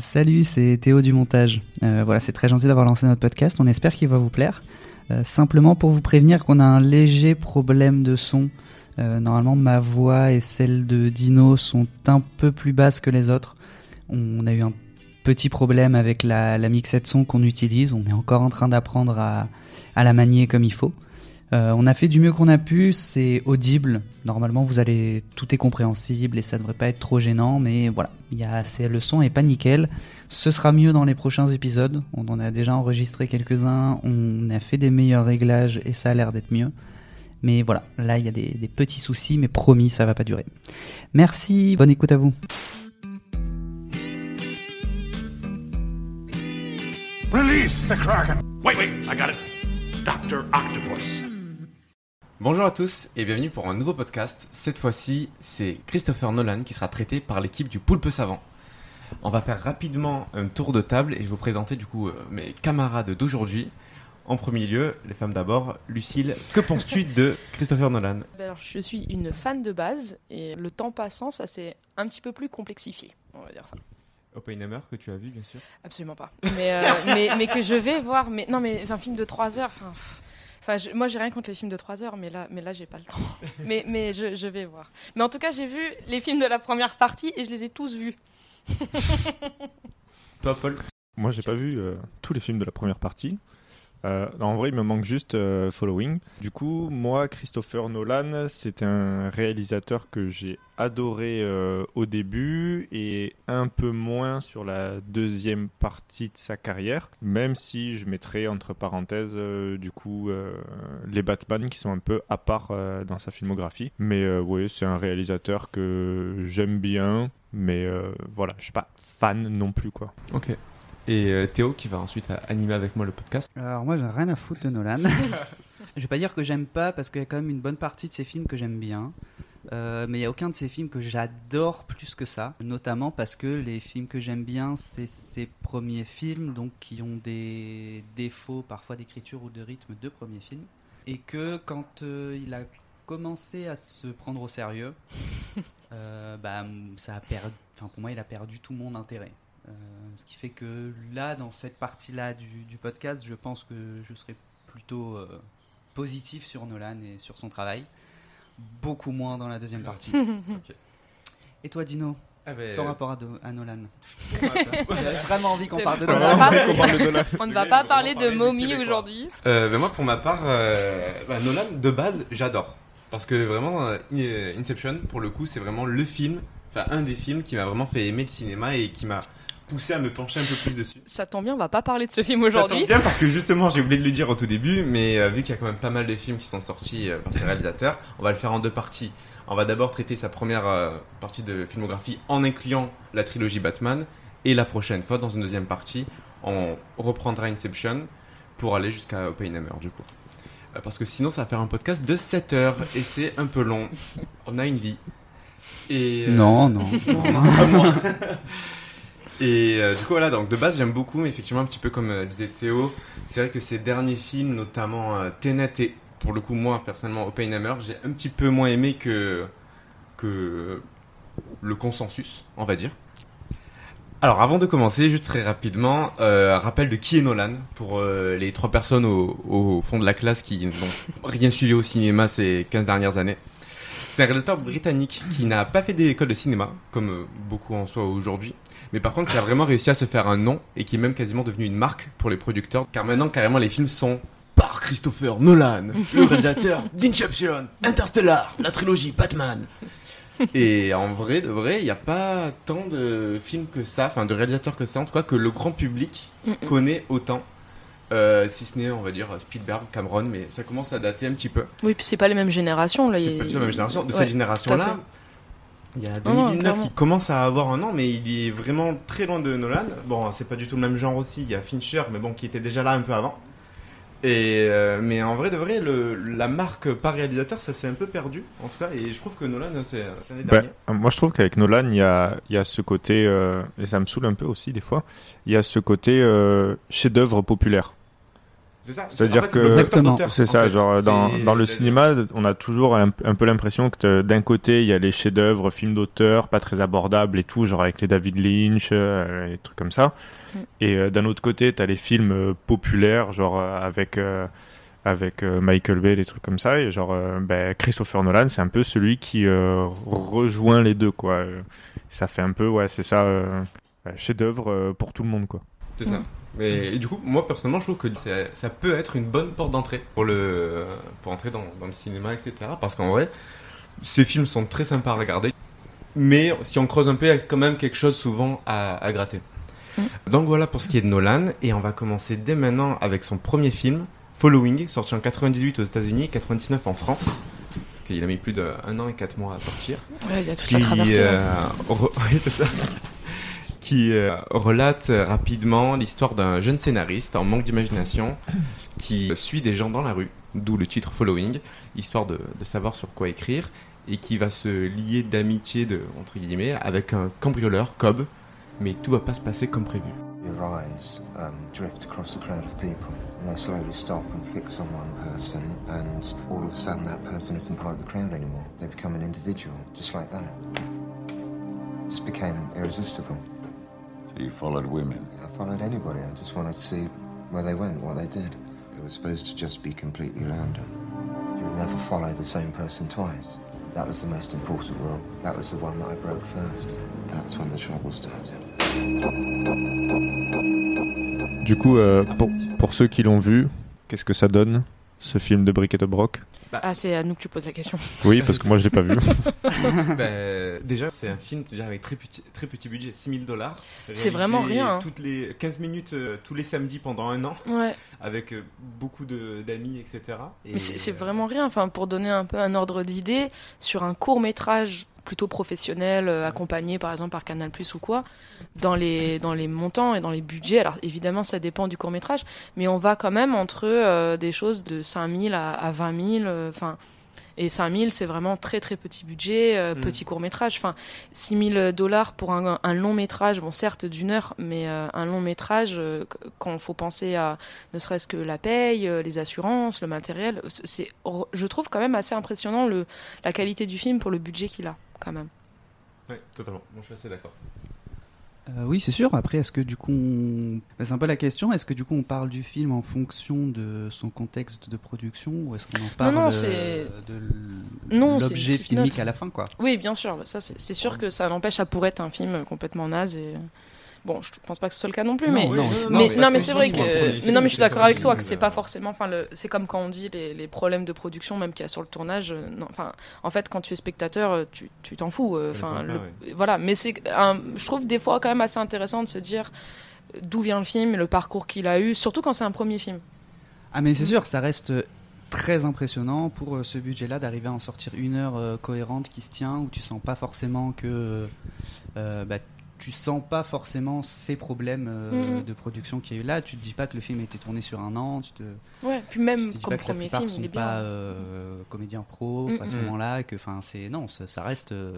Salut, c'est Théo du montage. Euh, voilà, c'est très gentil d'avoir lancé notre podcast. On espère qu'il va vous plaire. Euh, simplement pour vous prévenir qu'on a un léger problème de son. Euh, normalement, ma voix et celle de Dino sont un peu plus basses que les autres. On a eu un petit problème avec la, la mixette son qu'on utilise. On est encore en train d'apprendre à, à la manier comme il faut. Euh, on a fait du mieux qu'on a pu, c'est audible. Normalement, vous allez, tout est compréhensible et ça devrait pas être trop gênant, mais voilà, il y a, le son est pas nickel. Ce sera mieux dans les prochains épisodes. On en a déjà enregistré quelques-uns, on a fait des meilleurs réglages et ça a l'air d'être mieux. Mais voilà, là il y a des, des petits soucis, mais promis, ça va pas durer. Merci, bonne écoute à vous. Release the Kraken! Wait, wait, I got it. Dr. Octopus. Bonjour à tous et bienvenue pour un nouveau podcast. Cette fois-ci, c'est Christopher Nolan qui sera traité par l'équipe du Poulpe Savant. On va faire rapidement un tour de table et je vais vous présenter du coup euh, mes camarades d'aujourd'hui. En premier lieu, les femmes d'abord. Lucille, que penses-tu de Christopher Nolan? Ben alors, je suis une fan de base et le temps passant, ça s'est un petit peu plus complexifié, on va dire ça. Oppenheimer, que tu as vu bien sûr. Absolument pas. Mais, euh, mais, mais que je vais voir. Mais non, mais un film de 3 heures. Enfin, pff, enfin, je- moi, j'ai rien contre les films de 3 heures, mais là, mais là, j'ai pas le temps. Mais, mais je, je vais voir. Mais en tout cas, j'ai vu les films de la première partie et je les ai tous vus. Toi, Paul? Moi, j'ai pas vu euh, tous les films de la première partie. Euh, en vrai, il me manque juste euh, Following. Du coup, moi, Christopher Nolan, c'est un réalisateur que j'ai adoré euh, au début et un peu moins sur la deuxième partie de sa carrière, même si je mettrais entre parenthèses, du coup, les Batman qui sont un peu à part dans sa filmographie. Mais oui, c'est un réalisateur que j'aime bien, mais voilà, je suis pas fan non plus, quoi. Ok. Et euh, Théo qui va ensuite euh, animer avec moi le podcast. Alors moi j'ai rien à foutre de Nolan. je vais pas dire que j'aime pas parce qu'il y a quand même une bonne partie de ses films que j'aime bien. Euh, mais il y a aucun de ses films que j'adore plus que ça, notamment parce que les films que j'aime bien, c'est ses premiers films, donc qui ont des défauts parfois d'écriture ou de rythme de premiers films, et que quand euh, il a commencé à se prendre au sérieux, euh, bah, ça a perdu, enfin pour moi il a perdu tout mon intérêt. Euh, ce qui fait que là, dans cette partie-là du, du podcast, je pense que je serai plutôt euh, positif sur Nolan et sur son travail. Beaucoup moins dans la deuxième partie. Et toi, Dino, Ah ben, ton euh, rapport à, Do- à Nolan euh, J'avais vraiment envie qu'on parle de Nolan. de. On ne va pas parler de momie aujourd'hui. Euh, ben moi, pour ma part, euh, bah, Nolan, de base, j'adore. Parce que vraiment, euh, In- Inception, pour le coup, c'est vraiment le film, enfin un des films qui m'a vraiment fait aimer le cinéma et qui m'a poussé à me pencher un peu plus dessus. Ça tombe bien, on va pas parler de ce film Ça aujourd'hui. tombe bien parce que justement, j'ai oublié de le dire au tout début, mais euh, vu qu'il y a quand même pas mal de films qui sont sortis euh, par ces réalisateurs, on va le faire en deux parties. On va d'abord traiter sa première euh, partie de filmographie en incluant la trilogie Batman, et la prochaine fois, dans une deuxième partie, on reprendra Inception pour aller jusqu'à Oppenheimer du coup. Parce que sinon, ça va faire un podcast de 7 heures et c'est un peu long. On a une vie. Et, euh, Non, non. non, pas moi. Et euh, du coup, voilà, donc de base, j'aime beaucoup, mais effectivement, un petit peu comme euh, disait Théo, c'est vrai que ces derniers films, notamment euh, et pour le coup, moi, personnellement, Oppenheimer, j'ai un petit peu moins aimé que, que le consensus, on va dire. Alors, avant de commencer, juste très rapidement, euh, rappel de qui est Nolan pour les trois personnes au, au fond de la classe qui n'ont rien suivi au cinéma ces 15 dernières années. C'est un réalisateur britannique qui n'a pas fait d'école de cinéma, comme beaucoup en soi aujourd'hui, mais par contre qui a vraiment réussi à se faire un nom et qui est même quasiment devenu une marque pour les producteurs, car maintenant carrément les films sont par Christopher Nolan, le réalisateur d'Inception, Interstellar, la trilogie Batman. Et en vrai, de vrai, il n'y a pas tant de films que ça, enfin de réalisateurs que ça, en tout cas que le grand public connaît autant. Euh, si ce n'est, on va dire, Spielberg, Cameron, mais ça commence à dater un petit peu. Oui, puis c'est pas les mêmes générations. Là, C'est y a- pas la même génération. De Ouais, cette génération-là. Il y a Denis Villeneuve qui commence à avoir un nom, mais il est vraiment très loin de Nolan. Bon, c'est pas du tout le même genre aussi. Il y a Fincher, mais bon, qui était déjà là un peu avant. Et euh, mais en vrai de vrai, le, la marque par réalisateur, ça s'est un peu perdu, en tout cas. Et je trouve que Nolan, c'est c'est l'année Ben, dernière. euh, moi, je trouve qu'avec Nolan, il y a, il y a ce côté, euh, et ça me saoule un peu aussi des fois, il y a ce côté euh, chef-d'œuvre populaire. C'est ça. C'est-à-dire en fait, que- c'est Exactement. ça, fait. genre dans, dans le cinéma, on a toujours un, un peu l'impression que t'as- d'un côté, il y a les chefs-d'œuvre, films d'auteur, pas très abordables et tout, genre avec les David Lynch, euh, les trucs comme ça. Mm. Et euh, d'un autre côté, t'as les films euh, populaires, genre euh, avec, euh, avec euh, Michael Bay, les trucs comme ça. Et genre, euh, ben, Christopher Nolan, c'est un peu celui qui euh, rejoint les deux, quoi. Euh, Ça fait un peu, ouais, c'est ça, euh, chef-d'œuvre euh, pour tout le monde, quoi. C'est ça. Mm. Mais, et du coup, moi personnellement, je trouve que ça peut être une bonne porte d'entrée pour, le, pour entrer dans, dans le cinéma, etc. Parce qu'en vrai, ces films sont très sympas à regarder. Mais si on creuse un peu, il y a quand même quelque chose souvent à, à gratter. Mm. Donc voilà pour ce qui est de Nolan. Et on va commencer dès maintenant avec son premier film, Following, sorti en 98 aux États-Unis, 99 en France. Parce qu'il a mis plus d'un an et quatre mois à sortir Ouais, il y a toute qui, la traversée. euh, re- oui, c'est ça. Qui euh, relate rapidement l'histoire d'un jeune scénariste en manque d'imagination qui suit des gens dans la rue, d'où le titre Following, histoire de, de savoir sur quoi écrire, et qui va se lier d'amitié, de, entre guillemets, avec un cambrioleur, Cobb, mais tout va pas se passer comme prévu. Your eyes um, drift across a crowd of people, and they slowly stop and fix on one person, and all of a sudden that person isn't part of the crowd anymore. They become an individual, just like that. Just became irresistible. So you followed women. I followed anybody, I just wanted to see where they went, what they did. It was supposed to just be completely random. You would never follow the same person twice. That was the most important rule. That was the one that I broke first. That's when the trouble started. Du coup, euh, pour, pour ceux qui l'ont vu, qu'est-ce que ça donne, ce film de Brick et de Brock Ah, c'est à nous que tu poses la question. Oui, parce que moi, je l'ai pas vu. Ben, déjà, c'est un film déjà avec très petit, très petit budget, 6000 dollars. C'est vraiment rien, hein. Toutes les 15 minutes, euh, tous les samedis pendant un an, Ouais. avec euh, beaucoup de- d'amis, etc. Et, Mais c'est c'est euh, vraiment rien. Enfin, pour donner un peu un ordre d'idée, sur un court métrage plutôt professionnel, euh, accompagné par exemple par Canal Plus ou quoi, dans les, dans les montants et dans les budgets, alors évidemment ça dépend du court métrage, mais on va quand même entre euh, des choses de 5000 à, à 20 000. euh, Enfin. et 5000, c'est vraiment très très petit budget, euh, Mm. petit court métrage. Enfin, 6000 dollars pour un, un long métrage, bon certes d'une heure, mais euh, un long métrage, euh, qu- quand il faut penser à ne serait-ce que la paye, les assurances, le matériel, c'est, je trouve quand même assez impressionnant le, la qualité du film pour le budget qu'il a, quand même. Ouais, totalement. Moi, je suis assez d'accord. Euh, oui, c'est sûr. Après, est-ce que du coup, on... c'est un peu la question. Est-ce que du coup, on parle du film en fonction de son contexte de production, ou est-ce qu'on en parle non, euh, c'est- de Non, l'objet filmique note. à la fin, quoi? Oui, bien sûr, bah, ça c'est, c'est sûr que ça n'empêche, ça pourrait être un film complètement naze et... Bon, je pense pas que ce soit le cas non plus, Non, mais... mais, c'est non, mais c'est vrai que. c'est- Mais non, mais je suis d'accord avec toi que c'est euh, pas forcément. Enfin, c'est comme quand on dit les, les problèmes de production, même qu'il y a sur le tournage. euh, Enfin, en fait, quand tu es spectateur, euh, tu tu t'en fous. euh, Enfin, voilà. Mais c'est, je trouve des fois quand même assez intéressant de se dire euh, d'où vient le film, le parcours qu'il a eu, surtout quand c'est un premier film. Ah, mais c'est sûr, ça reste très impressionnant pour euh, ce budget-là d'arriver à en sortir une heure euh, cohérente qui se tient, où tu sens pas forcément que. euh, bah, tu sens pas forcément ces problèmes euh, Mhm. de production qu'il y a eu là. Tu te dis pas que le film a été tourné sur un an. Tu te, Ouais. Puis tu même te dis comme pas que la premier film, sont il est pas bien. euh, comédiens pro Mhm. à ce Mhm. moment-là. Que, enfin, c'est non, ça, ça reste euh,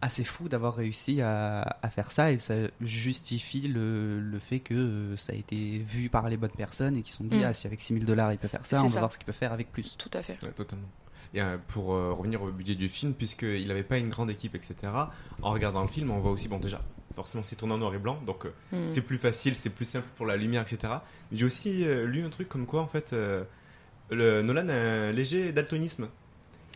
assez fou d'avoir réussi à, à faire ça et ça justifie le, le fait que euh, ça a été vu par les bonnes personnes et qui se sont dit Mhm. ah si avec 6000 dollars il peut faire ça, on va ça. voir ce qu'il peut faire avec plus. Tout à fait. Ouais, totalement. Et euh, pour euh, revenir au budget du film, puisqu'il n'avait pas une grande équipe, etc., en regardant le film, on voit aussi, bon, déjà, forcément, c'est tourné en noir et blanc, donc euh, Mm. c'est plus facile, c'est plus simple pour la lumière, etc. Mais J'ai aussi lu un truc comme quoi, en fait, le, Nolan a un léger daltonisme.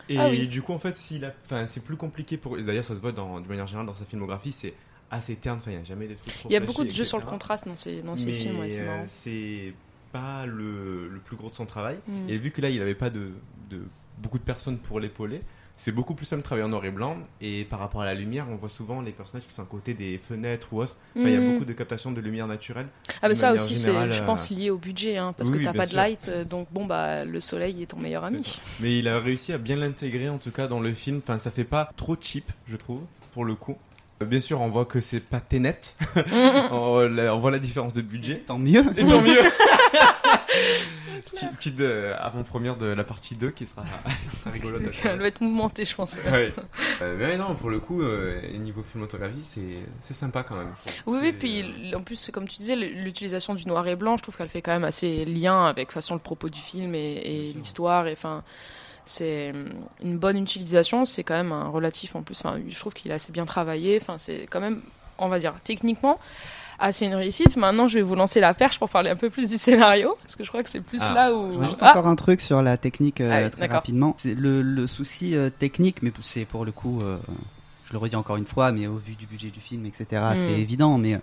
Et Ah oui. du coup, en fait, s'il c'est plus compliqué pour. D'ailleurs, ça se voit dans, de manière générale dans sa filmographie, c'est assez terne. Enfin, il n'y a jamais des trucs. trop Il y a beaucoup de jeux sur le contraste dans ces, dans ces films, ouais, c'est euh, pas le, le plus gros de son travail. Mm. Et vu que là, il n'avait pas de, de beaucoup de personnes pour l'épauler, c'est beaucoup plus simple de travailler en noir et blanc. Et par rapport à la lumière, on voit souvent les personnages qui sont à côté des fenêtres ou autres. Enfin, Il y a Mm. beaucoup de captation de lumière naturelle. Ah bah de ça aussi, c'est, je euh, pense, lié au budget, hein, parce oui, que t'as bien pas de light, euh, donc bon, bah, le soleil est ton meilleur ami. Mais il a réussi à bien l'intégrer en tout cas dans le film. Enfin, ça fait pas trop cheap, je trouve, pour le coup. Euh, Bien sûr, on voit que c'est pas Tenet. on, voit la différence de budget. Tant mieux. Et tant mieux. Petite, petite euh, avant-première de la partie 2 qui sera, sera rigolote. Elle va être mouvementée, je pense. Ouais. Euh, mais ouais, non, pour le coup, euh, niveau filmotographie, c'est c'est sympa quand même. Oui, oui, puis euh, en plus, comme tu disais, l'utilisation du noir et blanc, je trouve qu'elle fait quand même assez lien avec façon le propos du film et, et l'histoire. Et enfin, c'est hum, une bonne utilisation. C'est quand même un relatif en plus. Enfin, je trouve qu'il est assez bien travaillé. Enfin, c'est quand même, on va dire, techniquement. assez une réussite. Maintenant, je vais vous lancer la perche pour parler un peu plus du scénario, parce que je crois que c'est plus Ah, là où. Je rajoute Ah, encore un truc sur la technique euh, Ah oui, très rapidement. C'est le, le souci euh, technique, mais c'est pour le coup, euh, je le redis encore une fois, mais au vu du budget du film, etc., c'est évident. Mais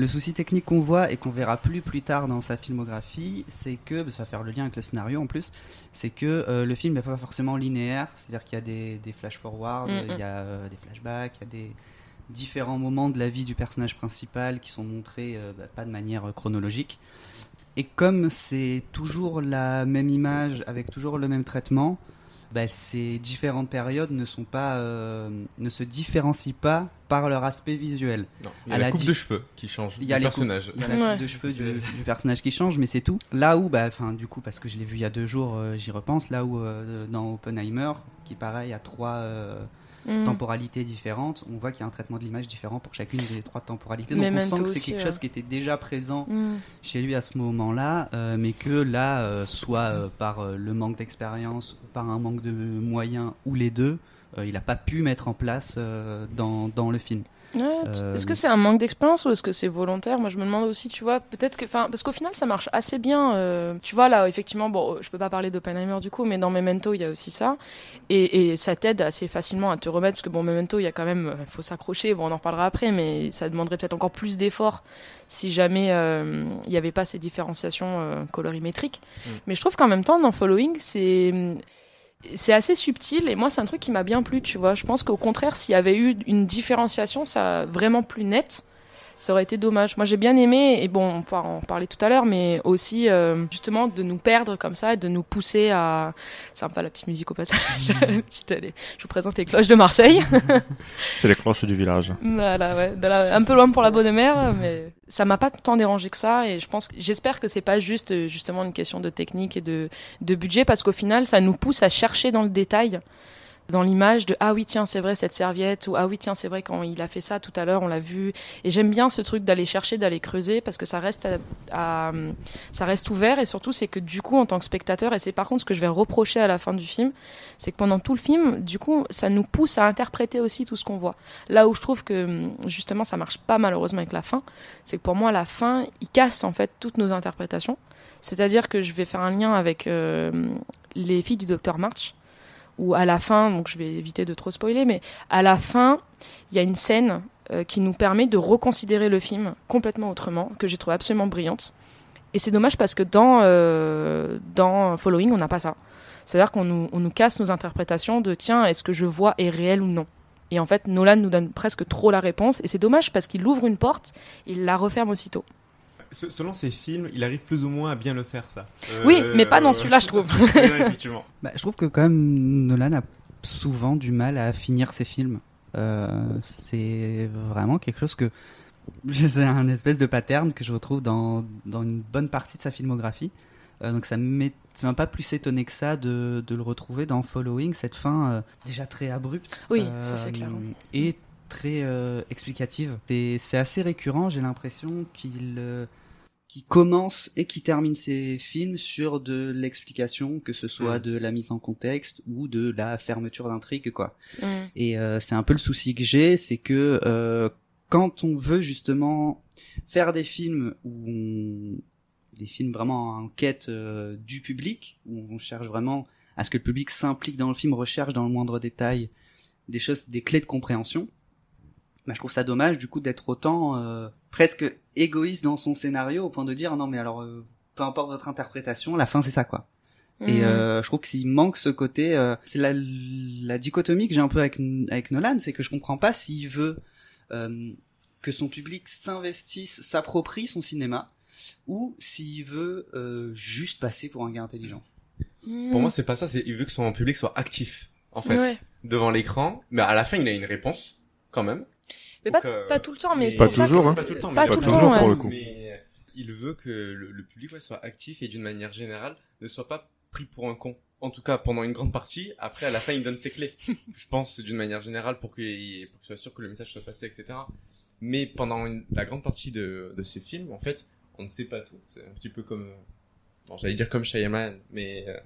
le souci technique qu'on voit et qu'on verra plus plus tard dans sa filmographie, c'est que, bah, ça va faire le lien avec le scénario en plus, c'est que euh, le film n'est pas forcément linéaire, c'est-à-dire qu'il y a des, des flash forward, Mm, il y a euh, des flashbacks, il y a des différents moments de la vie du personnage principal qui sont montrés euh, bah, pas de manière chronologique. Et comme c'est toujours la même image avec toujours le même traitement, bah, ces différentes périodes ne sont pas, euh, ne se différencient pas par leur aspect visuel. Non, il y a à la, la coupe di- de cheveux qui change Il y a les coupes- personnage. Il y a la Ouais. coupe de cheveux du, personnage qui change, mais c'est tout. Là où, bah, enfin, du coup, parce que je l'ai vu il y a deux jours, euh, j'y repense. Là où euh, dans Oppenheimer, qui pareil a trois euh, mm. temporalités différentes, on voit qu'il y a un traitement de l'image différent pour chacune des trois temporalités. Donc on sent que c'est quelque ouais. chose qui était déjà présent Mm. chez lui à ce moment-là, euh, mais que là, euh, soit euh, par le manque d'expérience, par un manque de moyens, ou les deux, il n'a pas pu mettre en place dans, dans le film. Ouais, Euh, est-ce que c'est un manque d'expérience ou est-ce que c'est volontaire? Moi, je me demande aussi, tu vois, peut-être que, enfin, parce qu'au final, ça marche assez bien. euh, tu vois, là, effectivement, bon, je peux pas parler d'Oppenheimer du coup, mais dans Memento, il y a aussi ça, et, et ça t'aide assez facilement à te remettre, parce que bon, Memento, il y a quand même, il faut s'accrocher. Bon, on en reparlera après, mais ça demanderait peut-être encore plus d'efforts si jamais euh, il n'y avait pas ces différenciations euh, colorimétriques. Mm. Mais je trouve qu'en même temps, dans Following, c'est c'est assez subtil et moi c'est un truc qui m'a bien plu tu vois. Je pense qu'au contraire s'il y avait eu une différenciation ça vraiment plus nette ça aurait été dommage moi j'ai bien aimé et bon on pourra en parler tout à l'heure mais aussi euh, justement de nous perdre comme ça et de nous pousser à sympa la petite musique au passage Petite, allez, je vous présente les cloches de Marseille C'est les cloches du village. voilà, ouais, la- un peu loin pour la bonne mère, mais ça m'a pas tant dérangé que ça. Et je pense, que- j'espère que c'est pas juste justement une question de technique et de, de budget, parce qu'au final, ça nous pousse à chercher dans le détail, dans l'image de ah oui tiens c'est vrai cette serviette ou ah oui tiens c'est vrai quand il a fait ça tout à l'heure on l'a vu. Et j'aime bien ce truc d'aller chercher, d'aller creuser, parce que ça reste à, ça reste ouvert et surtout c'est que du coup en tant que spectateur et c'est par contre ce que je vais reprocher à la fin du film, c'est que pendant tout le film, du coup ça nous pousse à interpréter aussi tout ce qu'on voit. Là où je trouve que justement ça marche pas malheureusement avec la fin, c'est que pour moi la fin, il casse en fait toutes nos interprétations. C'est-à-dire que je vais faire un lien avec euh, les filles du docteur March, où à la fin, donc je vais éviter de trop spoiler, mais à la fin, il y a une scène euh, qui nous permet de reconsidérer le film complètement autrement, que j'ai trouvé absolument brillante. Et c'est dommage parce que dans, euh, dans Following, on n'a pas ça. C'est-à-dire qu'on nous, on nous casse nos interprétations de tiens, est-ce que je vois est réel ou non? Et en fait, Nolan nous donne presque trop la réponse, et c'est dommage parce qu'il ouvre une porte, il la referme aussitôt. Se- Selon ses films, il arrive plus ou moins à bien le faire, ça. Euh, Oui, mais pas dans celui-là, je trouve. Ouais, effectivement. Bah, je trouve que quand même Nolan a souvent du mal à finir ses films. Euh, c'est vraiment quelque chose que c'est un espèce de pattern que je retrouve dans, dans une bonne partie de sa filmographie. Euh, donc ça ça m'a pas plus étonné que ça de, de le retrouver dans Following, cette fin euh, déjà très abrupte. Oui, euh, ça c'est clair. Et très euh, explicative. C'est c'est assez récurrent, j'ai l'impression qu'il qu'il commence et qui termine ses films sur de l'explication, que ce soit Mm. de la mise en contexte ou de la fermeture d'intrigue, quoi. Mm. Et euh, c'est un peu le souci que j'ai, c'est que euh, quand on veut justement faire des films où on... des films vraiment en quête euh, du public, où on cherche vraiment à ce que le public s'implique dans le film, recherche dans le moindre détail des choses, des clés de compréhension. Bah, je trouve ça dommage du coup d'être autant euh, presque égoïste dans son scénario au point de dire non mais alors euh, peu importe votre interprétation, la fin c'est ça quoi. Et Mm. euh, je trouve que s'il manque ce côté, euh, c'est la, la dichotomie que j'ai un peu avec, avec Nolan, c'est que je comprends pas s'il veut euh, que son public s'investisse, s'approprie son cinéma, ou s'il veut euh, juste passer pour un gars intelligent. Mm. Pour moi, c'est pas ça. C'est il veut que son public soit actif, en fait, Ouais. devant l'écran. Mais à la fin, il a une réponse, quand même. Mais Donc, pas, euh, pas tout le temps, mais, Pas toujours, que- hein. Pas tout le temps. Pas mais tout le pas temps, tout pour le coup. Mais il veut que le, le public ouais, soit actif et d'une manière générale ne soit pas pris pour un con. En tout cas, pendant une grande partie. Après, à la fin, il donne ses clés. Je pense d'une manière générale pour qu'il pour qu'il soit sûr que le message soit passé, etc. Mais pendant une- la grande partie de, de ces films, en fait, on ne sait pas tout. C'est un petit peu comme, euh, bon, j'allais dire comme Shyamalan, mais euh,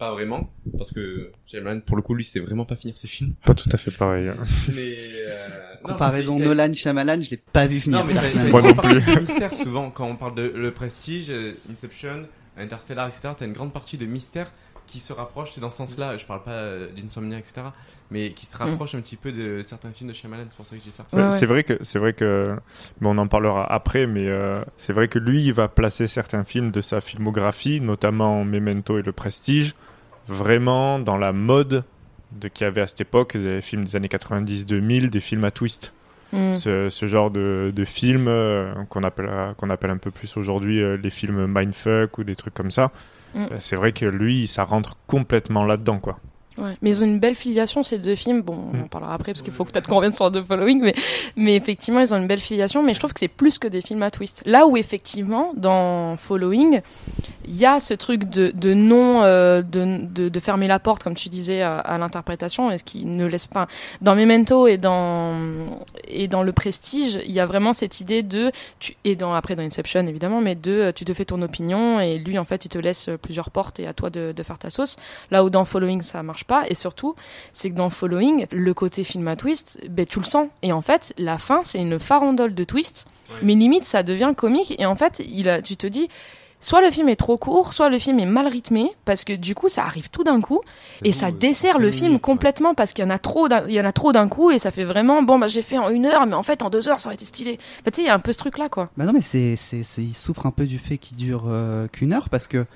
pas vraiment, parce que Shyamalan, pour le coup, lui, c'est vraiment pas finir ses films. Pas tout à fait pareil. hein. Mais euh, non, Comparaison Nolan Shyamalan, je l'ai pas vu finir. non, mais. Moi non plus. mystère souvent quand on parle de le Prestige, euh, Inception, Interstellar, etc. T'as une grande partie de mystère qui se rapproche. C'est dans ce sens-là. Je parle pas euh, d'Insomnia, etc. Mais qui se rapproche un petit peu de certains films de Shyamalan. C'est pour ça que je dis ça. Ouais, ouais. C'est vrai que c'est vrai que mais on en parlera après mais euh, c'est vrai que lui il va placer certains films de sa filmographie notamment Memento et Le Prestige vraiment dans la mode de qu'il y avait à cette époque des films des années 90-2000 des films à twist Mm. ce, ce genre de, de films euh, qu'on appelle qu'on appelle un peu plus aujourd'hui euh, les films mindfuck ou des trucs comme ça Mm. Euh, c'est vrai que lui ça rentre complètement là-dedans quoi Ouais. Mais ils ont une belle filiation, ces deux films. Bon, on en Mm. parlera après parce qu'il faut peut-être qu'on revienne sur The Following, mais, mais effectivement, ils ont une belle filiation. Mais je trouve que c'est plus que des films à twist. Là où, effectivement, dans Following, il y a ce truc de, de non, euh, de, de, de fermer la porte, comme tu disais, à, à l'interprétation, et ce qui ne laisse pas. Dans Memento et dans, et dans Le Prestige, il y a vraiment cette idée de. Tu, et dans, après, dans Inception, évidemment, mais de tu te fais ton opinion, et lui, en fait, il te laisse plusieurs portes et à toi de, de faire ta sauce. Là où dans Following, ça marche pas. Et surtout, c'est que dans Following, le côté film à twist, ben, tu le sens. Et en fait, la fin, c'est une farandole de twist. Mais limite, ça devient comique. Et en fait, il a, tu te dis, soit le film est trop court, soit le film est mal rythmé, parce que du coup, ça arrive tout d'un coup. Et ça dessert le film complètement, parce qu'il y en a trop d'un, il y en a trop d'un coup, et ça fait vraiment, bon, bah, j'ai fait en une heure, mais en fait, en deux heures, ça aurait été stylé. Enfin, tu sais, il y a un peu ce truc-là, quoi. Bah non, mais c'est, c'est, c'est- il souffre un peu du fait qu'il dure euh, qu'une heure parce que,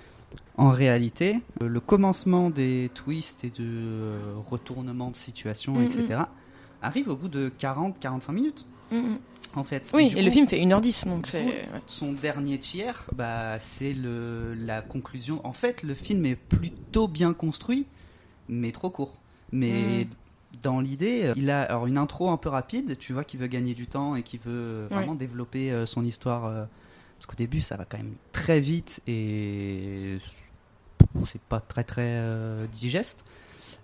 en réalité, euh, le commencement des twists et de euh, retournements de situation, Mm, etc., arrive au bout de 40-45 minutes, Mm, mm. en fait. Oui, et le film fait 1h10, donc c'est. ouais. Son dernier tiers, bah, c'est la conclusion. En fait, le film est plutôt bien construit, mais trop court. Mais dans l'idée, euh, il a alors une intro un peu rapide. Tu vois qu'il veut gagner du temps et qu'il veut vraiment développer euh, son histoire. euh, parce qu'au début, ça va quand même très vite et c'est pas très très euh, digeste.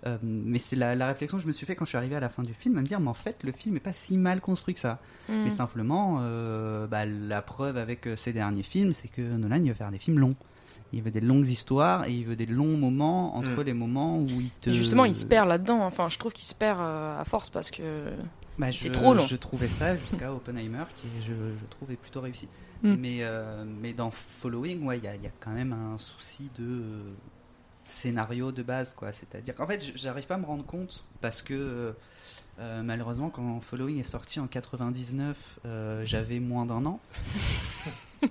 Euh, mais c'est la, la réflexion que je me suis fait quand je suis arrivé à la fin du film, à me dire, mais en fait, le film est pas si mal construit que ça. Mm. Mais simplement, euh, bah, la preuve avec ces derniers films, c'est que Nolan, il veut faire des films longs. Il veut des longues histoires et il veut des longs moments entre Mm. les moments où il te. Et justement, il se perd là-dedans. Enfin, je trouve qu'il se perd euh, à force parce que. Bah, c'est trop long. Je trouvais ça jusqu'à Oppenheimer, qui je, je trouve est plutôt réussi. Mm. Mais, euh, mais dans Following, ouais, il y a, y a quand même un souci de euh, scénario de base, quoi. C'est-à-dire qu'en fait, j'arrive pas à me rendre compte parce que euh, malheureusement, quand Following est sorti en 99, euh, j'avais moins d'un an.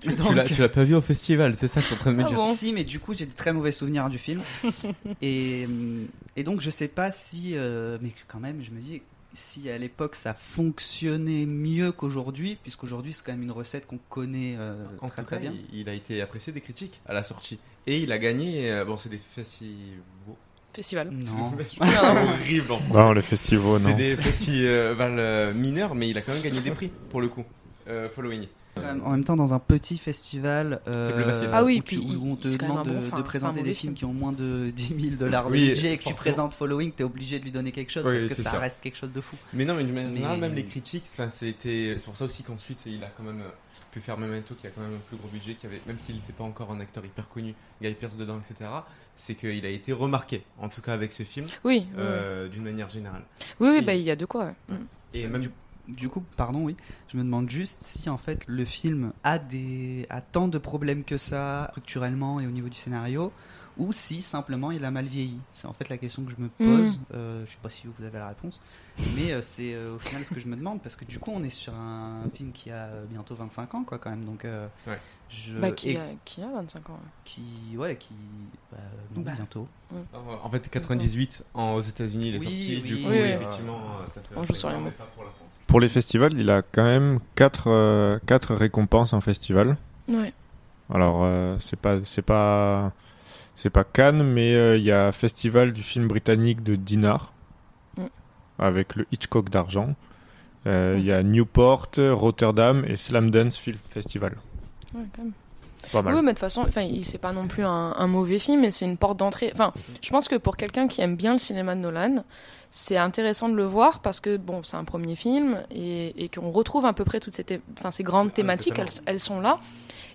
Tu Donc- l'as, tu l'as pas vu au festival, c'est ça que t'es en train de me Ah dire. bon Si, mais du coup, j'ai des très mauvais souvenirs du film. et, et donc, je sais pas si. euh, mais quand même, je me dis, si à l'époque ça fonctionnait mieux qu'aujourd'hui, puisqu'aujourd'hui, c'est quand même une recette qu'on connaît euh, En très tout très cas, bien. il, il a été apprécié des critiques à la sortie. Et il a gagné, euh, bon, c'est des festivals. Festival. Non. C'est horrible en français. non les festivals C'est non des festivals euh, mineurs, mais il a quand même gagné des prix, pour le coup. Euh, following. Euh, En même temps, dans un petit festival, euh, C'est plus facile. Ah oui, où, tu- puis où on te même demande bon- de, présenter des films film. qui ont moins de 10 000 dollars de Oui, budget et que tu présentes Following, t'es obligé de lui donner quelque chose Oui, parce que ça, ça. reste quelque chose de fou. Mais non, mais d'une manière Mais- générale, même les critiques, c'était, c'est pour ça aussi qu'ensuite il a quand même euh, pu faire Memento, qui a quand même un plus gros budget, qui avait, même s'il n'était pas encore un acteur hyper connu, Guy Pearce dedans, etc. C'est qu'il a été remarqué, en tout cas avec ce film, Oui, oui, euh, d'une manière générale. oui, oui, et- bah, il y a de quoi. ouais. Mm. Et même du, du coup, pardon, oui, je me demande juste si en fait le film a des a tant de problèmes que ça structurellement et au niveau du scénario, ou si simplement il a mal vieilli. C'est en fait la question que je me pose. Euh, je sais pas si vous avez la réponse, mais euh, c'est euh, au final ce que je me demande parce que du coup on est sur un film qui a euh, bientôt 25 ans quoi quand même, donc euh, Ouais. je Bah, qui, et a, qui a 25 ans. ouais. qui ouais qui bah, non, Bah. bientôt. En fait, 98 en, aux États-Unis, il est Oui, sorti. Du oui. coup, Oui, oui. effectivement, euh, ça fait On un joue sur les mots. étape pour la France. Pour les festivals il a quand même 4 quatre récompenses en festival Ouais. Alors euh, c'est pas c'est pas c'est pas Cannes mais euh, il y a festival du film britannique de Dinard Mm. avec le Hitchcock d'argent. Euh, Il Mm. y a Newport, Rotterdam et Slamdance Film Festival. Ouais, quand même. Pas mal. Oui, mais de toute façon, c'est pas non plus un, un mauvais film, mais c'est une porte d'entrée. Enfin, je pense que pour quelqu'un qui aime bien le cinéma de Nolan, c'est intéressant de le voir parce que bon, c'est un premier film et, et qu'on retrouve à peu près toutes ces, thé- enfin, ces grandes Ah, thématiques, elles, sont là.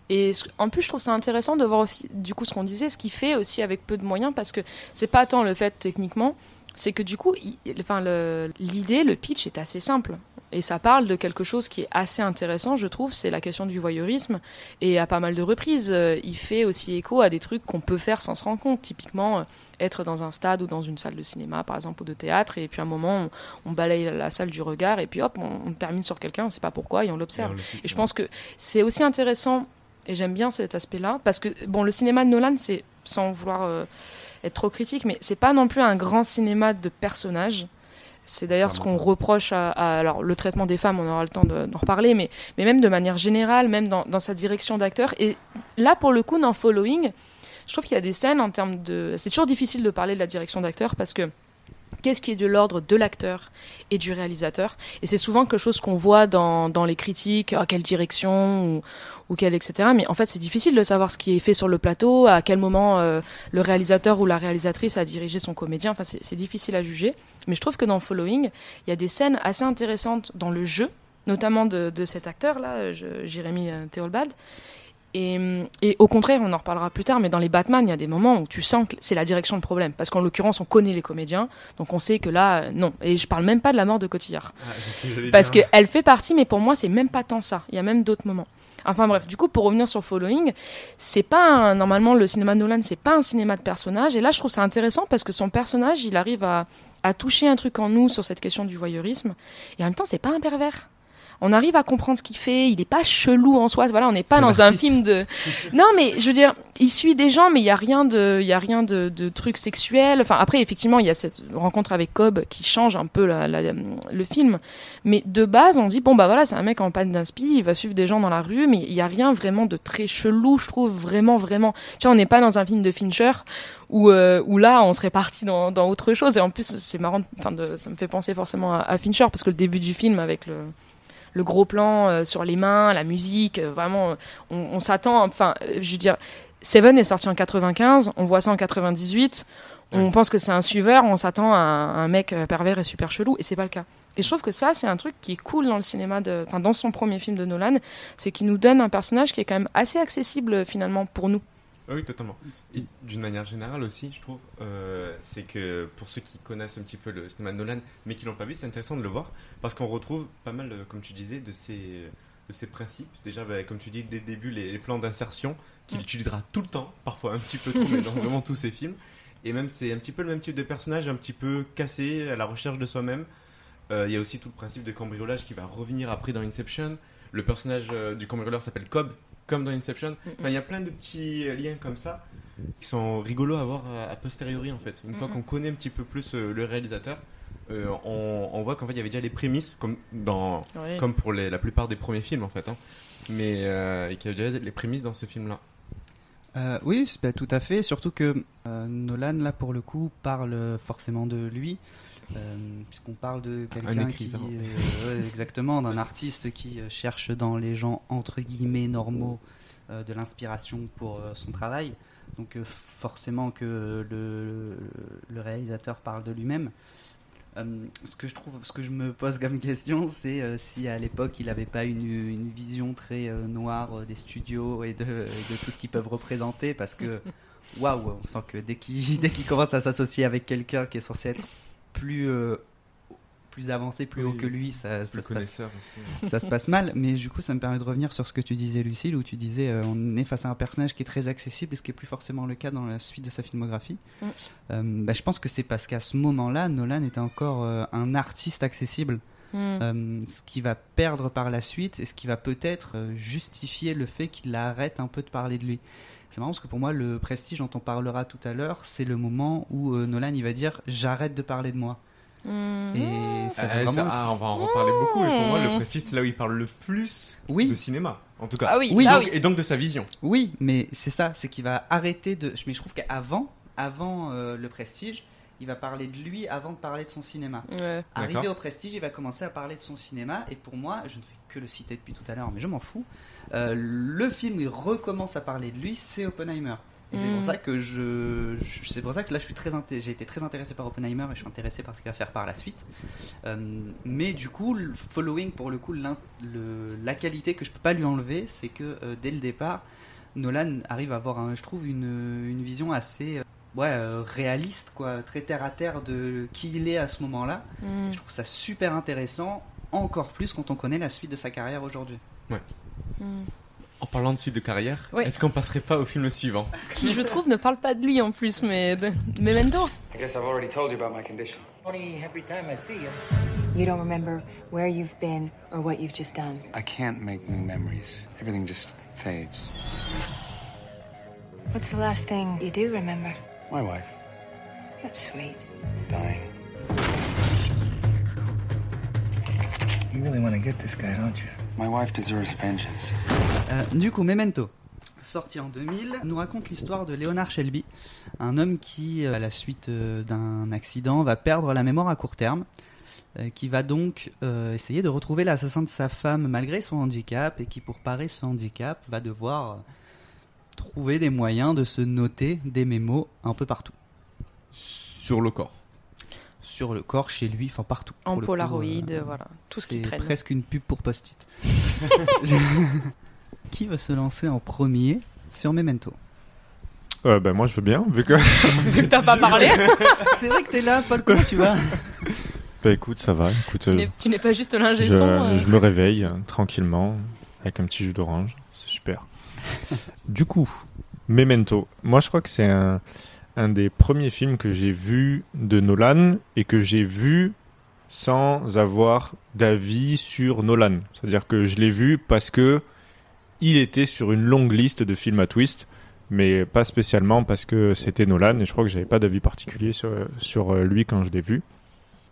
Et en plus, je trouve ça intéressant de voir aussi, du coup, ce qu'on disait, ce qu'il fait aussi avec peu de moyens, parce que c'est pas tant le fait techniquement, c'est que du coup, il- enfin, le- l'idée, le pitch est assez simple. Et ça parle de quelque chose qui est assez intéressant, je trouve, c'est la question du voyeurisme. Et à pas mal de reprises, euh, il fait aussi écho à des trucs qu'on peut faire sans se rendre compte. Typiquement, euh, être dans un stade ou dans une salle de cinéma, par exemple, ou de théâtre, et puis à un moment, on, on balaye la salle du regard, et puis hop, on, on termine sur quelqu'un, on ne sait pas pourquoi, et on l'observe. Et je pense que c'est aussi intéressant, et j'aime bien cet aspect-là, parce que bon, le cinéma de Nolan, c'est sans vouloir euh, être trop critique, mais c'est pas non plus un grand cinéma de personnages. C'est d'ailleurs ce qu'on reproche à, à- alors le traitement des femmes, on aura le temps de- d'en reparler, mais, mais même de manière générale, même dans, dans sa direction d'acteur. Et là, pour le coup, dans Following, je trouve qu'il y a des scènes en termes de. C'est toujours difficile de parler de la direction d'acteur parce que qu'est-ce qui est de l'ordre de l'acteur et du réalisateur? Et c'est souvent quelque chose qu'on voit dans, dans les critiques, à quelle direction ou, ou quelle, etc. Mais en fait, c'est difficile de savoir ce qui est fait sur le plateau, à quel moment euh, le réalisateur ou la réalisatrice a dirigé son comédien. Enfin, c'est difficile à juger. Mais je trouve que dans Following, il y a des scènes assez intéressantes dans le jeu, notamment de, de cet acteur-là, Jérémy euh, Théobald. Et, et au contraire, on en reparlera plus tard, mais dans les Batman, il y a des moments où tu sens que c'est la direction de problème. Parce qu'en l'occurrence, on connaît les comédiens, donc on sait que là, euh, non. Et je parle même pas de la mort de Cotillard. Ah, que Parce qu'elle fait partie, mais pour moi, c'est même pas tant ça. Il y a même d'autres moments. Enfin bref, du coup, pour revenir sur Following, c'est pas un- normalement le cinéma de Nolan, c'est pas un cinéma de personnage. Et là, je trouve ça intéressant parce que son personnage, il arrive à, à toucher un truc en nous sur cette question du voyeurisme. Et en même temps, c'est pas un pervers. On arrive à comprendre ce qu'il fait. Il est pas chelou en soi. Voilà, on n'est pas dans un film de. Non, mais je veux dire, il suit des gens, mais il y a rien de, il y a rien de, de trucs sexuels. Enfin, après, effectivement, il y a cette rencontre avec Cobb qui change un peu la- la- le film. Mais de base, on dit bon bah voilà, c'est un mec en panne d'inspi, il va suivre des gens dans la rue, mais il y a rien vraiment de très chelou, je trouve vraiment vraiment. Tu vois, on n'est pas dans un film de Fincher où euh, où là on serait parti dans, dans autre chose. Et en plus, c'est marrant, enfin, ça me fait penser forcément à, à Fincher parce que le début du film avec le le gros plan euh, sur les mains, la musique, euh, vraiment, on, on s'attend. Enfin, je veux dire, Seven est sorti en 95, on voit ça en 98, on Ouais. pense que c'est un suiveur, on s'attend à un, un mec pervers et super chelou, et c'est pas le cas. Et je trouve que ça, c'est un truc qui est cool dans le cinéma, de, enfin dans son premier film de Nolan, c'est qu'il nous donne un personnage qui est quand même assez accessible finalement pour nous. Ah Oui, totalement. Et d'une manière générale aussi, je trouve, euh, c'est que pour ceux qui connaissent un petit peu le cinéma de Nolan, mais qui l'ont pas vu, c'est intéressant de le voir parce qu'on retrouve pas mal, euh, comme tu disais, de ces, de ces principes. Déjà, bah, comme tu dis dès le début, les, les plans d'insertion qu'il Mm. utilisera tout le temps, parfois un petit peu trop, mais dans vraiment tous ses films. Et même, c'est un petit peu le même type de personnage, un petit peu cassé, à la recherche de soi-même. Euh, Il y a aussi tout le principe de cambriolage qui va revenir après dans Inception. Le personnage euh, du cambrioleur s'appelle Cobb, comme dans Inception. Enfin, il y a plein de petits liens comme ça qui sont rigolos à voir à, a posteriori en fait. Une fois qu'on connaît un petit peu plus euh, le réalisateur, euh, on, on voit qu'en fait il y avait déjà les prémices, comme, dans, comme pour les- la plupart des premiers films en fait. hein. Mais euh, qu'il y avait déjà les prémices dans ce film-là. Euh, oui, bah, tout à fait. Surtout que euh, Nolan, là, pour le coup, parle forcément de lui. Euh, Puisqu'on parle de quelqu'un qui. euh, ouais, exactement, d'un artiste qui euh, cherche dans les gens, entre guillemets, normaux, de l'inspiration pour son travail. Donc, forcément que le, le réalisateur parle de lui-même. Euh, ce que je trouve, ce que je me pose comme question, c'est euh, si à l'époque il n'avait pas une, une vision très euh, noire des studios et de, de tout ce qu'ils peuvent représenter, parce que waouh, on sent que dès qu'il dès qu'il commence à s'associer avec quelqu'un qui est censé être plus euh, plus avancé, plus Oui, haut que lui, ça, se passe ça se passe mal, mais du coup, ça me permet de revenir sur ce que tu disais, Lucille, où tu disais euh, on est face à un personnage qui est très accessible, ce qui est plus forcément le cas dans la suite de sa filmographie. Mm. Euh, bah, je pense que c'est parce qu'à ce moment-là, Nolan était encore euh, un artiste accessible, euh, ce qui va perdre par la suite, et ce qui va peut-être justifier le fait qu'il arrête un peu de parler de lui. C'est marrant parce que pour moi, le prestige dont on parlera tout à l'heure, c'est le moment où euh, Nolan il va dire j'arrête de parler de moi. Hmm. Et ça va Ah, vraiment- ça- ah, on va en reparler beaucoup. Et pour moi, le Mmh. prestige, c'est là où il parle le plus Oui. de cinéma, en tout cas. Ah oui, Oui. ça Donc- oui. Et donc de sa vision. Oui, mais c'est ça, c'est qu'il va arrêter de. Mais je trouve qu'avant, avant euh, le prestige, il va parler de lui avant de parler de son cinéma. Ouais. Arrivé au Prestige, il va commencer à parler de son cinéma. Et pour moi, je ne fais que le citer depuis tout à l'heure, mais je m'en fous. Euh, le film où il recommence à parler de lui, c'est Oppenheimer. Et c'est Mm. pour ça que je, je- c'est pour ça que là, je suis très, j'ai été très intéressé par Oppenheimer et je suis intéressé par ce qu'il va faire par la suite. Euh, mais du coup, le Following, pour le coup, le- la qualité que je peux pas lui enlever, c'est que euh, dès le départ, Nolan arrive à avoir, un- je trouve, une, une vision assez, euh, ouais, euh, réaliste, quoi, très terre à terre de qui il est à ce moment-là. Mm. Je trouve ça super intéressant, encore plus quand on connaît la suite de sa carrière aujourd'hui. Mm. En parlant de suite de carrière, Ouais. est-ce qu'on passerait pas au film suivant? Qui, je trouve, ne parle pas de lui en plus, mais de... Memento. I guess I've already told you about my condition. Funny, every time I see you. You don't remember where you've been or what you've just done. I can't make new memories. Everything just fades. What's the last thing you do remember? My wife That's sweet. dying. You really want to get this guy, don't you? My wife deserves vengeance. Euh, du coup, Memento, sorti en 2000, nous raconte l'histoire de Leonard Shelby, un homme qui, euh, à la suite euh, d'un accident, va perdre la mémoire à court terme, qui va donc euh, essayer de retrouver l'assassin de sa femme malgré son handicap, et qui, pour parer ce handicap, va devoir trouver des moyens de se noter des mémos un peu partout. Sur le corps. Sur le corps, chez lui, enfin partout. En le Polaroid, euh, voilà. Tout ce qui C'est traîne. presque une pub pour Post-it. qui veut se lancer en premier sur Memento? Euh, ben, moi, je veux bien, vu que. Vu que t'as pas parlé, C'est vrai que t'es là, Paul, comment tu vas? Bah, écoute, ça va. Écoute, tu euh, n'es- tu n'es pas juste l'ingé je, son. euh. je me réveille euh, tranquillement avec un petit jus d'orange. C'est super. du coup, Memento. Moi, je crois que c'est un, un des premiers films que j'ai vu de Nolan et que j'ai vu sans avoir d'avis sur Nolan. C'est-à-dire que je l'ai vu parce que il était sur une longue liste de films à twist, mais pas spécialement parce que c'était Nolan. Et je crois que j'avais pas d'avis particulier sur, sur euh, lui quand je l'ai vu.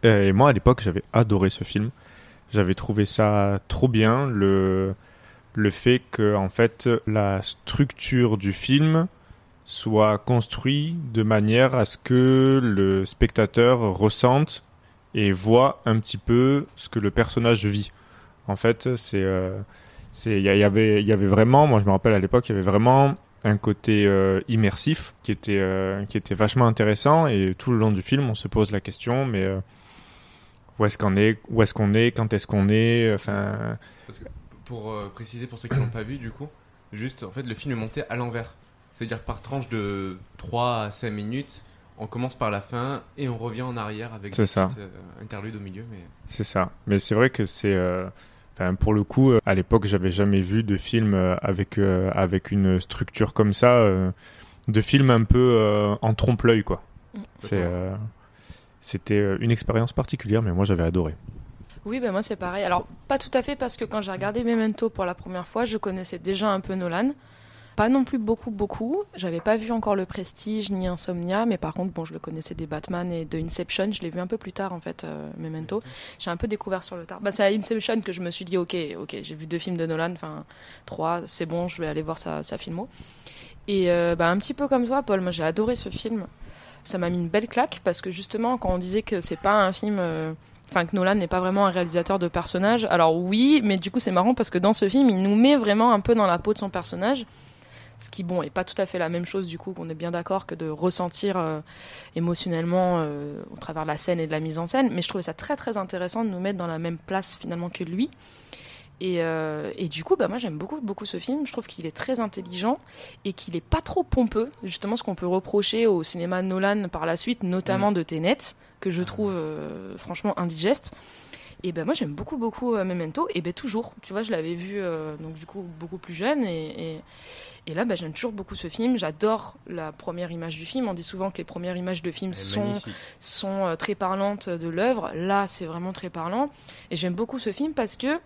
Euh, Et moi, à l'époque, j'avais adoré ce film. J'avais trouvé ça trop bien. Le, le fait que, en fait, la structure du film soit construite de manière à ce que le spectateur ressente et voit un petit peu ce que le personnage vit. En fait, c'est, euh, c'est, il y, y avait, il y avait vraiment, moi je me rappelle à l'époque, il y avait vraiment un côté euh, immersif qui était, euh, qui était vachement intéressant et tout le long du film, on se pose la question, mais où est-ce qu'on est, où est-ce qu'on est, quand est-ce qu'on est, enfin, Pour préciser pour ceux qui l'ont pas vu, du coup, juste en fait le film est monté à l'envers. C'est-à-dire par tranche de 3 à 5 minutes, on commence par la fin et on revient en arrière avec des ça. petites, euh, interludes au milieu. Mais C'est ça. Mais c'est vrai que c'est. euh, enfin, pour le coup, euh, à l'époque, j'avais jamais vu de film avec, euh, avec une structure comme ça, euh, de film un peu euh, en trompe-l'œil, quoi. Mm. C'est, C'était une expérience particulière, mais moi j'avais adoré. Oui, ben moi c'est pareil. Alors, pas tout à fait parce que quand j'ai regardé Memento pour la première fois, je connaissais déjà un peu Nolan. Pas non plus beaucoup, beaucoup. J'avais pas vu encore Le Prestige ni Insomnia, mais par contre, bon, je le connaissais des Batman et de Inception. Je l'ai vu un peu plus tard, en fait, euh, Memento. J'ai un peu découvert sur le tard. Bah, c'est à Inception que je me suis dit, ok, ok, j'ai vu deux films de Nolan, enfin, trois, c'est bon, je vais aller voir sa, sa filmo. Et euh, bah, un petit peu comme toi, Paul, moi j'ai adoré ce film. Ça m'a mis une belle claque parce que justement, quand on disait que c'est pas un film. euh, Enfin, que Nolan n'est pas vraiment un réalisateur de personnages. Alors oui, mais du coup c'est marrant parce que dans ce film, il nous met vraiment un peu dans la peau de son personnage. Ce qui, bon, est pas tout à fait la même chose du coup, qu'on est bien d'accord que de ressentir euh, émotionnellement euh, au travers de la scène et de la mise en scène. Mais je trouvais ça très très intéressant de nous mettre dans la même place finalement que lui. Et, euh, et du coup, bah, moi j'aime beaucoup, beaucoup ce film. Je trouve qu'il est très intelligent et qu'il est pas trop pompeux. Justement, ce qu'on peut reprocher au cinéma Nolan par la suite, notamment de Tenet, que je trouve euh, franchement indigeste. Et ben moi j'aime beaucoup beaucoup euh, Memento et ben toujours tu vois je l'avais vu euh, donc du coup beaucoup plus jeune et, et, et là ben, j'aime toujours beaucoup ce film j'adore la première image du film on dit souvent que les premières images de films sont magnifique. sont euh, très parlantes de l'œuvre. Là, c'est vraiment très parlant. Et j'aime beaucoup ce film parce que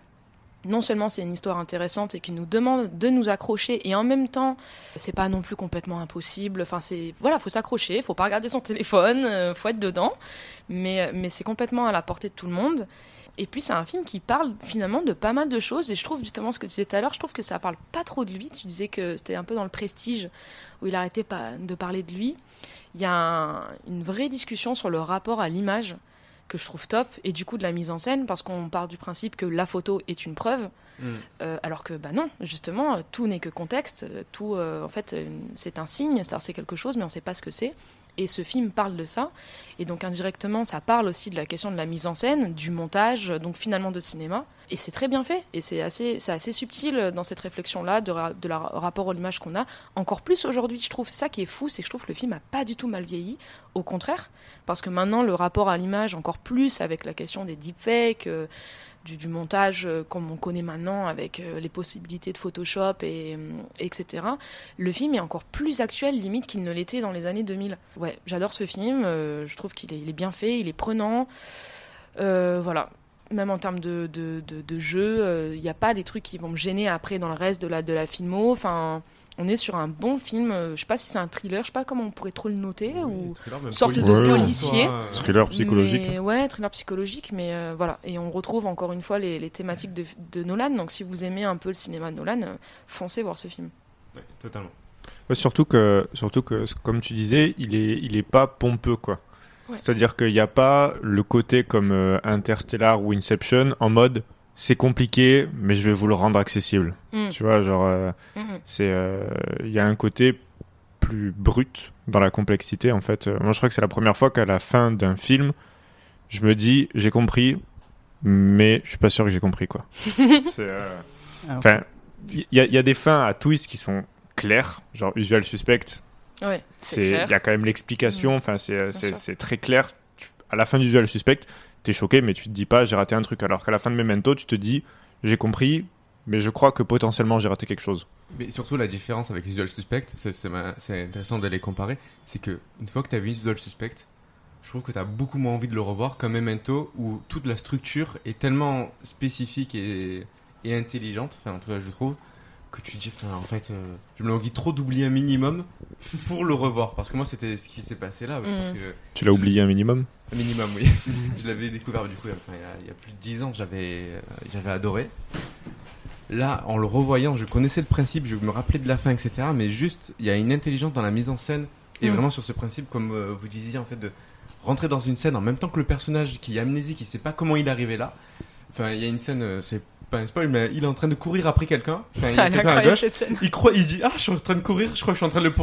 non seulement c'est une histoire intéressante et qui nous demande de nous accrocher, et en même temps, c'est pas non plus complètement impossible. Enfin, c'est voilà, faut s'accrocher, faut pas regarder son téléphone, euh, faut être dedans, mais mais c'est complètement à la portée de tout le monde. Et puis c'est un film qui parle finalement de pas mal de choses. Et je trouve justement ce que tu disais tout à l'heure, je trouve que ça parle pas trop de lui. Tu disais que c'était un peu dans le prestige où il arrêtait pas de parler de lui. Il y a un- une vraie discussion sur le rapport à l'image que je trouve top et du coup de la mise en scène parce qu'on part du principe que la photo est une preuve. Mm. Euh, alors que bah non, justement, tout n'est que contexte. Tout, euh, en fait, euh, c'est un signe, c'est quelque chose, mais on ne sait pas ce que c'est. Et ce film parle de ça. Et donc indirectement, ça parle aussi de la question de la mise en scène, du montage, donc finalement de cinéma. Et c'est très bien fait. Et c'est assez, c'est assez subtil dans cette réflexion-là de, la rapport à l'image qu'on a. Encore plus aujourd'hui, je trouve. Ça qui est fou, c'est que je trouve que le film a pas du tout mal vieilli. Au contraire, parce que maintenant le rapport à l'image, encore plus avec la question des deepfakes. euh, du, montage euh, comme on connaît maintenant avec euh, les possibilités de Photoshop et euh, etc. Le film est encore plus actuel limite qu'il ne l'était dans les années 2000. Ouais, j'adore ce film. je trouve qu'il est, bien fait, il est prenant. Voilà. Même en termes de, de, de, de jeu, il n'y a pas des trucs qui vont me gêner après dans le reste de la, de la filmo. Enfin, on est sur un bon film. euh, Je sais pas si c'est un thriller, je sais pas comment on pourrait trop le noter. ou thriller, sorte de policier, Ouais. soi, euh, Thriller psychologique. Mais, ouais, thriller psychologique, mais euh, voilà. Et on retrouve encore une fois les, les thématiques de, de Nolan. Donc si vous aimez un peu le cinéma de Nolan, euh, foncez voir ce film. ouais, totalement. Ouais, surtout que, surtout que, comme tu disais, il est, il est pas pompeux, quoi. Ouais. C'est-à-dire qu'il n'y a pas le côté comme euh, Interstellar ou Inception en mode c'est compliqué, mais je vais vous le rendre accessible. Mm. Tu vois, genre, euh, Mhm. c'est, euh, il y a un côté plus brut dans la complexité, en fait. Moi, je crois que c'est la première fois qu'à la fin d'un film, je me dis j'ai compris, mais je suis pas sûr que j'ai compris, quoi. euh, Alors, Enfin, il y, a- il y a des fins à twist qui sont claires, genre Usual Suspect. Ouais, c'est il y a quand même l'explication. Mm. Enfin, c'est, c'est, sûr. c'est très clair. À la fin d'Usual Suspect, t'es choqué, mais tu te dis pas j'ai raté un truc. Alors qu'à la fin de Memento, tu te dis j'ai compris, mais je crois que potentiellement j'ai raté quelque chose. Mais surtout, la différence avec Usual Suspect, c'est- intéressant de les comparer, c'est que une fois que tu as vu Usual Suspect, je trouve que tu as beaucoup moins envie de le revoir comme Memento, où toute la structure est tellement spécifique et, et intelligente, enfin, en tout cas, je trouve, que tu te dis, putain, en fait, euh, je me l'envie trop d'oublier un minimum pour le revoir. Parce que moi, c'était ce qui s'est passé là. Parce Mm. que, Tu l'as oublié un minimum un minimum, oui. je l'avais découvert du coup enfin, il, y a, il y a plus de 10 ans, j'avais euh, j'avais adoré. Là, en le revoyant, je connaissais le principe, je me rappelais de la fin, etc. Mais juste, il y a une intelligence dans la mise en scène et Mm. vraiment sur ce principe, comme euh, vous disiez, en fait, de rentrer dans une scène en même temps que le personnage qui est amnésique, qui sait pas comment il est arrivé là. Enfin, il y a une scène, euh, c'est pas un spoil, mais il est en train de courir après quelqu'un. Enfin, il y a Elle est quelqu'un à incroyable gauche. cette scène. Il croit, il se dit ah je suis en train de courir, je crois que je suis en train de le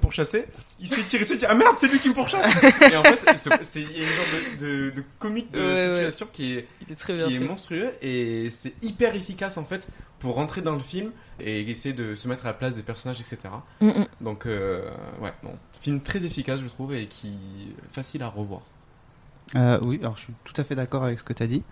pourchasser. Il se fait tirer dessus, il dit ah merde c'est lui qui me pourchasse. et en fait ce- c'est il y a une genre de, de, de comique de Ouais, ouais. situation qui est Il est très bien qui est fait. monstrueux et c'est hyper efficace en fait pour rentrer dans le film et essayer de se mettre à la place des personnages etc. Mm. Donc euh, ouais bon film très efficace je trouve et qui facile à revoir. Euh, oui, alors je suis tout à fait d'accord avec ce que tu as dit.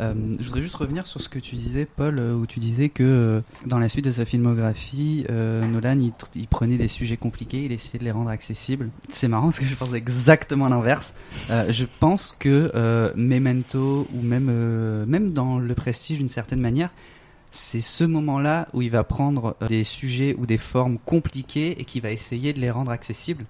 Euh, je voudrais juste revenir sur ce que tu disais, Paul, euh, où tu disais que euh, dans la suite de sa filmographie, Nolan, il, prenait des sujets compliqués, il essayait de les rendre accessibles. C'est marrant parce que je pense exactement l'inverse. Je pense que Memento, ou même, même dans Le Prestige d'une certaine manière, c'est ce moment-là où il va prendre des sujets ou des formes compliquées et qui va essayer de les rendre accessibles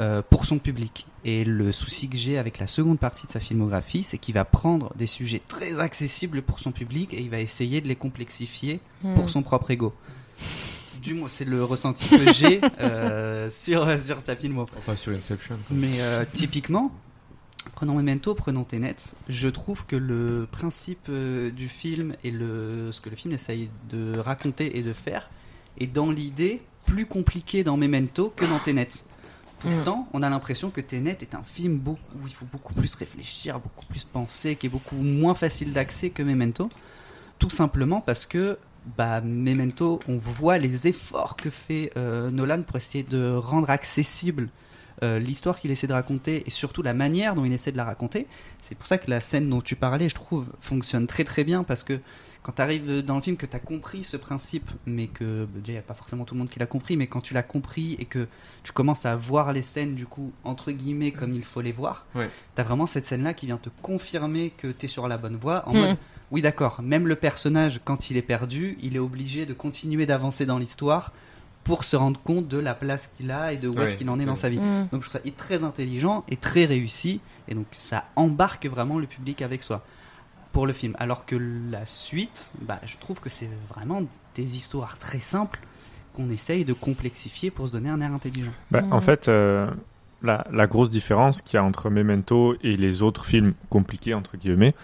euh, pour son public. Et le souci que j'ai avec la seconde partie de sa filmographie, c'est qu'il va prendre des sujets très accessibles pour son public et il va essayer de les complexifier Mm. pour son propre ego. Du moins, c'est le ressenti que j'ai euh, sur, sur sa filmo. Enfin sur Inception. quoi. Mais euh, typiquement, prenons Memento, prenons Tenet, je trouve que le principe euh, du film et le, ce que le film essaye de raconter et de faire est dans l'idée plus compliqué dans Memento que dans Tenet. Pourtant, on a l'impression que Tenet est un film beaucoup, où il faut beaucoup plus réfléchir, beaucoup plus penser, qui est beaucoup moins facile d'accès que Memento. Tout simplement parce que bah, Memento, on voit les efforts que fait euh, Nolan pour essayer de rendre accessible euh, l'histoire qu'il essaie de raconter et surtout la manière dont il essaie de la raconter. C'est pour ça que la scène dont tu parlais, je trouve, fonctionne très très bien parce que quand tu arrives dans le film que tu as compris ce principe, mais que bah, déjà il n'y a pas forcément tout le monde qui l'a compris, mais quand tu l'as compris et que tu commences à voir les scènes du coup entre guillemets comme il faut les voir, Ouais. tu as vraiment cette scène-là qui vient te confirmer que tu es sur la bonne voie en Hmm. mode oui d'accord, même le personnage quand il est perdu, il est obligé de continuer d'avancer dans l'histoire pour se rendre compte de la place qu'il a et de où Ouais, est-ce qu'il en est dans sa vie. Mm. Donc je trouve ça très intelligent et très réussi et donc ça embarque vraiment le public avec soi pour le film. Alors que la suite, bah, je trouve que c'est vraiment des histoires très simples qu'on essaye de complexifier pour se donner un air intelligent. Bah. En fait, euh, la, la grosse différence qu'il y a entre Memento et les autres films compliqués, entre guillemets,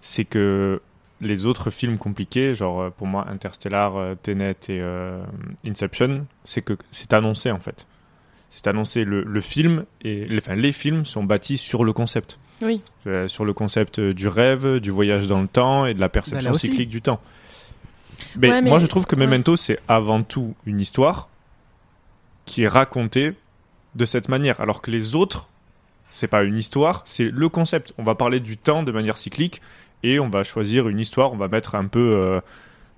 c'est que les autres films compliqués, genre euh, pour moi Interstellar, euh, Tenet et euh, Inception, c'est que c'est annoncé en fait. C'est annoncé le, le film et les, enfin, les films sont bâtis sur le concept. Oui. Euh, sur le concept euh, du rêve, du voyage dans le temps et de la perception Bah, cyclique du temps. Mais, Ouais, mais- moi je trouve que ouais. Memento c'est avant tout une histoire qui est racontée de cette manière, alors que les autres c'est pas une histoire, c'est le concept. On va parler du temps de manière cyclique et on va choisir une histoire, on va mettre un peu euh,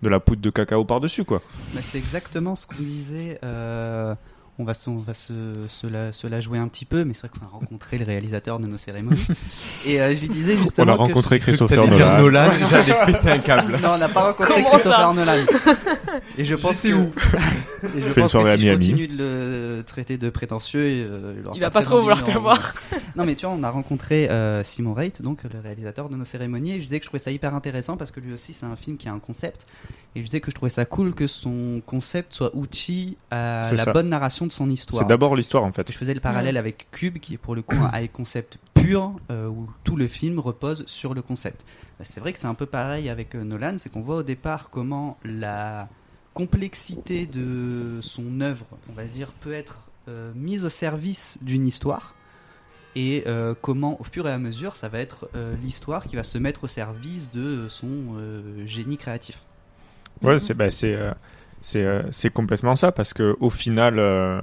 de la poudre de cacao par dessus quoi. Bah, c'est exactement ce qu'on disait. euh, on va, se, on va se, se la, se la jouer un petit peu, mais c'est vrai qu'on a rencontré le réalisateur de nos cérémonies. et euh, je lui disais justement. On a rencontré que Christopher Nolan. Nolan, j'allais péter un câble. Non, on n'a pas rencontré Comment Christopher Nolan. Et je pense que. Où Et je Fais pense que si je continue de le traiter de prétentieux, euh, aura Il va pas trop vouloir te voir. Non, mais tu vois, on a rencontré euh, Simon Reit, donc le réalisateur de nos cérémonies, et je disais que je trouvais ça hyper intéressant parce que lui aussi, c'est un film qui a un concept. Et je disais que je trouvais ça cool que son concept soit outil à la ça. bonne narration de son histoire. C'est d'abord l'histoire en fait. Je faisais le parallèle avec Cube, qui est pour le coup un high concept pur, euh, où tout le film repose sur le concept. Bah, c'est vrai que c'est un peu pareil avec euh, Nolan, c'est qu'on voit au départ comment la complexité de son œuvre, on va dire, peut être euh, mise au service d'une histoire. Et euh, comment, au fur et à mesure, ça va être euh, l'histoire qui va se mettre au service de son euh, génie créatif. Ouais, Mhm. c'est bah, c'est euh, c'est complètement ça parce que au final euh,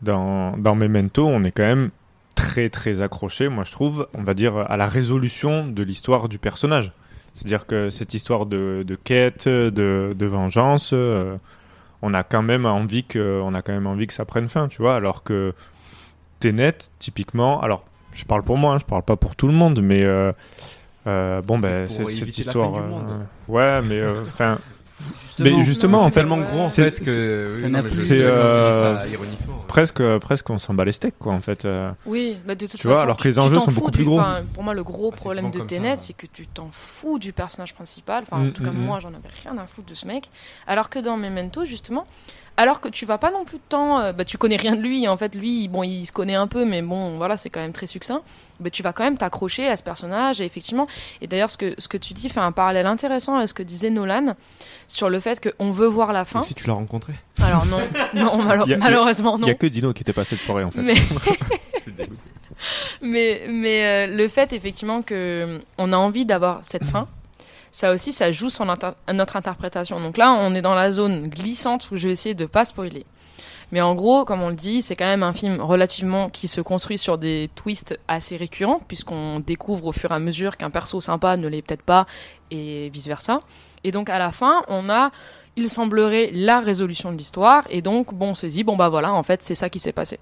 dans dans Memento, on est quand même très très accroché, moi je trouve, on va dire à la résolution de l'histoire du personnage. C'est-à-dire que cette histoire de, de quête, de, de vengeance, euh, on a quand même envie que on a quand même envie que ça prenne fin, tu vois, alors que Tenet typiquement, alors je parle pour moi, hein, je parle pas pour tout le monde, mais euh, euh, bon ben cette histoire ouais, mais euh, enfin mais justement, Non, en fait, tellement gros en c'est- fait que. c'est- oui, euh, presque presque on s'en bat les steaks quoi en fait euh. Oui, bah de toute Tu vois, alors que les enjeux t'en sont beaucoup du- plus gros. Pour moi, le gros Ah, problème de Tenet, c'est que tu t'en fous du personnage principal. Enfin, en Mm, tout cas, mm, moi, j'en avais rien à foutre de ce mec. Alors que dans Memento, justement, alors que tu vas pas non plus tant, euh, bah, tu connais rien de lui. En fait, lui, bon, il se connaît un peu, mais bon, voilà, c'est quand même très succinct. Bah, tu vas quand même t'accrocher à ce personnage. Et effectivement, et d'ailleurs, ce que ce que tu dis fait un parallèle intéressant à ce que disait Nolan sur le fait qu'on veut voir la fin. Si tu l'as rencontré. Alors non, non, Il a- malheureusement Il non. y a que Dino qui était passé de soirée en fait. Mais- Je suis dégoûté. Mais, mais euh, le fait effectivement que on a envie d'avoir cette fin, ça aussi, ça joue sur notre interprétation. Donc là, on est dans la zone glissante où je vais essayer de pas spoiler. Mais en gros, comme on le dit, c'est quand même un film relativement qui se construit sur des twists assez récurrents, puisqu'on découvre au fur et à mesure qu'un perso sympa ne l'est peut-être pas, et vice versa. Et donc à la fin, on a, il semblerait, la résolution de l'histoire, et donc bon, on se dit bon bah voilà, en fait, c'est ça qui s'est passé.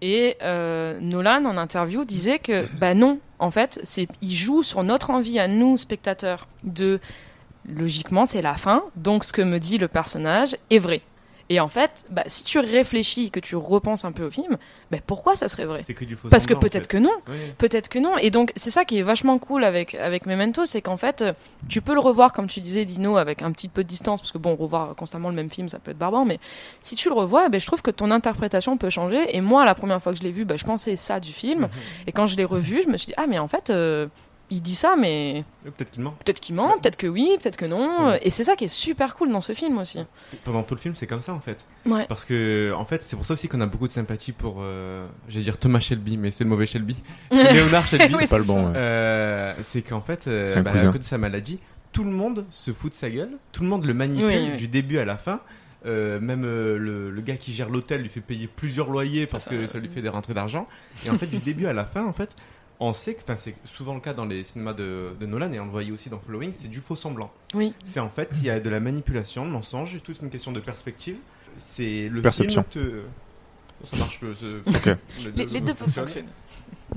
Et euh, Nolan, en interview, disait que bah non, en fait, il joue sur notre envie à nous spectateurs de logiquement c'est la fin, donc ce que me dit le personnage est vrai. Et en fait, bah, si tu réfléchis, que tu repenses un peu au film, bah, pourquoi ça serait vrai que du faux Parce que en peut-être fait. que non. Oui. Peut-être que non. Et donc, c'est ça qui est vachement cool avec, avec Memento, c'est qu'en fait, tu peux le revoir, comme tu disais, Dino, avec un petit peu de distance, parce que bon, revoir constamment le même film, ça peut être barbant, mais si tu le revois, ben, je trouve que ton interprétation peut changer. Et moi, la première fois que je l'ai vu, ben, je pensais ça du film. Et quand je l'ai revu, je me suis dit, ah, mais en fait, euh, il dit ça, mais Oui, Peut-être qu'il ment. peut-être qu'il ment, peut-être que oui, peut-être que non. Ouais. Et c'est ça qui est super cool dans ce film aussi. Pendant tout le film, c'est comme ça en fait. Ouais. Parce que, en fait, c'est pour ça aussi qu'on a beaucoup de sympathie pour, euh, j'allais dire Thomas Shelby, mais c'est le mauvais Shelby. Léonard Shelby. Oui, C'est pas le bon. Euh, c'est qu'en fait, euh, bah, à cause de sa maladie, tout le monde se fout de sa gueule, tout le monde le manipule Oui, oui. du début à la fin. Euh, même euh, le, le gars qui gère l'hôtel lui fait payer plusieurs loyers parce que ça lui fait des rentrées d'argent. Et en fait, du début à la fin, en fait, on sait que, enfin, c'est souvent le cas dans les cinémas de, de Nolan et on le voyait aussi dans Following, c'est du faux semblant. Oui. C'est en fait, il y a de la manipulation, de mensonge, toute une question de perspective. C'est le Perception. film te- Ça marche. ce- Ok. Les, les deux peuvent fonctionner.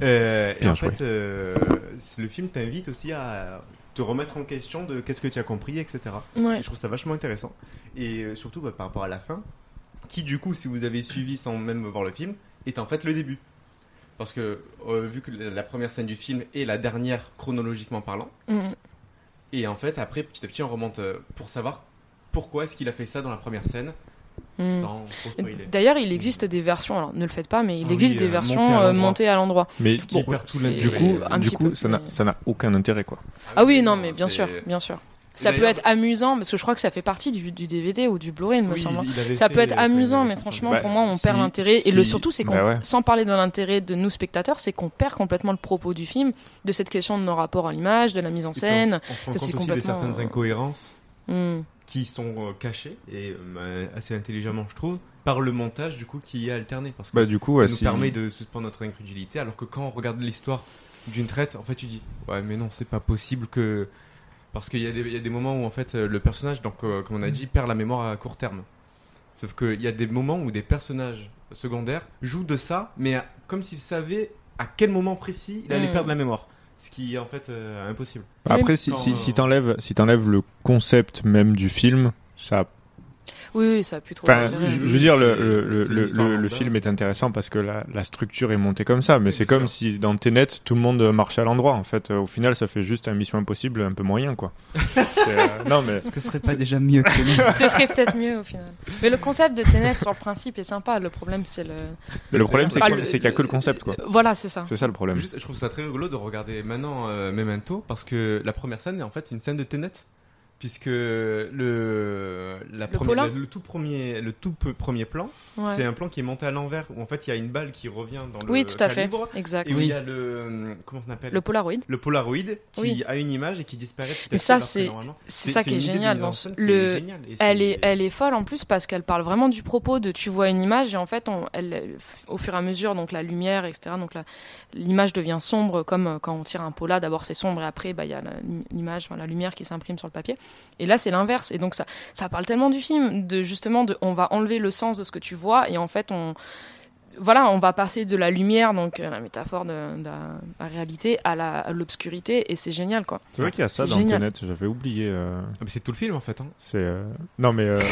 Euh, et en joué. fait, euh, c'est- le film t'invite aussi à te remettre en question de qu'est-ce que tu as compris, etc. Ouais. Et je trouve ça vachement intéressant. Et euh, surtout bah, par rapport à la fin, qui du coup, si vous avez suivi sans même voir le film, est en fait le début. Parce que euh, vu que la première scène du film est la dernière chronologiquement parlant, Mm. et en fait après petit à petit on remonte euh, pour savoir pourquoi est-ce qu'il a fait ça dans la première scène, Mm. D'ailleurs, il existe des versions, alors ne le faites pas, mais il Ah oui, existe des euh, versions montées à l'endroit. Mais Qui Bon, perd tout du coup, un du coup peu, ça n'a mais- ça n'a aucun intérêt quoi. Ah oui, non, non, mais bien sûr, bien sûr. Ça peut être amusant, parce que je crois que ça fait partie du, du DVD ou du Blu-ray, il me Oui, semble. il avait Ça fait peut être amusant, mais franchement, Bah, pour moi, on si- perd l'intérêt. Et le surtout, c'est qu'on, bah ouais. sans parler de l'intérêt de nous spectateurs, c'est qu'on perd complètement le propos du film, de cette question de nos rapports à l'image, de la mise en scène. on, on se rend que compte c'est aussi de certaines euh, incohérences Hmm. qui sont euh, cachées et euh, assez intelligemment je trouve par le montage du coup qui est alterné parce que Bah du coup, ça ouais, nous si- permet de suspendre notre incrédulité alors que quand on regarde l'histoire d'une traite en fait tu dis ouais mais non c'est pas possible que parce qu'il y, a des- il y a des moments où en fait euh, le personnage donc euh, comme on a dit perd la mémoire à court terme sauf qu'il y a des moments où des personnages secondaires jouent de ça mais à- comme s'ils savaient à quel moment précis il allait Mm. perdre la mémoire ce qui est en fait euh, impossible Après, si, si, si t'enlèves si t'enlèves le concept même du film, ça. Oui, oui, ça a pu trop Enfin, je, veux dire, le, film est intéressant parce que la, la structure est montée comme ça, mais Oui, c'est comme sûr. si dans Tenet, tout le monde marchait à l'endroit. En fait, au final, ça fait juste un Mission Impossible un peu moyen, quoi. Euh, non, mais Est-ce que ce serait pas déjà mieux que Ce serait peut-être mieux au final. Mais le concept de Tenet, sur le principe, est sympa. Le problème, c'est le. mais le problème, c'est Pas qu'il le- c'est qu'il y a que le concept, quoi. Euh, Voilà, c'est ça. C'est ça le problème. Juste, je trouve ça très rigolo de regarder maintenant euh, Memento parce que la première scène est en fait une scène de Tenet puisque le la Le première- le, le tout premier le tout premier plan Ouais. c'est un plan qui est monté à l'envers où en fait il y a une balle qui revient dans le Oui, tout à fait. Exact. et où il Oui. y a le comment on appelle Le Polaroid. le Polaroid qui Oui. a une image et qui disparaît petit à petit, ça, c'est c'est ça qui est génial. dans ce- le, elle est, elle est folle en plus parce qu'elle parle vraiment du propos de tu vois une image et en fait, on, elle, au fur et à mesure, donc la lumière, etc. Donc la- l'image devient sombre comme euh, quand on tire un pola. D'abord c'est sombre et après bah, il y a la- l'image, enfin, la lumière qui s'imprime sur le papier. Et là c'est l'inverse. Et donc ça, ça parle tellement du film, de justement de, on va enlever le sens de ce que tu vois et en fait on voilà, on va passer de la lumière, donc euh, la métaphore de, de la réalité, à l'obscurité, et c'est génial, quoi. C'est vrai qu'il y a ça dans génial. Tenet, j'avais oublié. euh, Ah, mais c'est tout le film en fait hein. c'est euh, non mais euh,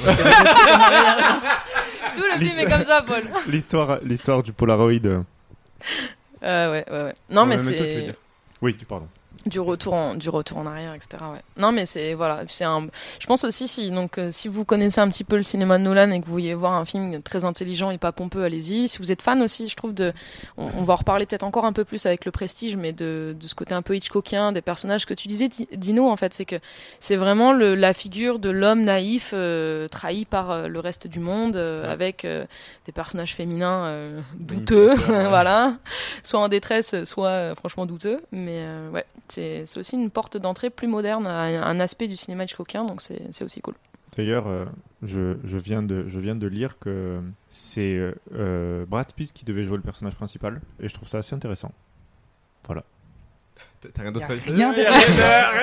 Tout le film est comme ça, Paul. l'histoire l'histoire du Polaroid. ouais, ouais, ouais. Non, mais veux c'est. Oui, pardon. Du retour en du retour en arrière, etc. Ouais. Non, mais c'est voilà, c'est un. Je pense aussi si donc euh, si vous connaissez un petit peu le cinéma de Nolan et que vous voulez voir un film très intelligent et pas pompeux, allez-y. Si vous êtes fan aussi, je trouve de, on, on va en reparler peut-être encore un peu plus avec le Prestige, mais de, de ce côté un peu Hitchcockien des personnages que tu disais, Di- Dino en fait, c'est que c'est vraiment le, la figure de l'homme naïf euh, trahi par euh, le reste du monde, Ouais. avec des personnages féminins douteux, voilà, soit en détresse, soit franchement douteux. Mais ouais, c'est c'est aussi une porte d'entrée plus moderne à un aspect du cinéma Hitchcockien, donc c'est c'est aussi cool. D'ailleurs, euh, je, je, viens de, je viens de lire que c'est euh, euh, Brad Pitt qui devait jouer le personnage principal, et je trouve ça assez intéressant. Voilà. T'as- rien d'autre à dire rien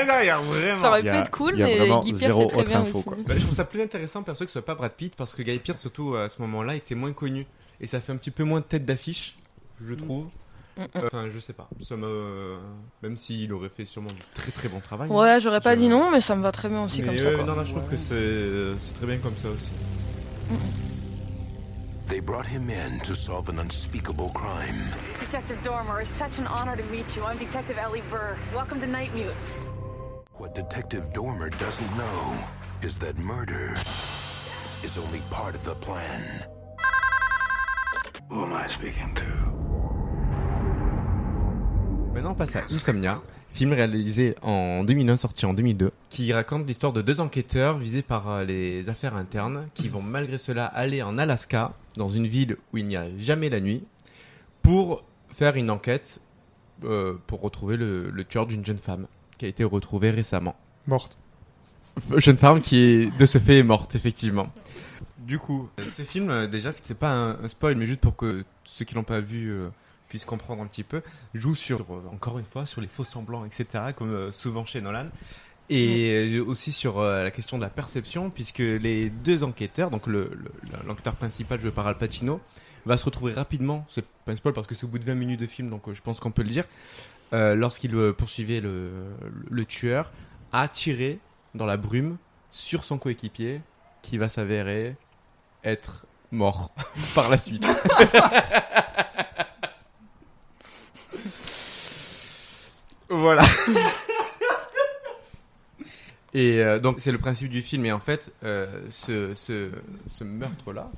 derrière. Vraiment. Ça aurait pu être cool, mais Guy zéro c'est très bien info, aussi. quoi. Bah, je trouve ça plus intéressant perso que ce soit pas Brad Pitt parce que Guy Pearce surtout à ce moment-là était moins connu et ça fait un petit peu moins de tête d'affiche je trouve Mm, enfin je sais pas ça me même s'il aurait fait sûrement du très très bon travail hein. Ouais, j'aurais pas Je- dit non, mais ça me va très bien aussi Mais, comme ça. euh, quoi. non non je trouve que c'est c'est très bien comme ça aussi They brought him in to solve an unspeakable crime. Detective Dormer, it's such an honor to meet you. I'm Detective Ellie Burr. Welcome to Nightmute. What Detective Dormer doesn't know is that murder is only part of the plan. Who am I speaking to? Maintenant, on passe à Insomnia, film réalisé en 2001, sorti en 2002, qui raconte l'histoire de deux enquêteurs visés par euh, les affaires internes, qui vont malgré cela aller en Alaska, dans une ville où il n'y a jamais la nuit, pour faire une enquête euh, pour retrouver le, le tueur d'une jeune femme qui a été retrouvée récemment. Morte. Jeune femme qui est de ce fait est morte, effectivement. Du coup, euh, ce film, déjà, c'est pas un, un spoil, mais juste pour que ceux qui l'ont pas vu euh, puissent comprendre un petit peu, joue sur, encore une fois, sur les faux semblants, etc., comme euh, souvent chez Nolan. Et euh, aussi sur euh, la question de la perception, puisque les deux enquêteurs, donc le- le- l'enquêteur principal joué par Al Pacino, va se retrouver rapidement, c'est pas un spoil parce que c'est au bout de 20 minutes de film, donc je pense qu'on peut le dire, euh, lorsqu'il poursuivait le, le tueur, a tiré dans la brume sur son coéquipier, qui va s'avérer être mort par la suite. voilà. Et euh, donc c'est le principe du film et en fait euh, ce, ce, ce meurtre-là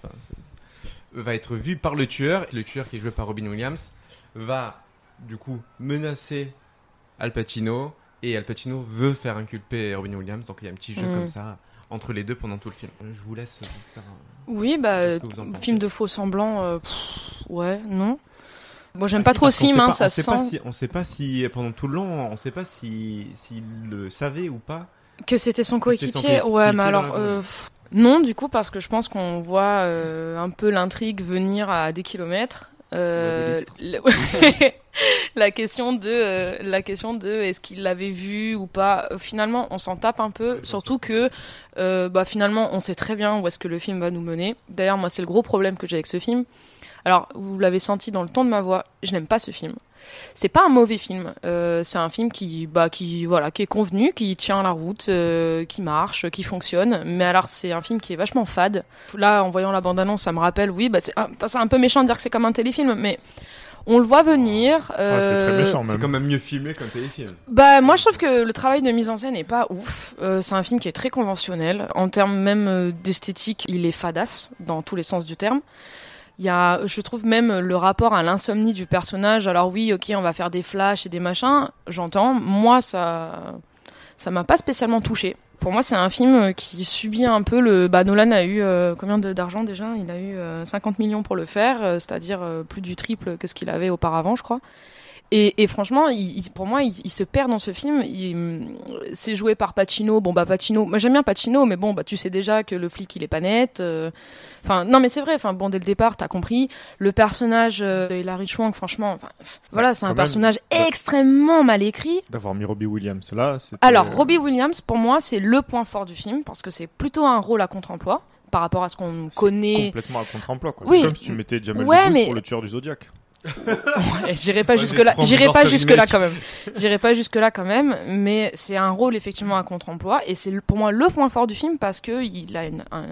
va être vu par le tueur. Le tueur qui est joué par Robin Williams va du coup menacer Al Pacino et Al Pacino veut faire inculper Robin Williams. Donc il y a un petit jeu Mm. comme ça entre les deux pendant tout le film. Je vous laisse faire un- Oui, bah, film de faux semblants, euh, ouais, non. Moi, j'aime Ah, pas si, trop ce film, hein, pas- ça on sait sent. pas si- on sait pas si pendant tout le long, on sait pas si s'il le savait ou pas. que c'était son coéquipier. Ouais, mais alors, euh, pff, non, du coup, parce que je pense qu'on voit euh, un peu l'intrigue venir à des kilomètres. Euh, la question de euh, la question de est-ce qu'il l'avait vu ou pas? Finalement on s'en tape un peu surtout que euh, bah finalement on sait très bien où est-ce que le film va nous mener. D'ailleurs moi c'est le gros problème que j'ai avec ce film alors vous l'avez senti dans le ton de ma voix je n'aime pas ce film c'est pas un mauvais film Euh, c'est un film qui bah qui voilà qui est convenu qui tient la route euh, qui marche qui fonctionne mais alors c'est un film qui est vachement fade là en voyant la bande annonce ça me rappelle oui bah c'est un, c'est un peu méchant de dire que c'est comme un téléfilm mais on le voit venir. euh, C'est quand même mieux filmé qu'un téléfilm. bah moi je trouve que le travail de mise en scène est pas ouf. Euh, c'est un film qui est très conventionnel en termes même euh, d'esthétique, il est fadasse dans tous les sens du terme. Il je trouve même le rapport à l'insomnie du personnage. Alors oui, ok, on va faire des flashs et des machins, j'entends. Moi, ça, ça m'a pas spécialement touché. Pour moi, c'est un film euh, qui subit un peu le. Bah, Nolan a eu euh, combien d'argent déjà? Il a eu euh, 50 millions pour le faire, euh, c'est-à-dire euh, plus du triple que ce qu'il avait auparavant, je crois. Et, et franchement, il, il- pour moi, il, il se perd dans ce film. Il- C'est joué par Pacino. Bon, bah Pacino. Moi, j'aime bien Pacino, mais bon, bah tu sais déjà que le flic, il est pas net. euh, Enfin, non, mais c'est vrai. Enfin, bon, dès le départ, t'as compris. Le personnage euh, de Hilary Swank, franchement, enfin, pff, voilà, c'est un même, personnage bah- extrêmement mal écrit. D'avoir mis Robbie Williams là, Alors, Robbie Williams, pour moi, c'est le point fort du film parce que c'est plutôt un rôle à contre-emploi par rapport à ce qu'on connaît. complètement à contre-emploi. quoi. Oui. C'est comme si tu mettais Jamel Ouais, mais- pour le tueur du Zodiac. Ouais, J'irai pas Ouais, jusque là. J'irai pas jusque là quand même. J'irai pas jusque là quand même. Mais c'est un rôle effectivement à contre-emploi et c'est pour moi le point fort du film parce que il a une, un-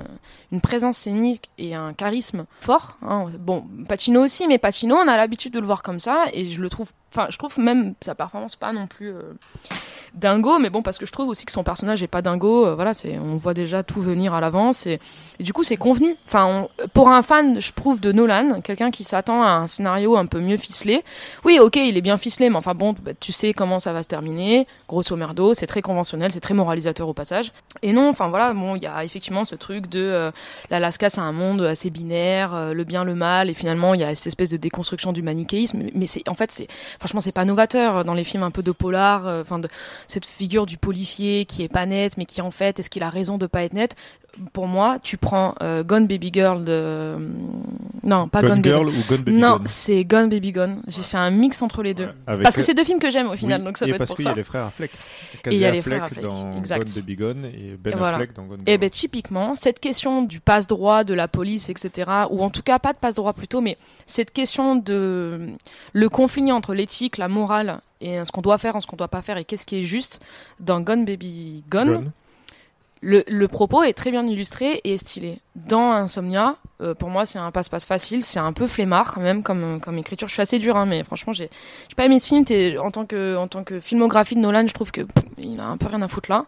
une présence scénique et un charisme fort. hein. Bon, Pacino aussi, mais Pacino, on a l'habitude de le voir comme ça et je le trouve. Enfin, je trouve même sa performance pas non plus. euh, dingo, mais bon, parce que je trouve aussi que son personnage est pas dingo. euh, voilà, c'est, on voit déjà tout venir à l'avance et, du coup, c'est convenu. Enfin, on- pour un fan, je trouve de Nolan, quelqu'un qui s'attend à un scénario un peu mieux ficelé. Oui, ok, il est bien ficelé, mais enfin bon, bah, tu sais comment ça va se terminer. Grosso merdo, c'est très conventionnel, c'est très moralisateur au passage. Et non, enfin voilà, bon, il y a effectivement ce truc de euh, l'Alaska, c'est un monde assez binaire, euh, le bien, le mal, et finalement, il y a cette espèce de déconstruction du manichéisme. Mais- Mais c'est, en fait, c'est, franchement, c'est pas novateur euh, dans les films un peu de polar, euh, enfin de cette figure du policier qui est pas net, mais qui en fait, est-ce qu'il a raison de pas être net? Pour moi, tu prends euh, Gone Baby Girl de, non, pas Gone Gone, Girl Baby ou Gone Baby Non, c'est Gone Baby Gone. J'ai fait un mix entre les deux. Parce que c'est deux films que j'aime au final, Oui, donc ça et peut être parce pour qu'il ça. y a les frères Affleck. Et il y a les frères Affleck, dans exact. Gone Baby Gone et Ben Et voilà. Affleck dans Gone Et Girl. ben typiquement, cette question du passe-droit de la police, etc., ou en tout cas pas de passe-droit plutôt, mais cette question de le conflit entre l'éthique, la morale et ce qu'on doit faire, ce qu'on doit pas faire et qu'est-ce qui est juste dans Gone Baby Gone. Gone. Le, le propos est très bien illustré et stylé. Dans Insomnia, euh, pour moi, c'est un passe-passe facile, c'est un peu flemmard, même comme, comme écriture. Je suis assez dur, hein, mais franchement, j'ai j'ai pas aimé ce film. En tant, que, en tant que filmographie de Nolan, je trouve que pff, il a un peu rien à foutre là.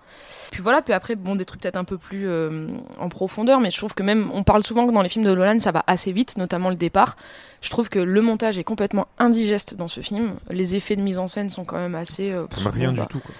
Puis voilà, puis après, bon, des trucs peut-être un peu plus euh, en profondeur, mais je trouve que même, on parle souvent que dans les films de Nolan, ça va assez vite, notamment le départ. Je trouve que le montage est complètement indigeste dans ce film. Les effets de mise en scène sont quand même assez. euh, rien bon, du bah, tout. Quoi.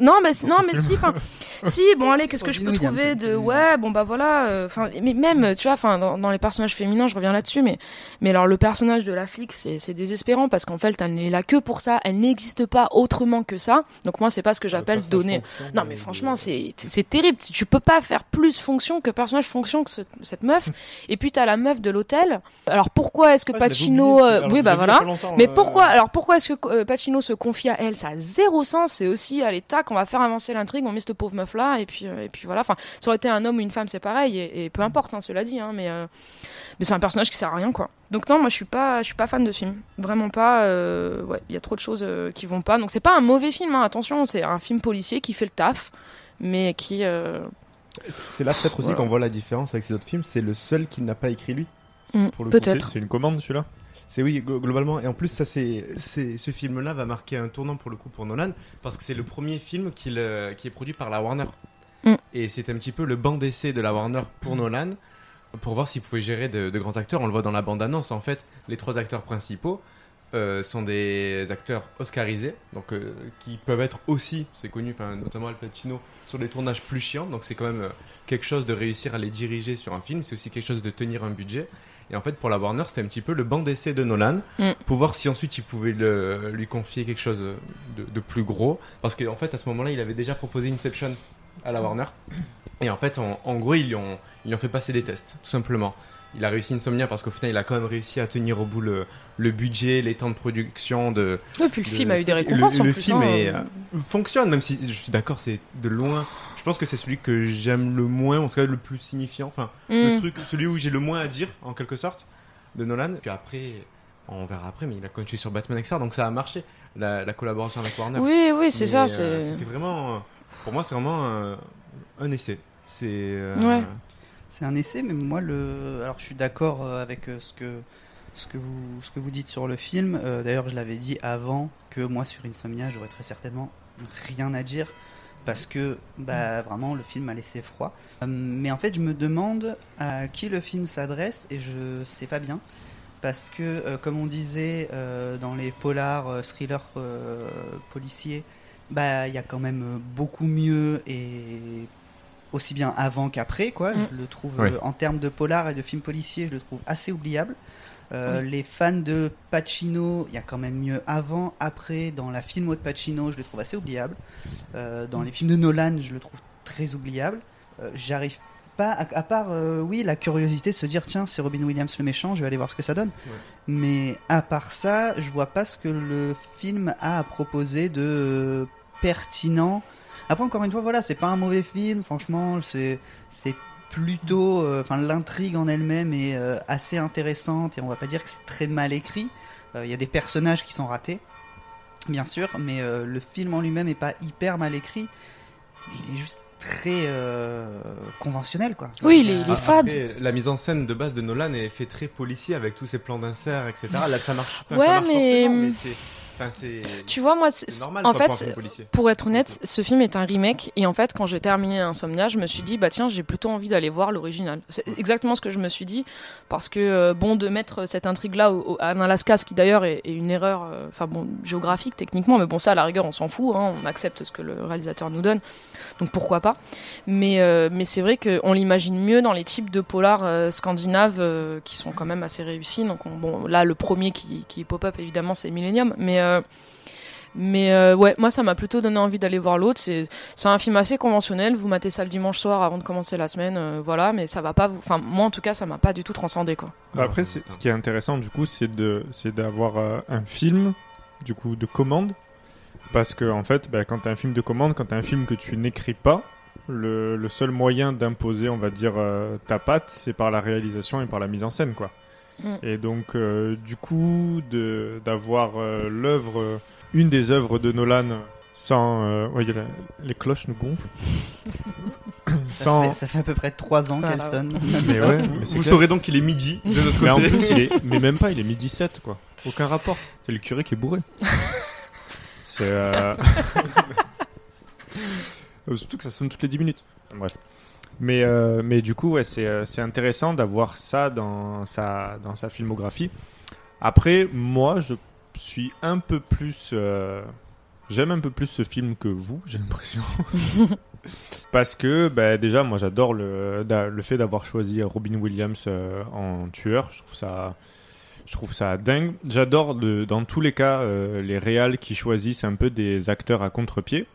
Non, mais, non, mais si, enfin, si, bon, allez, qu'est-ce que je peux trouver de, ouais, bon, bah voilà, euh, enfin, mais même, tu vois, enfin, dans, dans les personnages féminins, je reviens là-dessus, mais, mais alors, le personnage de la flic, c'est, désespérant parce qu'en fait, elle n'est là que pour ça, elle n'existe pas autrement que ça. Donc, moi, c'est pas ce que j'appelle donner. Non, mais franchement, c'est, c'est terrible. Tu peux pas faire plus fonction que personnage fonction que ce- cette meuf. Et puis, t'as la meuf de l'hôtel. Alors, pourquoi est-ce que Ouais, Pacino, oublié, euh, oui, bah voilà. Mais euh, pourquoi, alors pourquoi est-ce que euh, Pacino se confie à elle? Ça a zéro sens. C'est aussi à l'état qu'on va faire avancer l'intrigue. On met cette pauvre meuf là, et puis, euh, et puis voilà. Enfin, ça aurait été un homme ou une femme, c'est pareil. Et, et peu importe, hein, cela dit. Hein, mais, euh, mais c'est un personnage qui sert à rien, quoi. Donc non, moi je suis pas, je suis pas fan de ce film. Vraiment pas. euh, ouais, il y a trop de choses euh, qui vont pas. Donc c'est pas un mauvais film. hein, attention, c'est un film policier qui fait le taf, mais qui. euh, C'est là peut-être aussi Voilà. qu'on voit la différence avec ces autres films. C'est le seul qu'il n'a pas écrit lui. Mm, pour le peut-être. C'est c'est une commande celui-là C'est oui, glo- globalement. Et en plus, ça, c'est, ce film-là va marquer un tournant pour le coup pour Nolan, parce que c'est le premier film euh, qui est produit par la Warner. Mm. Et c'est un petit peu le banc d'essai de la Warner pour Nolan, pour voir s'il pouvait gérer de, de grands acteurs. On le voit dans la bande-annonce. En fait, les trois acteurs principaux euh, sont des acteurs oscarisés, donc euh, qui peuvent être aussi, c'est connu, notamment Al Pacino, sur des tournages plus chiants. Donc c'est quand même euh, quelque chose de réussir à les diriger sur un film. C'est aussi quelque chose de tenir un budget. Et en fait, pour la Warner, c'était un petit peu le banc d'essai de Nolan, Mm. pour voir si ensuite il pouvait le- lui confier quelque chose de, de plus gros. Parce qu'en fait, à ce moment-là, il avait déjà proposé Inception à la Warner. Et en fait, en, en gros, ils lui, ont, ils lui ont fait passer des tests, tout simplement. Il a réussi Insomnia parce qu'au final, il a quand même réussi à tenir au bout le, le budget, les temps de production. De, Et puis le de- film a eu des le- récompenses en le plus, film hein. est, euh, fonctionne, même si je suis d'accord, c'est de loin. Je pense que c'est celui que j'aime le moins, en tout cas le plus signifiant. Enfin, le Mm. truc, celui où j'ai le moins à dire, en quelque sorte, de Nolan. Puis après, on verra après, mais il a continué sur Batman etc. donc ça a marché, la, la collaboration avec Warner. Oui, oui, c'est ça, euh, C'était vraiment, euh, pour moi, c'est vraiment euh, un essai. C'est. euh, Ouais. C'est un essai, mais moi, le... alors je suis d'accord euh, avec euh, ce que, ce, que vous, ce que vous dites sur le film. Euh, D'ailleurs, je l'avais dit avant que moi, sur Insomnia, j'aurais très certainement rien à dire parce que bah, vraiment le film m'a laissé froid. Euh, mais en fait, je me demande à qui le film s'adresse et je sais pas bien. Parce que, euh, comme on disait dans les polars, thrillers policiers, bah il y a quand même beaucoup mieux et aussi bien avant qu'après, quoi. Mm. Je le trouve euh, en termes de polar et de films policiers, je le trouve assez oubliable. Euh, Oui. Les fans de Pacino, il y a quand même mieux avant, après. Dans la filmo de Pacino, je le trouve assez oubliable. Euh, dans les films de Nolan, je le trouve très oubliable. Euh, J'arrive pas, à, à part, euh, oui, la curiosité de se dire, tiens, c'est Robin Williams le méchant, je vais aller voir ce que ça donne. Mais à part ça, je vois pas ce que le film a à proposer de euh, pertinent. Après, encore une fois, voilà, c'est pas un mauvais film, franchement, c'est c'est plutôt, euh, enfin, l'intrigue en elle-même est euh, assez intéressante et on va pas dire que c'est très mal écrit. Euh, Il y a des personnages qui sont ratés, bien sûr, mais euh, le film en lui-même est pas hyper mal écrit. Mais il est juste très euh, conventionnel, quoi. Oui, il est, il est Ah, fade. après, la mise en scène de base de Nolan est fait très policier avec tous ses plans d'insert, etc. Là, ça marche. Enfin, Ouais, ça marche mais- forcément, mais c'est. Enfin. Tu vois, moi, normal, en pour fait, pour être honnête, ce film est un remake. Et en fait, quand j'ai terminé Insomnia, je me suis dit, bah tiens, j'ai plutôt envie d'aller voir l'original. C'est exactement ce que je me suis dit. Parce que, euh, bon, de mettre cette intrigue-là en Alaska, ce qui d'ailleurs est, est une erreur, euh, enfin bon, géographique techniquement, mais bon, ça, à la rigueur, on s'en fout. hein, on accepte ce que le réalisateur nous donne. Donc pourquoi pas. Mais, euh, mais c'est vrai qu'on l'imagine mieux dans les types de polars euh, scandinaves qui sont quand même assez réussis. Donc on- bon, là, le premier qui, qui pop-up, évidemment, c'est Millennium. Mais. Euh, mais euh, ouais, moi ça m'a plutôt donné envie d'aller voir l'autre. C'est un film assez conventionnel. Vous matez ça le dimanche soir avant de commencer la semaine, euh, voilà. Mais ça va pas. Enfin, moi en tout cas, ça m'a pas du tout transcendé quoi. Bah, Après, ce qui est intéressant, du coup, c'est de, c'est d'avoir un film, du coup, de commande. Parce que, en fait, bah, quand tu as un film de commande, quand tu as un film que tu n'écris pas, le, le seul moyen d'imposer, on va dire, ta patte, c'est par la réalisation et par la mise en scène, quoi. Mm. Et donc, euh, du coup, de, d'avoir euh, l'œuvre, une des œuvres de Nolan sans. euh, ouais, la- les cloches nous gonflent. Ça, sans. fait, ça fait à peu près 3 ans Voilà. qu'elle sonne. Mais ouais, mais Vous clair. saurez donc qu'il est midi de notre Mais en côté. plus, il est... mais même pas, il est midi 7, quoi. Aucun rapport. C'est le curé qui est bourré. C'est. euh, Surtout que ça sonne toutes les 10 minutes. Bref. Mais, euh, mais du coup, ouais, c'est euh, c'est intéressant d'avoir ça dans sa, dans sa filmographie. Après, moi, je suis un peu plus. euh, j'aime un peu plus ce film que vous, j'ai l'impression. Parce que bah, déjà, moi j'adore le, le fait d'avoir choisi Robin Williams euh, en tueur. Je trouve ça, je trouve ça dingue. J'adore dans tous les cas euh, les réals qui choisissent un peu des acteurs à contre-pied.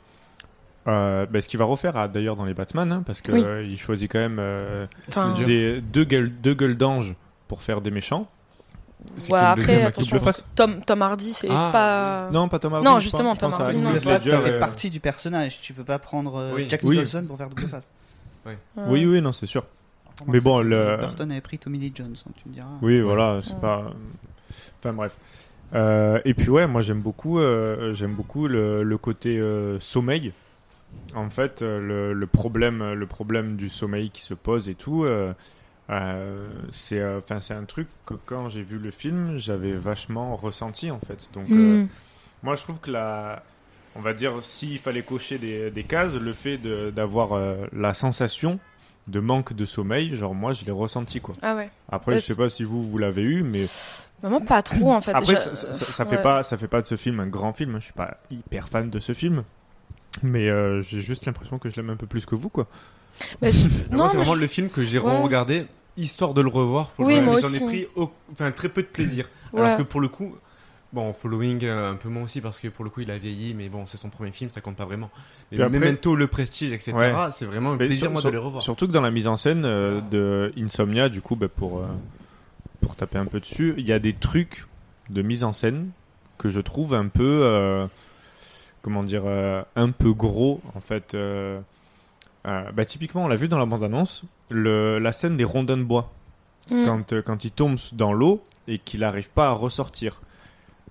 Euh, bah, ce qu'il va refaire ah, d'ailleurs dans les Batman, hein, parce qu'il Oui. choisit quand même euh, Enfin- des, deux gueules, deux gueules d'ange pour faire des méchants. Ouais, après, attention. Tom, Tom Hardy, c'est Ah. pas. Non, pas Tom Hardy, Non, justement, Tom Hardy. Non. Face, ça fait euh, partie du personnage. Tu peux pas prendre euh, Oui. Jack Oui. Nicholson pour faire double face. Oui, oui, non, c'est sûr. Mais bon, le. Burton avait pris Tommy Lee Jones, donc tu me diras. Oui, voilà, c'est Ouais. pas. Enfin bref. Euh, et puis ouais, moi j'aime beaucoup, euh, j'aime beaucoup le, le côté euh, sommeil. En fait, euh, le, le problème, le problème du sommeil qui se pose et tout, euh, euh, c'est, euh, enfin c'est un truc que quand j'ai vu le film, j'avais vachement ressenti en fait. Donc euh, Mm. moi je trouve que la, on va dire s'il fallait cocher des, des cases, le fait d'avoir euh, la sensation de manque de sommeil, genre moi je l'ai ressenti quoi. Ah ouais. Après, je sais pas si vous vous l'avez eu, mais Bah, moi, pas trop, en fait. Après, ça, ça- euh, fait pas, ça fait pas de ce film un grand film. Je suis pas hyper fan de ce film, mais euh, j'ai juste l'impression que je l'aime un peu plus que vous, quoi. Bah, je- non, c'est vraiment je- le film que j'ai Ouais. regardé histoire de le revoir. Pour Oui, le... moi J'en ai pris au- enfin, très peu de plaisir. Ouais. Alors que pour le coup, bon, Following, euh, un peu moins aussi parce que pour le coup, il a vieilli, mais bon, c'est son premier film, ça compte pas vraiment. Mais après- Memento, Le Prestige, etc., Ouais. c'est vraiment un Mais plaisir, sur- moi, sur- de les revoir. Surtout que dans la mise en scène euh, de Insomnia, du coup, bah, pour, euh, pour taper un peu dessus, il y a des trucs de mise en scène que je trouve un peu, euh, comment dire, euh, un peu gros, en fait. euh, euh, bah, typiquement, on l'a vu dans la bande-annonce, la scène des rondins de bois. Mm. Quand, quand il tombe dans l'eau et qu'il n'arrive pas à ressortir.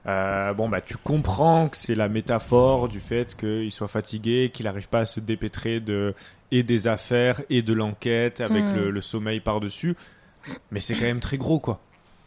Euh, bon, bah, tu comprends que c'est la métaphore du fait qu'il soit fatigué, qu'il n'arrive pas à se dépêtrer de, et des affaires et de l'enquête avec Mm. le, le sommeil par-dessus. Mais c'est quand même très gros, quoi.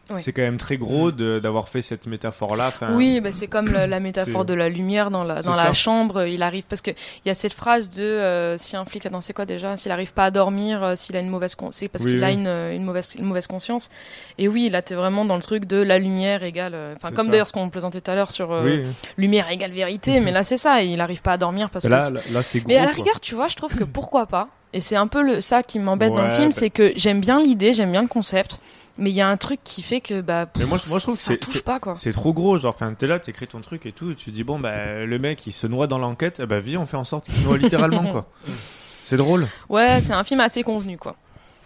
Ouais. C'est quand même très gros de- d'avoir fait cette métaphore-là. Enfin, Oui, bah, c'est comme la, la métaphore c'est- de la lumière dans la, dans la ça. chambre. Il arrive parce que il y a cette phrase de euh, si un flic a dansé quoi déjà, s'il arrive pas à dormir, euh, s'il a une mauvaise con- c'est parce Oui, qu'il a une, euh, une mauvaise une mauvaise conscience. Et oui, là t'es vraiment dans le truc de la lumière égale. euh, Enfin comme ça. d'ailleurs ce qu'on plaisantait tout à l'heure sur euh, Oui. lumière égale vérité, mais là c'est ça. Il arrive pas à dormir parce Là, que. c'est- là, là, c'est gros. Mais à la quoi. rigueur, tu vois, je trouve que pourquoi pas. Et c'est un peu le, ça qui m'embête dans le film, bah- c'est que j'aime bien l'idée, j'aime bien le concept, mais il y a un truc qui fait que bah. Mais moi, je- moi, je trouve que ça c'est- touche c'est pas quoi. c'est trop gros. Genre, enfin, t'es là, t'écris ton truc et tout, et tu dis, bon, bah, le mec, il se noie dans l'enquête, eh bah, viens, on fait en sorte qu'il se noie littéralement, quoi. C'est drôle. Ouais, c'est un film assez convenu quoi.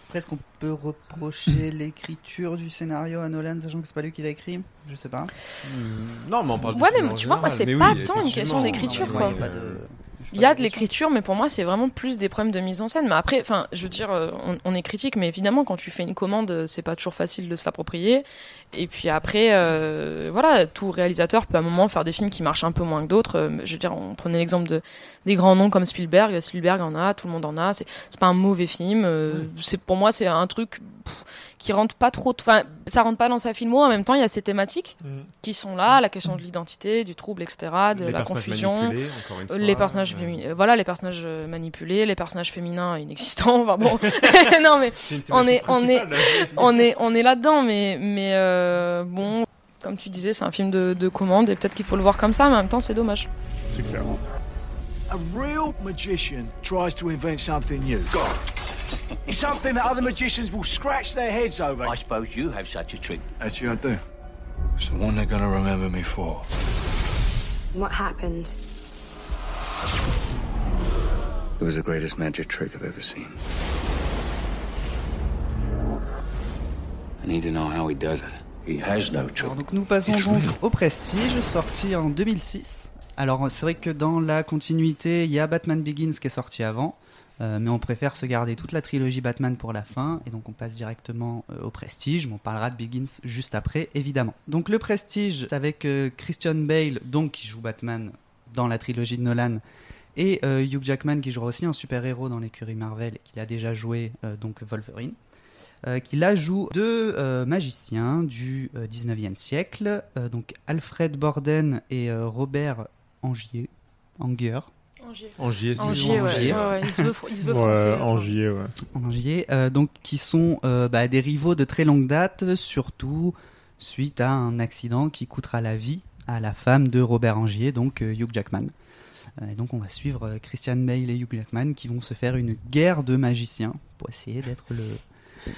Après, est-ce qu'on peut reprocher l'écriture du scénario à Nolan, sachant que c'est pas lui qui l'a écrit? Je sais pas. Non, mais on parle Ouais, mais tu vois, moi, c'est Mais pas oui, tant une question d'écriture, quoi. y a pas de- Il y a de l'écriture, mais pour moi, c'est vraiment plus des problèmes de mise en scène. Mais après, enfin, je veux dire, euh, on, on est critique, mais évidemment, quand tu fais une commande, euh, c'est pas toujours facile de se l'approprier. Et puis après, euh, voilà, tout réalisateur peut à un moment faire des films qui marchent un peu moins que d'autres. Je veux dire, on prenait l'exemple de des grands noms comme Spielberg. Spielberg en a, tout le monde en a. C'est c'est pas un mauvais film. euh, C'est pour moi, c'est un truc pff, qui rentre pas trop. Enfin, ça rentre pas dans sa filmo. En même temps, il y a ces thématiques qui sont là, la question de l'identité, du trouble, etc., de Les la confusion, euh, fois, les personnages, euh, voilà, les personnages euh, manipulés, les personnages féminins inexistants. Enfin bon, non mais on est, on est, on est, on est là-dedans, mais, mais euh, bon, comme tu disais, c'est un film de, de commande et peut-être qu'il faut le voir comme ça, mais en même temps, c'est dommage. C'est clair. A real magician tries to invent something new. something that other magicians will scratch their heads over. I suppose you have such a trick. That's you, I do. It's the one they're gonna remember me for. What happened? It was the greatest magic trick I've ever seen. I need to know how he does it. He has no trick. Alors, donc nous passons donc au Prestige, sorti en 2006. Alors c'est vrai que dans la continuité, il y a Batman Begins qui est sorti avant, euh, mais on préfère se garder toute la trilogie Batman pour la fin, et donc on passe directement euh, au Prestige. mais On parlera de Begins juste après, évidemment. Donc le Prestige, avec euh, Christian Bale, donc qui joue Batman dans la trilogie de Nolan, et Hugh Jackman qui jouera aussi un super-héros dans l'écurie Marvel, et qu'il a déjà joué donc Wolverine. Qui là joue deux magiciens du euh, 19e siècle, donc Alfred Borden et Robert Angier. Anger. Angier. Angier, c'est Angier, ouais. Angier. Ouais, ouais, il se veut, il se veut Ouais, français. Angier, ouais. Angier, euh, donc qui sont euh, bah, des rivaux de très longue date, surtout suite à un accident qui coûtera la vie à la femme de Robert Angier, donc euh, Hugh Jackman. Et donc on va suivre Christian Bale et Hugh Jackman qui vont se faire une guerre de magiciens pour essayer d'être le,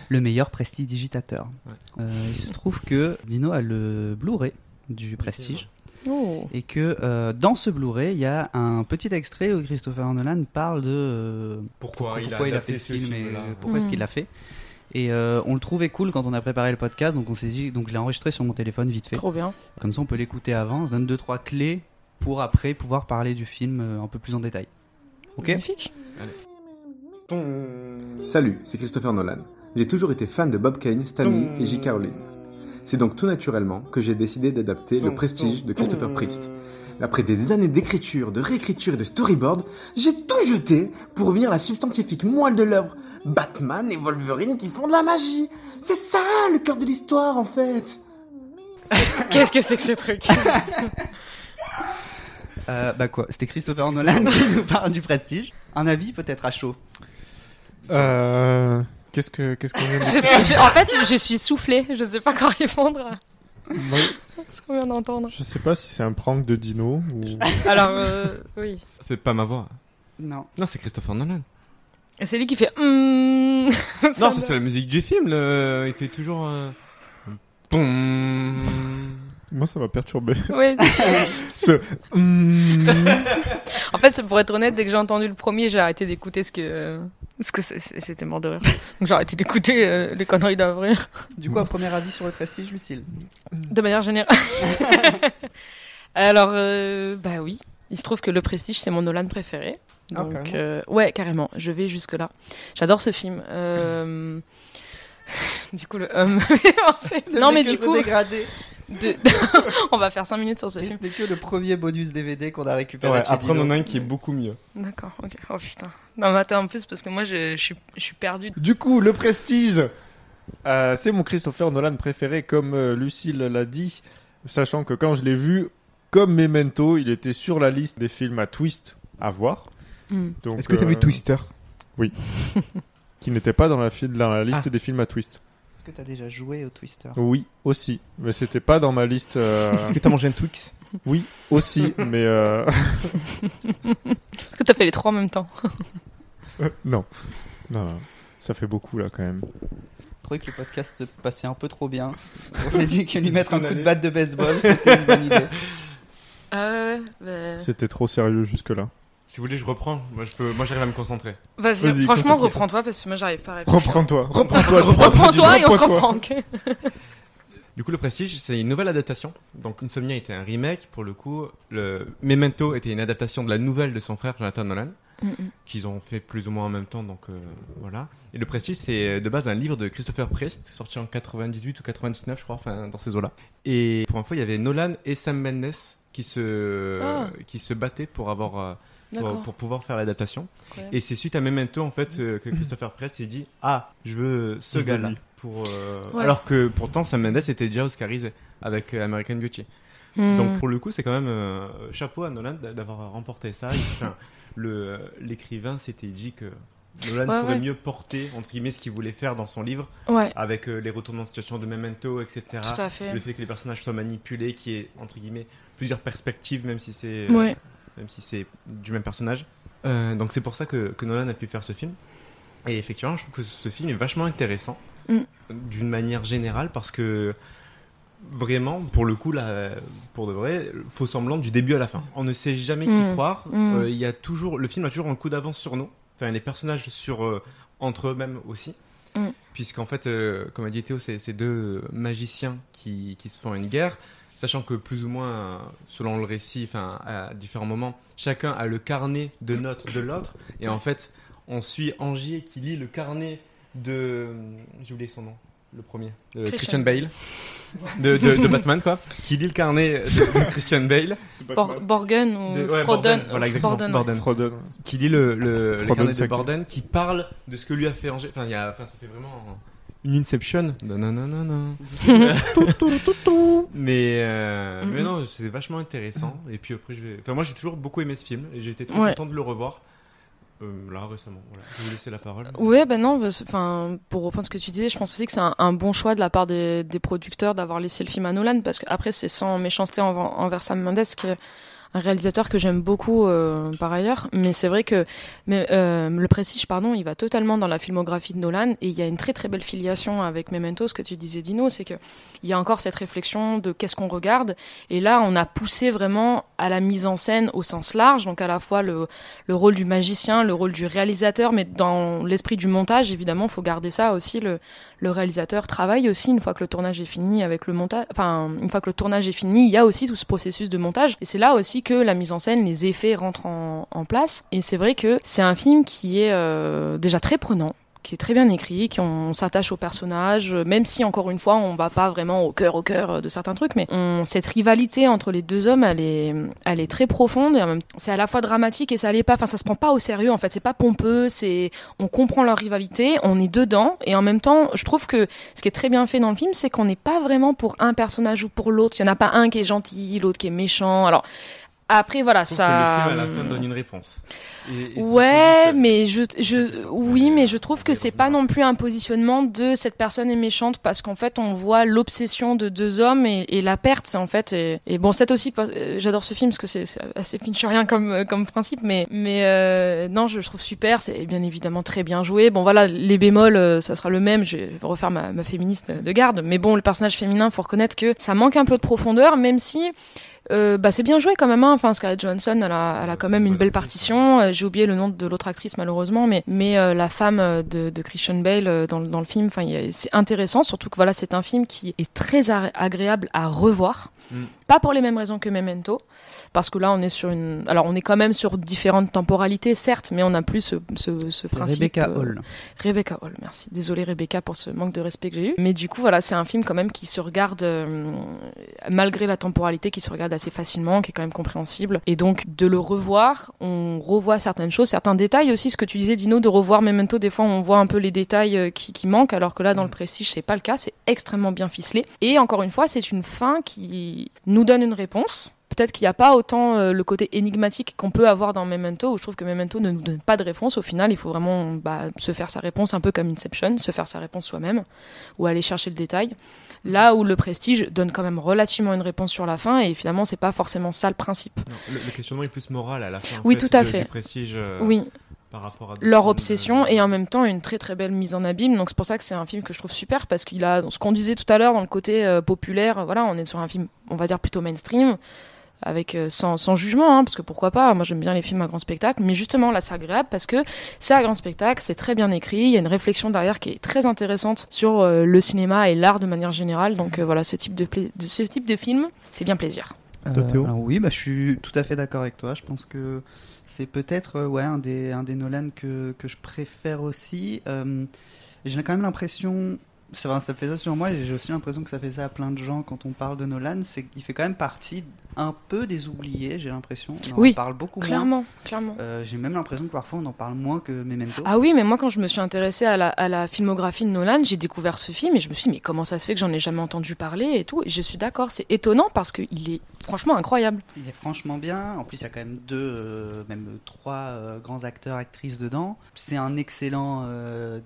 le meilleur prestidigitateur. Euh, il se trouve que Dino a le Blu-ray du Prestige. Oh. Et que euh, dans ce Blu-ray, il y a un petit extrait où Christopher Nolan parle de euh, Pourquoi il a pourquoi fait ce le film et pourquoi est-ce Mm. qu'il l'a fait. Et euh, on le trouvait cool quand on a préparé le podcast, donc on s'est dit, donc je l'ai enregistré sur mon téléphone vite fait. Trop bien. Comme ça, on peut l'écouter avant. Ça donne deux trois clés pour après pouvoir parler du film un peu plus en détail. Ok? Magnifique. Salut, c'est Christopher Nolan. J'ai toujours été fan de Bob Kane, Stan Lee et J.K. Rowling. C'est donc tout naturellement que j'ai décidé d'adapter Le Prestige de Christopher Priest. Après des années d'écriture, de réécriture et de storyboard, j'ai tout jeté pour revenir à la substantifique moelle de l'œuvre. Batman et Wolverine qui font de la magie. C'est ça le cœur de l'histoire en fait. Qu'est-ce que c'est que ce truc Euh, bah quoi C'était Christopher Nolan qui nous parle du Prestige. Un avis peut-être à chaud. Euh, Qu'est-ce que qu'est-ce qu'on vient de Je dire sais- je- En fait, je suis soufflée. Je sais pas quoi répondre. Moi, Ce qu'on vient d'entendre. Je sais pas si c'est un prank de Dino ou. Alors, euh, oui. C'est pas ma voix. Non. Non, c'est Christopher Nolan. Et c'est lui qui fait. Hmm. Non, ça c'est la musique du film. le- Il fait toujours. euh, Boum. Moi, ça m'a perturbé. Oui. Ce. Hmm. En fait, c'est pour être honnête, dès que j'ai entendu le premier, j'ai arrêté d'écouter ce que. Parce que j'étais mort de rire. Donc j'ai arrêté d'écouter euh, les conneries d'avril. Du coup, un premier avis sur le Prestige, Lucille? De manière générale. Alors, euh, bah oui. Il se trouve que Le Prestige, c'est mon Nolan préféré. Ah, Donc, carrément. euh, ouais, carrément. Je vais jusque-là. J'adore ce film. Euh, Du coup, le hum. Non, mais du coup. De- On va faire 5 minutes sur ce Et film. n'est que le premier bonus DVD qu'on a récupéré. Ouais, après on en a un qui est beaucoup mieux. D'accord, ok. Oh putain. Non, mais attends, en plus, parce que moi, je, je suis, je suis perdue. Du coup, le Prestige, euh, c'est mon Christopher Nolan préféré, comme euh, Lucille l'a dit, sachant que quand je l'ai vu, comme Memento, il était sur la liste des films à twist à voir. Mm. Donc, Est-ce que t'as vu euh, Twister? Oui. qui n'était pas dans la, fi- dans la liste Ah. des films à twist. Est-ce que tu as déjà joué au Twister Oui, aussi. Mais c'était pas dans ma liste. euh, Est-ce que t'as mangé un Twix Oui, aussi. mais euh, Est-ce que t'as fait les trois en même temps euh, non. non. non. Ça fait beaucoup là quand même. Je trouvais que le podcast se passait un peu trop bien. On s'est dit que lui mettre un coup de batte de baseball, c'était une bonne idée. Ah ouais, bah... C'était trop sérieux jusque-là. Si vous voulez, je reprends. Moi, je peux... Moi j'arrive à me concentrer. Vas-y, franchement, reprends-toi parce que moi, j'arrive pas à répondre. Reprends-toi. Reprends-toi. Reprends-toi et on se reprend, Du coup, Le Prestige, c'est une nouvelle adaptation. Donc, Insomnia était un remake. Pour le coup, le Memento était une adaptation de la nouvelle de son frère Jonathan Nolan, qu'ils ont fait plus ou moins en même temps. Donc, euh, voilà. Et Le Prestige, c'est de base un livre de Christopher Priest, sorti en 98 ou 99, je crois, enfin, dans ces eaux-là. Et pour info, il y avait Nolan et Sam Mendes qui se, Ah. qui se battaient pour avoir. Euh, pour, pouvoir faire l'adaptation. Et c'est suite à Memento en fait euh, que Christopher Priest s'est dit ah je veux ce gars-là pour euh, Ouais. alors que pourtant Sam Mendes était déjà oscarisé avec euh, American Beauty. Hmm. Donc pour le coup c'est quand même euh, chapeau à Nolan d'a- d'avoir remporté ça. Enfin, le l'écrivain s'était dit que Nolan Ouais, pourrait ouais. mieux porter entre guillemets ce qu'il voulait faire dans son livre Ouais. avec euh, les retournements de situation de Memento etc. Tout à fait. Le fait que les personnages soient manipulés, qu'il y ait entre guillemets plusieurs perspectives même si c'est Ouais. Même si c'est du même personnage. Euh, donc c'est pour ça que, que Nolan a pu faire ce film. Et effectivement, je trouve que ce film est vachement intéressant Mm. d'une manière générale parce que vraiment, pour le coup, là, pour de vrai, faux semblant du début à la fin. On ne sait jamais qui Mm. croire. Mm. Euh, Il y a toujours, le film a toujours un coup d'avance sur nous. Enfin, les personnages sur euh, entre eux-mêmes aussi. Mm. Puisqu'en fait, comme a dit Théo, c'est c'est deux magiciens qui, qui se font une guerre. Sachant que plus ou moins, euh, selon le récit, enfin à différents moments, chacun a le carnet de notes de l'autre. Et en fait, on suit Angier qui lit le carnet de. J'ai oublié son nom, le premier. De Christian. Christian Bale. De, de- de Batman, quoi. Qui lit le carnet de, de Christian Bale. Bor- Borgen ou De- ouais, Frodon. Borden, voilà, exactement. Borden, Borden. Frodon. Qui lit le, le, le Frodon, carnet de Borden, qui parle de ce que lui a fait Angers. Enfin, il y a, enfin, ça fait vraiment une Inception. Mais, euh, mais non, c'est vachement intéressant. Et puis après, je vais. Enfin, moi, j'ai toujours beaucoup aimé ce film et j'ai été très Ouais. content de le revoir. Euh, là, récemment. Voilà. Je vais vous laisser la parole. Ouais, ben non, enfin, pour reprendre ce que tu disais, je pense aussi que c'est un, un, bon choix de la part des, des producteurs d'avoir laissé le film à Nolan, parce qu'après, c'est sans méchanceté envers, envers Sam Mendes que un réalisateur que j'aime beaucoup euh, par ailleurs, mais c'est vrai que mais, euh, le Prestige, pardon, il va totalement dans la filmographie de Nolan. Et il y a une très très belle filiation avec Memento, ce que tu disais Dino, c'est que il y a encore cette réflexion de qu'est-ce qu'on regarde. Et là on a poussé vraiment à la mise en scène au sens large, donc à la fois le, le rôle du magicien, le rôle du réalisateur, mais dans l'esprit du montage évidemment, faut garder ça aussi. Le le réalisateur travaille aussi. Une fois que le tournage est fini avec le montage. Enfin, une fois que le tournage est fini, il y a aussi tout ce processus de montage. Et c'est là aussi que la mise en scène, les effets rentrent en, place. Et c'est vrai que c'est un film qui est euh, déjà très prenant qui est très bien écrit, qui on, s'attache au personnage, même si encore une fois on va pas vraiment au cœur au cœur de certains trucs, mais cette rivalité entre les deux hommes, elle est, elle est très profonde et c'est à la fois dramatique et ça l'est pas. Enfin, ça se prend pas au sérieux en fait. C'est pas pompeux, c'est on comprend leur rivalité, on est dedans et en même temps, je trouve que ce qui est très bien fait dans le film, c'est qu'on n'est pas vraiment pour un personnage ou pour l'autre. Il y en a pas un qui est gentil, l'autre qui est méchant. Alors après, voilà, ça. Que le film à la fin donne une réponse. Et, et ouais, mais je, je, oui, mais je trouve que c'est pas non plus un positionnement de cette personne est méchante parce qu'en fait, on voit l'obsession de deux hommes et, et la perte, en fait. Et, et bon, c'est aussi, euh, j'adore ce film parce que c'est assez fincherien comme, euh, comme principe, mais, mais euh, non, je, je trouve super. C'est bien évidemment très bien joué. Bon, voilà, les bémols, ça sera le même. Je vais refaire ma, ma féministe de garde, mais bon, le personnage féminin, faut reconnaître que ça manque un peu de profondeur, même si euh, bah, c'est bien joué quand même. Hein. Enfin, Scarlett Johansson, elle a, elle a quand même une belle partition. Euh, J'ai oublié le nom de l'autre actrice malheureusement, mais mais euh, la femme de, de Christian Bale dans, dans le film, enfin, c'est intéressant. Surtout que voilà, c'est un film qui est très agréable à revoir. Mm. Pas pour les mêmes raisons que Memento, parce que là on est sur une, alors on est quand même sur différentes temporalités, certes, mais on a plus ce, ce, ce principe. Rebecca Hall. Rebecca Hall, merci. Désolée Rebecca pour ce manque de respect que j'ai eu. Mais du coup voilà, c'est un film quand même qui se regarde malgré la temporalité, qui se regarde assez facilement, qui est quand même compréhensible. Et donc de le revoir, on revoit certaines choses, certains détails aussi. Ce que tu disais, Dino, de revoir Memento, des fois on voit un peu les détails qui, qui manquent, alors que là dans le Prestige c'est pas le cas. C'est extrêmement bien ficelé. Et encore une fois, c'est une fin qui nous donne une réponse. Peut-être qu'il n'y a pas autant euh, le côté énigmatique qu'on peut avoir dans Memento, où je trouve que Memento ne nous donne pas de réponse. Au final, il faut vraiment bah, se faire sa réponse un peu comme Inception, se faire sa réponse soi-même, ou aller chercher le détail. Là où le prestige donne quand même relativement une réponse sur la fin, et finalement, c'est pas forcément ça le principe. Non, le, le, questionnement est plus moral à la fin. Oui, fait, tout à de, fait. Du prestige, euh, oui. Par rapport à leur obsession de... et en même temps une très très belle mise en abîme donc c'est pour ça que c'est un film que je trouve super parce qu'il a ce qu'on disait tout à l'heure dans le côté euh, populaire voilà on est sur un film on va dire plutôt mainstream avec euh, sans, sans, jugement hein, parce que pourquoi pas moi j'aime bien les films à grand spectacle mais justement là c'est agréable parce que c'est à grand spectacle c'est très bien écrit il y a une réflexion derrière qui est très intéressante sur euh, le cinéma et l'art de manière générale donc euh, voilà ce type de, de, ce type de film fait bien plaisir. Alors oui bah je suis tout à fait d'accord avec toi je pense que c'est peut-être ouais un des un des Nolan que que je préfère aussi j'ai quand même l'impression ça, ça fait ça sur moi et j'ai aussi l'impression que ça fait ça à plein de gens quand on parle de Nolan c'est qu'il fait quand même partie un peu des oubliés j'ai l'impression. On oui, en parle beaucoup clairement, moins. clairement euh, j'ai même l'impression que parfois on en parle moins que Memento. Ah oui mais moi quand je me suis intéressée à la, à la filmographie de Nolan j'ai découvert ce film et je me suis dit mais comment ça se fait que j'en ai jamais entendu parler et tout? Et je suis d'accord c'est étonnant parce qu'il est franchement incroyable. Il est franchement bien. En plus il y a quand même deux euh, même trois euh, grands acteurs actrices dedans. C'est un excellent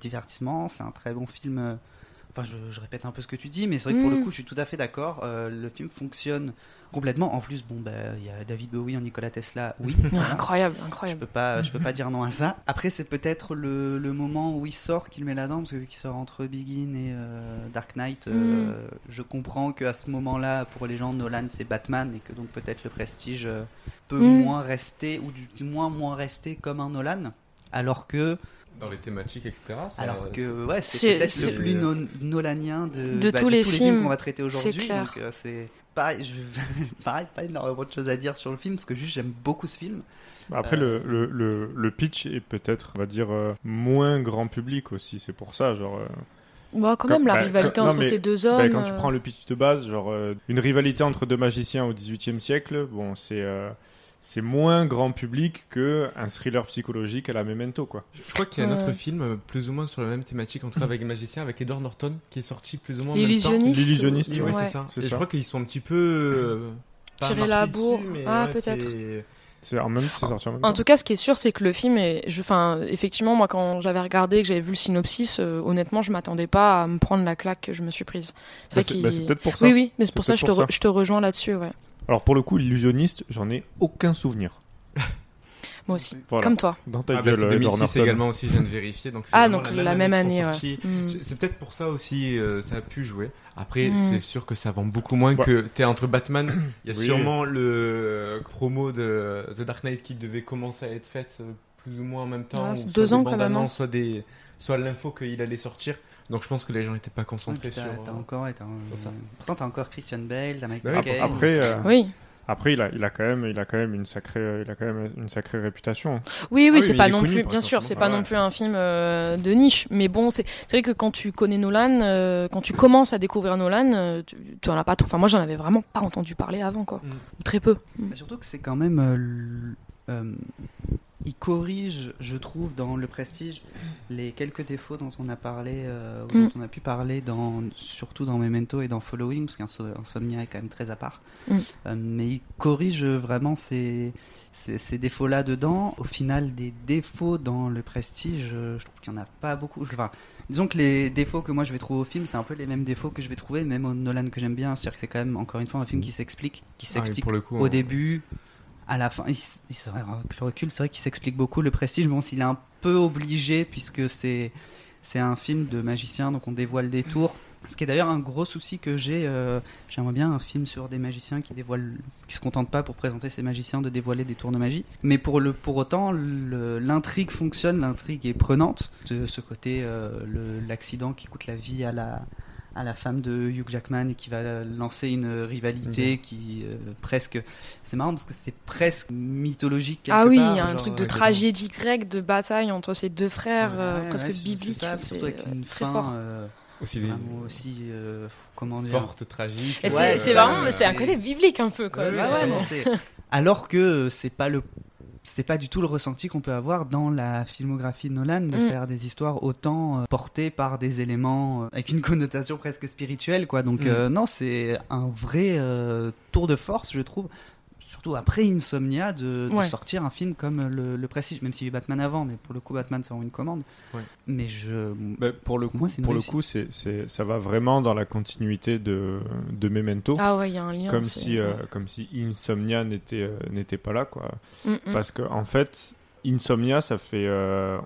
divertissement. C'est un très bon film Enfin, je, je, répète un peu ce que tu dis, mais c'est vrai que pour Mm. le coup, je suis tout à fait d'accord. Euh, le film fonctionne complètement. En plus, bon, bah, il y a David Bowie en Nikola Tesla, oui. Ouais, incroyable, incroyable. Je peux pas, je peux pas dire non à ça. Après, c'est peut-être le, le, moment où il sort qu'il met la dent, parce que vu qu'il sort entre Begin et euh, Dark Knight, Mm. je comprends qu'à ce moment-là, pour les gens, Nolan c'est Batman et que donc peut-être le Prestige euh, peut Mm. moins rester ou du moins moins rester comme un Nolan, alors que dans les thématiques, etc. Ça, Alors que ouais, c'est peut-être le plus no nolanien de, de bah, tous, les tous les films, films qu'on va traiter aujourd'hui. Donc euh, c'est pareil, je... pareil, pas énormément de choses à dire sur le film parce que juste j'aime beaucoup ce film. Après, euh... le, le, le, pitch est peut-être, on va dire, euh, moins grand public aussi. C'est pour ça, genre. euh, Bon, quand même, la bah, rivalité quand, entre non, mais, ces deux hommes. Bah, quand tu prends le pitch de base, genre euh, une rivalité entre deux magiciens au XVIIIe siècle, bon, c'est euh, c'est moins grand public que un thriller psychologique à la Memento quoi. Je crois qu'il y a un autre film euh, plus ou moins sur la même thématique en tout cas avec un magicien avec Edward Norton qui est sorti plus ou moins temps. L'illusionniste. Oui, ouais. c'est ça. Et je crois qu'ils sont un petit peu euh, tirés la bourre. Dessus, ah ouais, peut-être. C'est en même, c'est sorti en même En temps. tout cas, ce qui est sûr, c'est que le film est. je- Enfin, effectivement, moi, quand j'avais regardé, que j'avais vu le synopsis, euh, honnêtement, je m'attendais pas à me prendre la claque que je me suis prise. Bah, vrai c'est- qu'il- bah, c'est peut-être pour ça. Oui, oui, mais c'est C'est pour ça que je te, je te rejoins là-dessus, ouais. Alors pour le coup, l'illusionniste, j'en ai aucun souvenir. Moi aussi. Voilà. Comme toi. Dans ta Ah bah, gueule, euh, 2006 Norton. également aussi, je viens de vérifier. Donc Ah, donc la même qu'ils sont année, ouais. sortis. Mm. C'est- peut-être pour ça aussi, euh, ça a pu jouer. Après, Mm. c'est sûr que ça vend beaucoup moins Ouais. que Théâtre Batman. Il y a Oui. sûrement le euh, promo de The Dark Knight qui devait commencer à être faite euh, plus ou moins en même temps. Ah, ou c'est soit deux ans, quand même, hein. Soit, des... soit l'info qu'il allait sortir. Donc je pense que les gens n'étaient pas Ouais, concentrés sur. t'as, euh, encore, sur pourtant t'as encore Christian Bale, t'as Michael Bah. Après, euh, Oui. après il a, il a quand même, il a quand même une sacrée, il a quand même une sacrée réputation. Oui, oui, Ah oui, c'est pas non connu, plus, bien sûr, c'est Ah pas ouais. non plus un film euh, de niche, mais bon, c'est c'est vrai que quand tu connais Nolan, euh, quand tu commences à découvrir Nolan, euh, tu, tu en as pas trop. Enfin, moi, j'en avais vraiment pas entendu parler avant, quoi, Mm. ou très peu. Mm. Bah, surtout que c'est quand même. Euh, il corrige, je trouve, dans le prestige, les quelques défauts dont on a parlé, euh, Mm. dont on a pu parler, dans, surtout dans Memento et dans Following, parce qu'Insomnia est quand même très à part. Mm. Euh, mais il corrige vraiment ces, ces, ces défauts-là dedans. Au final, des défauts dans le prestige, euh, je trouve qu'il n'y en a pas beaucoup. Je, enfin, disons que les défauts que moi je vais trouver au film, c'est un peu les mêmes défauts que je vais trouver même au Nolan que j'aime bien. C'est-à-dire que c'est quand même, encore une fois, un film qui s'explique, qui Ah s'explique au début, à la fin. Avec le recul, c'est vrai qu'il s'explique beaucoup. Le prestige, bon, s'il est un peu obligé, puisque c'est c'est un film de magicien, donc on dévoile des tours. Ce qui est d'ailleurs un gros souci que j'ai. euh, J'aimerais bien un film sur des magiciens qui dévoilent, qui se contentent pas pour présenter ces magiciens de dévoiler des tours de magie. Mais pour le, pour autant, l'intrigue fonctionne, l'intrigue est prenante. Ce, ce côté, euh, l'accident qui coûte la vie à la à la femme de Hugh Jackman et qui va lancer une rivalité qui euh, presque c'est marrant parce que c'est presque mythologique quelque Ah oui, part, il y a un genre, truc de euh, tragédie grecque, de bataille entre ces deux frères, euh, Ouais, presque ouais, c'est- biblique. c'est ça, surtout avec euh, une très fin fort. euh, Aussi des- vraiment aussi euh, comment dire Forte, tragique. C'est Ouais, c'est ça, vraiment, mais c'est un côté biblique un peu, quoi. Ouais, C'est- ouais, non, c'est- alors que euh, c'est pas le c'est pas du tout le ressenti qu'on peut avoir dans la filmographie de Nolan de Mm. faire des histoires autant euh, portées par des éléments euh, avec une connotation presque spirituelle quoi donc Mm. euh, non c'est un vrai tour de force je trouve surtout après Insomnia de, de Ouais. sortir un film comme le, le Prestige même s'il y a eu Batman avant mais pour le coup Batman c'est vraiment une commande Ouais. mais je Bah, pour le coup, Moi, c'est une pour le coup, c'est, c'est, ça va vraiment dans la continuité de, de Memento. Ah ouais, il y a un lien. comme si, euh, comme si Insomnia n'était, euh, n'était pas là, quoi. Mm, mm. Parce que en fait, Insomnia, ça fait, euh,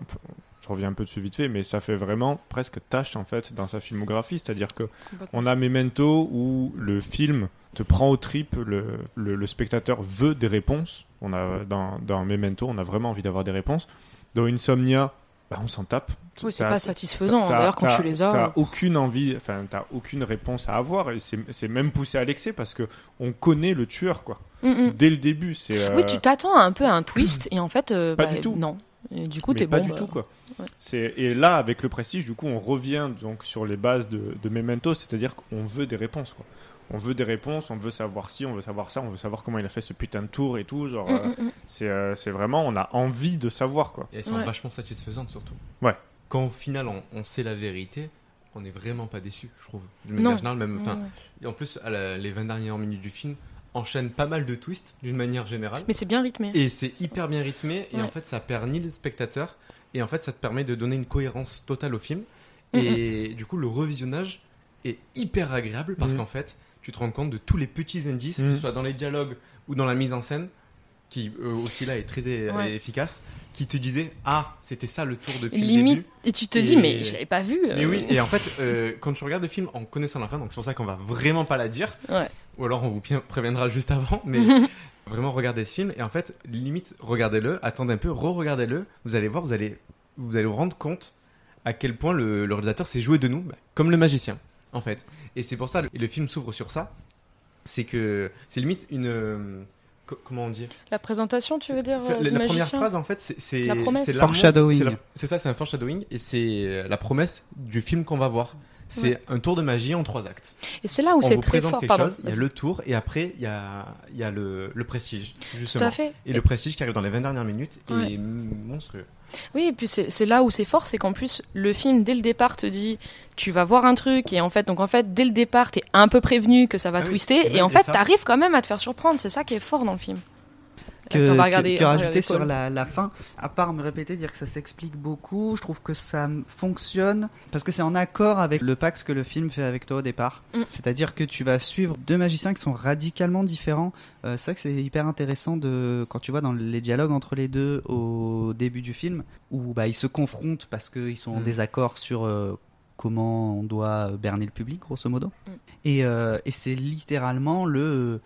je reviens un peu dessus vite fait, mais ça fait vraiment presque tâche en fait dans sa filmographie. C'est-à-dire que on a Memento où le film te prend au trip, le, le, le spectateur veut des réponses. On a dans, dans Memento, on a vraiment envie d'avoir des réponses. Dans Insomnia, bah, on s'en tape. Oui, c'est pas satisfaisant, d'ailleurs, quand tu les as. T'as aucune envie, enfin, t'as aucune réponse à avoir, et c'est même poussé à l'excès parce que on connaît le tueur, quoi. Mm, mm. Dès le début, c'est. euh, Oui, tu t'attends un peu à un twist, et en fait, euh, Pas bah, du tout. non. Et du coup, t'es pas bon. du bah, tout, quoi. ouais. C'est et là, avec le prestige, du coup, on revient donc sur les bases de, de Memento, c'est-à-dire qu'on veut des réponses, quoi. On veut des réponses, on veut savoir si, on veut savoir ça, on veut savoir comment il a fait ce putain de tour et tout. Genre, Mm, euh, mm, mm. c'est euh, c'est vraiment, on a envie de savoir, quoi. Et elles sont Ouais. vachement satisfaisantes surtout. Ouais. Quand au final on, on sait la vérité, on n'est vraiment pas déçu, je trouve. D'une Non. manière générale, même. Ouais, enfin, ouais. Et en plus, à la- les 20 dernières minutes du film enchaînent pas mal de twists d'une manière générale. Mais c'est bien rythmé. Et c'est hyper bien rythmé, et en fait, ça perd ni le spectateur, et en fait, ça te permet de donner une cohérence totale au film. Et du coup, le revisionnage est hyper agréable parce qu'en fait, tu te rends compte de tous les petits indices, que Mhm. ce soit dans les dialogues ou dans la mise en scène, qui euh, aussi là est très euh, Ouais. efficace, qui te disaient Ah, c'était ça le tour depuis le Limite, début. et tu te Et- dis, mais je l'avais pas vu. Mais euh. oui, et en fait, euh, quand tu regardes le film en connaissant la fin, donc c'est pour ça qu'on va vraiment pas la dire, Ouais. ou alors on vous préviendra juste avant, mais vraiment regardez ce film, et en fait, limite, regardez-le, attendez un peu, re-regardez-le, vous allez voir, vous allez vous allez vous rendre compte à quel point le, le réalisateur s'est joué de nous, bah, comme le magicien, en fait. Et c'est pour ça, et le film s'ouvre sur ça, c'est que c'est limite une... euh, co- comment on dit? La présentation, tu veux dire euh, la, du la première phrase, en fait, c'est c'est La promesse. Foreshadowing. c'est ça, c'est un foreshadowing et c'est euh, la promesse du film qu'on va voir. C'est Ouais. un tour de magie en trois actes. Et c'est là où c'est très fort. quelque Pardon. chose, il y a le tour et après il y a, il y a le, le prestige, justement. fait. Et, le prestige qui arrive dans les 20 dernières minutes Ouais. est monstrueux. Oui, et puis c'est là où c'est fort, c'est qu'en plus, le film, dès le départ, te dit tu vas voir un truc, et en fait, donc en fait, dès le départ, t'es un peu prévenu que ça va Ah twister, et en fait, t'arrives quand même à te faire surprendre. C'est ça qui est fort dans le film. que, Attends, on va que- regarder- que on va rajouter sur la, la fin. À part me répéter, dire que ça s'explique beaucoup, je trouve que ça fonctionne parce que c'est en accord avec le pacte que le film fait avec toi au départ. Mm. C'est-à-dire que tu vas suivre deux magiciens qui sont radicalement différents. Euh, c'est vrai que c'est hyper intéressant de quand tu vois dans les dialogues entre les deux au début du film où bah, ils se confrontent parce qu'ils sont en Mm. désaccord sur euh, comment on doit berner le public, grosso modo. Mm. Et, euh, et c'est littéralement le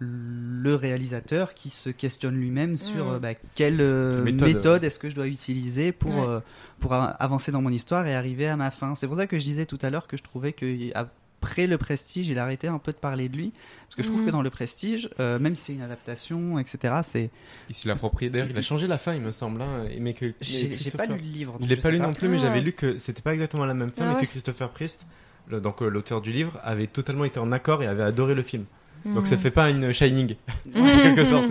le réalisateur qui se questionne lui-même sur Mm. euh, bah, quelle euh, Méthode. méthode, est-ce que je dois utiliser pour, Ouais. euh, pour avancer dans mon histoire et arriver à ma fin. C'est pour ça que je disais tout à l'heure que je trouvais que après le prestige, il arrêtait un peu de parler de lui. Parce que je trouve que dans le prestige, euh, même si c'est une adaptation, etc., c'est. Il se l'approprié. D'ailleurs, il a changé la fin, il me semble. hein, mais que, J'ai pas lu le livre. Donc l'ai pas lu non plus, mais Ah j'avais lu que c'était pas exactement la même fin, Ah mais ouais. que Christopher Priest, le- donc euh, l'auteur du livre, avait totalement été en accord et avait adoré le film. Donc ça Mm. fait pas une Shining, en quelque sorte.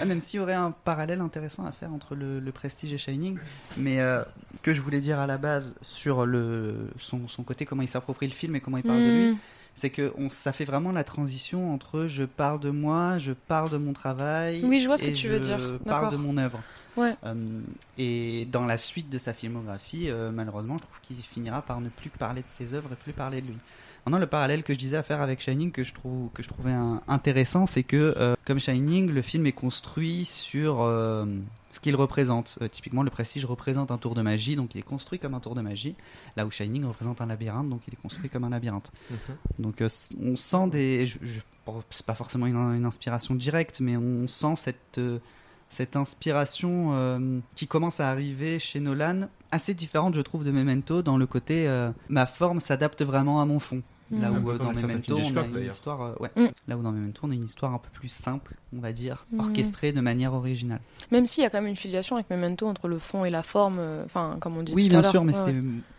Ah, même s'il y aurait un parallèle intéressant à faire entre le, le Prestige et Shining, mais euh, que je voulais dire à la base sur le, son, son côté, comment il s'approprie le film et comment il parle de lui, Mm. c'est que on, ça fait vraiment la transition entre je parle de moi, je parle de mon travail, Oui, je vois ce que tu veux dire. je parle de mon œuvre. Ouais. Euh, et dans la suite de sa filmographie, euh, malheureusement, je trouve qu'il finira par ne plus que parler de ses œuvres et plus parler de lui. Maintenant, le parallèle que je disais à faire avec Shining, que je, trouve, que je trouvais un- intéressant, c'est que, euh, comme Shining, le film est construit sur euh, ce qu'il représente. Euh, typiquement, le Prestige représente un tour de magie, donc il est construit comme un tour de magie, là où Shining représente un labyrinthe, donc il est construit comme un labyrinthe. Mhm. Donc on sent des... Je, je- bon, c'est pas forcément une, une inspiration directe, mais on sent cette... cette inspiration euh, qui commence à arriver chez Nolan, assez différente je trouve de Memento dans le côté euh, ma forme s'adapte vraiment à mon fond. Là où dans Memento on a une histoire, euh, ouais. Mm. là où dans Memento on a une histoire un peu plus simple, on va dire, Mhm. orchestrée de manière originale. Même s'il y a quand même une filiation avec Memento entre le fond et la forme, euh, enfin, comme on dit Oui, tout bien à l'heure. sûr, mais Ouais, c'est,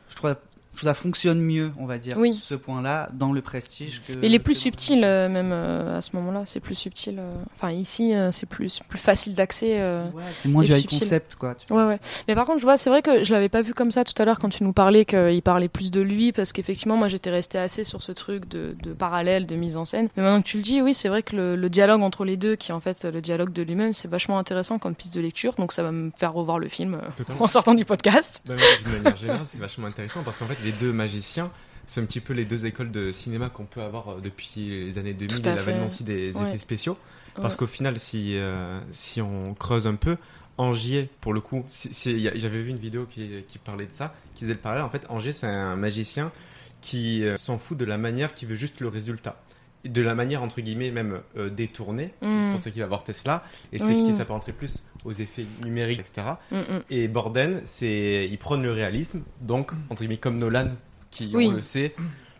je trouve ça fonctionne mieux, on va dire, Oui. ce point-là dans le Prestige. Que, Mais il est plus subtil, euh, même euh, à ce moment-là. C'est plus subtil. euh. Enfin, ici, euh, c'est plus, plus facile d'accès. euh, C'est moins du high subtil. concept, quoi. tu Ouais, ouais. Mais par contre, je vois, c'est vrai que je l'avais pas vu comme ça tout à l'heure quand tu nous parlais qu'il parlait plus de lui, parce qu'effectivement, moi, j'étais restée assez sur ce truc de, de parallèle, de mise en scène. Mais maintenant que tu le dis, oui, c'est vrai que le, le dialogue entre les deux, qui est en fait le dialogue de lui-même, c'est vachement intéressant comme piste de lecture. Donc, ça va me faire revoir le film euh, en sortant du podcast. Bah, D'une manière générale, c'est vachement intéressant parce qu'en fait, les deux magiciens, c'est un petit peu les deux écoles de cinéma qu'on peut avoir euh, depuis les années 2000 Tout à et l'avènement aussi des Ouais. effets spéciaux. Parce Ouais. qu'au final, si, euh, si on creuse un peu, Angier, pour le coup, j'avais vu une vidéo qui, qui parlait de ça, qui faisait le parallèle. En fait, Angier, c'est un magicien qui euh, s'en fout de la manière, qui veut juste le résultat. De la manière, entre guillemets, même euh, détournée, Mm. pour ceux qui va voir Tesla. Et c'est Oui. ce qui s'apparenterait plus aux effets numériques, etc. Mm. Et Borden, c'est, il prône le réalisme, donc, entre guillemets, comme Nolan, qui, Oui. on le sait,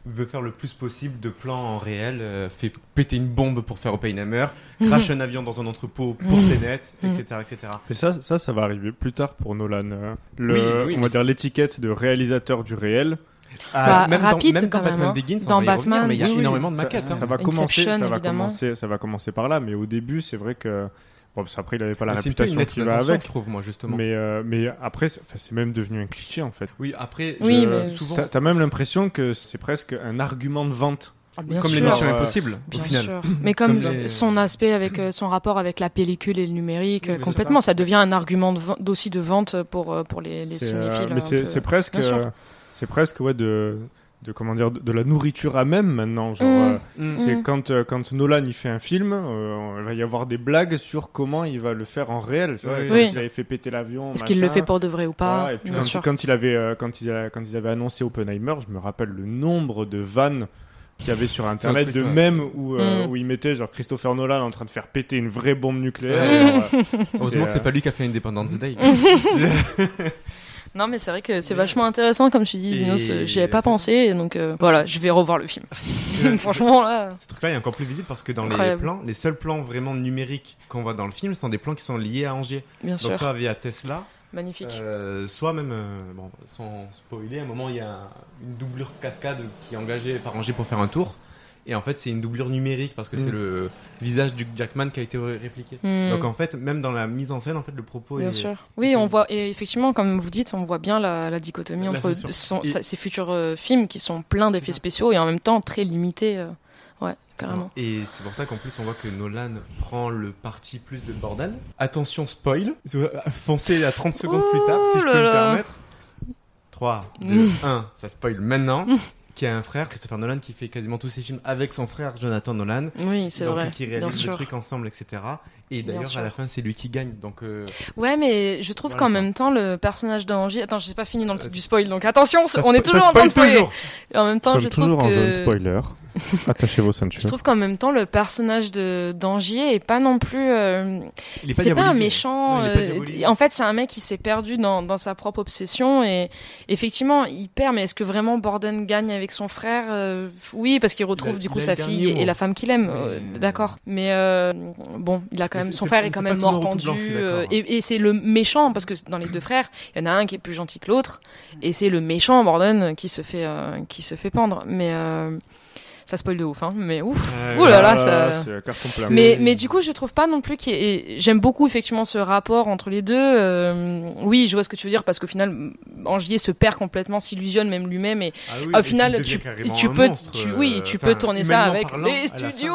veut faire le plus possible de plans en réel, euh, fait péter une bombe pour faire Oppenheimer, crache un avion dans un entrepôt pour Mhm. Tenet, etc., etc. Mais ça, ça, ça va arriver plus tard pour Nolan. euh. Le, Oui, oui, on va dire l'étiquette de réalisateur du réel. Même rapide, dans, même quand Batman hein. Begins, Dans revenir, Batman, mais il y a oui, énormément de maquettes. Ça, hein. ça va commencer, ça va évidemment. commencer, ça va commencer par là. Mais au début, c'est vrai que bon, parce qu'après, il avait pas la Mais réputation qui va avec. je trouve, moi, justement. Mais euh, mais après, c'est enfin, c'est même devenu un cliché en fait. Oui, après, Oui, je- mais- souvent, T'as t'as même l'impression que c'est presque un argument de vente. Ah, bien comme sûr. l'émission Euh, Impossible, au Bien final. sûr. Mais comme son aspect avec euh, son rapport avec la pellicule et le numérique, Oui, complètement, ça. devient un argument de aussi de vente pour, euh, pour les, les C'est, euh, cinéphiles. mais un c'est peu. c'est presque, c'est presque ouais de de comment dire de, de la nourriture à même maintenant. Genre, Mm. euh, Mm. c'est Mm. quand euh, quand Nolan il fait un film, euh, il va y avoir des blagues sur comment il va le faire en réel. Tu vois, Oui. quand Oui. il avait fait péter l'avion. Est-ce qu'il le fait pour de vrai ou pas Voilà, et puis Bien quand, il avait euh, quand ils a- quand ils avaient annoncé Oppenheimer, je me rappelle le nombre de vannes qu'il y avait sur internet truc, de ouais. mèmes où, euh, Mm. où ils mettaient genre Christopher Nolan en train de faire péter une vraie bombe nucléaire. Ouais. Euh, Heureusement que c'est euh, pas lui qui a fait Independence Day. Non, mais c'est vrai que c'est vachement intéressant, comme tu dis, Et- Dinos, J'y avais pas pensé, et donc euh, voilà, je vais revoir le film. Franchement, là. Ce truc-là est encore plus visible parce que dans les plans, les seuls plans vraiment numériques qu'on voit dans le film sont des plans qui sont liés à Angers. Bien Donc sûr. soit via Tesla, Magnifique. euh, soit même, euh, bon, sans spoiler, à un moment il y a une doublure cascade qui est engagée par Angers pour faire un tour. Et en fait, c'est une doublure numérique parce que c'est Mm. le visage du Jackman qui a été ré- répliqué. Mm. Donc en fait, même dans la mise en scène, en fait, le propos Bien est. sûr. Oui, on voit, et effectivement, comme vous dites, on voit bien la, la dichotomie La entre son- Et- sa- ces futurs euh, films qui sont pleins d'effets spéciaux et en même temps très limités. euh, Ouais, carrément. Et c'est pour ça qu'en plus on voit que Nolan prend le parti plus de Borden. Attention spoil, foncez à 30 secondes plus tard si je peux là me permettre. 3, 2, Mm. 1, ça spoil maintenant. qui a un frère, Christopher Nolan, qui fait quasiment tous ses films avec son frère Jonathan Nolan. Oui, c'est Donc, vrai, Qui bien réalisent le sûr. truc ensemble, etc. Et d'ailleurs, à la fin, c'est lui qui gagne. Donc, euh, Ouais, mais je trouve Voilà, qu'en même temps, le personnage d'Angie. Attends, j'ai pas fini dans le truc du spoil, donc attention, ça on est toujours en train de spoil spoiler. toujours. En même temps, Nous je trouve toujours en zone que. spoiler. Attachez vos ceintures. Je trouve qu'en même temps, le personnage de d'Angier est pas non plus. euh, Il est pas c'est pas un méchant. Non, il est pas euh, en fait, c'est un mec qui s'est perdu dans, dans sa propre obsession et effectivement, il perd. Mais est-ce que vraiment Borden gagne avec son frère Euh, Oui, parce qu'il retrouve Il a- du coup sa fille et la femme qu'il aime. euh, D'accord. Mais euh, bon, il a quand Même son frère est quand même mort pendu. euh, et c'est le méchant parce que dans les deux frères, il y en a un qui est plus gentil que l'autre et c'est le méchant Borden qui se fait euh, qui se fait pendre. Mais euh, ça spoil de ouf, hein. Mais ouf. Euh, Ouh là là, là, ça. c'est carton plein. Mais mais du coup, je trouve pas non plus qu'il ait- J'aime beaucoup effectivement ce rapport entre les deux. euh, Oui, je vois ce que tu veux dire parce qu'au final, Angier se perd complètement, s'illusionne même lui-même et Ah oui, au et final, tu, tu peux, monstre, tu, euh, oui, tu enfin, peux tourner ça avec parlant, les studios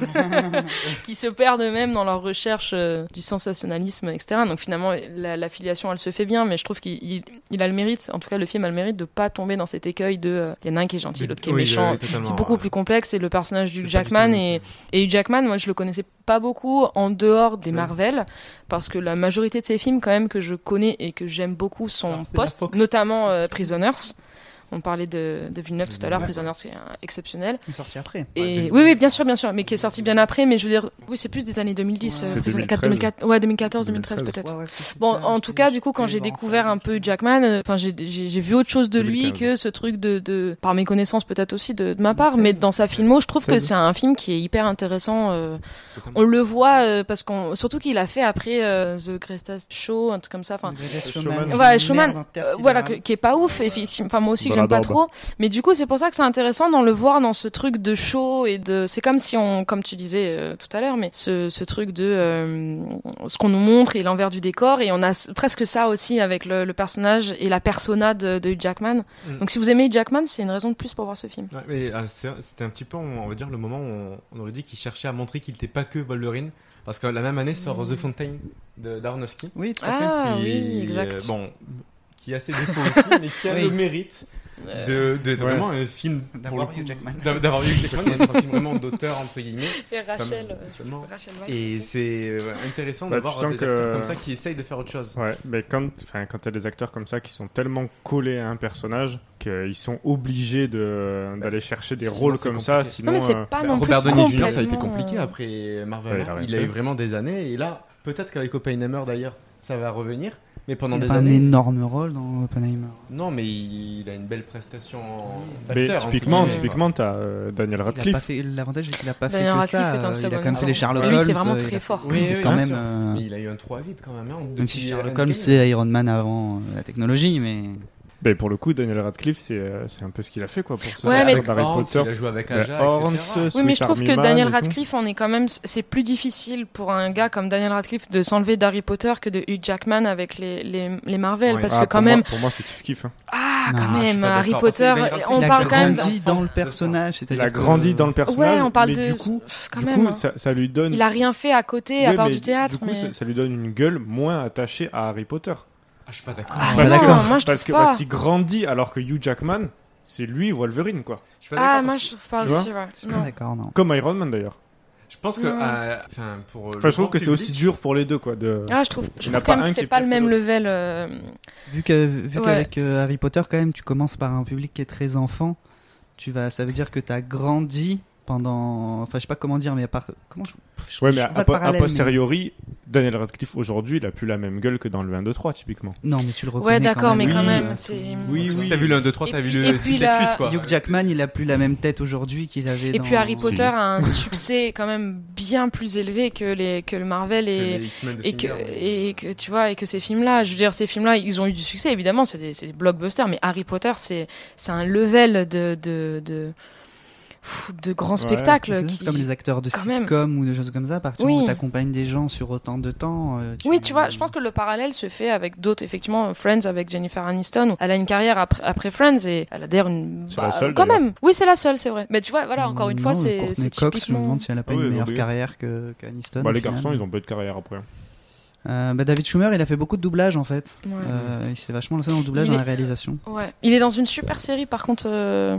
qui se perdent eux-mêmes dans leur recherche euh, du sensationnalisme, etc. Donc finalement, la, la filiation, elle se fait bien, mais je trouve qu'il il, il a le mérite, en tout cas le film a le mérite de pas tomber dans cet écueil de, euh, il y en a un qui est gentil, l'autre qui est oui, méchant. euh, C'est beaucoup ouais. Plus complexe et le personnage du Jackman et, et Hugh Jackman, moi je le connaissais pas beaucoup en dehors des. Marvel parce que la majorité de ses films quand même que je connais et que j'aime beaucoup sont post, notamment euh, Prisoners. On parlait de, de Villeneuve tout à l'heure, Ouais. Prisoners c'est euh, exceptionnel. Il est sorti après. Et oui, oui, bien sûr, bien sûr, mais qui est sorti bien après. Mais je veux dire, oui, c'est plus des années 2010, Ouais. euh, C'est Prisoners, 2013. 2004, ouais, 2014, 2013 peut-être. Ouais, ouais, Bon, ça, en tout cas, du coup, quand j'ai découvert ça, un peu Jackman, euh, enfin, j'ai vu autre chose de lui 2015. que ce truc de, de par mes connaissances peut-être aussi de, de ma part, mais dans sa filmo, je trouve que 16. c'est un film qui est hyper intéressant. euh, on le voit euh, parce qu'on, surtout qu'il a fait après euh, The Greatest Show, un truc comme ça. Enfin, Greatest Showman. Voilà, euh, qui est pas ouf. Enfin, moi aussi, que j'aime pas trop. Mais du coup, c'est pour ça que c'est intéressant d'en le voir dans ce truc de show et de. C'est comme si on, comme tu disais euh, tout à l'heure, mais ce, ce truc de euh, ce qu'on nous montre et l'envers du décor. Et on a presque ça aussi avec le, le personnage et la persona de, de Hugh Jackman. Mm. Donc, si vous aimez Hugh Jackman, c'est une raison de plus pour voir ce film. Ouais, mais ah, c'était un petit peu, on va dire, le moment où on, on aurait dit qu'il cherchait à montrer qu'il n'était pas que Wolverine. Parce que la même année sort The Fountain de d'Aronofsky. Oui, tout à fait. Ah qui, oui, exact. euh, bon, qui a ses défauts aussi, mais qui a Oui. le mérite de d'être Ouais. vraiment un film D'avoir Hugh Jackman. d'a- D'avoir Hugh Jackman, d'être un film vraiment d'auteur entre guillemets. Et Rachel, euh. Rachel Weisz, Et c'est euh, intéressant Bah, d'avoir des que- acteurs comme ça qui essayent de faire autre chose. Ouais, mais quand, enfin, quand t'as des acteurs comme ça qui sont tellement collés à un personnage qu'ils sont obligés de d'aller chercher des Sinon, rôles comme ça, sinon. Non, mais c'est euh, pas Bah, Robert Downey Jr. ça a été compliqué euh, après Marvel. Ouais, il a hein. il a eu vraiment des années et là peut-être qu'avec Oppenheimer d'ailleurs ça va revenir, mais pendant Il a des pas un énorme rôle dans Oppenheimer. Non, mais il, il a une belle prestation en mais d'acteur, entre typiquement, typiquement, t'as euh, Daniel Il a Radcliffe. pas fait l'avantage c'est qu'il a pas fait que Radcliffe ça. est un euh, très il a quand même fait les. Sherlock Lui, c'est vraiment euh, très a- fort. Oui, oui, quand même. euh, Mais il a eu un 3 vite quand même. Hein, Même si Sherlock. Holmes c'est Iron Man avant la technologie, mais Ben, pour le coup, Daniel Radcliffe, c'est euh, c'est un peu ce qu'il a fait quoi pour se Ouais, mais- Horns, Potter. il a joué avec Aja, etc. Oui, mais je trouve que Daniel. Radcliffe, on est quand même, c'est plus difficile pour un gars comme Daniel Radcliffe de s'enlever d'Harry Potter que de Hugh Jackman avec les, les, les Marvel, Ouais. parce Ah, que quand pour moi- même, pour moi, c'est kiff kiff. hein. ah, quand même, Harry Potter, on il a parle quand même. grandi dans le personnage, Il c'est-à-dire a que- grandi dans le personnage. Ouais, on parle de, du coup, quand du même. coup, ça, lui donne. Il a rien fait à côté à part du théâtre. Du coup, ça lui donne une gueule moins attachée à Harry Potter. Ah, je suis pas d'accord. Ah, pas non, d'accord. moi je parce trouve que pas. parce qu'il grandit alors que Hugh Jackman, c'est lui Wolverine quoi. Je suis pas d'accord Ah, moi je trouve pas Tu aussi, ouais. Je suis pas Non. d'accord, non. Comme Iron Man d'ailleurs. Je pense que, euh, enfin, pour. Enfin, je trouve que c'est aussi dur pour les deux quoi. De... Ah, je trouve, je trouve quand pas même un que qui est c'est pas le même level. euh, Vu que vu Ouais. qu'avec euh, Harry Potter quand même tu commences par un public qui est très enfant, tu vas ça veut dire que tu as grandi pendant enfin je sais pas comment dire mais à part comment je, je- Ouais, je mais fais a, pas de a parallèle, mais- posteriori, Daniel Radcliffe aujourd'hui, il a plus la même gueule que dans le 1, 2, 3 typiquement. Non, mais tu le reconnais Ouais, d'accord, quand mais même. quand Oui, même, euh, c'est. Oui, Si oui. t'as vu le 1, 2, 3, Et t'as vu le et 6, puis 7, la- 8, quoi. Hugh Jackman, il a plus la même tête aujourd'hui qu'il avait Et dans... puis Harry Si. Potter a un succès quand même bien plus élevé que les que le Marvel Que et les X-Men de et que et que tu vois et que ces films là je veux dire ces films là ils ont eu du succès évidemment c'est des, blockbusters mais Harry Potter c'est c'est un level de de, de pff, de grands spectacles. C'est qui- c'est comme les acteurs de quand même. sitcom ou de choses comme ça, à partir Oui. où t'accompagnes des gens sur autant de temps. euh, tu- Oui, tu vois, je pense que le parallèle se fait avec d'autres, effectivement, Friends avec Jennifer Aniston. où Elle a une carrière après, après Friends et elle a d'ailleurs une. C'est la seule, quand même. Oui, c'est la seule, c'est vrai. Mais tu vois, voilà, encore une fois, c'est Courtney c'est Cox, je me typiquement. demande si elle a pas oui, une meilleure carrière que qu'Aniston. Bah, les final. garçons, ils ont pas eu de carrière après. Euh, bah, David Schumer, il a fait beaucoup de doublage en fait. Ouais. Euh, il s'est vachement lancé dans le doublage, Il dans est- la réalisation. Ouais. Il est dans une super série, par contre. euh,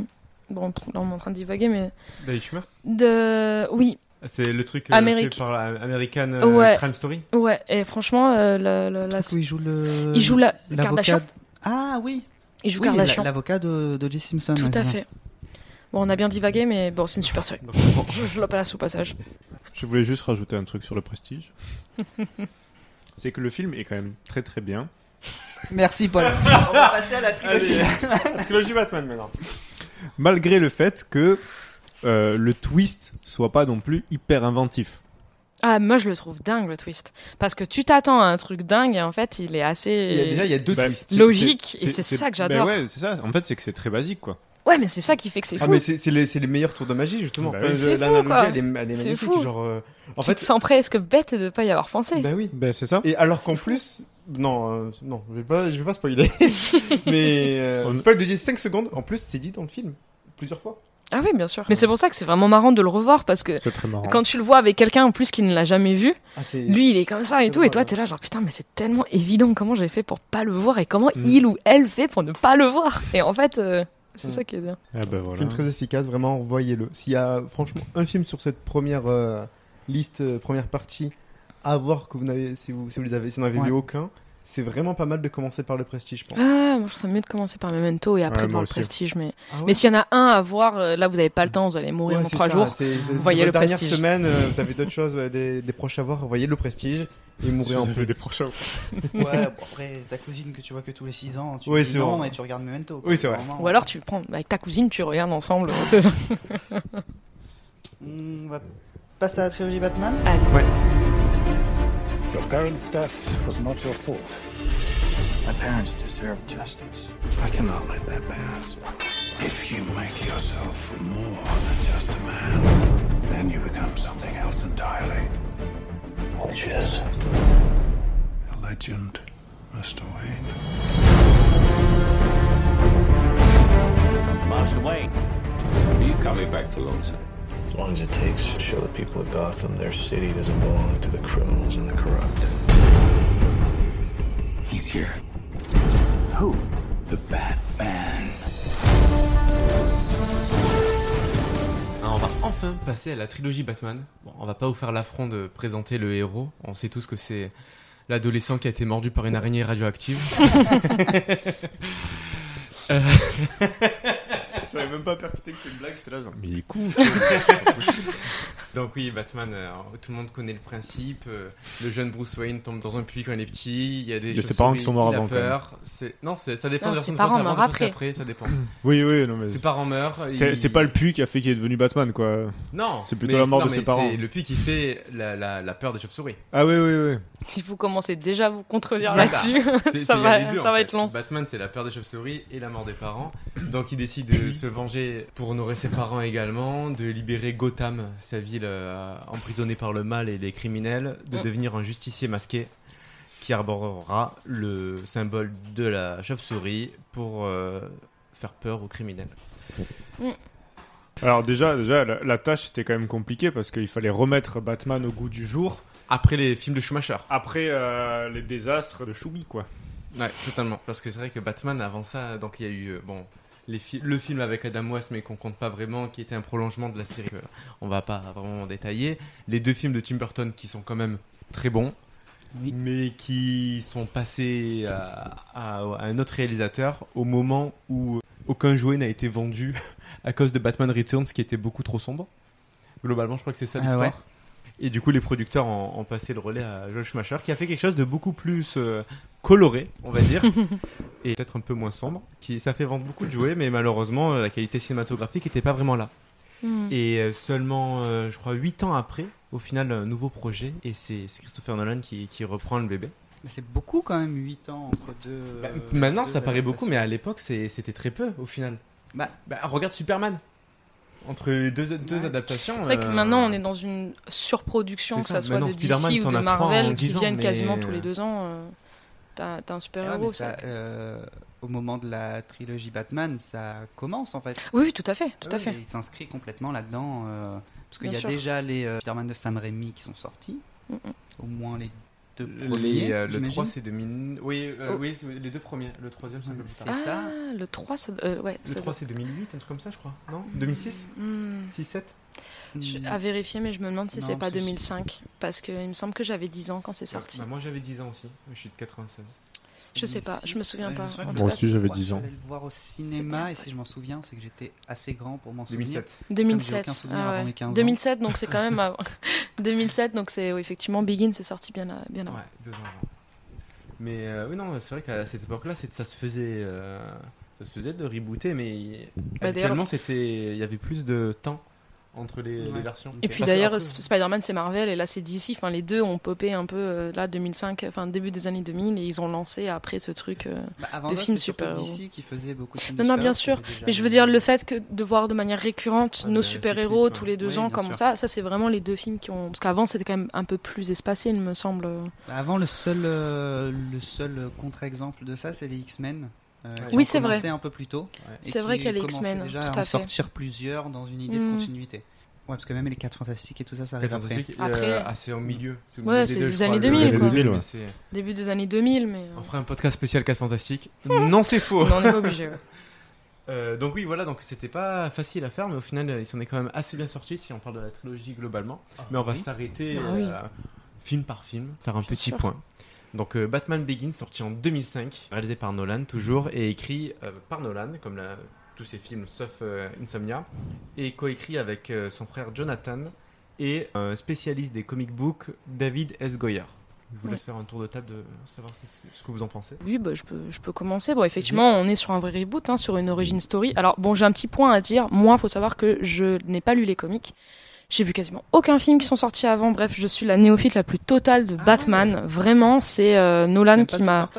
Bon, là, on est en train de divaguer, mais. Schumer De. Oui. C'est le truc euh, Amérique. fait par American euh, Ouais. Crime Story Ouais, et franchement, euh, la, la, la- Où il joue le. Il joue la- l'avocat- Kardashian. Ah oui. Il joue Oui, la- Kardashian. L'avocat de, de J. Simpson. Tout ouais, à fait. Bon, on a bien divagué, mais bon, c'est une super série. je, je la place au passage. Je voulais juste rajouter un truc sur le prestige. c'est que le film est quand même très très bien. Merci Paul. On va passer à la trilogie. Allez, la trilogie Batman maintenant. Malgré le fait que euh, le twist soit pas non plus hyper inventif. Ah, moi je le trouve dingue le twist. Parce que tu t'attends à un truc dingue et en fait il est assez. Il y a- déjà, il y a deux Bah, twists. c'est- Logique, et c'est ça que bah j'adore. ouais, c'est ça. En fait, c'est que c'est très basique quoi. Ouais, mais c'est ça qui fait que c'est Ah fou. mais c'est c'est les, c'est les meilleurs tours de magie justement. Bah Enfin, oui. je- C'est fou, L'analogie quoi. elle est, elle est C'est magnifique. fou. Genre, euh, en tu fait, te sens presque bête de pas y avoir pensé. bah oui. Ben c'est ça. Et alors qu'en plus, non, euh, non, je vais pas, je vais pas spoiler. mais euh, On- spoil de 5 secondes. En plus, c'est dit dans le film plusieurs fois. Ah oui, bien sûr. Mais c'est pour ça que c'est vraiment marrant de le revoir parce que C'est très marrant. quand tu le vois avec quelqu'un en plus qui ne l'a jamais vu, Ah, c'est- lui il est comme ça et tout, et toi t'es là genre putain, mais c'est tellement évident comment j'ai fait pour pas le voir et comment Mm. il ou elle fait pour ne pas le voir. Et en fait, euh, c'est Mm. ça qui est bien. Ah voilà. Film très efficace, vraiment, voyez-le. S'il y a franchement un film sur cette première euh, liste, euh, première partie, à voir que vous n'avez, si vous, si vous les avez, si vous n'avez Ouais. vu aucun, c'est vraiment pas mal de commencer par le Prestige, je pense. Ah, moi je trouve ça mieux de commencer par Memento et après Ouais, voir le prestige. Mais, Ah ouais mais s'il y en a un à voir, euh, là vous avez pas le temps, vous allez mourir Ouais, en trois ça, jours. C'est, c'est- c'est Voyez le dernière Prestige. semaine, euh, vous avez d'autres choses, euh, des, des proches à voir, voyez le Prestige et vous en paix. des prochains. Ouais, bon, après ta cousine que tu vois que tous les 6 ans, tu Oui, non vrai. et tu regardes Memento. quoi. Oui, c'est vrai. Ou alors tu prends avec ta cousine, tu regardes ensemble. c'est ça. On va passer à la trilogie Batman? Allez. Ouais. Your parents' death was not your fault. My parents deserve justice. I cannot let that pass. If you make yourself more than just a man, then you become something else entirely. Which is A legend, Mr. Wayne. Master Wayne, are you coming back for long, sir? As long as it takes to show the people of Gotham their city doesn't belong to the criminals and the corrupt. He's here. Who? The Batman. Alors, on va enfin passer à la trilogie Batman. Bon, on va pas vous faire l'affront de présenter le héros. On sait tous que c'est l'adolescent qui a été mordu par une araignée radioactive. Euh, Je savais même pas percuter que c'était une blague, j'étais là genre. Mais il est cool. Donc oui, Batman, euh, tout le monde connaît le principe. euh, le jeune Bruce Wayne tombe dans un puits quand il est petit. Il y a des Il y a ses parents qui sont morts il a avant, quand peur. C'est non, c'est- ça dépend Non, de la ses version de parents France avant, meurent de France après. après, ça dépend. Oui, oui, non mais. Ses parents meurent. C'est il- c'est pas le puits qui a fait qu'il est devenu Batman quoi. Non, C'est plutôt mais- la mort non, de mais ses parents. C'est le puits qui fait la, la, la peur des chauves-souris. Ah oui, oui, oui. Si vous commencez déjà à vous contredire C'est là-dessus, C'est- ça, c'est- il y a va, les deux, ça en va fait. être long. Batman, c'est la peur des chauves-souris et la mort des parents. Donc il décide de se venger pour honorer ses parents également, de libérer Gotham, sa ville euh, emprisonnée par le mal et les criminels, de Mm. devenir un justicier masqué qui arborera le symbole de la chauve-souris pour euh, faire peur aux criminels. Alors déjà, déjà la, la tâche était quand même compliquée parce qu'il fallait remettre Batman au goût du jour Après les films de Schumacher. après euh, les désastres de Schumy quoi. Ouais, totalement. Parce que c'est vrai que Batman, avant ça, donc il y a eu, bon, les fi- le film avec Adam West, mais qu'on compte pas vraiment, qui était un prolongement de la série, que on va pas vraiment détailler. Les deux films de Tim Burton qui sont quand même très bons, Oui. mais qui sont passés à, à- à un autre réalisateur au moment où aucun jouet n'a été vendu à cause de Batman Returns, qui était beaucoup trop sombre. Globalement, je crois que c'est ça Ah l'histoire. ouais. Et du coup, les producteurs ont, ont passé le relais à Joel Schumacher, qui a fait quelque chose de beaucoup plus euh, coloré, on va dire, et peut-être un peu moins sombre. Qui, ça fait vendre beaucoup de jouets, mais malheureusement, la qualité cinématographique n'était pas vraiment là. Hmm. Et euh, seulement, euh, je crois, 8 ans après, au final, un nouveau projet, et c'est Christopher Nolan qui, qui reprend le bébé. Mais c'est beaucoup quand même, 8 ans entre deux. Bah, maintenant, deux ça paraît beaucoup, mais à l'époque, c'était très peu, au final. Bah, Bah, regarde Superman. Entre les deux, deux adaptations. C'est vrai que euh, maintenant on est dans une surproduction, que ça. soit de DC ou de Marvel, qui 10 ans, viennent mais- quasiment tous les deux ans. euh, T'as un super héros. euh, au moment de la trilogie Batman, ça commence en fait. Oui, tout à fait, tout à fait. Il s'inscrit complètement là-dedans. euh, parce qu'il y a sûr. déjà les euh, Spider-Man de Sam Raimi qui sont sortis. Mm, Au moins les deux Les, premiers. euh, le j'imagine. 3 c'est 2000. Oui, euh, Oh. oui les deux premiers. Le troisième c'est un peu plus tard. Ça Ah, le 3, ça, euh, ouais, Le ça 3 doit- c'est 2008, un truc comme ça je crois. Non 2006 Hmm. 6, 7 Je- à vérifier, mais je me demande si Non, c'est pas c'est- 2005. Parce qu'il me semble que j'avais 10 ans quand c'est sorti. Bah, moi j'avais 10 ans aussi. Je suis de 96. Je sais pas, je me souviens pas. je En Moi aussi, j'avais Ouais, 10 je ans. suis allé le voir au cinéma et si je m'en souviens, c'est que j'étais assez grand pour m'en souvenir. 2007. Comme j'ai 2007. aucun souvenir ah ouais. mes 15 ans. 2007, donc c'est quand même avant. 2007, donc c'est oui, effectivement Begin, c'est sorti bien, à- bien avant. Ouais, deux ans avant. Mais euh, oui, non, c'est vrai qu'à cette époque-là, ça se faisait. euh, ça se faisait de rebooter, mais Bah, c'était. Il y avait plus de temps entre les, les Ouais. versions. Et puis d'ailleurs, Spider-Man c'est Marvel et là c'est DC. Enfin, les deux ont popé un peu euh, là 2005, enfin début des années 2000 et ils ont lancé après ce truc euh, Bah, avant de ça, films super-héros. DC qui faisait beaucoup de films Non, non, bien sûr. Mais je veux les- dire, le fait que de voir de manière récurrente Ouais, nos de- super-héros cyclique, tous les deux Oui, ans, comme sûr. ça, ça c'est vraiment les deux films qui ont. Parce qu'avant c'était quand même un peu plus espacé, il me semble. Bah, Avant, le seul, euh, le seul contre-exemple de ça, c'est les X-Men. Euh, qui Oui, c'est vrai. un peu plus tôt. Ouais. C'est vrai qui qu'il y a les commençaient X-Men, déjà tout à à en fait. sortir plusieurs dans une idée de Mm. continuité. Ouais, parce que même les 4 fantastiques et tout ça, ça arrive après. Euh, ah, c'est au milieu. Ouais, c'est crois, années le- 2000, le- quoi. le- 2000, ouais. mais c'est- Début des années 2000, mais. euh, On fera un podcast spécial 4 Fantastiques. non, c'est faux. on n'est pas obligé. ouais. Euh, donc oui, voilà, donc c'était pas facile à faire, mais au final, euh, il s'en est quand même assez bien sorti si on parle de la trilogie globalement. mais on va oui. s'arrêter Ah oui. euh, film par film, faire un Bien petit sûr. point. Donc euh, Batman Begins, sorti en 2005, réalisé par Nolan toujours, et écrit euh, par Nolan, comme la- tous ses films sauf euh, Insomnia, et coécrit avec euh, son frère Jonathan et un spécialiste des comic books, David S. Goyer. Je vous Ouais. laisse faire un tour de table de savoir ce que vous en pensez. Oui, bah, je, peux, je peux commencer. Bon, effectivement, on est sur un vrai reboot, hein, sur une origin story. Alors, bon, j'ai un petit point à dire. Moi, faut savoir que je n'ai pas lu les comics. J'ai vu quasiment aucun film qui sont sortis avant. Bref, je suis la néophyte la plus totale de Batman. Vraiment, c'est euh, Nolan qui m'a.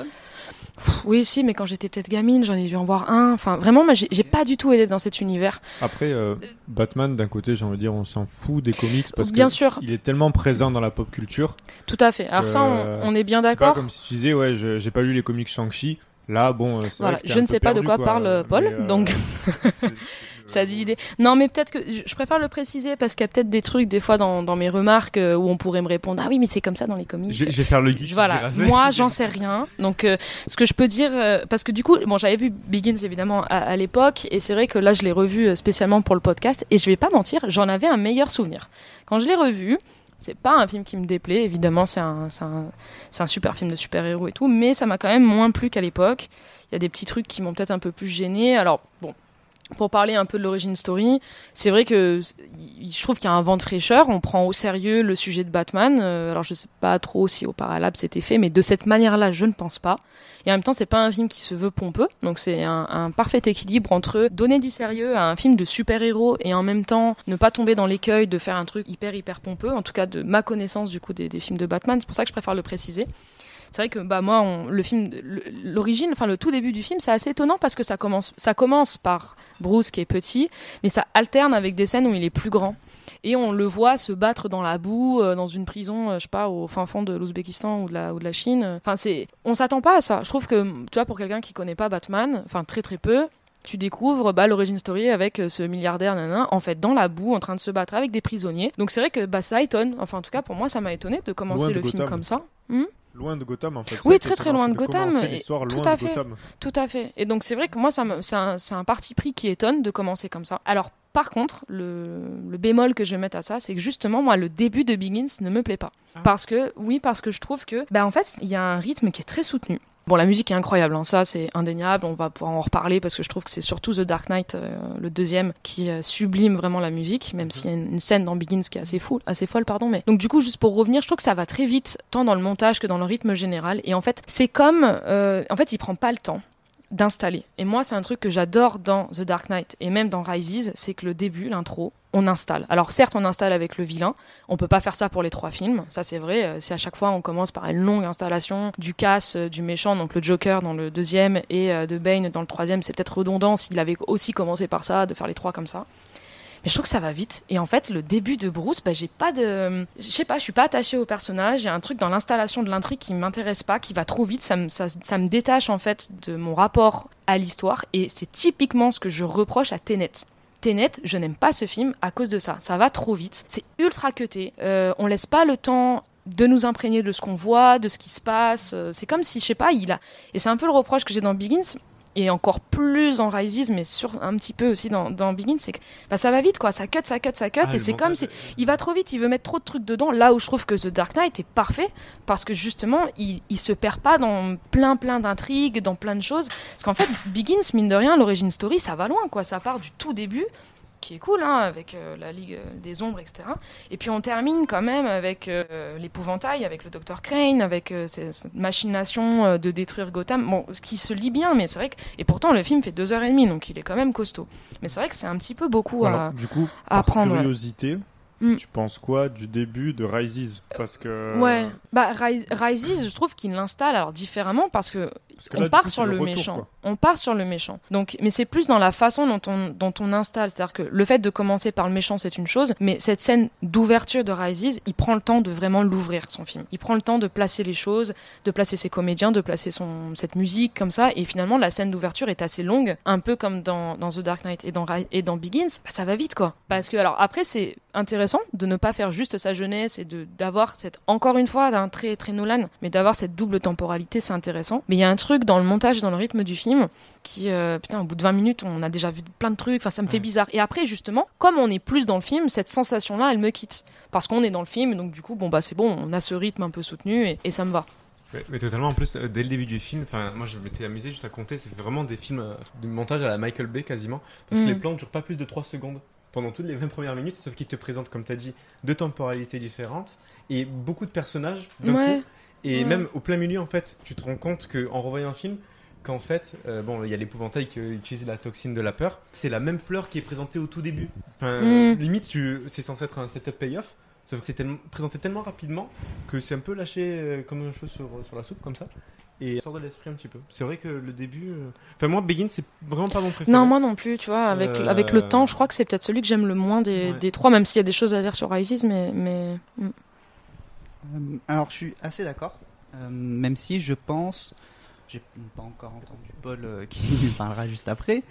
Oui, si, mais quand j'étais peut-être gamine, j'en ai dû en voir un. Enfin, vraiment, moi, j'ai pas du tout aidé dans cet univers. Après, euh, Batman, d'un côté, j'ai envie de dire, on s'en fout des comics parce Bien que sûr. il est tellement présent dans la pop culture. Tout à fait. Alors ça, on, on est bien C'est pas d'accord. comme si tu disais, ouais, j'ai pas lu les comics Shang-Chi. Là, bon, euh, c'est Voilà, vrai que t'es je un ne peu sais pas de quoi quoi. parle Paul, Mais, euh, donc ça dit l'idée. Non, mais peut-être que je préfère le préciser parce qu'il y a peut-être des trucs des fois dans, dans mes remarques euh, où on pourrait me répondre ah oui mais c'est comme ça dans les comics. Je, je vais faire le geek. Voilà, moi j'en sais rien. Donc euh, ce que je peux dire, euh, parce que du coup, bon j'avais vu Begins évidemment à, à l'époque et c'est vrai que là je l'ai revu spécialement pour le podcast et je vais pas mentir, j'en avais un meilleur souvenir. Quand je l'ai revu, c'est pas un film qui me déplaît, évidemment c'est un, un super film de super-héros et tout, mais ça m'a quand même moins plu qu'à l'époque. Il y a des petits trucs qui m'ont peut-être un peu plus gêné. Alors bon, pour parler un peu de l'origine story, c'est vrai que je trouve qu'il y a un vent de fraîcheur. On prend au sérieux le sujet de Batman. Euh, alors je sais pas trop si au Paralab c'était fait, mais de cette manière-là, je ne pense pas. Et en même temps, c'est pas un film qui se veut pompeux, donc c'est un, un parfait équilibre entre donner du sérieux à un film de super-héros et en même temps ne pas tomber dans l'écueil de faire un truc hyper hyper pompeux. En tout cas, de ma connaissance du coup des, des films de Batman, c'est pour ça que je préfère le préciser. C'est vrai que bah moi, on- le film, l'origine, enfin le tout début du film, c'est assez étonnant parce que ça commence, ça commence par Bruce qui est petit, mais ça alterne avec des scènes où il est plus grand. Et on le voit se battre dans la boue, euh, dans une prison, euh, je sais pas, au fin fond de l'Ouzbékistan ou de la, ou de la Chine. Enfin, c'est, on s'attend pas à ça. Je trouve que, tu vois, pour quelqu'un qui connaît pas Batman, enfin très très peu, tu découvres bah, l'origine story avec euh, ce milliardaire nanana, en fait dans la boue en train de se battre avec des prisonniers. Donc c'est vrai que bah, ça étonne. Enfin en tout cas pour moi ça m'a étonné de commencer Loin de le film comme ça. Hmm? Loin de Gotham, en fait. oui, très très loin de Gotham. l'histoire tout loin à de fait. Gotham. Tout à fait. Et donc c'est vrai que moi, ça me- c'est un, c'est un parti pris qui étonne de commencer comme ça. Alors par contre, le, le bémol que je vais mettre à ça, c'est que justement, moi, le début de Begins ne me plaît pas. Parce que, oui, parce que je trouve que, bah, en fait, il y a un rythme qui est très soutenu. Bon, la musique est incroyable, hein, ça c'est indéniable, on va pouvoir en reparler parce que je trouve que c'est surtout The Dark Knight, euh, le deuxième, qui euh, sublime vraiment la musique, même s'il y a une, une scène dans Begins qui est assez, fou, assez folle. pardon. Mais... Donc du coup, juste pour revenir, je trouve que ça va très vite, tant dans le montage que dans le rythme général. Et en fait, c'est comme... euh, en fait, il prend pas le temps d'installer. Et moi, c'est un truc que j'adore dans The Dark Knight et même dans Rises, c'est que le début, l'intro, on installe. Alors certes, on installe avec le vilain. On peut pas faire ça pour les trois films, ça c'est vrai. Euh, Si à chaque fois on commence par une longue installation du casse euh, du méchant, donc le Joker dans le deuxième et euh, de Bane dans le troisième, c'est peut-être redondant s'il avait aussi commencé par ça, de faire les trois comme ça. Mais je trouve que ça va vite. Et en fait, le début de Bruce, bah, j'ai pas de. Je sais pas, je suis pas attachée au personnage. Il y a un truc dans l'installation de l'intrigue qui m'intéresse pas, qui va trop vite. Ça me, ça, ça me détache en fait de mon rapport à l'histoire. Et c'est typiquement ce que je reproche à Tenet. Tenet, je n'aime pas ce film à cause de ça. Ça va trop vite. C'est ultra cuté. Euh, on laisse pas le temps de nous imprégner de ce qu'on voit, de ce qui se passe. Euh, C'est comme si, je sais pas, il a. Et c'est un peu le reproche que j'ai dans Begins et encore plus en Rises, mais sur un petit peu aussi dans, dans Begin, c'est que bah, ça va vite, quoi. Ça cut, ça cut, ça cut, Ah, et c'est comme si il va trop vite, il veut mettre trop de trucs dedans. Là où je trouve que The Dark Knight est parfait, parce que justement, il, il se perd pas dans plein, plein d'intrigues, dans plein de choses. Parce qu'en fait, Begins, mine de rien, l'origine story, ça va loin, quoi. Ça part du tout début qui est cool, hein, avec euh, la Ligue euh, des Ombres, etc. Et puis on termine quand même avec euh, l'épouvantail, avec le Docteur Crane, avec euh, cette machination de détruire Gotham. Bon, ce qui se lit bien, mais c'est vrai que... Et pourtant, le film fait deux heures et demie, donc il est quand même costaud. Mais c'est vrai que c'est un petit peu beaucoup Alors, à, du coup, à par apprendre. ouais. curiosité, Mm. tu penses quoi du début de Rises? Parce que Ouais, bah Rise- Rises, je trouve qu'il l'installe alors différemment parce que, que on là, part coup, sur le, le retour, méchant. quoi. On part sur le méchant. Donc, mais c'est plus dans la façon dont on dont on installe, c'est-à-dire que le fait de commencer par le méchant c'est une chose, mais cette scène d'ouverture de Rises, il prend le temps de vraiment l'ouvrir son film. Il prend le temps de placer les choses, de placer ses comédiens, de placer son cette musique comme ça, et finalement la scène d'ouverture est assez longue, un peu comme dans, dans The Dark Knight et dans et dans Begins. Bah, ça va vite quoi. Parce que alors après c'est intéressant de ne pas faire juste sa jeunesse et de d'avoir cette encore une fois très très Nolan, mais d'avoir cette double temporalité, c'est intéressant. Mais il y a un truc dans le montage, dans le rythme du film qui euh, putain au bout de 20 minutes, on a déjà vu plein de trucs, enfin ça me fait bizarre. Et après justement, comme on est plus dans le film, cette sensation là, elle me quitte parce qu'on est dans le film donc du coup bon bah c'est bon, on a ce rythme un peu soutenu et, et ça me va. Mais, mais totalement, en plus, euh, dès le début du film, enfin, moi je m'étais amusé juste à compter, c'est vraiment des films euh, de montage à la Michael Bay quasiment, parce Mm. que les plans ne durent pas plus de 3 secondes pendant toutes les 20 premières minutes, sauf qu'ils te présentent, comme tu as dit, deux temporalités différentes et beaucoup de personnages d'un Ouais. coup. Et Ouais. même au plein milieu, en fait, tu te rends compte qu'en revoyant un film, qu'en fait, euh, bon, il y a l'épouvantail qui utilise la toxine de la peur, c'est la même fleur qui est présentée au tout début. Enfin, Mm. limite, tu, c'est censé être un setup payoff. Sauf que c'est tellement- présenté tellement rapidement que c'est un peu lâché euh, comme un cheveu sur, sur la soupe, comme ça. Et sort de l'esprit un petit peu. C'est vrai que le début. euh, Enfin, moi, Begin, c'est vraiment pas mon préféré. Non, moi non plus, tu vois, avec, Euh, avec le temps, je crois que c'est peut-être celui que j'aime le moins des, Ouais. des trois, même s'il y a des choses à dire sur Rises, mais. mais... mm. Euh, alors, je suis assez d'accord, euh, même si je pense, j'ai pas encore entendu Paul euh, qui parlera juste après,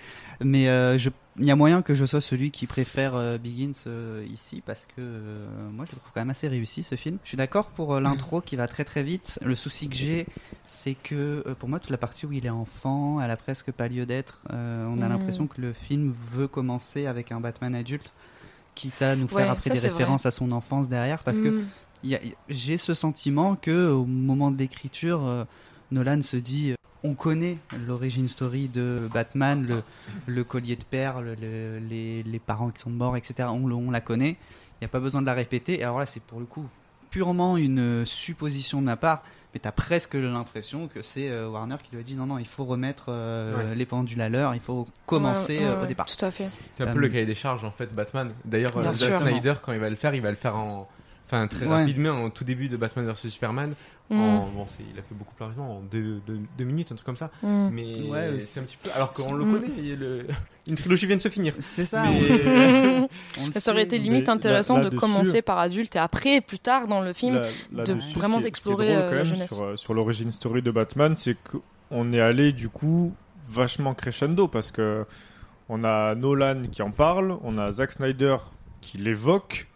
mais euh, je- il y a moyen que je sois celui qui préfère euh, Begins euh, ici parce que euh, moi je le trouve quand même assez réussi ce film. Je suis d'accord pour euh, l'intro qui va très très vite. Le souci que j'ai, c'est que euh, pour moi toute la partie où il est enfant, elle a presque pas lieu d'être. Euh, on a Mhm. l'impression que le film veut commencer avec un Batman adulte, quitte à nous faire Ouais, après ça, des vrai. références à son enfance derrière parce que Mm. J'ai ce sentiment que au moment de l'écriture, euh, Nolan se dit euh, on connaît l'origine story de Batman, le, le collier de perles, le- les, les parents qui sont morts, etc. On, la connaît. Il n'y a pas besoin de la répéter. Et alors là, c'est pour le coup purement une supposition de ma part. Mais tu as presque l'impression que c'est euh, Warner qui lui a dit non, non, il faut remettre euh, Ouais. les pendules à l'heure, il faut commencer Ouais, ouais, euh, au départ. Tout à fait. C'est un Euh, peu le cahier des charges, en fait, Batman. D'ailleurs, euh. Zack Snyder, quand il va le faire, il va le faire en. Enfin, très Ouais. rapidement, au tout début de Batman vs Superman. Mm. En, bon, c'est- il a fait beaucoup plus rapidement, en deux, deux- deux minutes, un truc comme ça. Mm. Mais Ouais, c'est un petit peu. Alors qu'on le Mm. connaît, il y a le- une trilogie vient de se finir. C'est ça. Mais- le Ça aurait été limite intéressant là- de commencer par adulte et après, plus tard dans le film, Là- de vraiment qui est- ce qui est explorer drôle, euh, la jeunesse. Sur, euh, sur l'origine story de Batman, c'est qu'on est allé du coup vachement crescendo parce que on a Nolan qui en parle, on a Zack Snyder qui l'évoque,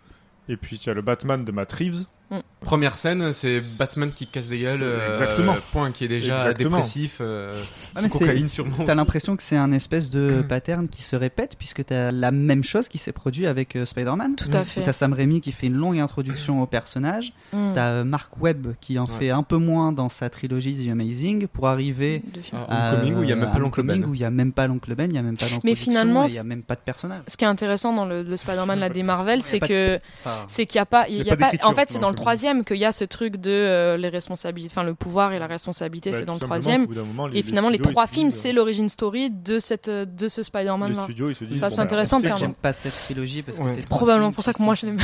et puis tu as le Batman de Matt. Première scène, c'est Batman qui casse des gueules. euh, Exactement. Point qui est déjà Exactement. dépressif. euh, Ah, mais cocaïne sûrement. T'as l'impression que c'est un espèce de pattern qui se répète puisque t'as la même chose qui s'est produit avec euh, Spider-Man. Tout à Où fait. T'as Sam Raimi qui fait une longue introduction au personnage. Mm. T'as euh, Mark Webb qui en Ouais. fait un peu moins dans sa trilogie The Amazing pour arriver. Ah, Homecoming, où il y a même pas à l'oncle Ben. où il y a même pas l'oncle Ben, il y a même pas d'introduction, finalement, il y a même pas de personnage. Ce qui est intéressant dans le, le Spider-Man là, des Marvel, c'est que c'est qu'il y a pas, il y a pas En fait, c'est dans dans le le troisième qu'il y a ce truc de euh, les responsabilités, enfin le pouvoir et la responsabilité, Bah, c'est dans le troisième. Et finalement, les trois films, disent, c'est l'origine story de cette, euh, de ce Spider-Man Les là. studios, ils se disent. Ça, c'est intéressant j'aime pas cette trilogie parce que c'est Probablement pour ça que moi je l'aime.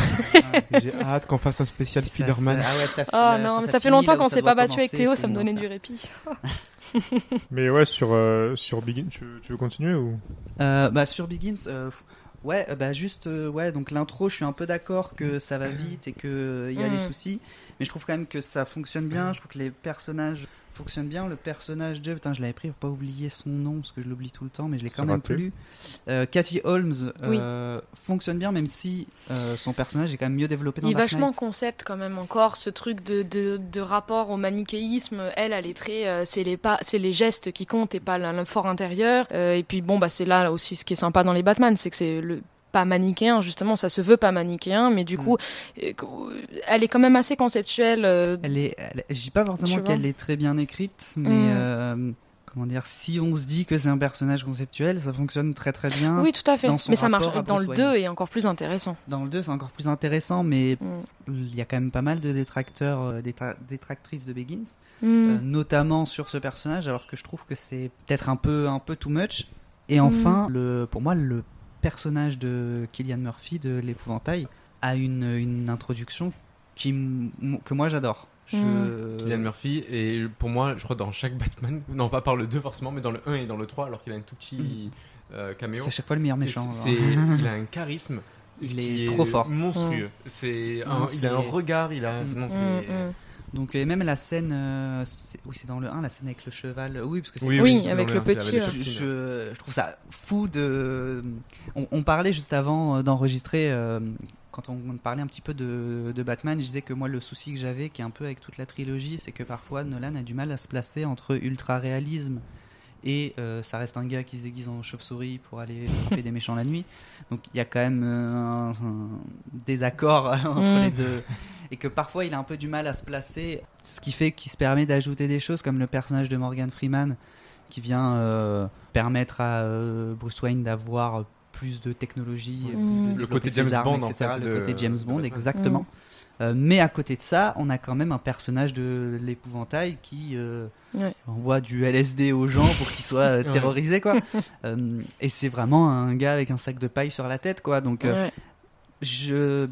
J'ai hâte qu'on fasse un spécial Spider-Man. ça- ah ouais, ça- Ah non, mais ça fait longtemps qu'on s'est pas battu avec Théo, ça me donnait du répit. Mais ouais, sur, euh, sur Begin, tu, tu veux continuer ou? Euh, bah, sur Begins, euh, Ouais, euh, bah juste, euh, ouais, donc l'intro, je suis un peu d'accord que ça va vite et qu'il y a Mm. les soucis, mais je trouve quand même que ça fonctionne bien, je trouve que les personnages fonctionnent bien. Le personnage de, putain, je l'avais pris pour pas oublier son nom, parce que je l'oublie tout le temps, mais je l'ai quand même plus. Euh, Cathy Holmes euh, fonctionne bien, même si euh, son personnage est quand même mieux développé dans Il est Dark vachement Knight. concept quand même encore ce truc de, de, de rapport au manichéisme. Elle, elle est très, euh, c'est les pas, c'est les gestes qui comptent et pas le le fort intérieur. Euh, et puis bon, bah c'est là aussi ce qui est sympa dans les Batman, c'est que c'est le pas manichéen justement, ça se veut pas manichéen, mais du coup, euh, elle est quand même assez conceptuelle. euh, Elle est, elle- je dis pas forcément qu'elle est très bien écrite, mais Mm. euh, comment dire, si on se dit que c'est un personnage conceptuel, ça fonctionne très très bien. Oui, tout à fait. dans son Mais ça marche dans le Bruce 2 Wayne. et encore plus intéressant. Dans le 2, c'est encore plus intéressant, mais Mm. il y a quand même pas mal de détracteurs, euh, détra- détractrices de Begins, Mm. euh, notamment sur ce personnage, alors que je trouve que c'est peut-être un peu, un peu too much. Et enfin, Mm. le, pour moi, le personnage de Killian Murphy de l'épouvantail a une, une introduction qui, que moi j'adore. Je... Mm. Killian Murphy, et pour moi, je crois dans chaque Batman, non pas par le 2 forcément, mais dans le 1 et dans le 3, alors qu'il a un tout petit euh, caméo. C'est à chaque fois le meilleur méchant, C'est, il a un charisme. Il est trop fort. Monstrueux. Mm. C'est il a un regard, il a. Mm. non, c'est- Mm, Donc et même la scène, euh, c'est- oui c'est dans le 1, la scène avec le cheval, oui parce que c'est Oui, Oui, avec dans le petit, euh. je, petit, je- je trouve ça fou de. On, on parlait juste avant euh, d'enregistrer, euh, quand on parlait un petit peu de, de Batman, je disais que moi le souci que j'avais, qui est un peu avec toute la trilogie, c'est que parfois Nolan a du mal à se placer entre ultra réalisme et euh, ça reste un gars qui se déguise en chauve-souris pour aller frapper des méchants la nuit. Donc il y a quand même euh, un, un désaccord entre Mm. les deux. Et que parfois il a un peu du mal à se placer, ce qui fait qu'il se permet d'ajouter des choses comme le personnage de Morgan Freeman qui vient euh, permettre à euh, Bruce Wayne d'avoir plus de technologie, euh, Mm. de Le développer côté James armes, Bond, en etc., fait, le de- côté James Bond, exactement. Euh, mais à côté de ça, on a quand même un personnage de l'épouvantail qui euh, Ouais. envoie du LSD aux gens pour qu'ils soient euh, Ouais. terrorisés, quoi. Euh, et c'est vraiment un gars avec un sac de paille sur la tête, quoi. Donc, euh, Ouais. je...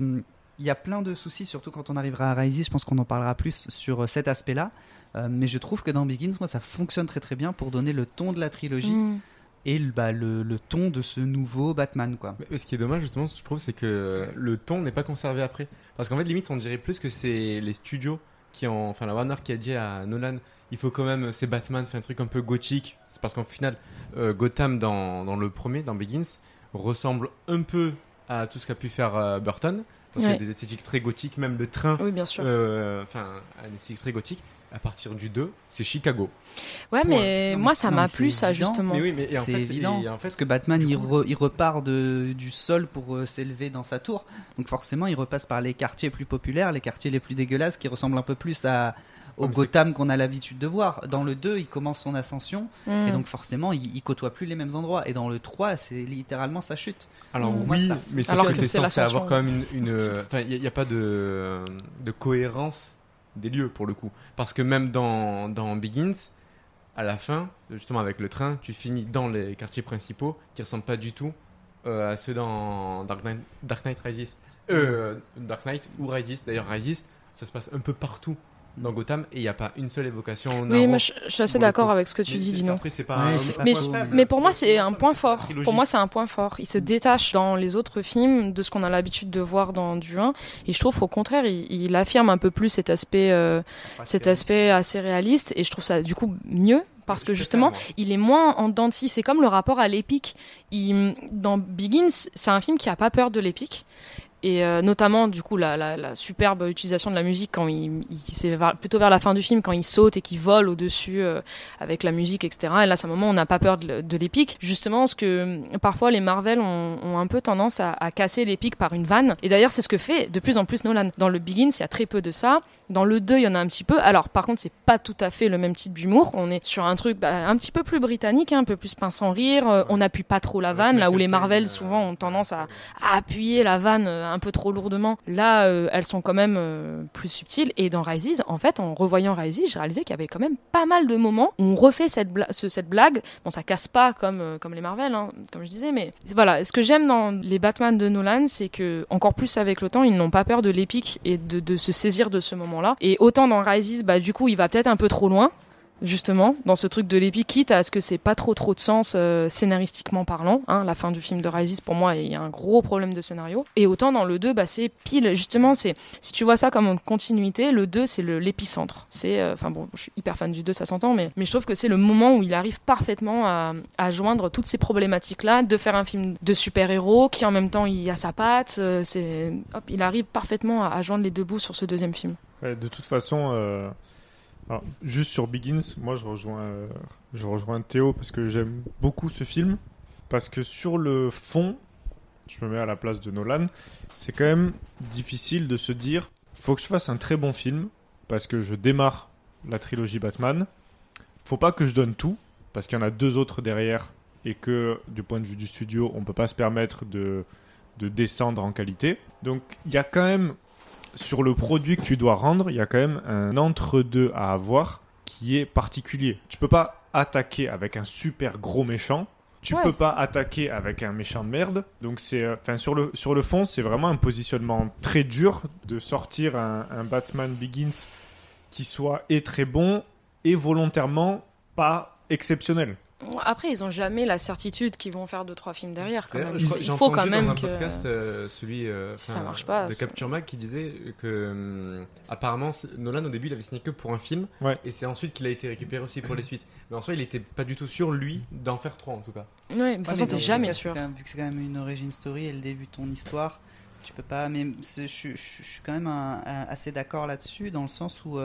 il y a plein de soucis, surtout quand on arrivera à Rises. Je pense qu'on en parlera plus sur cet aspect-là. Euh, mais je trouve que dans Begins, moi, ça fonctionne très très bien pour donner le ton de la trilogie Mm. Et le- bah, le, le ton de ce nouveau Batman, quoi. Mais ce qui est dommage, justement, je trouve, c'est que le ton n'est pas conservé après. Parce qu'en fait, limite, on dirait plus que c'est les studios qui ont. Enfin, la Warner qui a dit à Nolan il faut quand même. C'est Batman, fait un truc un peu gothique. C'est parce qu'en final, euh, Gotham, dans, dans le premier, dans Begins, ressemble un peu à tout ce qu'a pu faire euh, Burton. Parce Ouais. qu'il y a des esthétiques très gothiques, même le train. Oui, bien sûr. euh, Enfin, a une esthétique très gothique. À partir du 2, c'est Chicago. Ouais, Point. mais Non, mais moi, ça m'a plu, ça, évident. justement. Mais oui, mais en C'est fait, évident. et en fait, Parce que Batman, il, coup- re- il repart de, du sol pour euh, s'élever dans sa tour. Donc forcément, il repasse par les quartiers plus populaires, les quartiers les plus dégueulasses qui ressemblent un peu plus à, au Gotham qu'on a l'habitude de voir. Dans le 2, il commence son ascension. Mm. Et donc forcément, il, il côtoie plus les mêmes endroits. Et dans le 3, c'est littéralement sa chute. Alors moi, oui, ça- mais c'est sûr que que c'est censé avoir quand même une... une- Enfin, il n'y a, pas de, de cohérence des lieux pour le coup. Parce que même dans, dans Begins, à la fin, justement avec le train, tu finis dans les quartiers principaux qui ressemblent pas du tout euh, à ceux dans Dark Knight, Dark Knight Rises. Euh, Dark Knight ou Rises. D'ailleurs, Rises, ça se passe un peu partout dans Gotham et il n'y a pas une seule évocation au Oui, Naro, moi, je, je suis assez d'accord avec ce que tu Mais dis, Dino. Après, c'est pas Ouais, un- c'est pas Mais, mais pour moi, c'est un point fort. Pour moi, c'est un point fort. Il se détache dans les autres films de ce qu'on a l'habitude de voir dans du 1. Et je trouve, au contraire, il, il affirme un peu plus cet aspect, euh, cet aspect assez réaliste. Et je trouve ça, du coup, mieux. Parce que justement, il est moins en dents de scie. C'est comme le rapport à l'épique. Dans Begins, c'est un film qui a pas peur de l'épique. Et euh, notamment, du coup, la, la, la superbe utilisation de la musique quand il, il c'est plutôt vers la fin du film, quand il saute et qu'il vole au-dessus euh, avec la musique, etc. Et là, c'est un moment où on n'a pas peur de, de l'épique. Justement, ce que euh, parfois les Marvel ont, ont un peu tendance à, à casser l'épique par une vanne. Et d'ailleurs, c'est ce que fait de plus en plus Nolan. Dans le Begins, il y a très peu de ça. Dans le 2, il y en a un petit peu. Alors, par contre, c'est pas tout à fait le même type d'humour. On est sur un truc bah, un petit peu plus britannique, hein, un peu plus pince sans rire. Euh, on n'appuie pas trop la vanne, là où les Marvel souvent ont tendance à, à appuyer la vanne euh, un peu trop lourdement. Là, euh, elles sont quand même euh, plus subtiles. Et dans Rises, en fait, en revoyant Rises, j'ai réalisé qu'il y avait quand même pas mal de moments où on refait cette, bla- ce- cette blague. Bon, ça casse pas comme, comme les Marvel, hein, comme je disais, mais voilà. Ce que j'aime dans les Batman de Nolan, c'est que, encore plus avec le temps, ils n'ont pas peur de l'épique et de, de se saisir de ce Et autant dans Rises, bah, du coup, il va peut-être un peu trop loin. justement, dans ce truc de l'épi, quitte à ce que c'est pas trop trop de sens euh, scénaristiquement parlant. Hein, la fin du film de Rises, pour moi, il y a un gros problème de scénario. Et autant dans le 2, bah, c'est pile, justement, c'est si tu vois ça comme une continuité, le 2, c'est l'épicentre. C'est, euh, enfin bon, je suis hyper fan du 2, ça s'entend, mais, je trouve que c'est le moment où il arrive parfaitement à, joindre toutes ces problématiques-là, de faire un film de super-héros qui en même temps il a sa patte. euh, il arrive parfaitement à joindre les deux bouts sur ce deuxième film. De toute façon, euh, juste sur Begins, moi je rejoins, euh, je rejoins Théo parce que j'aime beaucoup ce film. Parce que sur le fond, je me mets à la place de Nolan, c'est quand même difficile de se dire faut que je fasse un très bon film parce que je démarre la trilogie Batman. Faut pas que je donne tout parce qu'il y en a deux autres derrière et que du point de vue du studio, on peut pas se permettre de, de descendre en qualité. Donc il y a quand même sur le produit que tu dois rendre, il y a quand même un entre-deux à avoir qui est particulier. Tu peux pas attaquer avec un super gros méchant. Tu Ouais. peux pas attaquer avec un méchant de merde. Donc c'est, euh, enfin sur le sur le fond, c'est vraiment un positionnement très dur de sortir un, un Batman Begins qui soit et très bon et volontairement pas exceptionnel. Après, ils ont jamais la certitude qu'ils vont faire deux trois films derrière. Quand même. je crois- Il faut quand même dans un que podcast euh, celui euh, Ça marche pas, de Capture Mag qui disait que hum, apparemment Nolan au début il avait signé que pour un film Ouais. et c'est ensuite qu'il a été récupéré aussi pour les suites. Mais en soi il était pas du tout sûr lui d'en faire trois en tout cas. Ouais, de toute façon, t'es jamais sûr. même- vu que c'est quand même une origin story et le début de ton histoire, tu peux pas. Mais c'est- je, je- je suis quand même un- un- assez d'accord là-dessus, dans le sens où.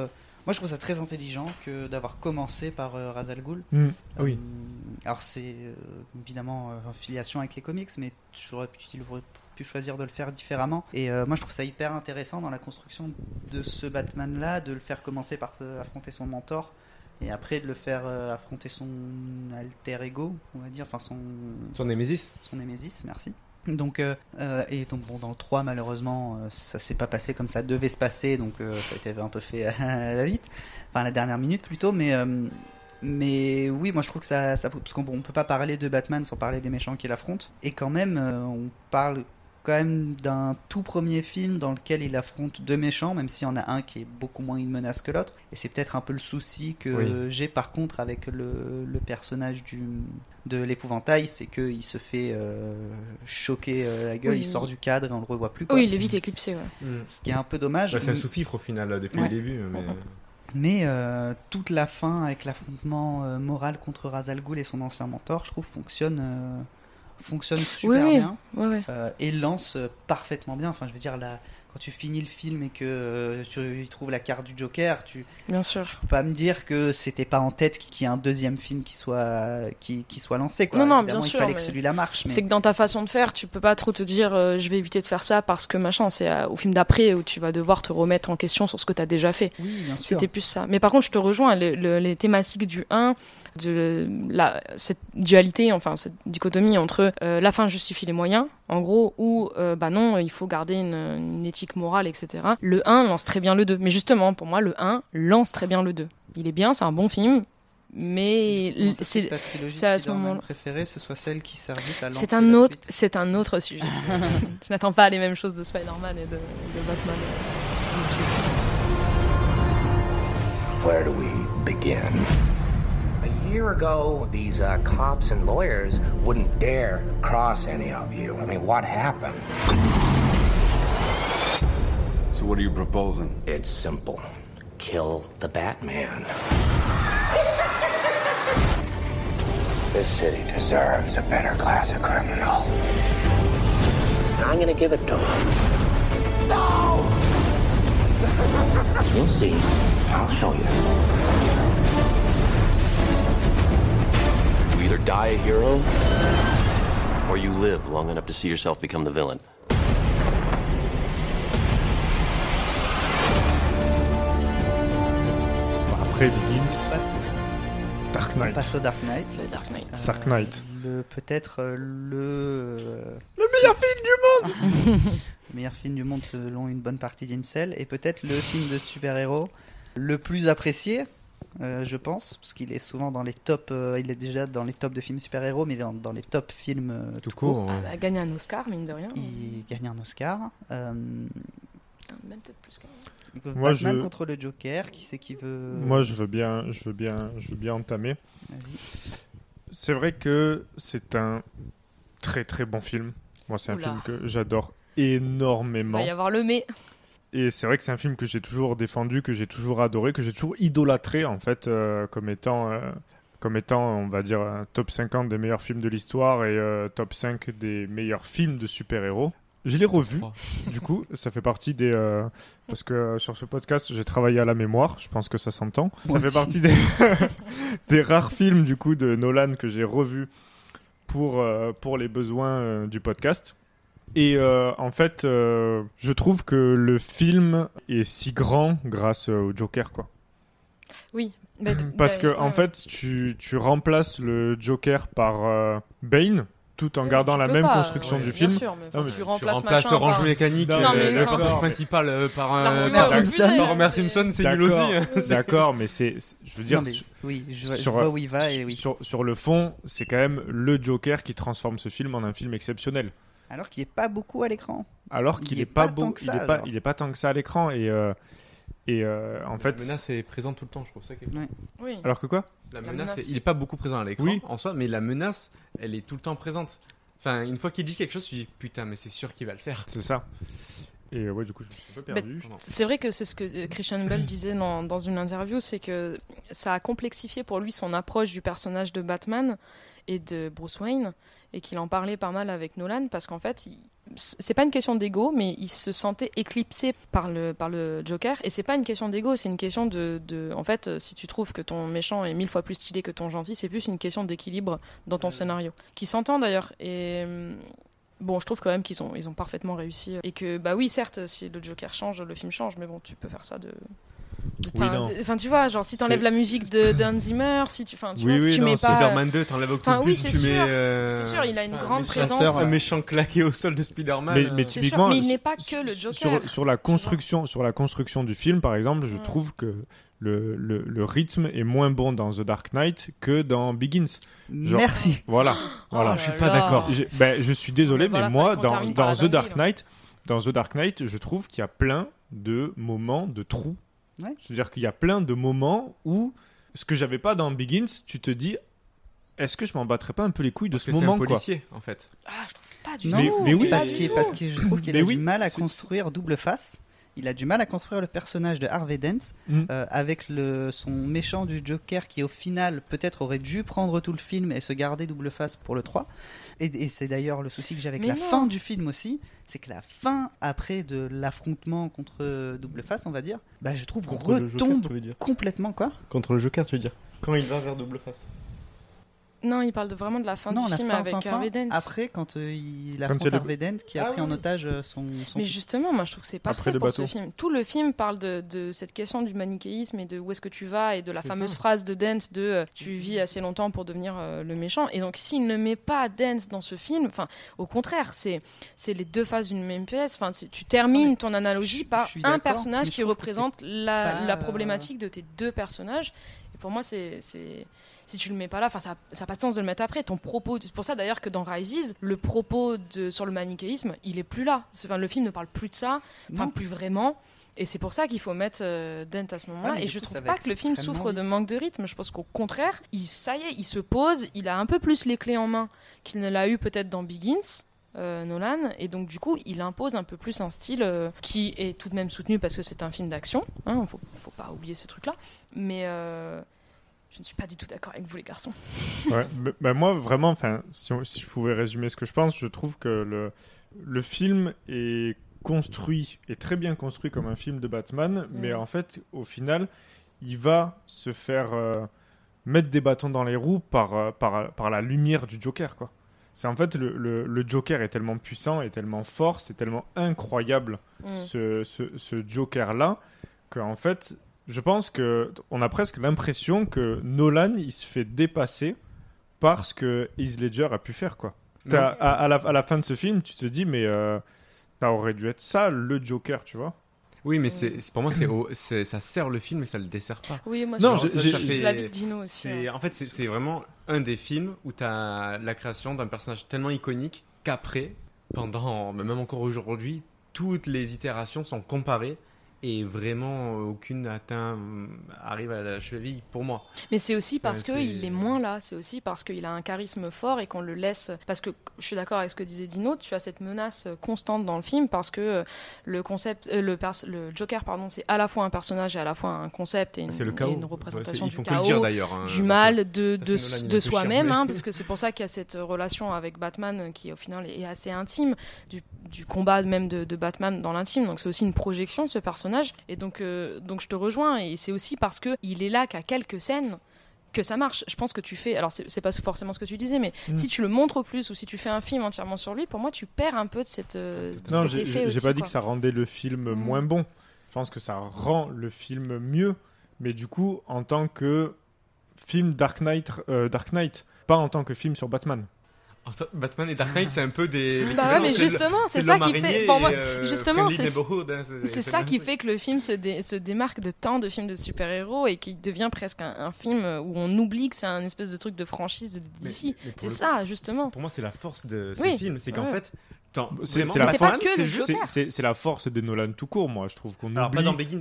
Moi, je trouve ça très intelligent que d'avoir commencé par euh, Ra's al Ghul. Mm. Ah oui. Euh, alors, c'est euh, évidemment euh, en filiation avec les comics, mais j'aurais pu, il aurait pu choisir de le faire différemment. Et euh, moi, je trouve ça hyper intéressant dans la construction de ce Batman-là, de le faire commencer par se- affronter son mentor. Et après de le faire euh, affronter son alter ego, on va dire, enfin son Son Némésis. son Némésis, merci. Donc, euh, euh, et donc bon, dans le 3, malheureusement, euh, ça s'est pas passé comme ça devait se passer, donc ça a été un peu fait à la vite, enfin à la dernière minute plutôt, mais, mais oui, moi je trouve que ça, ça parce qu'on peut pas parler de Batman sans parler des méchants qu'il affronte, et quand même, on parle quand même d'un tout premier film dans lequel il affronte deux méchants, même s'il y en a un qui est beaucoup moins une menace que l'autre. Et c'est peut-être un peu le souci que Oui. j'ai par contre avec le, le personnage du, de l'épouvantail, c'est qu'il se fait euh, choquer euh, la gueule, Oui. il sort du cadre et on le revoit plus. Quoi. Oui, il est vite éclipsé. Ouais. Ce qui est un peu dommage. Bah, c'est un sous-fifre au final depuis Ouais. le début. Mais... mais euh, toute la fin avec l'affrontement euh, moral contre Ra's al Ghul et son ancien mentor, je trouve fonctionne euh, fonctionne super Oui, oui. bien Ouais, ouais. euh, et lance euh, parfaitement bien. Enfin, je veux dire quand tu finis le film et que euh, tu y trouves la carte du Joker, tu Bien sûr. peux pas me dire que c'était pas en tête qu'il y ait un deuxième film qui soit qui, qui soit lancé. Quoi. Non, non, Évidemment, bien il sûr, fallait que celui-là marche. Mais... C'est que dans ta façon de faire, tu peux pas trop te dire euh, je vais éviter de faire ça parce que machin. C'est au film d'après où tu vas devoir te remettre en question sur ce que tu as déjà fait. Oui, bien sûr. C'était plus ça. Mais par contre, je te rejoins. le- le- les thématiques du 1, de la, cette dualité, enfin cette dichotomie entre euh, la fin justifie les moyens, en gros, ou euh, bah non, il faut garder une, une éthique morale, etc. Le 1 lance très bien le 2. Mais justement, pour moi, le 1 lance très bien le 2. Il est bien, c'est un bon film. Mais c'est à ce Spider-Man moment préférée, ce soit celle qui sert juste à lancer c'est un la autre, c'est un autre sujet. Je n'attends pas les mêmes choses de Spider-Man et de, de Batman. Where do we begin? A year ago, these uh, cops and lawyers wouldn't dare cross any of you. I mean, what happened? So what are you proposing? It's simple kill the Batman. This city deserves a better class of criminal. I'm gonna give it to him. No! You'll see. I'll show you. Either die a hero, or you live long enough to see yourself become the villain. Après Begins, Dark On Knight. passe au Dark Knight. Le Dark Knight. Euh, Dark Knight. Le peut-être euh, le Le meilleur film du monde le meilleur film du monde selon une bonne partie d'Incel et peut-être le film de super-héros le plus apprécié. Euh, je pense, parce qu'il est souvent dans les tops, euh, il est déjà dans les tops de films super-héros, mais il est dans, dans les top films euh, tout, court. Ah, bah, gagner un Oscar, mine de rien. Il gagne un Oscar. Euh, Même peut-être plus même. Donc, Moi, Batman je- contre le Joker, qui c'est qui veut Moi, je veux bien, je veux bien, je veux bien entamer. Vas-y. C'est vrai que c'est un très très bon film. Moi, c'est un film que j'adore Il énormément. va y avoir le mais. Et c'est vrai que c'est un film que j'ai toujours défendu, que j'ai toujours adoré, que j'ai toujours idolâtré en fait euh, comme étant, euh, comme étant, on va dire, un top 50 des meilleurs films de l'histoire et euh, top 5 des meilleurs films de super-héros. Je l'ai revu, du coup, ça fait partie des... euh, parce que euh, sur ce podcast, j'ai travaillé à la mémoire, je pense que ça s'entend. Ça Moi fait aussi. partie des, des rares films, du coup, de Nolan que j'ai revu pour, euh, pour les besoins euh, du podcast. Et euh, en fait, euh, je trouve que le film est si grand grâce euh, au Joker, quoi. Oui. mais Parce que bah, en ouais. fait, tu, tu remplaces le Joker par euh, Bane, tout en Oui, gardant la même pas, construction ouais, du bien film. sûr, mais Non, mais tu Tu remplaces Orange par- Mécanique, Non, euh, mais le personnage principal euh, par Homer Simpson, c'est nul aussi. D'accord, hein. D'accord, mais c'est, je veux dire, Non, mais sur- oui, je vois- je sur, vois où il va et oui. sur, sur le fond, c'est quand même le Joker qui transforme ce film en un film exceptionnel. Alors qu'il est pas beaucoup à l'écran. Alors Il qu'il y est est pas pas beau, tant que ça, il est pas, alors. il est pas tant que ça à l'écran et euh, et euh, en fait. La menace est présente tout le temps, je trouve ça. Ouais. Oui. Alors que quoi La La menace, menace. est- il est pas beaucoup présent à l'écran Oui. en soi, mais la menace, elle est tout le temps présente. Enfin, une fois qu'il dit quelque chose, tu dis putain, mais c'est sûr qu'il va le faire. C'est ça. Et euh, ouais, du coup, je me suis un peu Bah, perdu. C'est vrai que c'est ce que euh, Christian Bell disait dans, dans une interview, c'est que ça a complexifié pour lui son approche du personnage de Batman et de Bruce Wayne, et qu'il en parlait pas mal avec Nolan, parce qu'en fait, il- c'est pas une question d'ego, mais il se sentait éclipsé par le, par le Joker, et c'est pas une question d'ego, c'est une question de, de... En fait, euh, si tu trouves que ton méchant est mille fois plus stylé que ton gentil, c'est plus une question d'équilibre dans ton scénario, qui s'entend d'ailleurs, et... Bon, je trouve quand même qu'ils ont, ils ont parfaitement réussi. Et que, bah oui, certes, si le Joker change, le film change, mais bon, tu peux faire ça de. Oui, Enfin, enfin, tu vois, genre si t'enlèves la musique de, Hans Zimmer, si tu, enfin, tu Oui, vois, oui, si tu non, mets pas. Spider-Man 2, t'enlèves Octopus, oui, tu mets. sûr. euh, C'est sûr, il a une un grande présence. Un méchant claqué au sol de Spider-Man. Mais, euh, mais typiquement, sûr, mais il n'est pas que le Joker. sur, sur la construction, sur la construction du film, par exemple, je Mm. trouve que le, le, le rythme est moins bon dans The Dark Knight que dans Begins. Genre- Merci. Voilà, voilà. Oh Je suis pas là. d'accord. Je, ben, je suis désolé, Mais moi, dans, The Dark. Knight, dans The Dark Knight, je trouve qu'il y a plein de moments de trous. Ouais. C'est-à-dire qu'il y a plein de moments où ce que j'avais pas dans Begins, tu te dis, est-ce que je m'en battrais pas un peu les couilles de Parce ce que c'est moment, un quoi policier, en fait. Ah, je trouve pas du Non, Mais- mais oui, parce mais- qu'il parce que je trouve qu'il Mais a oui, du mal à construire double face. Il a du mal à construire le personnage de Harvey Dent Mm. euh, avec le, son méchant du Joker qui au final peut-être aurait dû prendre tout le film et se garder double face pour le 3. Et, et c'est d'ailleurs le souci que j'ai avec Mais la non. fin du film aussi, c'est que la fin après de l'affrontement contre double face, on va dire, bah je trouve Contre le Joker, retombe complètement quoi. Contre le Joker, tu veux dire Quand il va vers double face. Non, il parle de, vraiment de la fin non, du la film fin, avec fin, Harvey Dent. après quand euh, il affronte Harvey Dent qui a Ah pris en otage euh, son, son Mais fils. justement, moi je trouve que c'est pas Après fait pour ce film. Tout le film parle de, de cette question du manichéisme et de où est-ce que tu vas et de la fameuse ça. phrase de Dent de euh, tu vis assez longtemps pour devenir euh, le méchant. Et donc s'il ne met pas Dent dans ce film, enfin au contraire, c'est c'est les deux faces d'une même pièce. Enfin tu termines ton analogie par un personnage qui représente la, pas- la problématique de tes deux personnages. Pour moi c'est si tu le mets pas là, ça n'a pas de sens de le mettre après. Ton propos, c'est pour ça d'ailleurs que dans Rises, le propos de, sur le manichéisme, il est plus là. C'est- Enfin, le film ne parle plus de ça, enfin plus vraiment. Et c'est pour ça qu'il faut mettre euh, Dent à ce moment-là. Ouais, et je trouve pas que le film souffre de manque de rythme. Je pense qu'au contraire, il, ça y est, il se pose, il a un peu plus les clés en main qu'il ne l'a eu peut-être dans Begins. Euh, Nolan et donc du coup il impose un peu plus un style euh, qui est tout de même soutenu parce que c'est un film d'action hein, faut, faut pas oublier ce truc là mais euh, je ne suis pas du tout d'accord avec vous les garçons Ouais, bah- bah moi vraiment, si, on- si je pouvais résumer ce que je pense, je trouve que le, le film est construit, est très bien construit comme un film de Batman, mais Mm. en fait, au final, il va se faire mettre des bâtons dans les roues par, par, par la lumière du Joker, quoi. C'est en fait, le, le, le Joker est tellement puissant, est tellement fort, c'est tellement incroyable, Mm. ce, ce, ce Joker-là, qu'en fait, je pense que on a presque l'impression que Nolan, il se fait dépasser par ce que Heath Ledger a pu faire, quoi. T'as- à, à la, à la fin de ce film, tu te dis, mais euh, ça aurait dû être ça, le Joker, tu vois. Oui, mais c'est pour moi, c'est ça sert le film, mais ça le dessert pas. oui moi Non, je, ça suis fait- l'avis de Dino aussi C'est- hein. En fait, c'est- vraiment un des films où tu as la création d'un personnage tellement iconique qu'après, pendant, mais même encore aujourd'hui, toutes les itérations sont comparées et vraiment euh, aucune atteint euh, arrive à la cheville pour moi. Mais c'est aussi parce Enfin, qu'il est moins là, c'est aussi parce qu'il a un charisme fort et qu'on le laisse. Parce que je suis d'accord avec ce que disait Dino, tu as cette menace constante dans le film parce que euh, le concept, euh, le, le Joker, pardon, c'est à la fois un personnage et à la fois un concept et une, le et une représentation Ouais, du chaos, dire, hein, du mal, de, de, de soi-même, hein, parce que c'est pour ça qu'il y a cette relation avec Batman qui au final est assez intime, du, du combat même de, de Batman dans l'intime. Donc c'est aussi une projection ce personnage. Et donc, euh, donc je te rejoins. Et c'est aussi parce que il est là qu'à quelques scènes que ça marche. Je pense que tu fais. Alors c'est pas forcément ce que tu disais, mais Mm. si tu le montres plus ou si tu fais un film entièrement sur lui, pour moi tu perds un peu de cette. euh, de Non, j'ai pas dit que ça rendait le film Mm. moins bon. Je pense que ça rend le film mieux. Mais du coup, en tant que film Dark Knight, euh, Dark Knight pas en tant que film sur Batman. Batman et Dark Knight, c'est un peu des. Bah ouais, mais justement, c'est ça qui fait. pour moi, euh, justement, c'est hein, c'est- ça qui fait que le film se, dé- se démarque de tant de films de super-héros et qui devient presque un, un film où on oublie que c'est un espèce de truc de franchise de DC. C'est ça, justement. Pour moi, c'est la force de ce Oui, film, c'est qu'en ouais. fait, C'est vraiment, c'est la, force- la des Nolan tout court, moi. Je trouve qu'on oublie, Begins,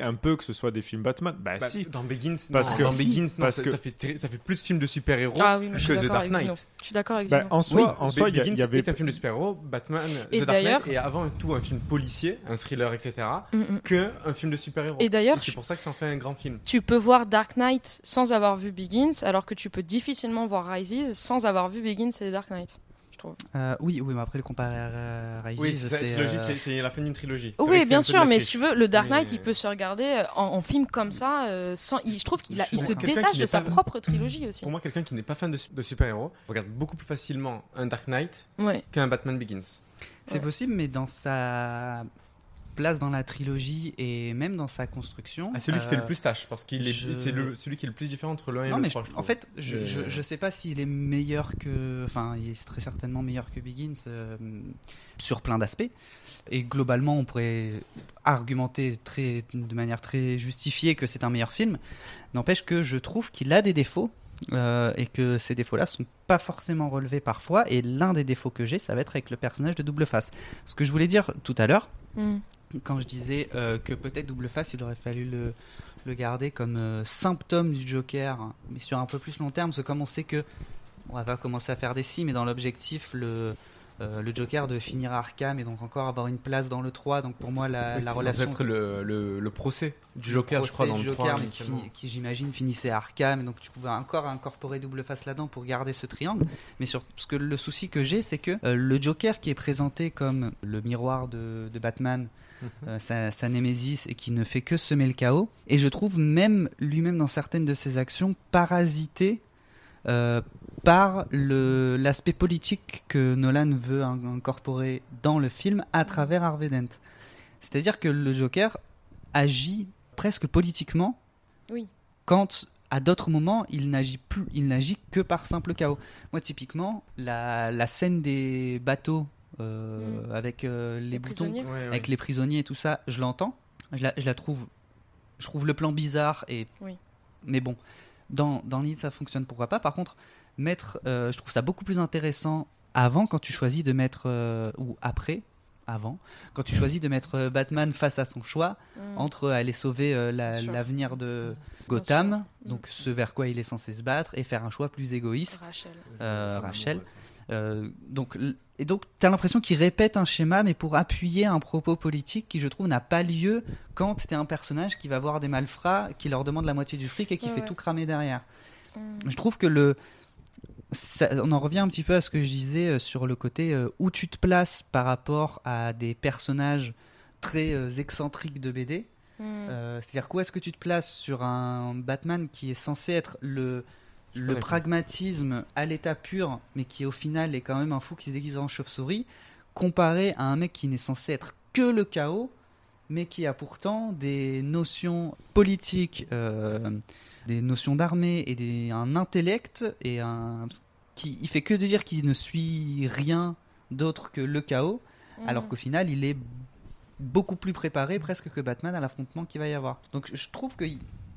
un peu que ce soit des films Batman. Bah, Bah, si. Dans Begins, Parce non, que- dans Begins, non, parce ça, que- ça fait ça fait plus film de super-héros Ah oui, mais je suis que The d'accord Dark. Knight. Je suis d'accord avec Bah, en soi, Oui, en soi, il y, y avait. est un film de super-héros, Batman, Et The Dark Knight, et avant tout un film policier, un thriller, etc., Mm, mm. que un film de super-héros. Et d'ailleurs, c'est pour ça que ça en fait un grand film. Tu peux voir Dark Knight sans avoir vu Begins, alors que tu peux difficilement voir Rises sans avoir vu Begins et Dark Knight. Je trouve. Euh, oui, oui, mais après le comparer à euh, Rises, Oui, c'est euh, c'est- la fin d'une trilogie. Oui, bien sûr, mais si tu veux, le Dark Knight, Mais- il peut se regarder en, en film comme ça, sans, il- je trouve qu'il il se détache de sa pas- propre trilogie aussi. Pour moi, quelqu'un qui n'est pas fan de, de super-héros regarde beaucoup plus facilement un Dark Knight Ouais. qu'un Batman Begins. C'est possible, mais dans sa place dans la trilogie et même dans sa construction. Ah, celui qui fait euh, le plus tâche, parce qu'il est, je- c'est le- celui qui est le plus différent entre l'un et Non, le mais trois, je- je en fait, je, je sais pas s'il est meilleur que. Enfin, il est très certainement meilleur que Begins euh, sur plein d'aspects. Et globalement, on pourrait argumenter très, de manière très justifiée que c'est un meilleur film. N'empêche que je trouve qu'il a des défauts. euh, et que ces défauts-là sont pas forcément relevés parfois. Et l'un des défauts que j'ai, ça va être avec le personnage de Double Face. Ce que je voulais dire tout à l'heure, Mm. Quand je disais euh, que peut-être Double Face, il aurait fallu le, le garder comme euh, symptôme du Joker, hein, mais sur un peu plus long terme, parce que comme on sait que on va pas commencer à faire des si, mais dans l'objectif, le, euh, le Joker de finir à Arkham et donc encore avoir une place dans le 3, donc pour moi la, Oui, la c'est relation censé être le, le, le procès du Joker, je crois, dans le Joker, 3. mais qui, qui, j'imagine finissait à Arkham, et donc tu pouvais encore incorporer double face là-dedans pour garder ce triangle. Mais sur ce que le souci que j'ai, c'est que euh, le Joker qui est présenté comme le miroir de, de Batman. Euh, sa, sa némésis, et qui ne fait que semer le chaos, et je trouve même lui-même dans certaines de ses actions parasité euh, par l'aspect politique que Nolan veut in- incorporer dans le film à travers Harvey Dent. C'est-à-dire que le Joker agit presque politiquement Oui. quand à d'autres moments il n'agit plus il n'agit que par simple chaos moi typiquement la, la scène des bateaux euh, avec euh, les, Les boutons. Ouais, avec les prisonniers et tout ça je l'entends. Je la, je la trouve je trouve le plan bizarre et Oui. mais bon dans dans l'idée ça fonctionne pourquoi pas. Par contre mettre euh, je trouve ça beaucoup plus intéressant avant quand tu choisis de mettre euh, ou après avant quand tu choisis de mettre Batman face à son choix Mm. entre aller sauver euh, la- l'avenir de Gotham donc ce vers quoi il est censé se battre et faire un choix plus égoïste. Rachel. Euh, Rachel Euh, donc et donc tu as l'impression qu'il répète un schéma mais pour appuyer un propos politique qui je trouve n'a pas lieu quand tu es un personnage qui va voir des malfrats qui leur demande la moitié du fric et qui Ouais, fait ouais. tout cramer derrière Mm. je trouve que le ça- on en revient un petit peu à ce que je disais euh, sur le côté euh, où tu te places par rapport à des personnages très excentriques de BD. Mm. Euh, C'est-à-dire où est-ce que tu te places sur un Batman qui est censé être le, le pragmatisme à l'état pur, mais qui au final est quand même un fou qui se déguise en chauve-souris, comparé à un mec qui n'est censé être que le chaos, mais qui a pourtant des notions politiques, euh, des notions d'armée et des, un intellect et un qui il fait que de dire qu'il ne suit rien d'autre que le chaos, Mhm. alors qu'au final il est beaucoup plus préparé presque que Batman à l'affrontement qu'il va y avoir. Donc je trouve que il il y a,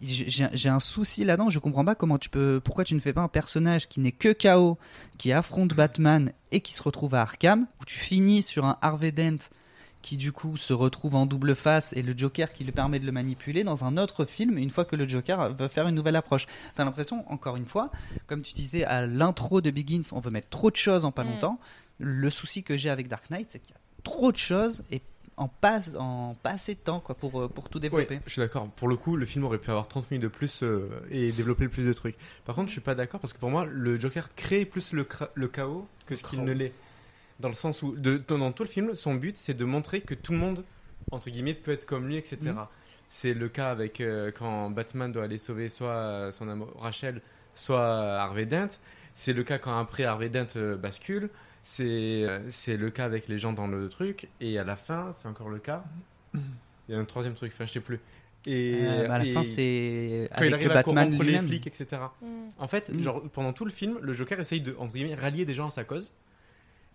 j'ai un souci là-dedans. Je comprends pas comment tu peux, pourquoi tu ne fais pas un personnage qui n'est que KO, qui affronte Batman et qui se retrouve à Arkham, où tu finis sur un Harvey Dent qui du coup se retrouve en double face et le Joker qui lui permet de le manipuler dans un autre film une fois que le Joker veut faire une nouvelle approche. T'as l'impression, encore une fois, comme tu disais à l'intro de Begins, on veut mettre trop de choses en pas Mm. longtemps. Le souci que j'ai avec Dark Knight, c'est qu'il y a trop de choses et en passe en pas assez de temps quoi pour euh, pour tout développer. Ouais, je suis d'accord. Pour le coup, le film aurait pu avoir 30 minutes de plus euh, et développer plus de trucs. Par contre, je suis pas d'accord parce que pour moi, le Joker crée plus le, le chaos que ce qu'il ne l'est. Dans le sens où, de, dans tout le film, son but, c'est de montrer que tout le monde, entre guillemets, peut être comme lui, etc. Mhm. C'est le cas avec euh, quand Batman doit aller sauver soit son amie Rachel, soit Harvey Dent. C'est le cas quand après Harvey Dent euh, bascule. C'est euh, c'est le cas avec les gens dans le truc. Et à la fin, c'est encore le cas. Il y a un troisième truc, enfin, je sais plus. Et Euh, bah, à la et fin, c'est quand avec il arrive Batman à les flics, etc. Mm. En fait, Mm. genre, pendant tout le film, le Joker essaye de entre guillemets, rallier des gens à sa cause.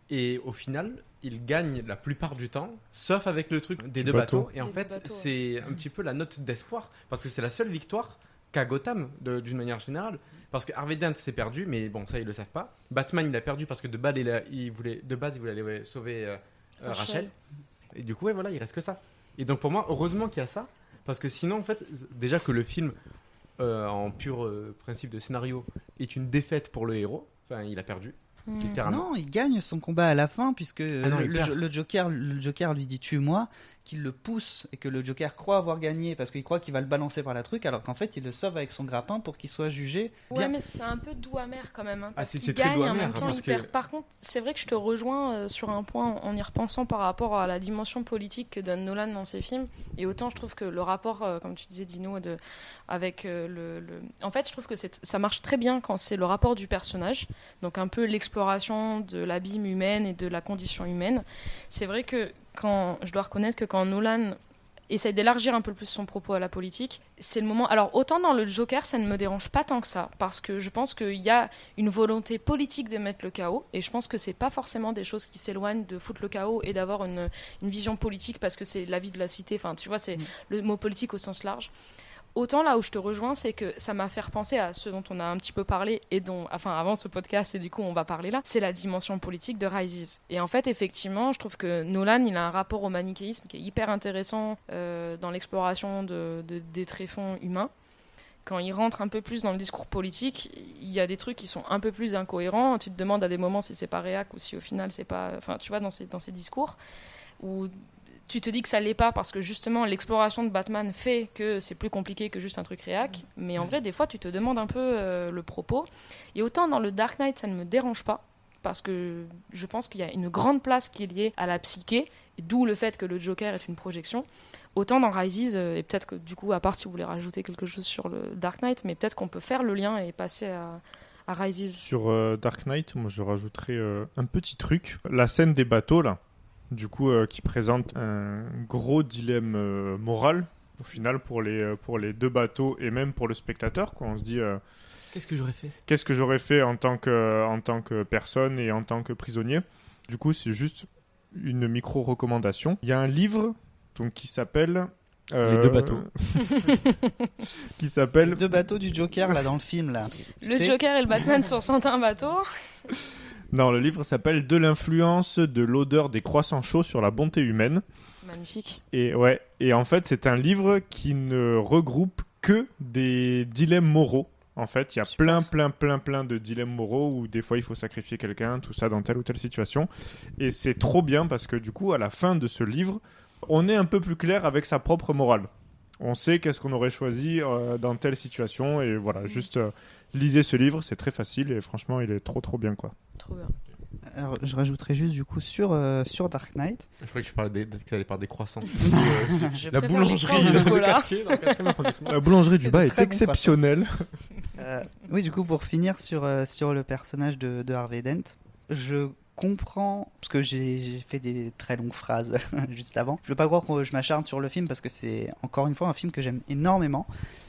Et au final, il gagne la plupart du temps, sauf avec le truc des Du deux bateau. bateaux. Et en Des fait, bateaux, c'est un petit peu la note d'espoir. Parce que c'est la seule victoire qu'a Gotham, de- d'une manière générale. Parce que Harvey Dent s'est perdu, mais bon, ça, ils le savent pas. Batman, il a perdu parce que de base, il, a- il voulait, de base, il voulait aller sauver euh, Rachel. Rachel. Et du coup, ouais, voilà, il reste que ça. Et donc, pour moi, heureusement qu'il y a ça. Parce que sinon, en fait, déjà que le film, euh, en pur euh, principe de scénario, est une défaite pour le héros. Enfin, il a perdu, Mm. littéralement. Non, il gagne son combat à la fin puisque Ah non, le, il le- perd. le Joker, le Joker lui dit tue-moi, qu'il le pousse et que le Joker croit avoir gagné parce qu'il croit qu'il va le balancer par la truc, alors qu'en fait il le sauve avec son grappin pour qu'il soit jugé. Ouais, mais c'est un peu doux amer quand même. hein, Ah, parce c'est- très doux amer, que- perd. Par contre, c'est vrai que je te rejoins euh, sur un point en y repensant par rapport à la dimension politique que donne Nolan dans ses films. Et autant je trouve que le rapport, euh, comme tu disais, Dino, de, avec euh, le, le- En fait, je trouve que ça marche très bien quand c'est le rapport du personnage. Donc un peu l'exploration de l'abîme humaine et de la condition humaine. C'est vrai que quand je dois reconnaître que quand Nolan essaye d'élargir un peu plus son propos à la politique, c'est le moment. Alors autant dans le Joker, ça ne me dérange pas tant que ça, parce que je pense qu'il y a une volonté politique de mettre le chaos, et je pense que c'est pas forcément des choses qui s'éloignent de foutre le chaos et d'avoir une, une vision politique, parce que c'est la vie de la cité. Enfin, tu vois, c'est le mot politique au sens large. Autant là où je te rejoins, c'est que ça m'a fait repenser à ce dont on a un petit peu parlé et dont, enfin, avant ce podcast et du coup on va parler là, c'est la dimension politique de Rises. Et en fait, effectivement, je trouve que Nolan, il a un rapport au manichéisme qui est hyper intéressant euh, dans l'exploration de, de- des tréfonds humains. Quand il rentre un peu plus dans le discours politique, il y a des trucs qui sont un peu plus incohérents. Tu te demandes à des moments si c'est pas réac ou si au final c'est pas. Enfin, tu vois, dans ces, dans ces discours où tu te dis que ça l'est pas parce que justement l'exploration de Batman fait que c'est plus compliqué que juste un truc réac. Mais en vrai, des fois, tu te demandes un peu euh, le propos. Et autant dans le Dark Knight, ça ne me dérange pas parce que je pense qu'il y a une grande place qui est liée à la psyché, d'où le fait que le Joker est une projection. Autant dans Rises, euh, et peut-être que du coup, à part si vous voulez rajouter quelque chose sur le Dark Knight, mais peut-être qu'on peut faire le lien et passer à, à Rises. Sur euh, Dark Knight, moi je rajouterais euh, un petit truc. La scène des bateaux, là, du coup, euh, qui présente un gros dilemme euh, moral, au final, pour les, euh, pour les deux bateaux et même pour le spectateur. Quoi. On se dit, euh, Qu'est-ce que j'aurais fait? qu'est-ce que j'aurais fait en tant, que, en tant que personne et en tant que prisonnier? Du coup, c'est juste une micro-recommandation. Il y a un livre donc, qui s'appelle... euh, Les deux bateaux. qui s'appelle Deux bateaux du Joker là dans le film là. Le Joker et le Batman sur certains bateaux. Non, le livre s'appelle De l'influence de l'odeur des croissants chauds sur la bonté humaine. Magnifique. Et ouais, et en fait, c'est un livre qui ne regroupe que des dilemmes moraux. En fait, il y a plein, plein, plein, plein de dilemmes moraux où des fois il faut sacrifier quelqu'un, tout ça dans telle ou telle situation. Et c'est trop bien parce que du coup, à la fin de ce livre, on est un peu plus clair avec sa propre morale. On sait qu'est-ce qu'on aurait choisi euh, dans telle situation et voilà, juste euh, lisez ce livre, c'est très facile et franchement, il est trop trop bien quoi. Trop bien. Alors, je rajouterais juste du coup sur, euh, sur Dark Knight. Je croyais que je parlais des, que par des croissants. La les boulangerie quartier, dans le. La boulangerie du bas est exceptionnelle. Euh, oui, du coup, pour finir sur, euh, sur le personnage de, de Harvey Dent, je comprends, parce que j'ai fait des très longues phrases juste avant. Je veux pas croire que je m'acharne sur le film parce que c'est encore une fois un film que j'aime énormément.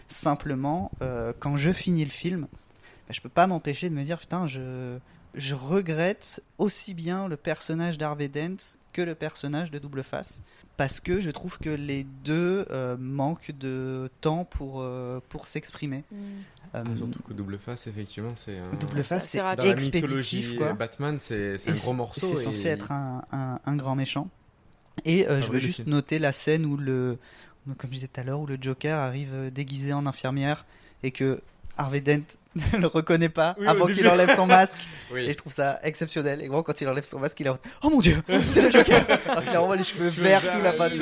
Simplement, euh, quand je finis le film, bah, je peux pas m'empêcher de me dire putain, je, je regrette aussi bien le personnage d'Harvey Dent que le personnage de Double Face. Parce que je trouve que les deux euh, manquent de temps pour, euh, pour s'exprimer. Mm. Euh, Ah, surtout que Double Face, effectivement, c'est un... Double Face, c'est expéditif. quoi. Batman, c'est un Et gros morceau. C'est et- censé être un, un- un grand méchant. Et euh, Ah je oui, veux juste noter la scène où le, comme je disais tout à l'heure, où le Joker arrive euh, déguisé en infirmière et que Harvey Dent ne le reconnaît pas Oui, avant qu'il enlève son masque. Oui. Et je trouve ça exceptionnel. Et vraiment, quand il enlève son masque, il est en Oh mon dieu, c'est le Joker Alors qu'il a vraiment les cheveux verts, tout la patte.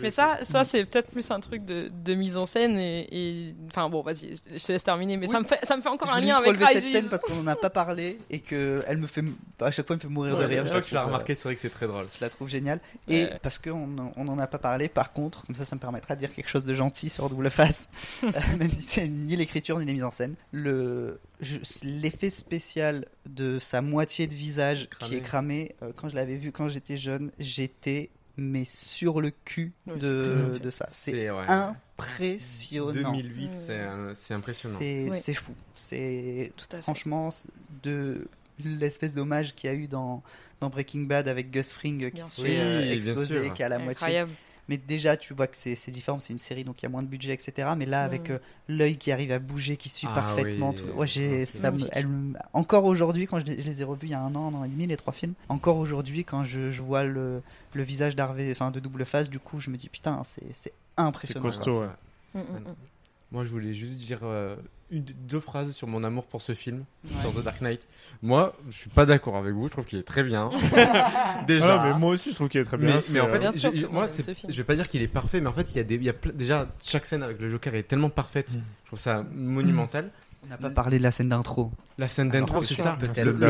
Mais ça, ça c'est peut-être plus un truc de, de mise en scène et, et- enfin bon, vas-y, je te laisse terminer. Mais Oui. ça me fait, ça me fait encore Je un lien avec relever cette scène parce qu'on en a pas parlé et que elle me fait à chaque fois elle me fait mourir de rire. je crois que tu l'as trouve, remarqué, euh, c'est vrai que c'est très drôle. Je la trouve géniale. Et Ouais. parce qu'on on en a pas parlé, par contre, comme ça, ça me permettra de dire quelque chose de gentil sur Double Face, euh, même si c'est ni l'écriture ni les mises en scène. Le je- l'effet spécial de sa moitié de visage qui est cramé, euh, quand je l'avais vu quand j'étais jeune, j'étais mais sur le cul de, ça. C'est ouais. impressionnant. 2008, c'est impressionnant. C'est fou. C'est Tout à fait. franchement de l'espèce d'hommage qu'il y a eu dans, dans Breaking Bad avec Gus Fring qui Bien se fait euh, Oui, exploser, sûr. qui à la moitié. Mais déjà, tu vois que c'est c'est différent, c'est une série, donc il y a moins de budget, etc. Mais là, avec euh, l'œil qui arrive à bouger, qui suit Ah parfaitement, oui. tout- ouais, j'ai, ça me, elle encore aujourd'hui, quand je, les- je les ai revus il y a un an, un an et demi, les trois films, encore aujourd'hui, quand je, je vois le, le visage d'Harvey, enfin de double face, du coup, je me dis putain, c'est, c'est C'est impressionnant. costaud, ouais. Mm, mm, mm. Moi, je voulais juste dire euh, une, deux phrases sur mon amour pour ce film, Ouais. sur The Dark Knight. Moi, je suis pas d'accord avec vous. Je trouve qu'il est très bien. Déjà. Ah, mais moi aussi, je trouve qu'il est très bien. Mais, en fait, Bien sûr, moi, ce je vais pas dire qu'il est parfait, mais en fait, il y a des, il y a plein- déjà chaque scène avec le Joker est tellement parfaite. Mm. Je trouve ça monumental. On n'a pas parlé de la scène d'intro. La scène d'intro, Alors, c'est ça. peut-être Le, la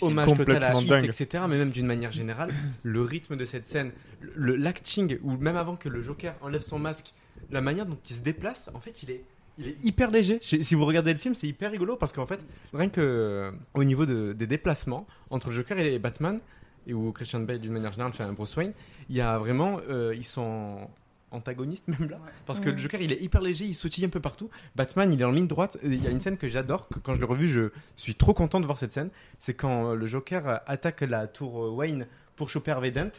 hommage total à Complètement Heat, dingue. etc. Mais même d'une manière générale, le rythme de cette scène, le l'acting, ou même avant que le Joker enlève son masque, la manière dont il se déplace, en fait, il est, il est hyper léger. Si vous regardez le film, c'est hyper rigolo parce qu'en fait, rien que euh, au niveau de- des déplacements entre le Joker et Batman, et où Christian Bale d'une manière générale fait un Bruce Wayne, il y a vraiment, euh, ils sont antagonistes même là, parce que le Joker il est hyper léger, il sautille un peu partout. Batman il est en ligne droite. Il y a une scène que j'adore, que quand je l'ai revu, je suis trop content de voir cette scène. C'est quand euh, le Joker attaque la tour Wayne pour choper Harvey Dent.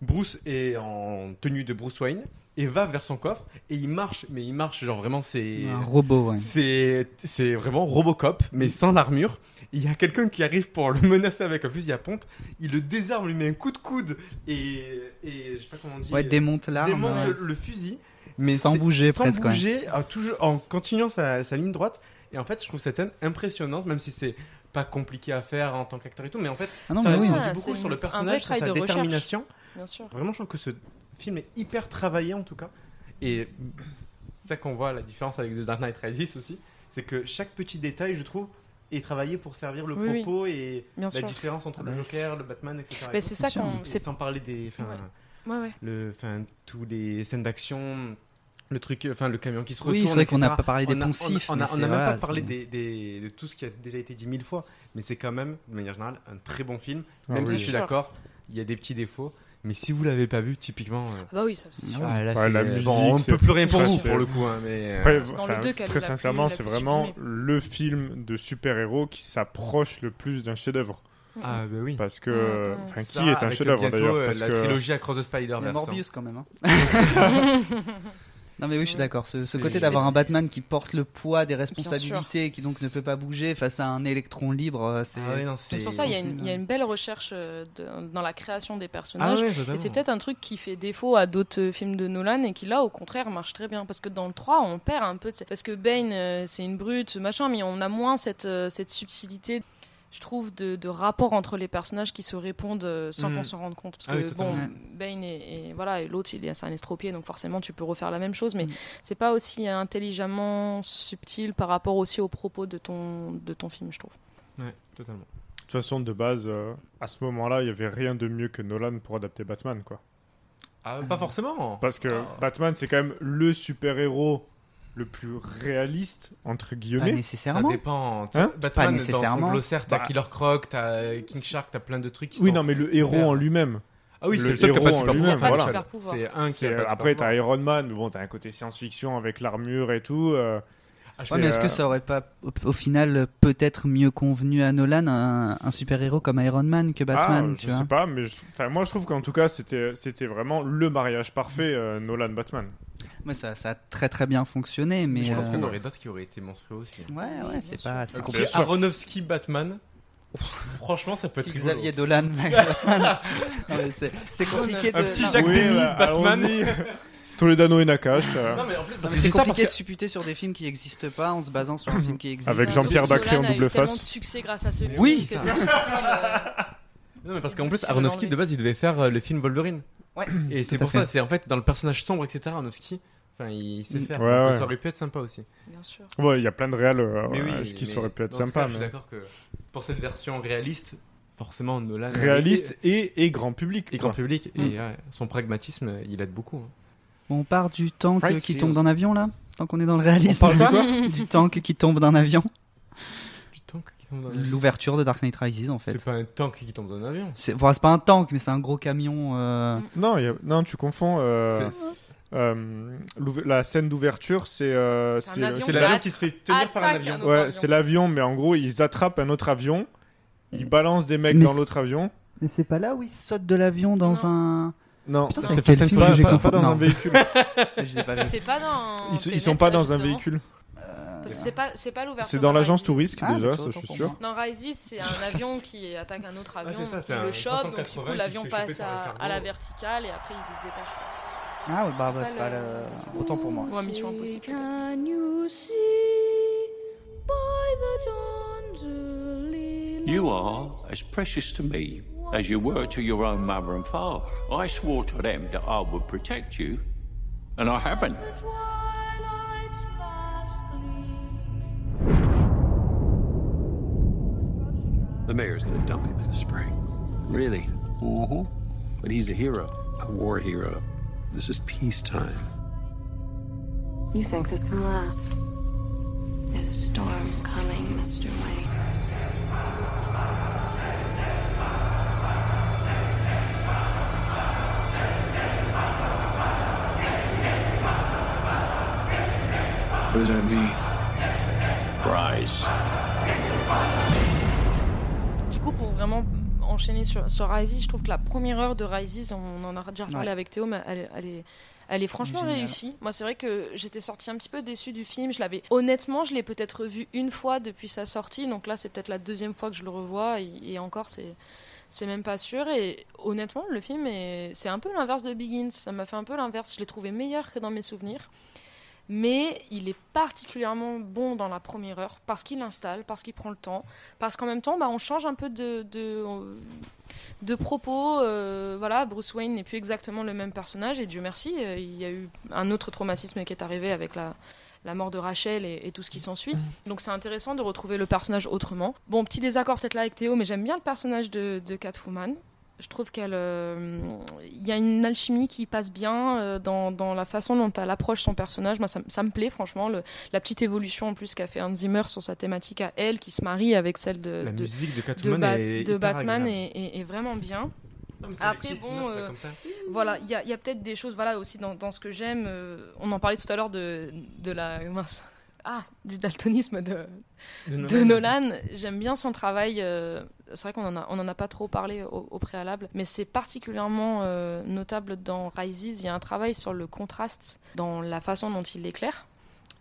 Bruce est en tenue de Bruce Wayne et va vers son coffre et il marche, mais il marche genre vraiment c'est Un robot, ouais. c'est c'est vraiment Robocop mais sans l'armure. Il y a quelqu'un qui arrive pour le menacer avec un fusil à pompe. Il le désarme, lui met un coup de coude et, et je sais pas comment on dit. Ouais, démonte l'arme. démonte ouais. le, fusil, mais Sans bouger, sans presque, ouais. bouger, toujours en continuant sa, sa ligne droite. Et en fait, je trouve cette scène impressionnante, même si c'est pas compliqué à faire en tant qu'acteur et tout, mais en fait, Ah non, ça, mais oui. ça Ah, dit beaucoup sur le personnage, sur travail sa détermination. Bien sûr. Vraiment, je trouve que ce film est hyper travaillé en tout cas. Et c'est ça qu'on voit la différence avec The Dark Knight Rises aussi, c'est que chaque petit détail, je trouve, est travaillé pour servir le Oui, oui. propos et Bien la sûr. différence entre Ah le bah, Joker, le Batman, etc. Mais c'est ça qu'on. Sans parler des, enfin, Ouais, ouais. le, enfin, tous les scènes d'action, le truc, enfin, le camion qui se Oui, retourne. c'est vrai qu'on n'a pas parlé des poncifs, On mais a, on a c'est- même voilà, pas parlé c'est- des, des- de tout ce qui a déjà été dit mille fois, mais c'est quand même, de manière générale, un très bon film. Ah Même oui. si je suis d'accord, il y a des petits défauts. Mais si vous l'avez pas vu, typiquement, euh, Ah Bah oui, ça c'est sûr. ah, là, Ouais, c'est- la musique, bon, on ne peut plus rien pour vous pour le coup, hein, mais euh, Après, le deux très sincèrement, c'est vraiment le film de super-héros qui s'approche le plus d'un chef-d'œuvre. ah bah oui. Parce que, enfin, Ça, qui est un chef-d'œuvre d'ailleurs parce La que- trilogie Across the Spider-Verse. hein. Morbius quand même. hein. non mais oui, je suis d'accord. Ce, côté d'avoir un Batman qui porte le poids des responsabilités et qui donc ne peut pas bouger face à un électron libre, euh, c'est. Ah ouais, C'est pour ça qu'il y, a une- il y a une belle recherche euh, de- dans la création des Ah personnages. ouais, Et c'est peut-être un truc qui fait défaut à d'autres films de Nolan et qui là au contraire marche très bien parce que dans le 3 on perd un peu de... parce que Bane euh, c'est une brute machin mais on a moins cette, cette subtilité je trouve de, de rapport entre les personnages qui se répondent euh, sans Mm. qu'on s'en rende compte parce Ah que bon Bane et, et voilà et l'autre il est c'est un estropié donc forcément tu peux refaire la même chose mais Mm. c'est pas aussi intelligemment subtil par rapport aussi aux propos de ton de ton film je trouve Ouais, totalement. De toute façon, de base, euh, à ce moment-là, il n'y avait rien de mieux que Nolan pour adapter Batman, quoi. Ah, pas forcément. Parce que Ah. Batman, c'est quand même le super-héros le plus réaliste, entre Pas guillemets. nécessairement. Ça dépend. Tu Hein Batman, dans son nécessairement. glossaire, t'as Bah. Killer Croc, t'as King Shark, t'as plein de trucs qui Oui, sont non, mais le héros en lui-même. Ah oui, le c'est le seul qui a pas de héros en super lui-même, pouvoir. voilà. C'est Super pouvoir. C'est un qui C'est- a pas de Après, t'as Iron Man, mais bon, t'as un côté science-fiction avec l'armure et tout. euh, C'est, Ouais, mais est-ce que euh, ça aurait pas, au, au final, peut-être mieux convenu à Nolan un, un super-héros comme Iron Man que Batman, ah, tu je vois sais pas, mais je- enfin, moi je trouve qu'en tout cas c'était c'était vraiment le mariage parfait euh, Nolan Moi, ça, ça a très très bien fonctionné, mais. je pense euh, qu'il y en aurait d'autres qui auraient été monstrueux aussi. Ouais, ouais, c'est pas. C'est compliqué. Aronofsky Batman. Franchement, ça peut être Petit rigolo. Xavier Dolan, mais c'est c'est compliqué de. Un petit non. Jacques Oui, bah, Batman. Toledano et Nakash. euh, Non, mais en plus, Non, parce mais que c'est compliqué de supputer sur des films qui n'existent pas en se basant sur un film qui existe. Avec Jean-Pierre Bacri en double face. de succès grâce à ce film Oui, que c'est euh, Non, mais parce qu'en plus, Aronofsky de base, il devait faire euh, le film Wolverine. Ouais. Et c'est pour ça, c'est en fait dans le personnage sombre, etc. Aronofsky, enfin, il sait Mm. faire. Ouais, donc ouais. ça aurait pu être sympa aussi. Bien sûr. Ouais, il y a plein de réals euh, Mais oui, qui mais aurait pu être dans ce sympa. cas, Je suis mais- d'accord que pour cette version réaliste, forcément, Nolan. Réaliste et, et grand public. Et quoi. grand public. Mm. Et ouais, son pragmatisme, il aide beaucoup. hein. Bon, on part du tank Right qui tombe d'un avion là Tant qu'on est dans le réalisme. On parle de quoi Du tank qui tombe d'un avion. Du tank qui tombe dans un avion. L'ouverture de Dark Knight Rises en fait. C'est pas un tank qui tombe d'un avion. C'est bon, pas un tank, mais c'est un gros camion. euh, Non, il y a- non, tu confonds. euh, euh, la scène d'ouverture, c'est euh, C'est avion l'avion qui se fait tenir par un avion. un Ouais, avion. c'est l'avion, mais en gros, ils attrapent un autre avion, ils balancent des mecs Mais dans l'autre avion. Mais c'est pas là où il saute de l'avion dans un. Non, c'est pas, pas- pas- dans un véhicule. C'est pas dans. Ils, sont- ils pas dans un véhicule. Que C'est pas, c'est pas l'ouverture. C'est dans l'agence touriste Ah, déjà, ça je suis sûr. Dans Rises, c'est un avion qui attaque un autre avion, ça, c'est qui un le chope, donc du 380 coup l'avion passe à, à la verticale et après il se détache. Ah ouais, bah, bah, c'est Pas pas le- le- Autant pour moi. Ou à Mission Impossible. peut-être. You see by the dawn's early You are as precious to me as you were to your own mother and father. I swore to them that I would protect you, and I haven't. twilight's last gleam? The mayor's gonna dump him in the spring. Really? Mm-hmm. But he's a hero. A war hero. This is peacetime. You think this can last? There's a storm coming, Mr. Wayne. What does that mean? Rise. Du coup, pour vraiment enchaîner sur, sur Rises, je trouve que la première heure de Rises, on en a déjà parlé Ouais. avec Théo, mais elle, est- elle est, elle est franchement Génial. réussie. Moi, c'est vrai que j'étais sortie un petit peu déçue du film. Je l'avais, honnêtement, je l'ai peut-être revu une fois depuis sa sortie, donc là, c'est peut-être la deuxième fois que je le revois, et, et encore, c'est. C'est même pas sûr et honnêtement le film est c'est un peu l'inverse de Begins ça m'a fait un peu l'inverse je l'ai trouvé meilleur que dans mes souvenirs mais il est particulièrement bon dans la première heure parce qu'il installe, parce qu'il prend le temps, parce qu'en même temps, bah, on change un peu de, de, de propos. euh, voilà, Bruce Wayne n'est plus exactement le même personnage et Dieu merci, euh, il y a eu un autre traumatisme qui est arrivé avec la, la mort de Rachel et, et tout ce qui s'ensuit. Donc c'est intéressant de retrouver le personnage autrement. Bon, petit désaccord peut-être là avec Théo, mais j'aime bien le personnage de, de Catwoman. Je trouve qu'elle, euh, il y a une alchimie qui passe bien euh, dans, dans la façon dont elle approche son personnage. Moi, ça, ça me plaît franchement. Le, la petite évolution en plus qu'a fait Hans Zimmer sur sa thématique à elle, qui se marie avec celle de, La de, musique de de, Ba- est de Batman est, est- est vraiment bien. Non, Après, bon, euh, voilà, il y a, peut-être des choses voilà, aussi dans, dans ce que j'aime. euh, on en parlait tout à l'heure de, de la. mince. Ah, du daltonisme de, De de Nolan. Nolan. J'aime bien son travail. euh, c'est vrai qu'on en a, pas trop parlé au, préalable, mais c'est particulièrement euh, notable dans Rises. Il y a un travail sur le contraste dans la façon dont il l'éclaire,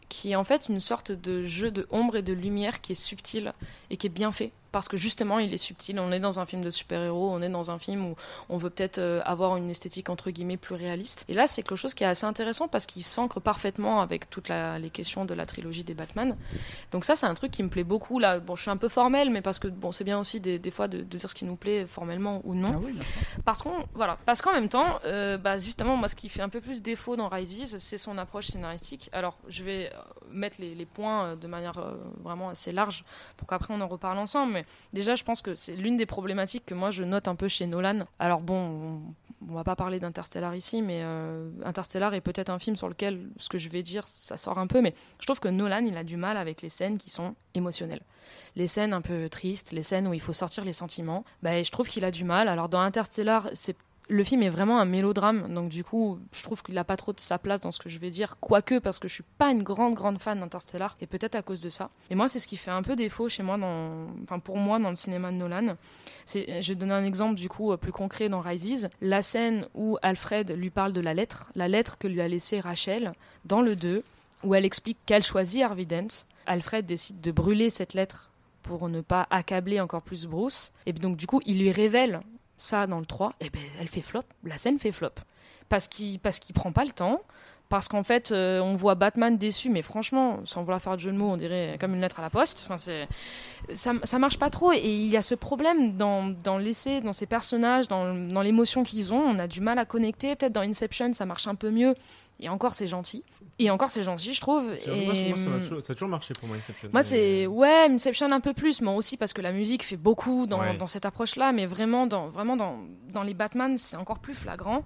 qui est en fait une sorte de jeu de ombre et de lumière qui est subtil et qui est bien fait. Parce que justement, il est subtil. On est dans un film de super-héros, on est dans un film où on veut peut-être euh, avoir une esthétique entre guillemets plus réaliste. Et là, c'est quelque chose qui est assez intéressant parce qu'il s'ancre parfaitement avec toutes la- les questions de la trilogie des Batman. Donc ça, c'est un truc qui me plaît beaucoup. Là, bon, je suis un peu formelle, mais parce que bon, c'est bien aussi des, des fois de, de dire ce qui nous plaît formellement ou non. Parce qu'on, voilà, parce qu'en même temps, euh, bah, justement, moi, ce qui fait un peu plus défaut dans Rises, c'est son approche scénaristique. Alors, je vais euh, mettre les, les points de manière euh, vraiment assez large pour qu'après on en reparle ensemble. Mais déjà, je pense que c'est l'une des problématiques que moi je note un peu chez Nolan. Alors bon, on, on va pas parler d'Interstellar ici, mais euh, Interstellar est peut-être un film sur lequel ce que je vais dire, ça sort un peu, mais je trouve que Nolan, il a du mal avec les scènes qui sont émotionnelles. Les scènes un peu tristes, les scènes où il faut sortir les sentiments, bah, je trouve qu'il a du mal. Alors dans Interstellar, c'est le film est vraiment un mélodrame, donc du coup, je trouve qu'il n'a pas trop de sa place dans ce que je vais dire, quoique parce que je suis pas une grande grande fan d'Interstellar, et peut-être à cause de ça. Et moi, c'est ce qui fait un peu défaut chez moi, dans, enfin pour moi, dans le cinéma de Nolan. Je vais donner un exemple du coup euh, plus concret dans Rises, la scène où Alfred lui parle de la lettre, la lettre que lui a laissée Rachel dans le 2, où elle explique qu'elle choisit Harvey Dent. Alfred décide de brûler cette lettre pour ne pas accabler encore plus Bruce. Et donc, du coup, il lui révèle ça dans le 3. Et ben, elle fait flop. La scène fait flop. Parce qu'il parce qu'il prend pas le temps. Parce qu'en fait, euh, on voit Batman déçu, mais franchement, sans vouloir faire de jeu de mots, on dirait comme une lettre à la poste. Enfin, c'est ça, ça marche pas trop. Et il y a ce problème dans, dans l'essai, dans ces personnages, dans, dans l'émotion qu'ils ont. On a du mal à connecter. Peut-être dans Inception, ça marche un peu mieux. Et encore, c'est gentil. Et encore, c'est gentil, je trouve. Et, moi, moi, ça, m'a toujours, ça a toujours marché pour moi, Inception. moi, Mais- c'est ouais, Inception un peu plus, moi aussi parce que la musique fait beaucoup dans, Ouais. dans cette approche-là, mais vraiment dans vraiment dans, dans les Batman, c'est encore plus flagrant.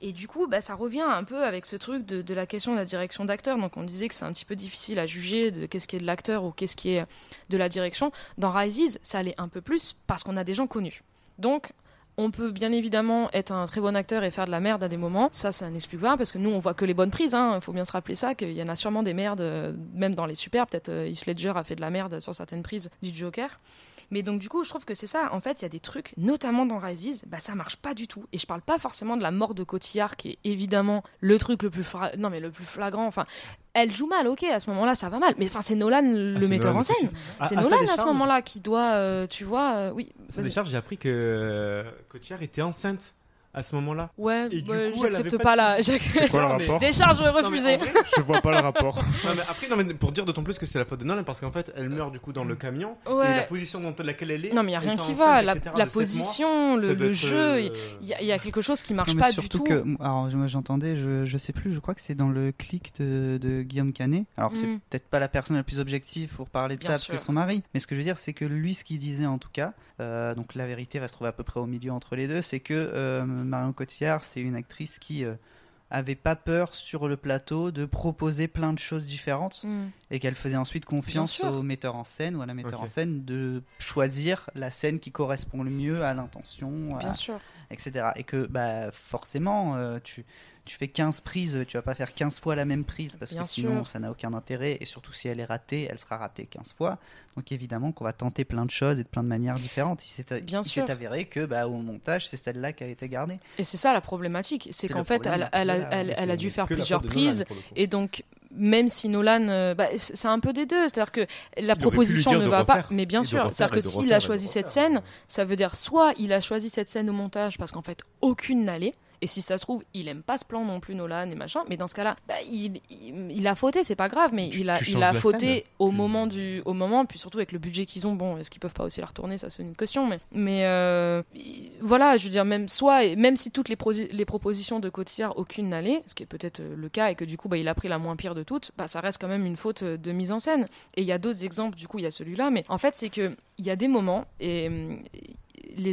Et du coup, bah, ça revient un peu avec ce truc de, de la question de la direction d'acteur. Donc, on disait que c'est un petit peu difficile à juger de qu'est-ce qui est de l'acteur ou qu'est-ce qui est de la direction. Dans Rises, ça allait un peu plus parce qu'on a des gens connus. Donc on peut bien évidemment être un très bon acteur et faire de la merde à des moments. Ça, ça n'explique pas parce que nous, on voit que les bonnes prises. Il faut bien se rappeler ça, qu'il y en a sûrement des merdes, euh, même dans les super. Peut-être euh, Heath Ledger a fait de la merde sur certaines prises du Joker. Mais donc, du coup, je trouve que c'est ça. En fait, il y a des trucs, notamment dans Rises, bah, ça marche pas du tout. Et je parle pas forcément de la mort de Cotillard, qui est évidemment le truc le plus, fra- non, mais le plus flagrant. Enfin, elle joue mal, ok, à ce moment-là, ça va mal. Mais enfin, c'est Nolan le Ah, metteur Nolan, en scène. À- C'est sa Nolan à ce moment-là qui doit, euh, tu vois, euh, oui. Décharge, j'ai appris que euh, Cotillard était enceinte à ce moment-là. Ouais, Et du ouais, coup, elle j'accepte avait pas de- la- C'est j'ac- quoi le Non, mais- rapport Décharge Non, refusée. vrai- Je vois pas le rapport. Non, mais après, non, mais pour dire d'autant plus que c'est la faute de Nolan, parce qu'en fait, elle meurt du coup dans le camion. Ouais. Et la position dans laquelle elle est. Non, mais il n'y a rien qui va. La, etc., position, mois, le, jeu, euh, il y, a- il y a quelque chose qui marche Non, mais pas du surtout tout. que, alors moi j'entendais, je, je sais plus, je crois que c'est dans le clic de, de Guillaume Canet. Alors c'est Mm. peut-être pas la personne la plus objective pour parler de Bien ça parce sûr. que c'est son mari, mais ce que je veux dire c'est que lui ce qu'il disait en tout cas, euh, donc la vérité va se trouver à peu près au milieu entre les deux, c'est que euh, Marion Cotillard c'est une actrice qui euh, avait pas peur sur le plateau de proposer plein de choses différentes Mm. et qu'elle faisait ensuite confiance au metteur en scène ou à la metteur en scène de choisir la scène qui correspond le mieux à l'intention, à- etc. Et que bah, forcément, euh, tu, tu fais 15 prises, tu vas pas faire 15 fois la même prise parce Bien que sinon sûr. ça n'a aucun intérêt. Et surtout si elle est ratée, elle sera ratée 15 fois. Donc évidemment qu'on va tenter plein de choses et de plein de manières différentes. Il s'est Bien il sûr. s'est avéré que bah, au montage, c'est celle-là qui a été gardée. Et c'est ça la problématique, c'est qu'en fait, elle, elle a, elle- elle dû faire plusieurs Nolan, prises, et donc même si Nolan, euh, bah, c'est un peu des deux, c'est-à-dire que la proposition ne va pas, mais bien sûr, c'est-à-dire que s'il a choisi cette refaire. scène, ça veut dire soit il a choisi cette scène au montage parce qu'en fait aucune n'allait, et si ça se trouve, il aime pas ce plan non plus Nolan et machin, mais dans ce cas-là, bah, il, il, il a fauté, c'est pas grave, mais Tu- il a, il a fauté scène. au Tu- moment du, au moment, puis surtout avec le budget qu'ils ont, bon, est-ce qu'ils peuvent pas aussi la retourner, ça c'est une question, mais, mais euh, il- voilà, je veux dire, même soit, même si toutes les, propositions de Cotillard, aucune n'allait, ce qui est peut-être euh, le cas, et que du coup, bah, il a pris la moins pire de toutes, bah, ça reste quand même une faute euh, de mise en scène. Et il y a d'autres exemples, du coup, il y a celui-là, mais en fait, c'est que il y a des moments, et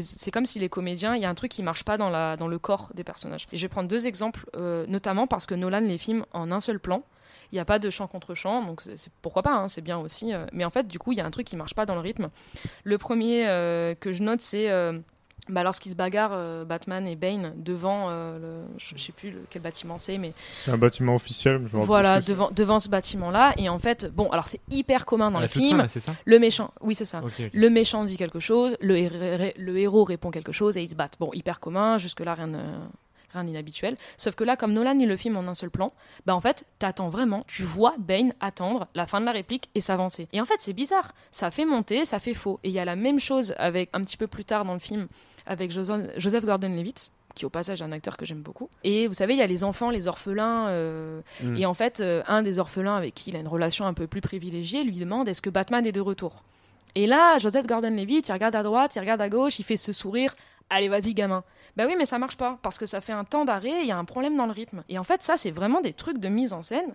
c'est comme si les comédiens, il y a un truc qui marche pas dans, le corps des personnages. Et je vais prendre deux exemples, euh, notamment parce que Nolan les filme en un seul plan. Il n'y a pas de chant contre chant, donc pourquoi pas, hein, c'est bien aussi. euh, mais en fait, du coup, il y a un truc qui marche pas dans le rythme. Le premier euh, que je note, c'est bah, lorsqu'ils se bagarrent, euh, Batman et Bane, devant, euh, le, je sais plus le- quel bâtiment c'est, mais C'est un bâtiment officiel. je voilà, devant, devant ce bâtiment-là. Et en fait, bon, alors c'est hyper commun dans À les toute fin, films. là, c'est ça? Le méchant, oui, c'est ça. Le méchant dit quelque chose, le, le héros répond quelque chose et ils se battent. Bon, hyper commun, jusque-là, rien rien d'inhabituel. Sauf que là, comme Nolan il le filme en un seul plan, bah en fait, t'attends vraiment, tu vois Bane attendre la fin de la réplique et s'avancer. Et en fait, c'est bizarre. Ça fait monter, ça fait faux. Et il y a la même chose avec un petit peu plus tard dans le film avec Joseph Gordon-Levitt qui au passage est un acteur que j'aime beaucoup. Et vous savez, il y a les enfants, les orphelins. euh, Mm. Et en fait, euh, un des orphelins avec qui il a une relation un peu plus privilégiée lui demande est-ce que Batman est de retour? Et là, Joseph Gordon-Levitt, il regarde à droite, il regarde à gauche, il fait ce sourire. Allez, vas-y, gamin. Bah oui, mais ça marche pas parce que ça fait un temps d'arrêt, il y a un problème dans le rythme. Et en fait, ça, c'est vraiment des trucs de mise en scène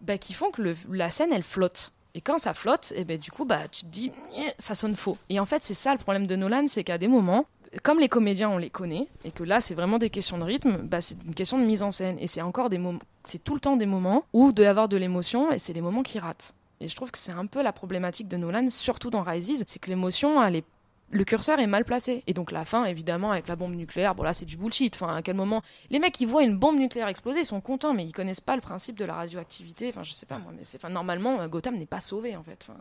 bah, qui font que le- la scène, elle flotte. Et quand ça flotte, et ben du coup, bah, tu te dis, ça sonne faux. Et en fait, c'est ça le problème de Nolan, c'est qu'à des moments, comme les comédiens, on les connaît, et que là, c'est vraiment des questions de rythme, bah, c'est une question de mise en scène. Et c'est encore des moments, c'est tout le temps des moments où il doit y avoir de l'émotion, et c'est des moments qui ratent. Et je trouve que c'est un peu la problématique de Nolan, surtout dans Rises, c'est que l'émotion, elle est le curseur est mal placé. Et donc la fin, évidemment, avec la bombe nucléaire, bon là c'est du bullshit. Enfin, à quel moment? Les mecs ils voient une bombe nucléaire exploser, ils sont contents, mais ils connaissent pas le principe de la radioactivité. Enfin, je sais pas moi, mais c'est, enfin, normalement euh, Gotham n'est pas sauvé en fait. Enfin,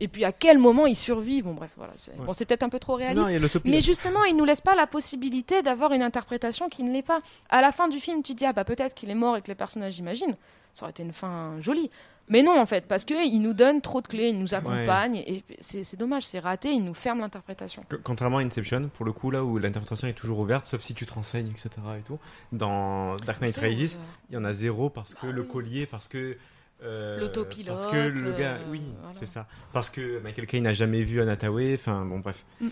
et puis à quel moment ils survivent? Bon bref, voilà. C'est, Ouais. bon, c'est peut-être un peu trop réaliste. Non, mais justement, ils nous laissent pas la possibilité d'avoir une interprétation qui ne l'est pas. À la fin du film, tu te dis ah bah peut-être qu'il est mort et que les personnages imaginent. Ça aurait été une fin jolie. Mais non, en fait, parce qu'il nous donne trop de clés, il nous accompagne, et c'est dommage, c'est raté, il nous ferme l'interprétation. Co- Contrairement à Inception, pour le coup, là où l'interprétation est toujours ouverte, sauf si tu te renseignes, etc. Et tout. Dans Dark Knight Rises, il y en a zéro parce que le collier, parce que. euh, L'autopilote, Parce que le gars. euh, oui, voilà. c'est ça. Parce que Michael Caine n'a jamais vu Anataway, enfin bon, bref. Mm, mm.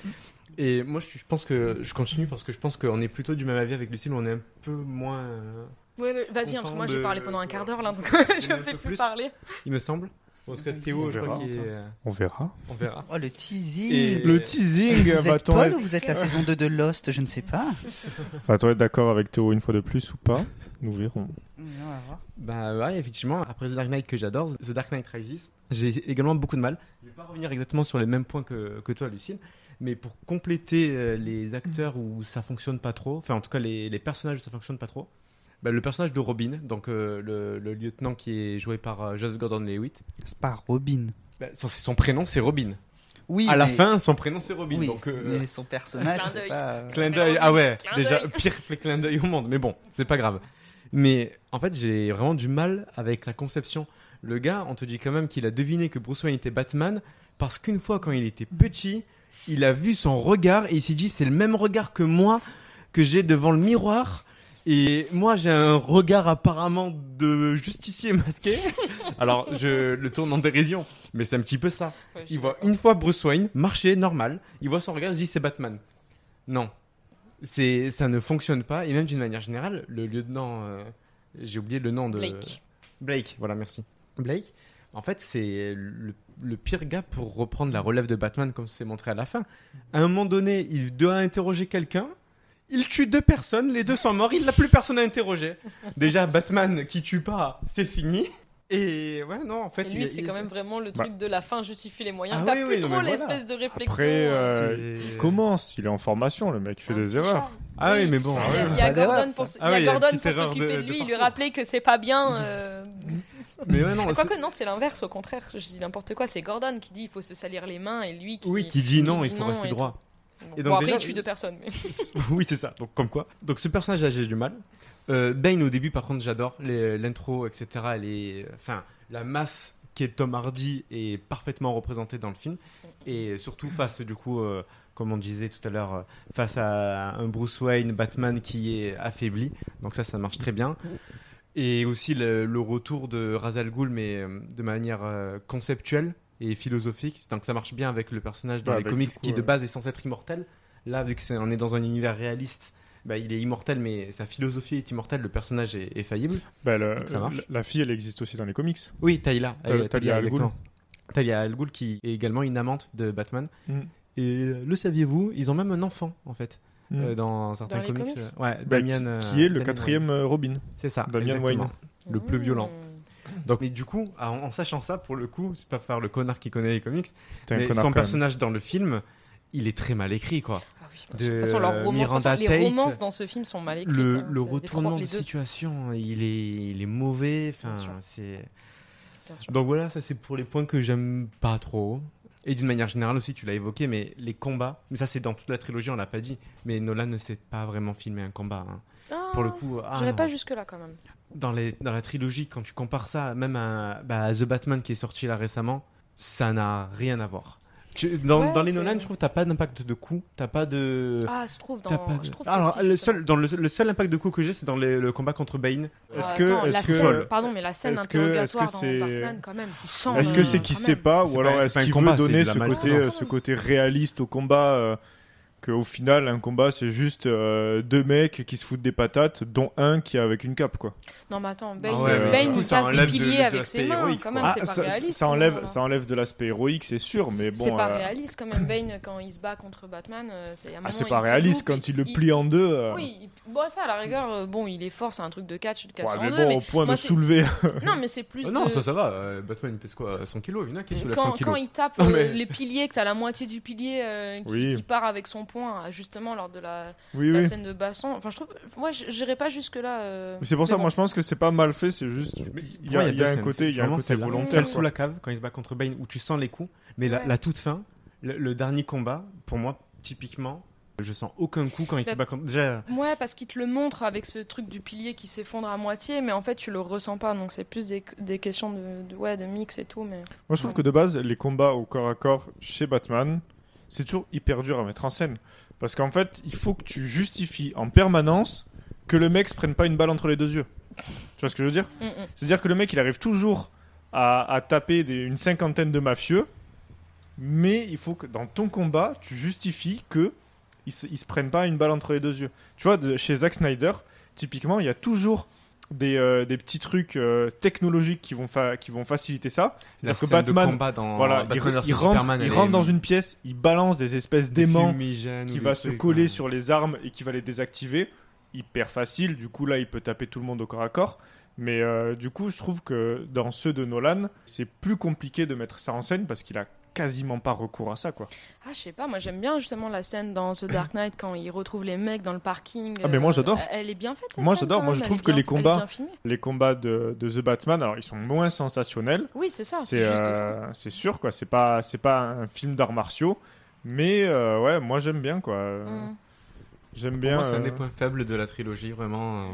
Et moi, je, je pense que. Je continue parce que je pense qu'on est plutôt du même avis avec Lucille, on est un peu moins. euh, Ouais, ouais, vas-y, hein, parce que moi j'ai parlé pendant un quart d'heure là, donc je ne fais plus plus. parler. Il me semble. En tout cas, Théo, On je crois verra. qu'il est. euh, On verra. On verra. Oh, le teasing Et- Le teasing Vous êtes Paul être- ou vous êtes la saison 2 de Lost Je ne sais pas. Va-t-on être d'accord avec Théo une fois de plus ou pas? Nous verrons. On va voir. Bah ouais, effectivement, après The Dark Knight que j'adore, The Dark Knight Rises, j'ai également beaucoup de mal. Je vais pas revenir exactement sur les mêmes points que, que toi, Lucille, mais pour compléter euh, les acteurs où ça fonctionne pas trop, enfin en tout cas les, les personnages où ça fonctionne pas trop, bah, le personnage de Robin, donc euh, le, le lieutenant qui est joué par euh, Joseph Gordon-Levitt, C'est pas Robin. bah, son, son prénom c'est Robin. Oui, à la mais- fin, son prénom c'est Robin. Oui, donc, euh, mais son personnage, Clin c'est d'œil. pas. Clin Mais d'œil, ah ouais, clin déjà pire clin d'œil au monde, mais bon, c'est pas grave. Mais en fait, j'ai vraiment du mal avec la conception. Le gars, on te dit quand même qu'il a deviné que Bruce Wayne était Batman parce qu'une fois, quand il était petit, il a vu son regard et il s'est dit c'est le même regard que moi que j'ai devant le miroir. Et moi, j'ai un regard apparemment de justicier masqué. Alors, je le tourne en dérision, mais c'est un petit peu ça. Ouais, Il voit une fois Bruce Wayne marcher normal, il voit son regard, il se dit c'est Batman. Non, c'est ça ne fonctionne pas. Et même d'une manière générale, le lieutenant, euh, j'ai oublié le nom de Blake. Blake, voilà, merci. Blake, en fait, c'est le, le pire gars pour reprendre la relève de Batman, comme c'est montré à la fin. À un moment donné, il doit interroger quelqu'un. Il tue deux personnes, les deux sont morts, il n'a plus personne à interroger. Déjà, Batman qui tue pas, c'est fini. Et ouais, non, en fait, Et lui, est- c'est il- quand même vraiment le Bah. truc de la fin justifie les moyens. Ah T'as oui, plus oui, trop l'espèce de réflexion. Après, euh, il commence, il est en formation, le mec fait Un des erreurs. Ah oui, mais bon. Il y a, il y a Gordon pour, Ah il y a oui, pour s'occuper de- de, de lui, lui rappeler que c'est pas bien. euh. Mais ouais, non, c'est- Quoique, non, c'est l'inverse, au contraire. Je dis n'importe quoi. C'est Gordon qui dit il faut se salir les mains et lui qui. Oui, qui dit non, il faut rester droit. Tout. Et Bon, donc après, déjà- il tue deux personnes. mais- oui, c'est ça. Donc, comme quoi. Donc, ce personnage-là, j'ai du mal. Euh, Bane, au début, par contre, j'adore. L'intro, etc. Elle est. Enfin, la masse qui est Tom Hardy est parfaitement représentée dans le film. Et surtout face, du coup, euh, comme on disait tout à l'heure, euh, face à un Bruce Wayne, Batman qui est affaibli. Donc, ça, ça marche très bien. Et aussi le, le retour de Ra's al Ghul, mais euh, de manière conceptuelle et philosophique. Donc, ça marche bien avec le personnage dans Ouais, les comics coup, qui, de base, est censé être immortel. Là, vu que c'est on est dans un univers réaliste, bah, il est immortel, mais sa philosophie est immortelle. Le personnage est, est faillible. Bah, le- Donc ça marche. la- La fille, elle existe aussi dans les comics. Oui, Talia. Ta- Talia al Ghul. Talia al Ghul, qui est également une amante de Batman. Mm. Et euh, le saviez-vous Ils ont même un enfant, en fait, Mm. euh, dans certains comics. comics euh, ouais, Bah, Damian, qui, qui est le quatrième Wayne. Robin. C'est ça. Damian exactement. Wayne. Le plus violent. Mmh. Donc, mais du coup, en, en sachant ça, pour le coup, c'est pas faire le connard qui connaît les comics, mais son personnage dans le film, il est très mal écrit, quoi. Ah oui. De, De toute façon, façon, les romances dans ce film sont mal écrites. le, hein. le retournement trois- de situation, il est, il est mauvais. Enfin, Bien sûr. c'est. Bien sûr. Donc voilà, ça c'est pour les points que j'aime pas trop. Et d'une manière générale aussi, tu l'as évoqué, mais les combats, mais ça c'est dans toute la trilogie, on l'a pas dit, mais Nolan ne sait pas vraiment filmer un combat. hein. Ah, Pour le coup, ah pas jusque-là quand même. Dans, les, dans la trilogie, quand tu compares ça même à, bah, à The Batman qui est sorti là récemment, ça n'a rien à voir. Tu- dans, Ouais, dans les Nolan, je trouve que t'as pas d'impact de coup, t'as pas de. Ah, je trouve dans. de- Je trouve que Alors, le, seul, dans le, le seul impact de coup que j'ai, c'est dans les- le combat contre Bane. Est-ce Ah, que, attends, est-ce la que, scène, pardon, mais la scène est-ce que- interrogatoire est-ce que dans quand même, tu sens. Est-ce que c'est qu'il sait pas, ou alors est-ce qu'il veut donner ce côté, maltraitance. euh, ce côté réaliste au combat euh, Qu'au final, un combat, c'est juste euh, deux mecs qui se foutent des patates, dont un qui est avec une cape, quoi. Non, mais attends, Bane, Ah ouais, Bane, coup, il casse des de- piliers de avec ses mains, héroïque, quand quoi. même, Ah, c'est pas ça, réaliste. ça quand enlève, même, ça enlève de l'aspect héroïque, c'est sûr, mais C'est bon. pas euh, réaliste quand même, Bane quand il se bat contre Batman. euh, c'est ah, c'est il pas réaliste loupe, quand il le plie en deux. euh, Oui, il- Bon, ça, à la rigueur, euh, bon, il est fort, c'est un truc de catch, de casse Ouais, en mais deux, bon, mais au point de c'est- soulever. Non, mais c'est plus. Oh non, ça, ça va. euh, Batman, il pèse quoi 100 kilos Il y en a qui soulèvent 100 Quand, kilos. quand il tape euh, les piliers, que t'as la moitié du pilier euh, qui, part avec son poing, euh, justement, lors de la, Oui, la oui. scène de baston. Enfin, je trouve. Moi, je- j'irais pas jusque-là. euh, Mais C'est pour ça, moi je pense que c'est pas mal fait, c'est juste. Il y a, y un côté, il y C'est a un côté volontaire. Sous la cave, quand il se bat contre Bane, où tu sens les coups. Mais la, Ouais. la toute fin, le, le dernier combat, pour moi, typiquement, je sens aucun coup quand il se bat contre. Déjà, Ouais, parce qu'il te le montre avec ce truc du pilier qui s'effondre à moitié, mais en fait, tu le ressens pas. Donc, c'est plus des, des questions de, de- ouais, de mix et tout. Mais... Moi je trouve que de base, les combats au corps à corps chez Batman, c'est toujours hyper dur à mettre en scène. Parce qu'en fait, il faut que tu justifies en permanence que le mec se prenne pas une balle entre les deux yeux. Tu vois ce que je veux dire? Mm, mm. C'est-à-dire que le mec, il arrive toujours à, à taper des- une cinquantaine de mafieux, mais il faut que dans ton combat, tu justifies que ils se, ils se prennent pas une balle entre les deux yeux. Tu vois, de- chez Zack Snyder, typiquement, il y a toujours des, euh, des petits trucs euh, technologiques qui vont, qui vont faciliter ça. C'est-à-dire que Batman, dans voilà, il, Batman vs il rentre, il rentre dans une pièce, il balance des espèces d'aimants qui va se trucs, coller ouais. sur les armes et qui va les désactiver. Hyper facile, du coup là il peut taper tout le monde au corps à corps. Mais euh, du coup je trouve que dans ceux de Nolan, c'est plus compliqué de mettre ça en scène parce qu'il a quasiment pas recours à ça quoi. Ah, je sais pas, moi j'aime bien justement la scène dans The Dark Knight quand il retrouve les mecs dans le parking. Ah, mais moi, euh, j'adore. Elle est bien faite cette Moi j'adore, moi je trouve que bien- les combats, les combats de, de The Batman, alors ils sont moins sensationnels. Oui, c'est ça, c'est euh, c'est sûr quoi, c'est pas c'est pas un film d'arts martiaux, mais euh, ouais moi j'aime bien quoi. Mm. J'aime Pour bien. moi, c'est un des points faibles de la trilogie, vraiment. euh,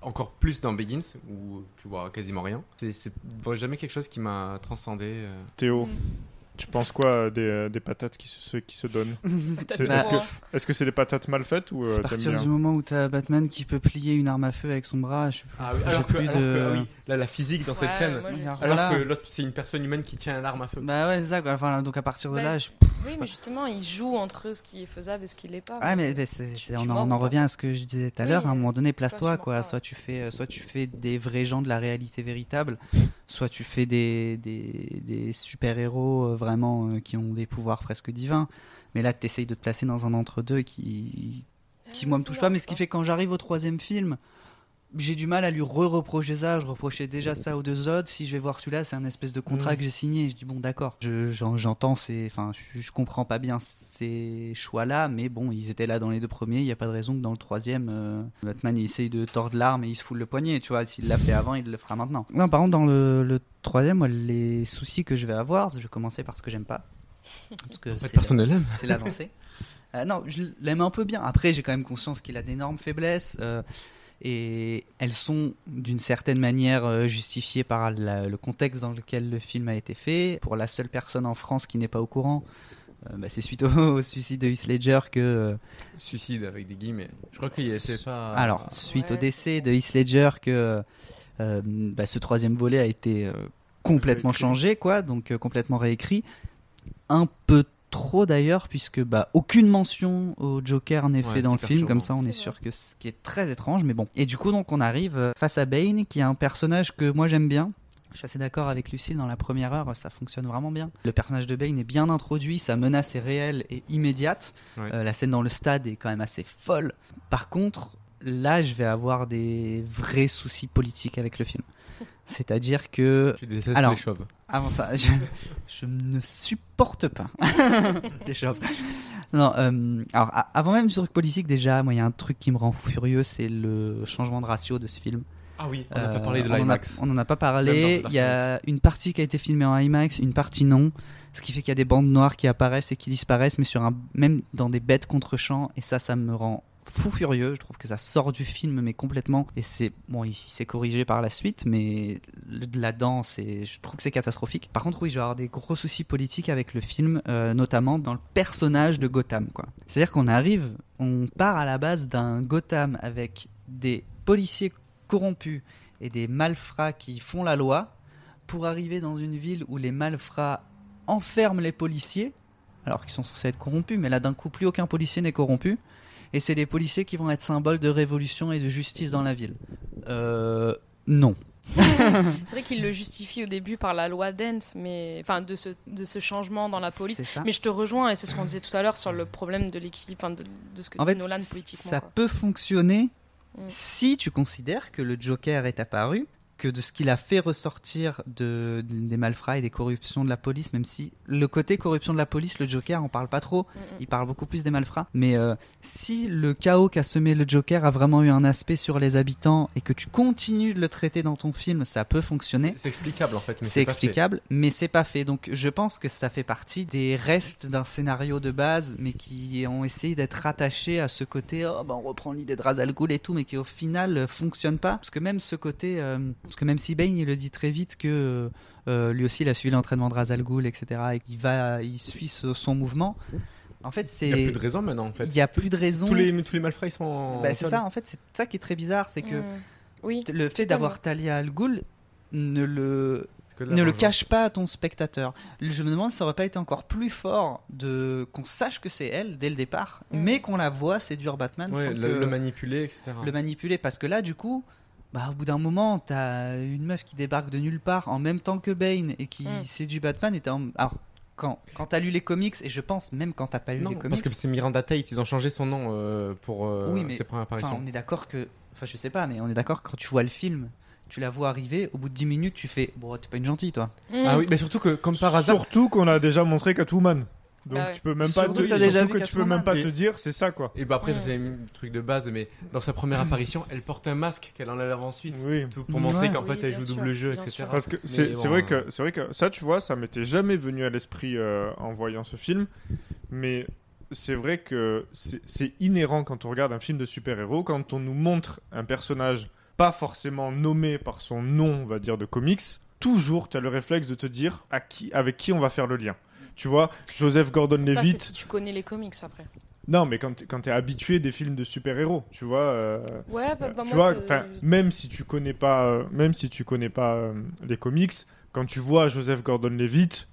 encore plus dans Begins, où tu vois quasiment rien. C'est- jamais quelque chose qui m'a transcendé. euh. Théo, tu penses quoi des, euh, des patates qui se, qui se donnent Bah, Est-ce que c'est des patates mal faites ou euh, À partir bien du moment où t'as Batman qui peut plier une arme à feu avec son bras, je suis Ah oui, alors que, plus alors de. que, ah oui, là, la physique dans cette scène, alors Voilà. que l'autre c'est une personne humaine qui tient une arme à feu. Bah ouais, c'est ça. quoi. Enfin, donc à partir de Bah, là, je. Oui, mais justement, il joue entre ce qui est faisable et ce qui l'est pas. Ah mais, euh, tu on, en, on revient à ce que je disais tout à Oui, l'heure. À un moment donné, toi, place-toi tu quoi. Soit tu fais, euh, soit tu fais des vrais gens de la réalité véritable, soit tu fais des, des, des super héros vraiment euh, qui ont des pouvoirs presque divins. Mais là, t'essayes de te placer dans un entre-deux qui, qui moi me touche pas. Mais ce qui fait que quand j'arrive au troisième film, j'ai du mal à lui re-reprocher ça. Je reprochais déjà ça aux deux autres. Si je vais voir celui-là, c'est un espèce de contrat Mm. que j'ai signé. Je dis bon, d'accord. Je- j'en- J'entends ces, enfin, je, je comprends pas bien ces choix-là, mais bon, ils étaient là dans les deux premiers. Il y a pas de raison que dans le troisième, euh, Batman il essaye de tordre l'arme et il se fout le poignet. Tu vois, s'il l'a fait avant, il le fera maintenant. Non, par contre, dans le, le troisième, moi, les soucis que je vais avoir, je vais commencer par ce que j'aime pas, parce que c'est. C'est la lancée. Euh, non, je l'aime un peu bien. Après, j'ai quand même conscience qu'il a d'énormes faiblesses. euh, et elles sont d'une certaine manière euh, justifiées par la- le contexte dans lequel le film a été fait. Pour la seule personne en France qui n'est pas au courant, euh, bah, c'est suite au, au suicide de Heath Ledger que. euh, Suicide avec des guillemets. Je crois qu'il était pas. alors, suite au décès de Heath Ledger, que euh, bah, ce troisième volet a été euh, complètement Réécrit. changé, quoi, donc euh, complètement réécrit. Un peu trop d'ailleurs, puisque bah, aucune mention au Joker n'est Ouais, fait dans le film, comme ça on est sûr que ce qui est très étrange, mais bon. Et du coup, donc on arrive euh, face à Bane, qui est un personnage que moi j'aime bien. Je suis assez d'accord avec Lucille, dans la première heure, ça fonctionne vraiment bien. Le personnage de Bane est bien introduit, sa menace est réelle et immédiate. Ouais. Euh, la scène dans le stade est quand même assez folle. Par contre, là, je vais avoir des vrais soucis politiques avec le film. C'est-à-dire que. Détestes Alors, les chauves. Avant ça, je, je ne supporte pas les chauves. Non, euh, alors avant même du truc politique, déjà, moi, il y a un truc qui me rend furieux, c'est le changement de ratio de ce film. Ah oui, on n'a pas Euh, parlé de l'IMAX. On n'en a pas parlé. Il y a une partie qui a été filmée en IMAX, une partie non. Ce qui fait qu'il y a des bandes noires qui apparaissent et qui disparaissent, mais sur un, même dans des bêtes contre-champs. Et ça, ça me rend fou furieux. Je trouve que ça sort du film, mais complètement. Et c'est bon, il, s'est corrigé par la suite, mais le- là-dedans, c'est, je trouve que c'est catastrophique. Par contre, oui, je vais avoir des gros soucis politiques avec le film, euh, notamment dans le personnage de Gotham. Quoi. C'est-à-dire qu'on arrive, on part à la base d'un Gotham avec des policiers corrompus et des malfrats qui font la loi pour arriver dans une ville où les malfrats enferment les policiers, alors qu'ils sont censés être corrompus, mais là d'un coup plus aucun policier n'est corrompu, et c'est les policiers qui vont être symboles de révolution et de justice dans la ville. Euh, non. C'est vrai qu'il le justifie au début par la loi Dent, mais enfin de ce, de ce changement dans la police. Mais je te rejoins et c'est ce qu'on disait tout à l'heure sur le problème de l'équilibre, enfin, de, de ce que En dit fait, Nolan politiquement. ça quoi. peut fonctionner Mm. Si tu considères que le Joker est apparu, que de ce qu'il a fait ressortir de, de- des malfrats et des corruptions de la police, même si le côté corruption de la police, le Joker, on parle pas trop, il parle beaucoup plus des malfrats. Mais euh, si le chaos qu'a semé le Joker a vraiment eu un aspect sur les habitants et que tu continues de le traiter dans ton film, ça peut fonctionner. C'est explicable en fait. C'est pas fait. explicable, mais c'est pas fait. Donc je pense que ça fait partie des restes d'un scénario de base, mais qui ont essayé d'être rattachés à ce côté, oh, bah, on reprend l'idée de Razal Ghul et tout, mais qui au final euh, fonctionne pas. Parce que même ce côté, euh, parce que même si Bane il le dit très vite que euh, lui aussi il a suivi l'entraînement de Razal Ghul, etc. Et qu'il va, il suit ce- son mouvement. En fait, c'est. Il n'y a plus de raison maintenant en fait. Il y a plus de raison. Tous les, tous les malfrats ils sont en. Bah, c'est ça, en fait, c'est ça qui est très bizarre, c'est que Mm. Oui, le fait d'avoir Talia Al Ghul ne le ne le cache pas à ton spectateur. Je me demande si ça aurait pas été encore plus fort de qu'on sache que c'est elle dès le départ, mais qu'on la voit séduire Batman Ouais, sans le, que- le manipuler, etc. le manipuler parce que là du coup bah, au bout d'un moment t'as une meuf qui débarque de nulle part en même temps que Bane et qui Mm. séduit Batman et en... alors quand quand t'as lu les comics et je pense même quand t'as pas lu Non, les comics parce que c'est Miranda Tate, ils ont changé son nom euh, pour euh, oui mais ses premières apparitions. on est d'accord que enfin je sais pas mais on est d'accord que quand tu vois le film tu la vois arriver au bout de 10 minutes tu fais bon t'es pas une gentille toi Ah oui, mais surtout que comme par hasard, Surtout qu'on a déjà montré Catwoman. Donc ouais. tu peux même pas Surtout te, que t'as déjà surtout vu que tu peux Catwoman. même pas Et- te dire c'est ça quoi. Et bah après, ça c'est un truc de base, mais dans sa première apparition, elle porte un masque qu'elle enlève ensuite. Oui. Tout pour montrer Ouais. qu'en fait Oui, elle joue sûr, double jeu, etc. sûr. Parce que c'est bon, vrai que c'est vrai que ça tu vois ça m'était jamais venu à l'esprit euh, en voyant ce film mais c'est vrai que c'est c'est inhérent quand on regarde un film de super-héros quand on nous montre un personnage pas forcément nommé par son nom on va dire de comics toujours tu as le réflexe de te dire à qui avec qui on va faire le lien tu vois Joseph ça Gordon-Levitt c'est si tu connais les comics après. non mais quand t'es- habitué des films de super-héros tu vois euh, Ouais, bah, euh, bah, tu moi, vois, même si tu connais pas, euh, même si tu connais pas euh, les comics, quand tu vois Joseph Gordon-Levitt,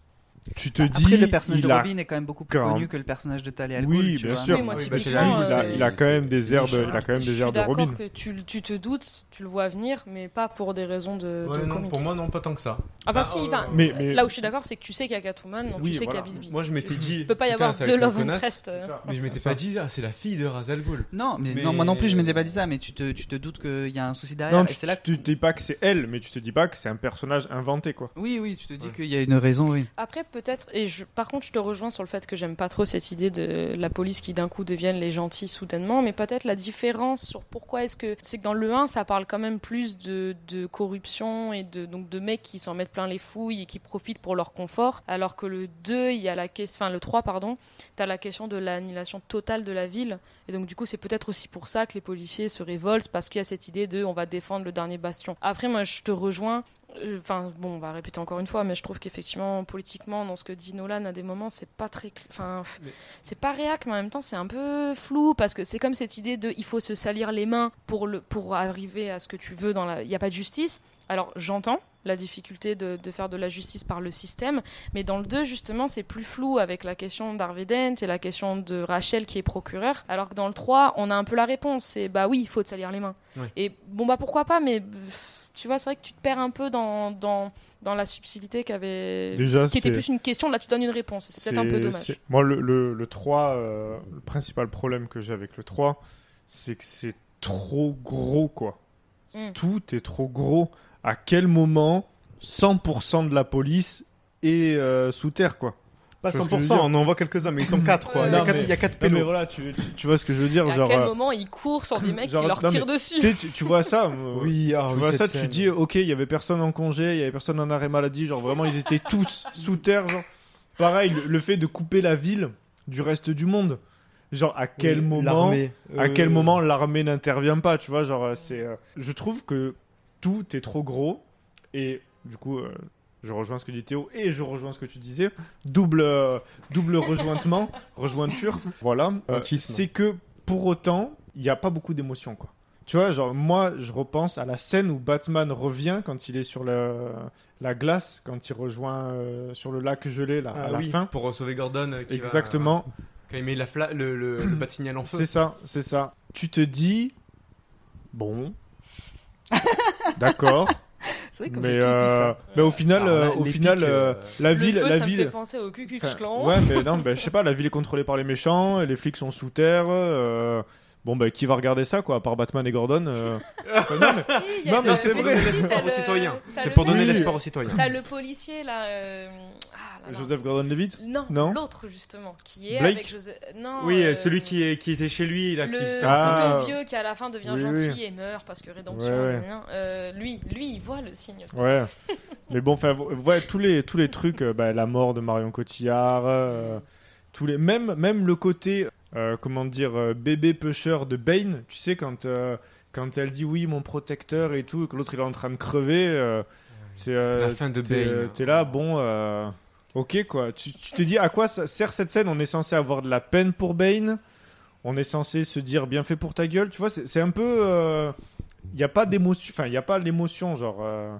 tu te dis, après le personnage de a Robin est quand même beaucoup plus quand- connu que le personnage de Talia al Oui, Ghul, bien vois. sûr. Oui, moi, Oui, bah, la- il a, il a quand même des airs de, il a quand même des airs de Robin. que tu, tu te doutes, tu le vois venir, mais pas pour des raisons de, Ouais, de non, comics. pour moi, non, pas tant que ça. Enfin, Enfin, si, enfin, mais- mais- là où je suis d'accord, c'est que tu sais qu'il y a Catwoman, donc Oui, tu sais voilà. qu'il y a Bisbee. Moi, je m'étais Tu- dit. Il peut pas y avoir deux Love. Interest. Mais je m'étais pas dit, ah, c'est la fille de Razal Ghul. Non, mais, moi non plus je m'étais pas dit ça, mais tu te, tu te doutes qu'il y a un souci derrière. Non, tu, c'est là tu te dis pas que c'est elle, mais tu te dis pas que c'est un personnage inventé, quoi. Oui, oui, tu te dis qu'il y a une raison, oui. Après, peut-être, et par contre, je te rejoins sur le fait que j'aime pas trop cette idée de la police qui d'un coup deviennent les gentils soudainement, mais peut-être la différence sur pourquoi est-ce que. C'est que dans le 1, ça parle quand même plus de, de corruption et de, donc de mecs qui s'en mettent plein les fouilles et qui profitent pour leur confort, alors que le 2, il y a la question. Enfin, le 3, pardon, t'as la question de l'annihilation totale de la ville, et donc du coup, c'est peut-être aussi pour ça que les policiers se révoltent, parce qu'il y a cette idée de on va défendre le dernier bastion. Après, moi, je te rejoins. Euh, Enfin, bon, on va répéter encore une fois, mais je trouve qu'effectivement, politiquement, dans ce que dit Nolan à des moments, c'est pas très. Enfin, Mais- c'est pas réac, mais en même temps, c'est un peu flou parce que c'est comme cette idée de il faut se salir les mains pour, le, pour arriver à ce que tu veux dans la. Il n'y a pas de justice. Alors, j'entends la difficulté de, de faire de la justice par le système, mais dans le 2, justement, c'est plus flou avec la question d'Harvey Dent et la question de Rachel qui est procureur, alors que dans le 3, on a un peu la réponse c'est bah oui, il faut te salir les mains. Et bon, bah pourquoi pas, mais tu vois, c'est vrai que tu te perds un peu dans, dans, dans la subtilité. Déjà, qui était plus une question, là tu donnes une réponse, c'est peut-être un peu dommage. Moi, le, le, le 3, euh, le principal problème que j'ai avec le 3, c'est que c'est trop gros, quoi. Mm. Tout est trop gros. À quel moment 100% de la police est euh, sous terre, quoi? Pas Tu vois ce que je veux 100%, dire on en voit quelques-uns, mais ils sont 4 quoi. Il y a Non, 4 mais- il y a quatre non, mais pélos. voilà, tu, tu, tu vois ce que je veux dire Et à genre, quel euh, moment ils courent sur des mecs genre, qui leur mais tirent dessus tu, tu vois ça euh, Oui, ah, tu oui, vois ça, tu scène. dis, ok, il y avait personne en congé, il y avait personne en arrêt maladie, genre vraiment, ils étaient tous sous terre, genre. Pareil, le, le fait de couper la ville du reste du monde. Genre, à quel Oui, moment, l'armée, à quel euh, moment l'armée n'intervient pas, tu vois, genre, c'est, euh, je trouve que tout est trop gros, et du coup, euh, je rejoins ce que dit Théo, et je rejoins ce que tu disais, double, euh, double rejointement, rejointure, voilà, Euh, c'est que, pour autant, il n'y a pas beaucoup d'émotions, quoi. Tu vois, genre, moi, je repense à la scène où Batman revient quand il est sur la, la glace, quand il rejoint euh, sur le lac gelé, là, Ah à la oui, fin. pour sauver Gordon. euh, qui va- Exactement. Quand il met la fla- le, le, le bat signal en feu. C'est ça, c'est ça. Tu te dis, bon, d'accord. C'est vrai qu'on Mais, s'est tous dit euh, mais au final, Alors là, euh, au final, euh, euh, la Le ville, feu, la ça me ville. fait penser au Ku Klux Enfin, Klan. ouais, mais non, ben, je sais pas, la ville est contrôlée par les méchants, les flics sont sous terre. euh, Bon, bah, qui va regarder ça, quoi, à part Batman et Gordon euh, bah, Non, mais, Si, il y a non, le- mais c'est vrai. si, t'as le- C'est pour donner l'espoir aux citoyens. T'as le policier là. euh, Joseph Gordon-Levitt Non, Non l'autre justement, qui est Blake avec Joseph. Non. Oui, euh, euh, celui qui, est, qui était chez lui, là, qui Le s'était Ah. plutôt vieux qui à la fin devient Oui, gentil oui. et meurt parce que rédemption. Ouais. Euh, lui, lui, il voit le signe. Ouais. mais bon, enfin, ouais, tous les, tous les trucs, bah, la mort de Marion Cotillard, euh, tous les, même, même le côté, euh, comment dire, bébé pêcheur de Bane, tu sais, quand, euh, quand elle dit oui, mon protecteur et tout, et que l'autre il est en train de crever, euh, c'est. euh, La fin de Bane. T'es là, bon. Euh, Ok, quoi. Tu, te dis à quoi ça sert cette scène? On est censé avoir de la peine pour Bane. On est censé se dire bien fait pour ta gueule. Tu vois, c'est un peu. Il n'y a pas d'émotion. Enfin, il n'y a pas l'émotion, genre. euh,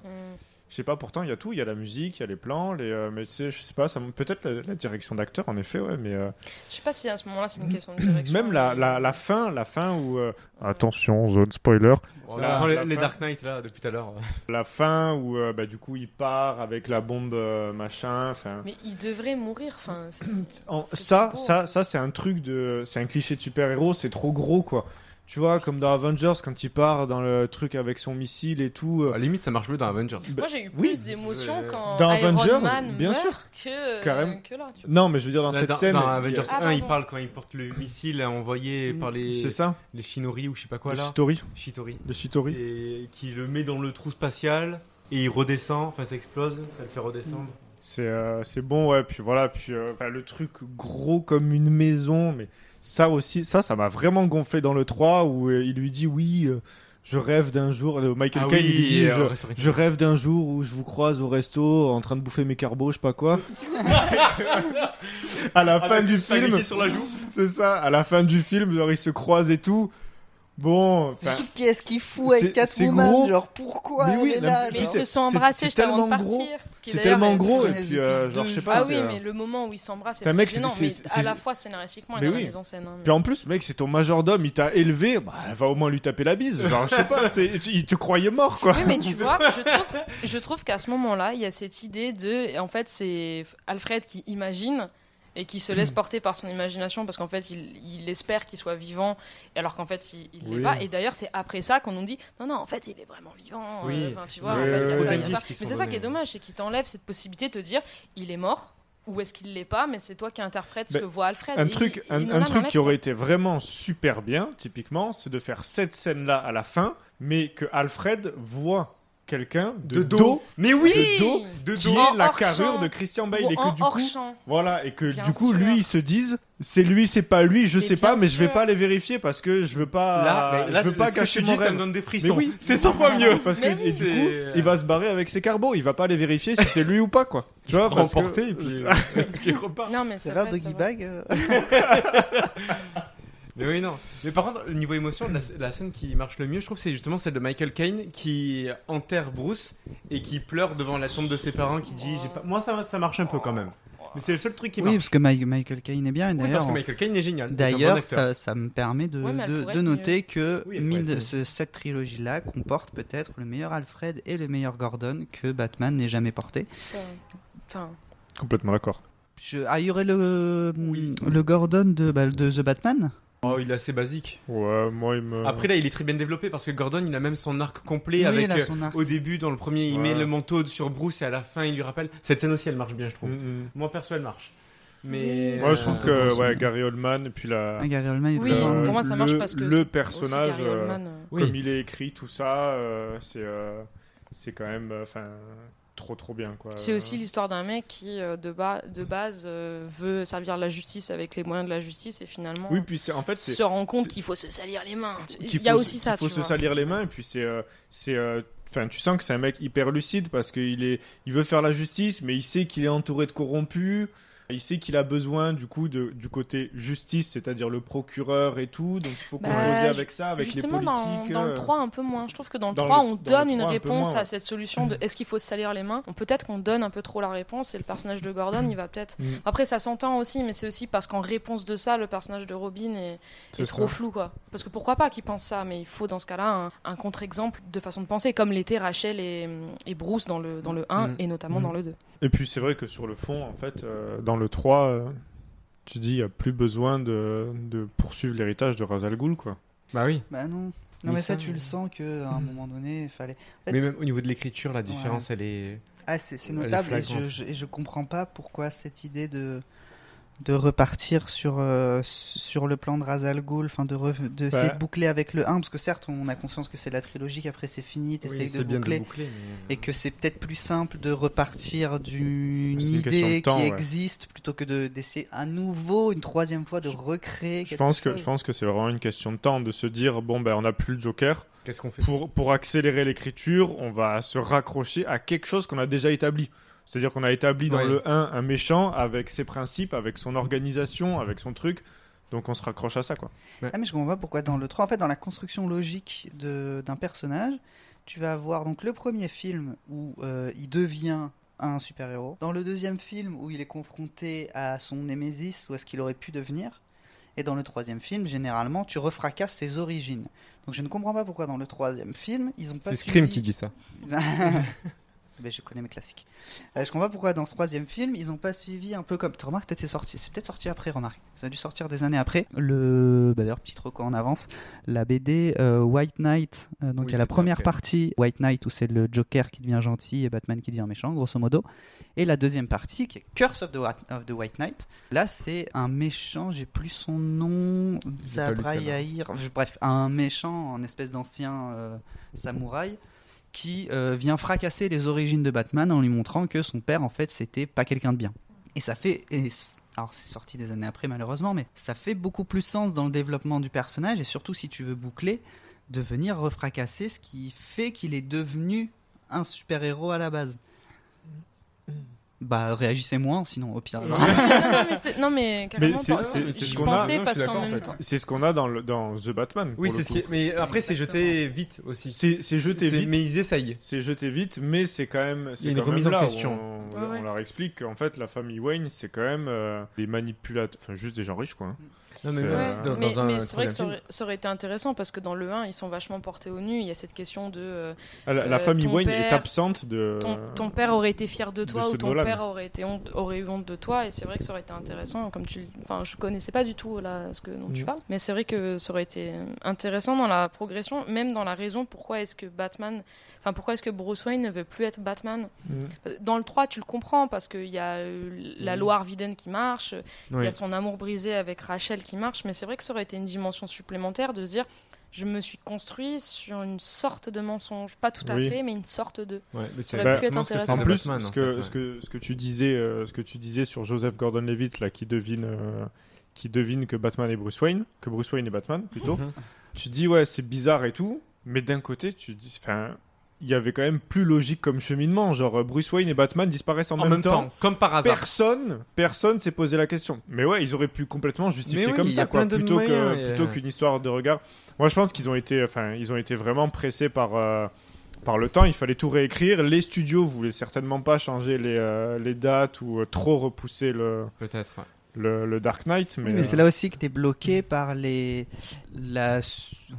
Je sais pas, pourtant il y a tout, il y a la musique, il y a les plans, les, euh, mais c'est, je sais pas, ça, peut-être la, la direction d'acteur en effet, ouais, mais euh, Je sais pas si à ce moment-là c'est une question de direction. même la, la, la fin, la fin où euh, attention zone spoiler, Bon, La- les, la les fin- Dark Knight, là, depuis tout à l'heure. euh, la fin où euh, bah, du coup il part avec la bombe euh, machin. Mais il devrait mourir. Enfin, ça, ça, ça, c'est un truc de, c'est un cliché de super-héros, c'est trop gros, quoi. Tu vois, comme dans Avengers, quand il part dans le truc avec son missile et tout. euh, À la limite, ça marche mieux dans Avengers. Moi j'ai eu oui. plus d'émotion Euh, quand dans Iron Avengers, Man bien meurt sûr. que, Carrément. que là. tu vois. Non, mais je veux dire, dans Là, cette dans, scène. dans il a- Avengers Ah, 1, il parle quand il porte le missile envoyé par les. C'est ça Les Shinori ou je sais pas quoi Le là. Shitori. Shitori. Le Shitori. Et qui le met dans le trou spatial et il redescend, enfin ça explose, ça le fait redescendre. C'est euh, c'est bon, ouais. Puis voilà, puis euh, enfin, le truc gros comme une maison, mais ça aussi, ça, ça m'a vraiment gonflé dans le 3 où euh, il lui dit oui. euh, je rêve d'un jour, euh, Michael Ah Caine, oui, il lui dit, euh, je, rêve d'un jour où je vous croise au resto en train de bouffer mes carbos, je sais pas quoi. à la fin du film, spaghetti sur la joue. c'est ça. À la fin du film, genre ils se croisent et tout. Bon, Qu'est-ce qu'il fout avec Catwoman gros. Genre pourquoi Mais elle oui, est mais- là Mais puis ils se sont embrassés c'est juste avant de tellement gros. partir. C'est tellement gros et puis euh, genre je sais pas. Ah oui, euh, mais le moment où ils s'embrassent, c'est mec, c'est- mais à la fois scénaristiquement et Mais dans la mise en scène. hein, mais- Puis en plus, mec, c'est ton majordome, il t'a élevé, bah, va au moins lui taper la bise. Genre, je sais pas, il te croyait mort, quoi. Oui, mais tu vois, je trouve, je trouve qu'à ce moment-là, il y a cette idée de. En fait, c'est Alfred qui imagine et qui se laisse porter par son imagination parce qu'en fait, il, il espère qu'il soit vivant alors qu'en fait, il il l'est pas. Et d'ailleurs, c'est après ça qu'on nous dit non, non, en fait, il est vraiment vivant. Oui. Enfin, tu vois, Oui, en fait, il y a ça, a ça. Mais c'est ça qui est dommage, c'est qu'il t'enlève cette possibilité de te dire il est mort ou est-ce qu'il l'est pas, mais c'est toi qui interprètes ce Ben, que voit Alfred. Un truc, il- un, truc qui aurait été vraiment super bien, typiquement, c'est de faire cette scène-là à la fin, mais que Alfred voit quelqu'un de, De dos. Mais oui de dos, De qui. En est la carrure champ. de Christian Bale et que du coup, champ. voilà, et que Bien du coup, sûr. lui, ils se disent, c'est lui, c'est pas lui, je Mais sais pas, mais je vais pas les vérifier parce que je veux pas, Là, mais là, je veux pas cacher tu mon dis, ça me donne des Mais frissons. oui, C'est 100 fois mieux. parce que Mais et du coup, il va se barrer avec ses carbos, il va pas les vérifier si c'est lui ou pas, quoi. Tu vois, parce que- remporter et puis, euh, et puis il repart. Non, mais c'est vrai, de vrai. Bag. Mais oui, non. Mais par contre, le niveau émotion, la, la scène qui marche le mieux, je trouve, c'est justement celle de Michael Caine qui enterre Bruce et qui pleure devant la tombe de ses parents, qui dit j'ai pas... Moi, ça, ça marche un peu quand même. Mais c'est le seul truc qui Oui, marche. parce que Michael Caine est bien. et Oui, D'ailleurs, parce que Michael Caine est génial. bon D'ailleurs, ça, ça me permet de, Ouais, de- noter que Oui, mine cette trilogie-là comporte peut-être le meilleur Alfred et le meilleur Gordon que Batman n'ait jamais porté. Enfin, Complètement d'accord. Je... Ah, il y aurait le, le Gordon de, bah, de The Batman? Oh, il est assez basique. Ouais, moi, il me. Après là, il est très bien développé parce que Gordon, il a même son arc complet Oui, avec il a euh, son arc. au début dans le premier, il Ouais. met le manteau sur Bruce et à la fin, il lui rappelle. Cette scène aussi, elle marche bien, je trouve. Mm, mm. Moi perso, elle marche. Mais Moi, je trouve euh, que ouais, Gary Oldman et puis la. Ah, Gary Oldman est Oui, très Euh, pour moi, ça marche le- parce que le personnage, aussi Gary euh, Oldman, euh, Oui. comme il est écrit, tout ça, euh, c'est euh, c'est quand même, euh, enfin, trop trop bien quoi. C'est aussi l'histoire d'un mec qui, euh, de, ba- de base, euh, veut servir la justice avec les moyens de la justice et finalement Oui, puis c'est en fait se rend compte qu'il faut se salir les mains. Il y a faut- aussi ça, Il faut tu se vois. salir les mains et puis c'est euh, c'est euh, Enfin, tu sens que c'est un mec hyper lucide parce qu'il est, il veut faire la justice, mais il sait qu'il est entouré de corrompus. Il sait qu'il a besoin du coup de, du côté justice, c'est-à-dire le procureur et tout, donc il faut Bah, composer avec ça, avec les Justement, politiques. dans, dans le euh. 3, un peu moins. Je trouve que dans le Dans 3, le- on donne une 3, un peu réponse moins, à cette solution de est-ce qu'il faut se salir les mains Peut-être qu'on donne un peu trop la réponse et le personnage de Gordon, il va peut-être. Mm. Après, ça s'entend aussi, mais c'est aussi parce qu'en réponse de ça, le personnage de Robin est, trop flou, quoi. Parce que pourquoi pas qu'il pense ça, mais il faut dans ce cas-là un, un contre-exemple de façon de penser, comme l'étaient Rachel et, et Bruce dans le, dans le 1 Mm. et notamment Mm. dans le 2. Et puis c'est vrai que sur le fond, en fait, euh, dans le 3, euh, tu dis, il n'y a plus besoin de, de poursuivre l'héritage de Razal Ghul, quoi. Bah oui. Bah non. Mais Non mais ça, ça, tu le sens que à un moment donné, il fallait. En fait, Mais même au niveau de l'écriture, la différence, Ouais. elle est. Ah, c'est notable et je, et je comprends pas pourquoi cette idée de de repartir sur euh, sur le plan de Razal Ghul, enfin de re- de essayer de boucler avec le 1 parce que certes on a conscience que c'est la trilogie qu'après c'est fini, t'essayes Oui, de c'est bien de boucler, mais- et que c'est peut-être plus simple de repartir d'une idée temps, qui ouais. existe plutôt que de d'essayer à nouveau une troisième fois de recréer Je quelque pense que chose. je pense que c'est vraiment une question de temps de se dire bon ben on n'a plus le Joker. Qu'est-ce qu'on fait? Pour pour accélérer l'écriture On va se raccrocher à quelque chose qu'on a déjà établi. C'est-à-dire qu'on a établi dans Ouais. le 1 un méchant avec ses principes, avec son organisation, avec son truc. Donc on se raccroche à ça quoi. Ah mais je comprends pas pourquoi dans le 3, en fait dans la construction logique de- d'un personnage, tu vas avoir donc le premier film où euh, il devient un super-héros, dans le deuxième film où il est confronté à son némésis, où est-ce qu'il aurait pu devenir, et dans le troisième film, généralement, tu refracasses ses origines. Donc je ne comprends pas pourquoi dans le troisième film, ils ont pas C'est Scream suivi- qui dit ça. Ben, je connais mes classiques. Euh, je comprends pas pourquoi dans ce troisième film, ils ont pas suivi un peu comme. Tu remarques, peut-être c'est sorti. C'est peut-être sorti après, remarque. Ça a dû sortir des années après. Le. bah, D'ailleurs, petit reco en avance. La BD euh, White Knight. euh, donc Oui, il y a la première partie White Knight où c'est le Joker qui devient gentil et Batman qui devient méchant, grosso modo. Et la deuxième partie qui est Curse of the, Wa- of the White Knight. Là, c'est un méchant, j'ai plus son nom. Zabra. Bref, un méchant en espèce d'ancien samouraï qui euh, vient fracasser les origines de Batman en lui montrant que son père en fait c'était pas quelqu'un de bien. Et ça fait et alors c'est sorti des années après malheureusement mais ça fait beaucoup plus sens dans le développement du personnage et surtout si tu veux boucler de venir refracasser ce qui fait qu'il est devenu un super-héros à la base. Bah réagissez moins sinon au pire. non, non, mais c'est- non, mais carrément, c'est ce qu'on a. C'est ce qu'on a dans le dans The Batman. Oui, c'est ce qui est- mais après c'est jeté vite aussi. C'est c'est jeté vite. Mais ils essayent. C'est jeté vite, mais c'est quand même. c'est Il y a une quand même remise en question. On, Ouais, ouais. on leur explique qu'en fait, la famille Wayne, c'est quand même euh, des manipulateurs. Enfin, juste des gens riches, quoi. hein. Non, mais C'est, ouais, dans- mais, dans un mais c'est vrai que ça aurait, ça aurait été intéressant parce que dans le 1, ils sont vachement portés au nu. Il y a cette question de. euh, Ah, la, la euh, famille Wayne est absente de. Ton, ton père aurait été fier de toi ou ton Nolan. père aurait, été honte, aurait eu honte de toi. Et c'est vrai que ça aurait été intéressant. Comme tu, enfin, je connaissais pas du tout là, ce que, dont tu Mhm. parles. Mais c'est vrai que ça aurait été intéressant dans la progression, même dans la raison pourquoi est-ce que Batman. Enfin, pourquoi est-ce que Bruce Wayne ne veut plus être Batman Mhm. Dans le 3, tu le comprends parce qu'il y a euh, la Mhm. loi Arviden qui marche, il y a son amour brisé avec Rachel qui marche, mais c'est vrai que ça aurait été une dimension supplémentaire de se dire je me suis construit sur une sorte de mensonge. Pas tout à Oui. fait, mais une sorte de. Ouais, mais ça c'est aurait pu être intéressant. En plus, Batman, ce en que, ce que ce que tu disais, euh, ce que tu disais sur Joseph Gordon-Levitt là, qui devine, euh, qui devine que Batman est Bruce Wayne, que Bruce Wayne est Batman plutôt. Mhm. tu dis ouais, c'est bizarre et tout, mais d'un côté, tu dis, enfin, il y avait quand même plus logique comme cheminement, genre euh, Bruce Wayne et Batman disparaissent en, En même temps, comme par hasard. Personne, personne s'est posé la question. Mais ouais, ils auraient pu complètement justifier oui, comme ça, quoi, plutôt moyens, que et, plutôt euh, qu'une histoire de regard. Moi, je pense qu'ils ont été, enfin, ils ont été vraiment pressés par euh, par le temps. Il fallait tout réécrire. Les studios voulaient certainement pas changer les euh, les dates ou euh, trop repousser le Peut-être. ouais. Le, le Dark Knight. Mais, Oui, mais c'est euh, là aussi que tu es bloqué par les... la,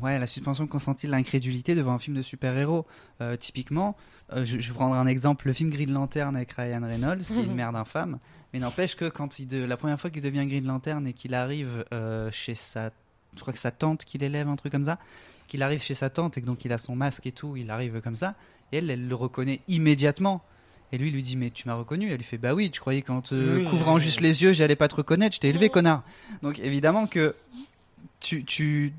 ouais, la suspension consentie de l'incrédulité devant un film de super-héros. Euh, typiquement, euh, je, je vais prendre un exemple le film Green Lantern avec Ryan Reynolds, qui est une merde infâme. Mais n'empêche que quand il de, la première fois qu'il devient Green Lantern et qu'il arrive euh, chez sa. Je crois que sa tante qui l'élève, un truc comme ça. Qu'il arrive chez sa tante et que donc il a son masque et tout, il arrive comme ça. Et elle, elle le reconnaît immédiatement. Et lui, il lui dit Mais tu m'as reconnu Elle lui fait Bah oui, tu croyais qu'en te Oui, couvrant oui, juste oui. les yeux, j'allais pas te reconnaître, je t'ai élevé, connard. Donc évidemment que tu, tu,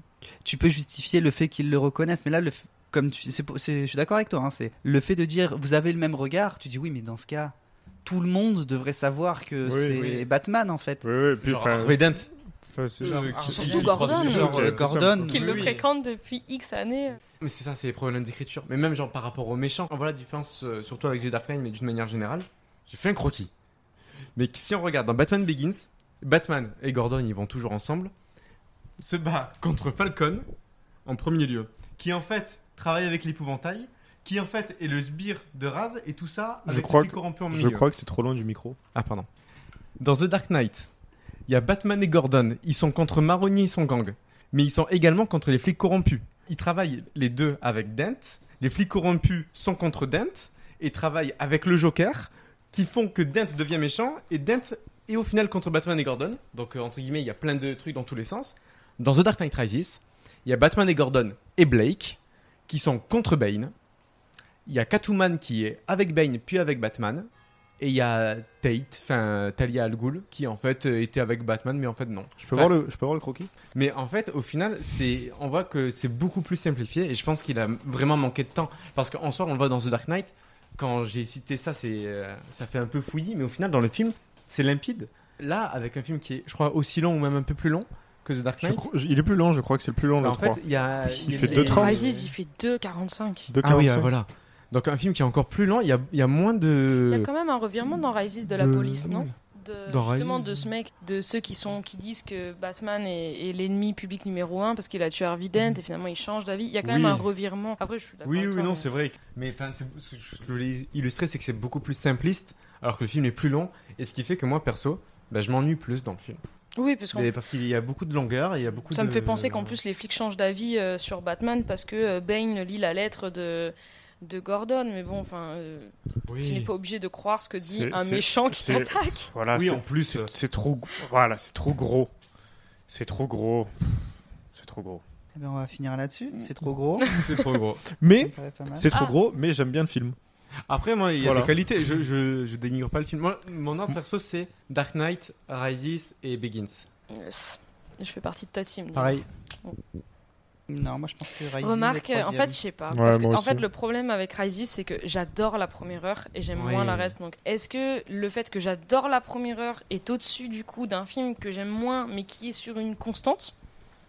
tu peux justifier le fait qu'ils le reconnaissent, mais là, le, comme tu, c'est, pour- c'est- je suis d'accord avec toi, hein, c'est le fait de dire vous avez le même regard, tu dis oui, mais dans ce cas, tout le monde devrait savoir que Oui, c'est oui. Batman en fait. ouais, ouais, puis, Genre enfin, c'est- Genre, c'est- ah, c'est- surtout c'est- Gordon. c'est- Genre, euh, c'est Gordon. Oui, le oui. fréquente depuis X années. Mais c'est ça, c'est les problèmes d'écriture. Mais même genre par rapport aux méchants. On voit la différence, euh, surtout avec The Dark Knight, mais d'une manière générale. J'ai fait un croquis. Mais si on regarde dans Batman Begins, Batman et Gordon, ils vont toujours ensemble, se bat contre Falcon en premier lieu, qui en fait travaille avec l'épouvantail, qui en fait est le sbire de Raz, et tout ça Je avec crois les que- corrompus en Je milieu. crois que tu es trop loin du micro. Ah, pardon. Dans The Dark Knight, il y a Batman et Gordon. Ils sont contre Maroni et son gang. Mais ils sont également contre les flics corrompus. Ils travaillent les deux avec Dent. Les flics corrompus sont contre Dent et travaillent avec le Joker, qui font que Dent devient méchant et Dent est au final contre Batman et Gordon. Donc, euh, entre guillemets, il y a plein de trucs dans tous les sens. Dans The Dark Knight Rises, il y a Batman et Gordon et Blake qui sont contre Bane. Il y a Catwoman qui est avec Bane puis avec Batman. Et il y a Tate, enfin Talia Al Ghul, qui en fait euh, était avec Batman, mais en fait non. Je peux, voir le, je peux voir le croquis? mais en fait, au final, c'est, on voit que c'est beaucoup plus simplifié et je pense qu'il a vraiment manqué de temps. Parce qu'en soi, on le voit dans The Dark Knight. Quand j'ai cité ça, c'est, euh, ça fait un peu fouillis, mais au final, dans le film, c'est limpide. Là, avec un film qui est, je crois, aussi long ou même un peu plus long que The Dark Je Knight. crois- Il est plus long, je crois que c'est le plus long, Bah, le en 3. fait, il y a. Il a fait les- 2,30. Rises, il fait 2,45. Ah oui, 2,45. euh, voilà. Donc un film qui est encore plus lent, il y a, il y a moins de. Il y a quand même un revirement dans Rises de la de- police, non de, Dans justement Rises de ce mec, de ceux qui sont qui disent que Batman est, est l'ennemi public numéro un parce qu'il a tué Harvey Dent et finalement il change d'avis. Il y a quand Oui. même un revirement. Après, je suis d'accord. Oui, oui, toi, non, mais- c'est vrai. Mais enfin, ce que je voulais illustrer, c'est que c'est beaucoup plus simpliste, alors que le film est plus long, et ce qui fait que moi, perso, bah, je m'ennuie plus dans le film. Oui, parce qu'on parce qu'il y a beaucoup de longueur, il y a beaucoup Ça de... me fait penser qu'en plus les flics changent d'avis euh, sur Batman parce que euh, Bane lit la lettre de, de Gordon. Mais bon, enfin, euh, Oui. tu n'es pas obligé de croire ce que dit un méchant qui t'attaque. Voilà, Oui, c'est- en plus, c'est- euh, trop. Voilà, c'est trop gros. C'est trop gros. C'est trop gros. Eh ben, on va finir là-dessus. C'est trop gros. C'est trop gros. Mais c'est trop Ah. gros, mais j'aime bien le film. Après, moi, il y a Voilà. des qualités. Je, je, je dénigre pas le film. Moi, mon ordre perso, c'est Dark Knight, Rises et Begins. Yes. Je fais partie de ta team. donc. Pareil. Non, moi je pense que Rises Remarque, est en fait, je sais pas. Ouais, parce que, en aussi. fait, le problème avec Rises, c'est que j'adore la première heure et j'aime Oui. moins la reste. Donc, est-ce que le fait que j'adore la première heure est au-dessus du coup d'un film que j'aime moins, mais qui est sur une constante?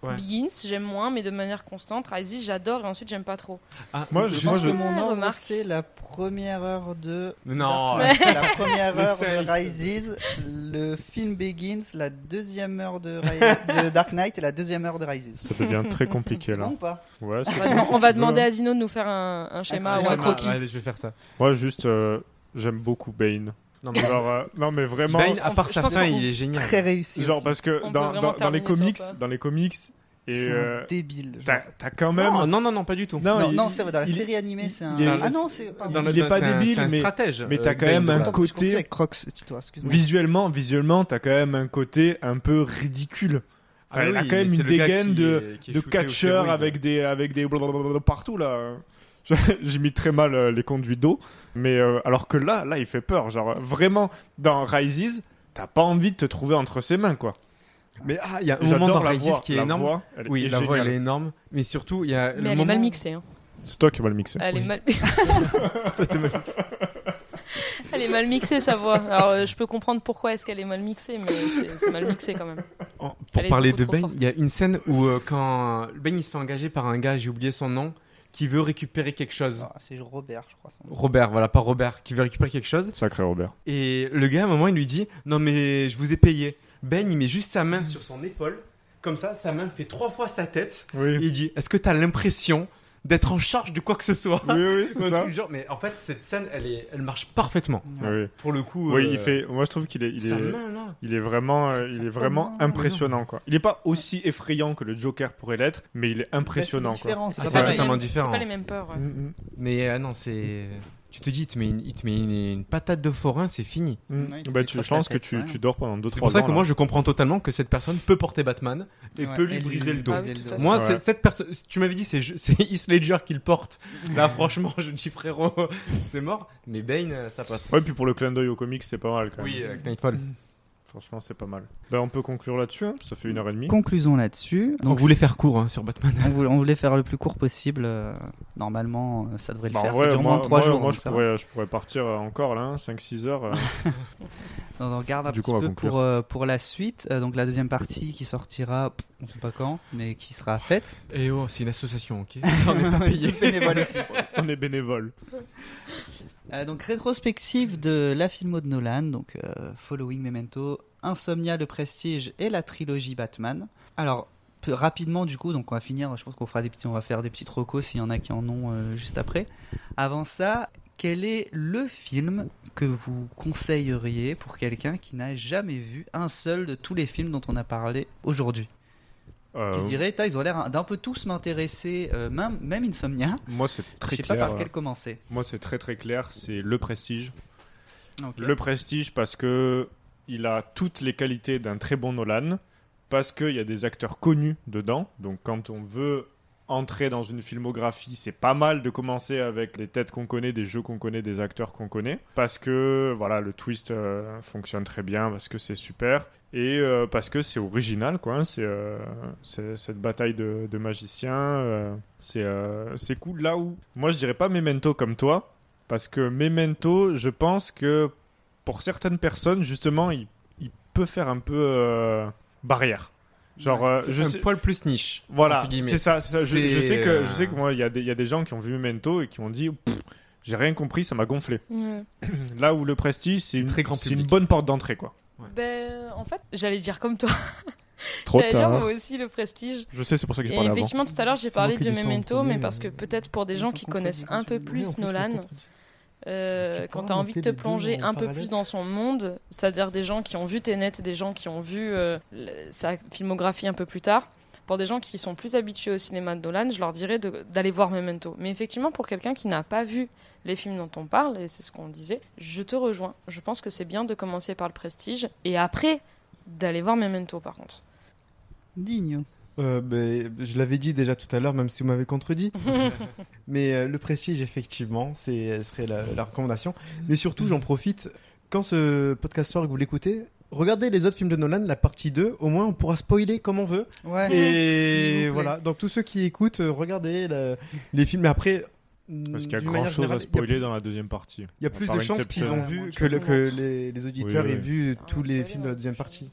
Ouais. Begins, j'aime moins, mais de manière constante. Rises, j'adore et ensuite, j'aime pas trop. Ah, Moi, Je je- pense que mon ordre, c'est la première heure de. Non. La première heure de Rises, le film Begins, la deuxième heure de, Dark Knight et la deuxième heure de Rises. Ça devient très compliqué là. bon ou pas Ouais, c'est On va, on demander à Dino de nous faire un, un schéma Un ou un croquis. Allez, je vais faire ça. Moi, juste, euh, j'aime beaucoup Bane. Non, mais Genre, euh, non, mais vraiment. Bane, à part sa fin, il est génial. Très réussi. Genre aussi. parce que On dans, vraiment dans, dans les comics, dans les comics et C'est euh, débile. t'as quand même. Non, non, non, non, pas du tout. Non, non, c'est vrai, dans la il- série animée, c'est un. il est- Ah non, c'est. il est pas débile, un mais stratège, mais euh, t'as quand Bane, même un côté avec Crocs, tu vois, excuse-moi. visuellement, visuellement, t'as quand même un côté un peu ridicule. Enfin, Ah il a quand même une dégaine de, est- de catcheur avec des avec des blablabla partout là. J'imite très mal euh, les conduits d'eau, mais euh, alors que là, là, il fait peur. Genre vraiment, dans Rises, t'as pas envie de te trouver entre ses mains, quoi. Mais ah, il y a un moment dans Rises voix, qui est la énorme. voix, elle oui, est la voix elle est énorme, mais surtout il y a le Mais elle est moment. mal mixée. hein. C'est toi qui vas le mixer. Elle est mal. Ça, t'es mal mixé. Elle est mal mixée sa voix. Alors euh, je peux comprendre pourquoi est-ce qu'elle est mal mixée, mais c'est mal mixé quand même. Oh, Elle Pour est parler de forte. il y a une scène où euh, quand Bane il se fait engager par un gars, j'ai oublié son nom, qui veut récupérer quelque chose. Ah, c'est Robert, je crois. Robert, voilà, pas Robert, qui veut récupérer quelque chose. Sacré Robert. Et le gars, à un moment, il lui dit Non, mais je vous ai payé. Ben, il met juste sa main sur son épaule. Comme ça, sa main fait trois fois sa tête. Oui. Et il dit Est-ce que tu as l'impression d'être en charge de quoi que ce soit Oui, oui, c'est ça. genre. Mais en fait, cette scène, elle, est, elle marche parfaitement. Oui. Pour le coup. Oui, euh, il fait. Moi, je trouve qu'il est, il est, main, il est vraiment, euh, il est vraiment main, impressionnant, quoi. Il est pas aussi effrayant que le Joker pourrait l'être, mais il est impressionnant, Bah, c'est différent, quoi. c'est Ah, pas, les totalement mêmes- différent. c'est pas les mêmes peurs. ouais. Mm, mm. Mais euh, non, c'est. Tu te dis, il te met une, il te met une, une patate de forain, c'est fini. Mm. Ouais, Bah, tu, je pense que tu, ouais. tu dors pendant 2-3 ans. C'est pour ça que là. moi, je comprends totalement que cette personne peut porter Batman et Ouais, peut lui et lui- briser le dos. Ah. Moi, cette personne, tu m'avais dit, c'est c'est Heath Ledger qui le porte. Là, franchement, je dis frérot, c'est mort. Mais Bane, euh, ça passe. Ouais, puis pour le clin d'œil au comics, c'est pas mal quand même. Oui, avec Nightfall. Franchement, c'est pas mal. Bah, on peut conclure là-dessus, hein. ça fait une heure et demie. Conclusion là-dessus. On Donc, voulait faire court hein, sur Batman. on voulait, on voulait faire le plus court possible. euh, Normalement, euh, ça devrait le Bah, faire. vrai, ça dure moi, moins de 3 moi- jours. moi, je, pourrais, je pourrais partir euh, encore là, 5-6 heures. euh. On en garde un Du petit coup, on peu pour, euh, pour la suite. Euh, donc la deuxième partie qui sortira, on sait pas quand, mais qui sera faite. Et oh, c'est une association, ok On pas On est ici. on est bénévole. Euh, donc rétrospective de la filmo de Nolan, donc euh, Following Memento, Insomnia, Le Prestige et la trilogie Batman. Alors peu- rapidement du coup, donc on va finir. Je pense qu'on fera des petits, on va faire des petites recos s'il y en a qui en ont euh, juste après. Avant ça, quel est le film que vous conseilleriez pour quelqu'un qui n'a jamais vu un seul de tous les films dont on a parlé aujourd'hui? Euh, Qui se dirait, ils ont l'air d'un peu tous m'intéresser, euh, même, même Insomnia. moi, c'est très Je sais pas clair. par quel commencer. Moi, c'est très très clair. C'est le prestige. Le prestige parce que il a toutes les qualités d'un très bon Nolan parce qu'il y a des acteurs connus dedans. Donc quand on veut entrer dans une filmographie, c'est pas mal de commencer avec les têtes qu'on connaît, des jeux qu'on connaît, des acteurs qu'on connaît, parce que voilà, le twist euh, fonctionne très bien, parce que c'est super, et euh, parce que c'est original, quoi. hein, c'est euh, c'est- cette bataille de, magiciens, c'est cool. Là où, moi, je dirais pas Memento comme toi, parce que Memento, je pense que pour certaines personnes, justement, il, peut faire un peu barrière. Genre, euh, je un sais- poil plus niche. voilà, entre guillemets. c'est ça. Je, sais que, euh, je sais que moi, il y, a des- il y a des gens qui ont vu Memento et qui ont dit, j'ai rien compris, ça m'a gonflé. Ouais. Là où le Prestige, c'est une, très grand c'est une bonne porte d'entrée, quoi. Ben, en fait, j'allais dire comme toi. Trop J'allais dire tard. moi aussi le prestige. Je sais, c'est pour ça que j'ai parlé avant. effectivement, tout à l'heure, j'ai parlé de Memento, mais parce euh, que peut-être pour des gens qui connaissent un peu plus Nolan. Euh, quand tu as envie de te plonger un peu plus dans son monde, c'est-à-dire des gens qui ont vu Tenet, des gens qui ont vu euh, sa filmographie un peu plus tard, pour des gens qui sont plus habitués au cinéma de Nolan, je leur dirais d'aller voir Memento. Mais effectivement, pour quelqu'un qui n'a pas vu les films dont on parle, et c'est ce qu'on disait, je te rejoins. Je pense que c'est bien de commencer par le Prestige et après d'aller voir Memento, par contre. Digne. Euh, ben, je l'avais dit déjà tout à l'heure, même si vous m'avez contredit. Mais euh, le prestige, effectivement, c'est serait la, la recommandation. Mais surtout, j'en profite, quand ce podcast sort et que vous l'écoutez, regardez les autres films de Nolan, la partie 2, au moins on pourra spoiler comme on veut. Ouais. Et voilà, donc tous ceux qui écoutent, euh, regardez la- les films. Mais après, Parce qu'il y a grand chose générale, à il y a spoiler plus- dans la deuxième partie. Il y a plus de chances qu'ils ont vu que, le- que les, les auditeurs Oui, aient vu tous les films de la deuxième partie.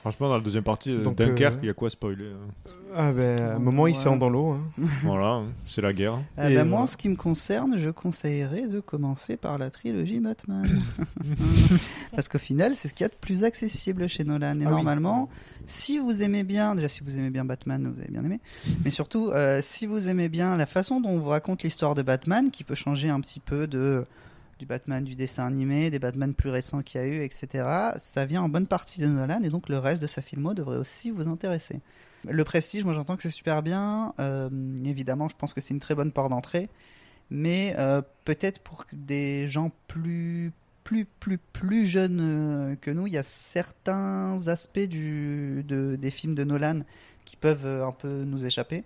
Franchement, dans la deuxième partie, euh, Donc, Dunkerque, euh, il y a quoi à spoiler hein Ah ben, à un moment, il s'est dans l'eau. hein. Voilà, hein, c'est la guerre. Ah Et bah, moi, en voilà. ce qui me concerne, je conseillerais de commencer par la trilogie Batman. Parce qu'au final, c'est ce qu'il y a de plus accessible chez Nolan. Et Ah oui. normalement, si vous aimez bien, déjà si vous aimez bien Batman, vous avez bien aimé, mais surtout, euh, si vous aimez bien la façon dont on vous raconte l'histoire de Batman, qui peut changer un petit peu de du Batman du dessin animé, des Batman plus récents qu'il y a eu, etc. Ça vient en bonne partie de Nolan et donc le reste de sa filmo devrait aussi vous intéresser. Le Prestige, moi j'entends que c'est super bien. Euh, évidemment, je pense que c'est une très bonne porte d'entrée. Mais euh, peut-être pour des gens plus, plus, plus, plus jeunes euh, que nous, il y a certains aspects des films de Nolan qui peuvent un peu nous échapper.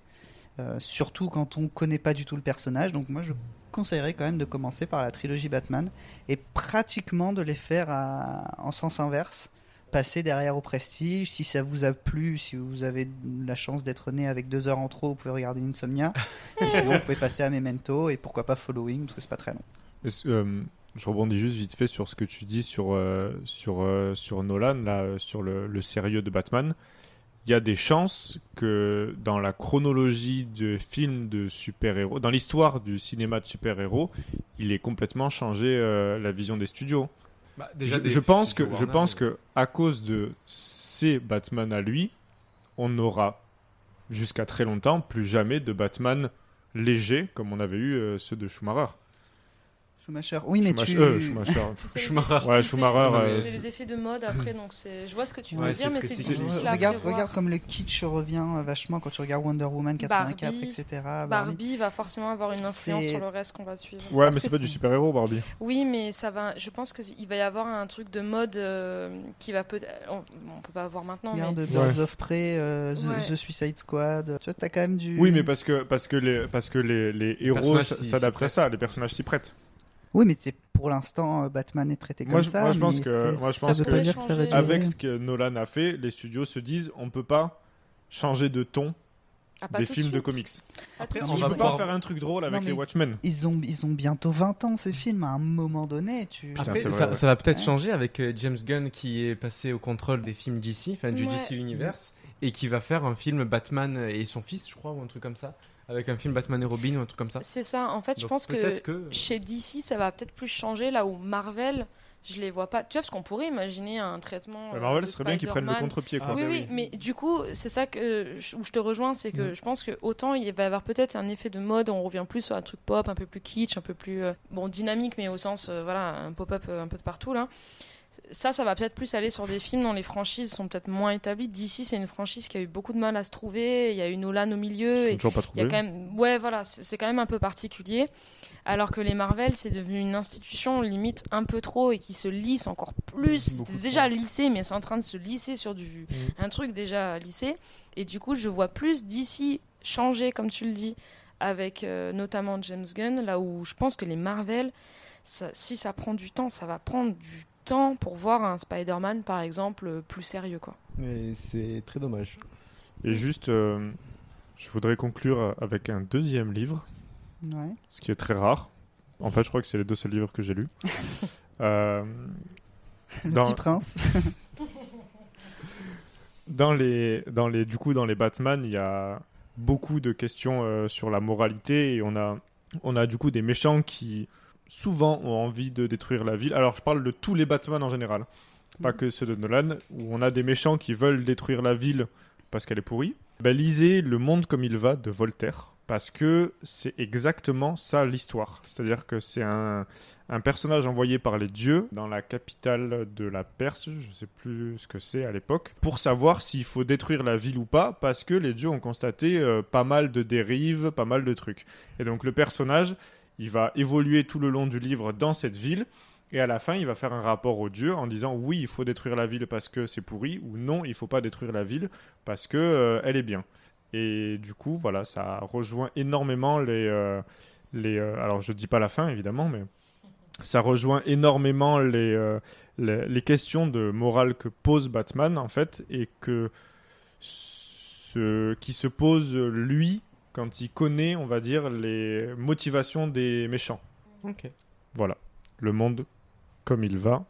Surtout quand on connaît pas du tout le personnage. Donc moi je conseillerais quand même de commencer par la trilogie Batman et pratiquement de les faire à- en sens inverse. Passer derrière au prestige, si ça vous a plu, si vous avez la chance d'être né avec deux heures en trop, vous pouvez regarder Insomnia. Et sinon, vous pouvez passer à Memento et pourquoi pas Following, parce que c'est pas très long. Euh, je rebondis juste vite fait sur ce que tu dis sur, euh, sur, euh, sur Nolan, là, sur le, le sérieux de Batman. Il y a des chances que dans la chronologie de films de super-héros, dans l'histoire du cinéma de super-héros, il ait complètement changé euh, la vision des studios. Bah, déjà je, des je pense que je pense mais- que à cause de ces Batman à lui, on aura jusqu'à très longtemps plus jamais de Batman léger comme on avait eu euh, ceux de Schumacher. Schumacher. Oui, mais Schumacher- tu. euh, Schumacher. Schumacher. Ouais, c'est- Schumacher. euh, C'est les effets de mode après, donc c'est. Je vois ce que tu veux Ouais, dire, mais c'est difficile à Regarde, prévoir. regarde comme le kitsch revient vachement quand tu regardes Wonder Woman 84, Barbie, etc. Barbie va forcément avoir une influence sur le reste qu'on va suivre. Ouais, mais c'est pas du super-héros, Barbie. Oui, mais ça va. Je pense qu'il va y avoir un truc de mode euh, qui va peut. On, on peut pas voir maintenant. Regarde mais... Birds of Prey, euh, The, Ouais. The Suicide Squad. Tu vois, t'as quand même du. Oui, mais parce que, parce que les, parce que les, les héros s'adaptent à ça, les personnages s'y prêtent. Oui, mais c'est pour l'instant euh, Batman est traité Moi, comme je, ça. moi, je pense que, moi, je ça pense veut que pas dire que ça va durer. avec ce que Nolan a fait, les studios se disent on peut pas changer de ton Ah, des de films de comics. Après, Non, on va pas faire un truc drôle avec les ils- Watchmen. Ils ont, ils ont bientôt 20 ans ces films. À un moment donné, tu. Putain, Après, c'est vrai, ça, ouais. ça va peut-être Ouais. changer avec euh, James Gunn qui est passé au contrôle des films DC, enfin du Ouais. DC Universe, et qui va faire un film Batman et son fils, je crois, ou un truc comme ça, avec un film Batman et Robin ou un truc comme ça. C'est ça. En fait, je pense que, chez DC, ça va peut-être plus changer là où Marvel, je les vois pas. Tu vois, parce qu'on pourrait imaginer un traitement. Mais euh, Marvel, ce serait bien qu'ils prennent le contre-pied. quoi. Ah, oui, bah oui, oui. mais du coup, c'est ça que, je- où je te rejoins, c'est que Mm. je pense que autant il va y avoir peut-être un effet de mode, on revient plus sur un truc pop, un peu plus kitsch, un peu plus euh, bon dynamique, mais au sens euh, voilà un pop-up euh, un peu de partout là. Ça, ça va peut-être plus aller sur des films dont les franchises sont peut-être moins établies. D'ici, c'est une franchise qui a eu beaucoup de mal à se trouver. Il y a eu Nolan au milieu. Ils sont toujours pas il y a trouvés. quand même, ouais, voilà, c'est quand même un peu particulier. Alors que les Marvel, c'est devenu une institution limite un peu trop et qui se lisse encore plus. C'était déjà lissé, mais c'est en train de se lisser sur du un truc déjà lissé. Et du coup, je vois plus d'ici changer, comme tu le dis, avec euh, notamment James Gunn, là où je pense que les Marvel, ça- si ça prend du temps, ça va prendre du temps pour voir un Spider-Man, par exemple, plus sérieux, quoi. C'est très dommage. Et juste, euh, je voudrais conclure avec un deuxième livre, Ouais. ce qui est très rare. En fait, je crois que c'est les deux seuls livres que j'ai lus. Euh, Le dans- petit prince. dans les, dans les, du coup, dans les Batman, il y a beaucoup de questions euh, sur la moralité et on a, on a du coup des méchants qui souvent ont envie de détruire la ville. Alors, je parle de tous les Batman en général, pas que ceux de Nolan, où on a des méchants qui veulent détruire la ville parce qu'elle est pourrie. Ben, lisez Le Monde comme il va de Voltaire. Parce que c'est exactement ça l'histoire. C'est-à-dire que c'est un, un personnage envoyé par les dieux dans la capitale de la Perse, je ne sais plus ce que c'est à l'époque, pour savoir s'il faut détruire la ville ou pas, parce que les dieux ont constaté euh, pas mal de dérives, pas mal de trucs. Et donc le personnage, il va évoluer tout le long du livre dans cette ville, et à la fin, il va faire un rapport aux dieux en disant oui, il faut détruire la ville parce que c'est pourri, ou non, il faut pas détruire la ville parce que euh, elle est bien. Et du coup, voilà, ça rejoint énormément les, euh, les. euh, alors, je dis pas la fin évidemment, mais ça rejoint énormément les, les, les questions de morale que pose Batman en fait, et que ce qui se pose lui quand il connaît, on va dire, les motivations des méchants. Ok. Voilà, le monde comme il va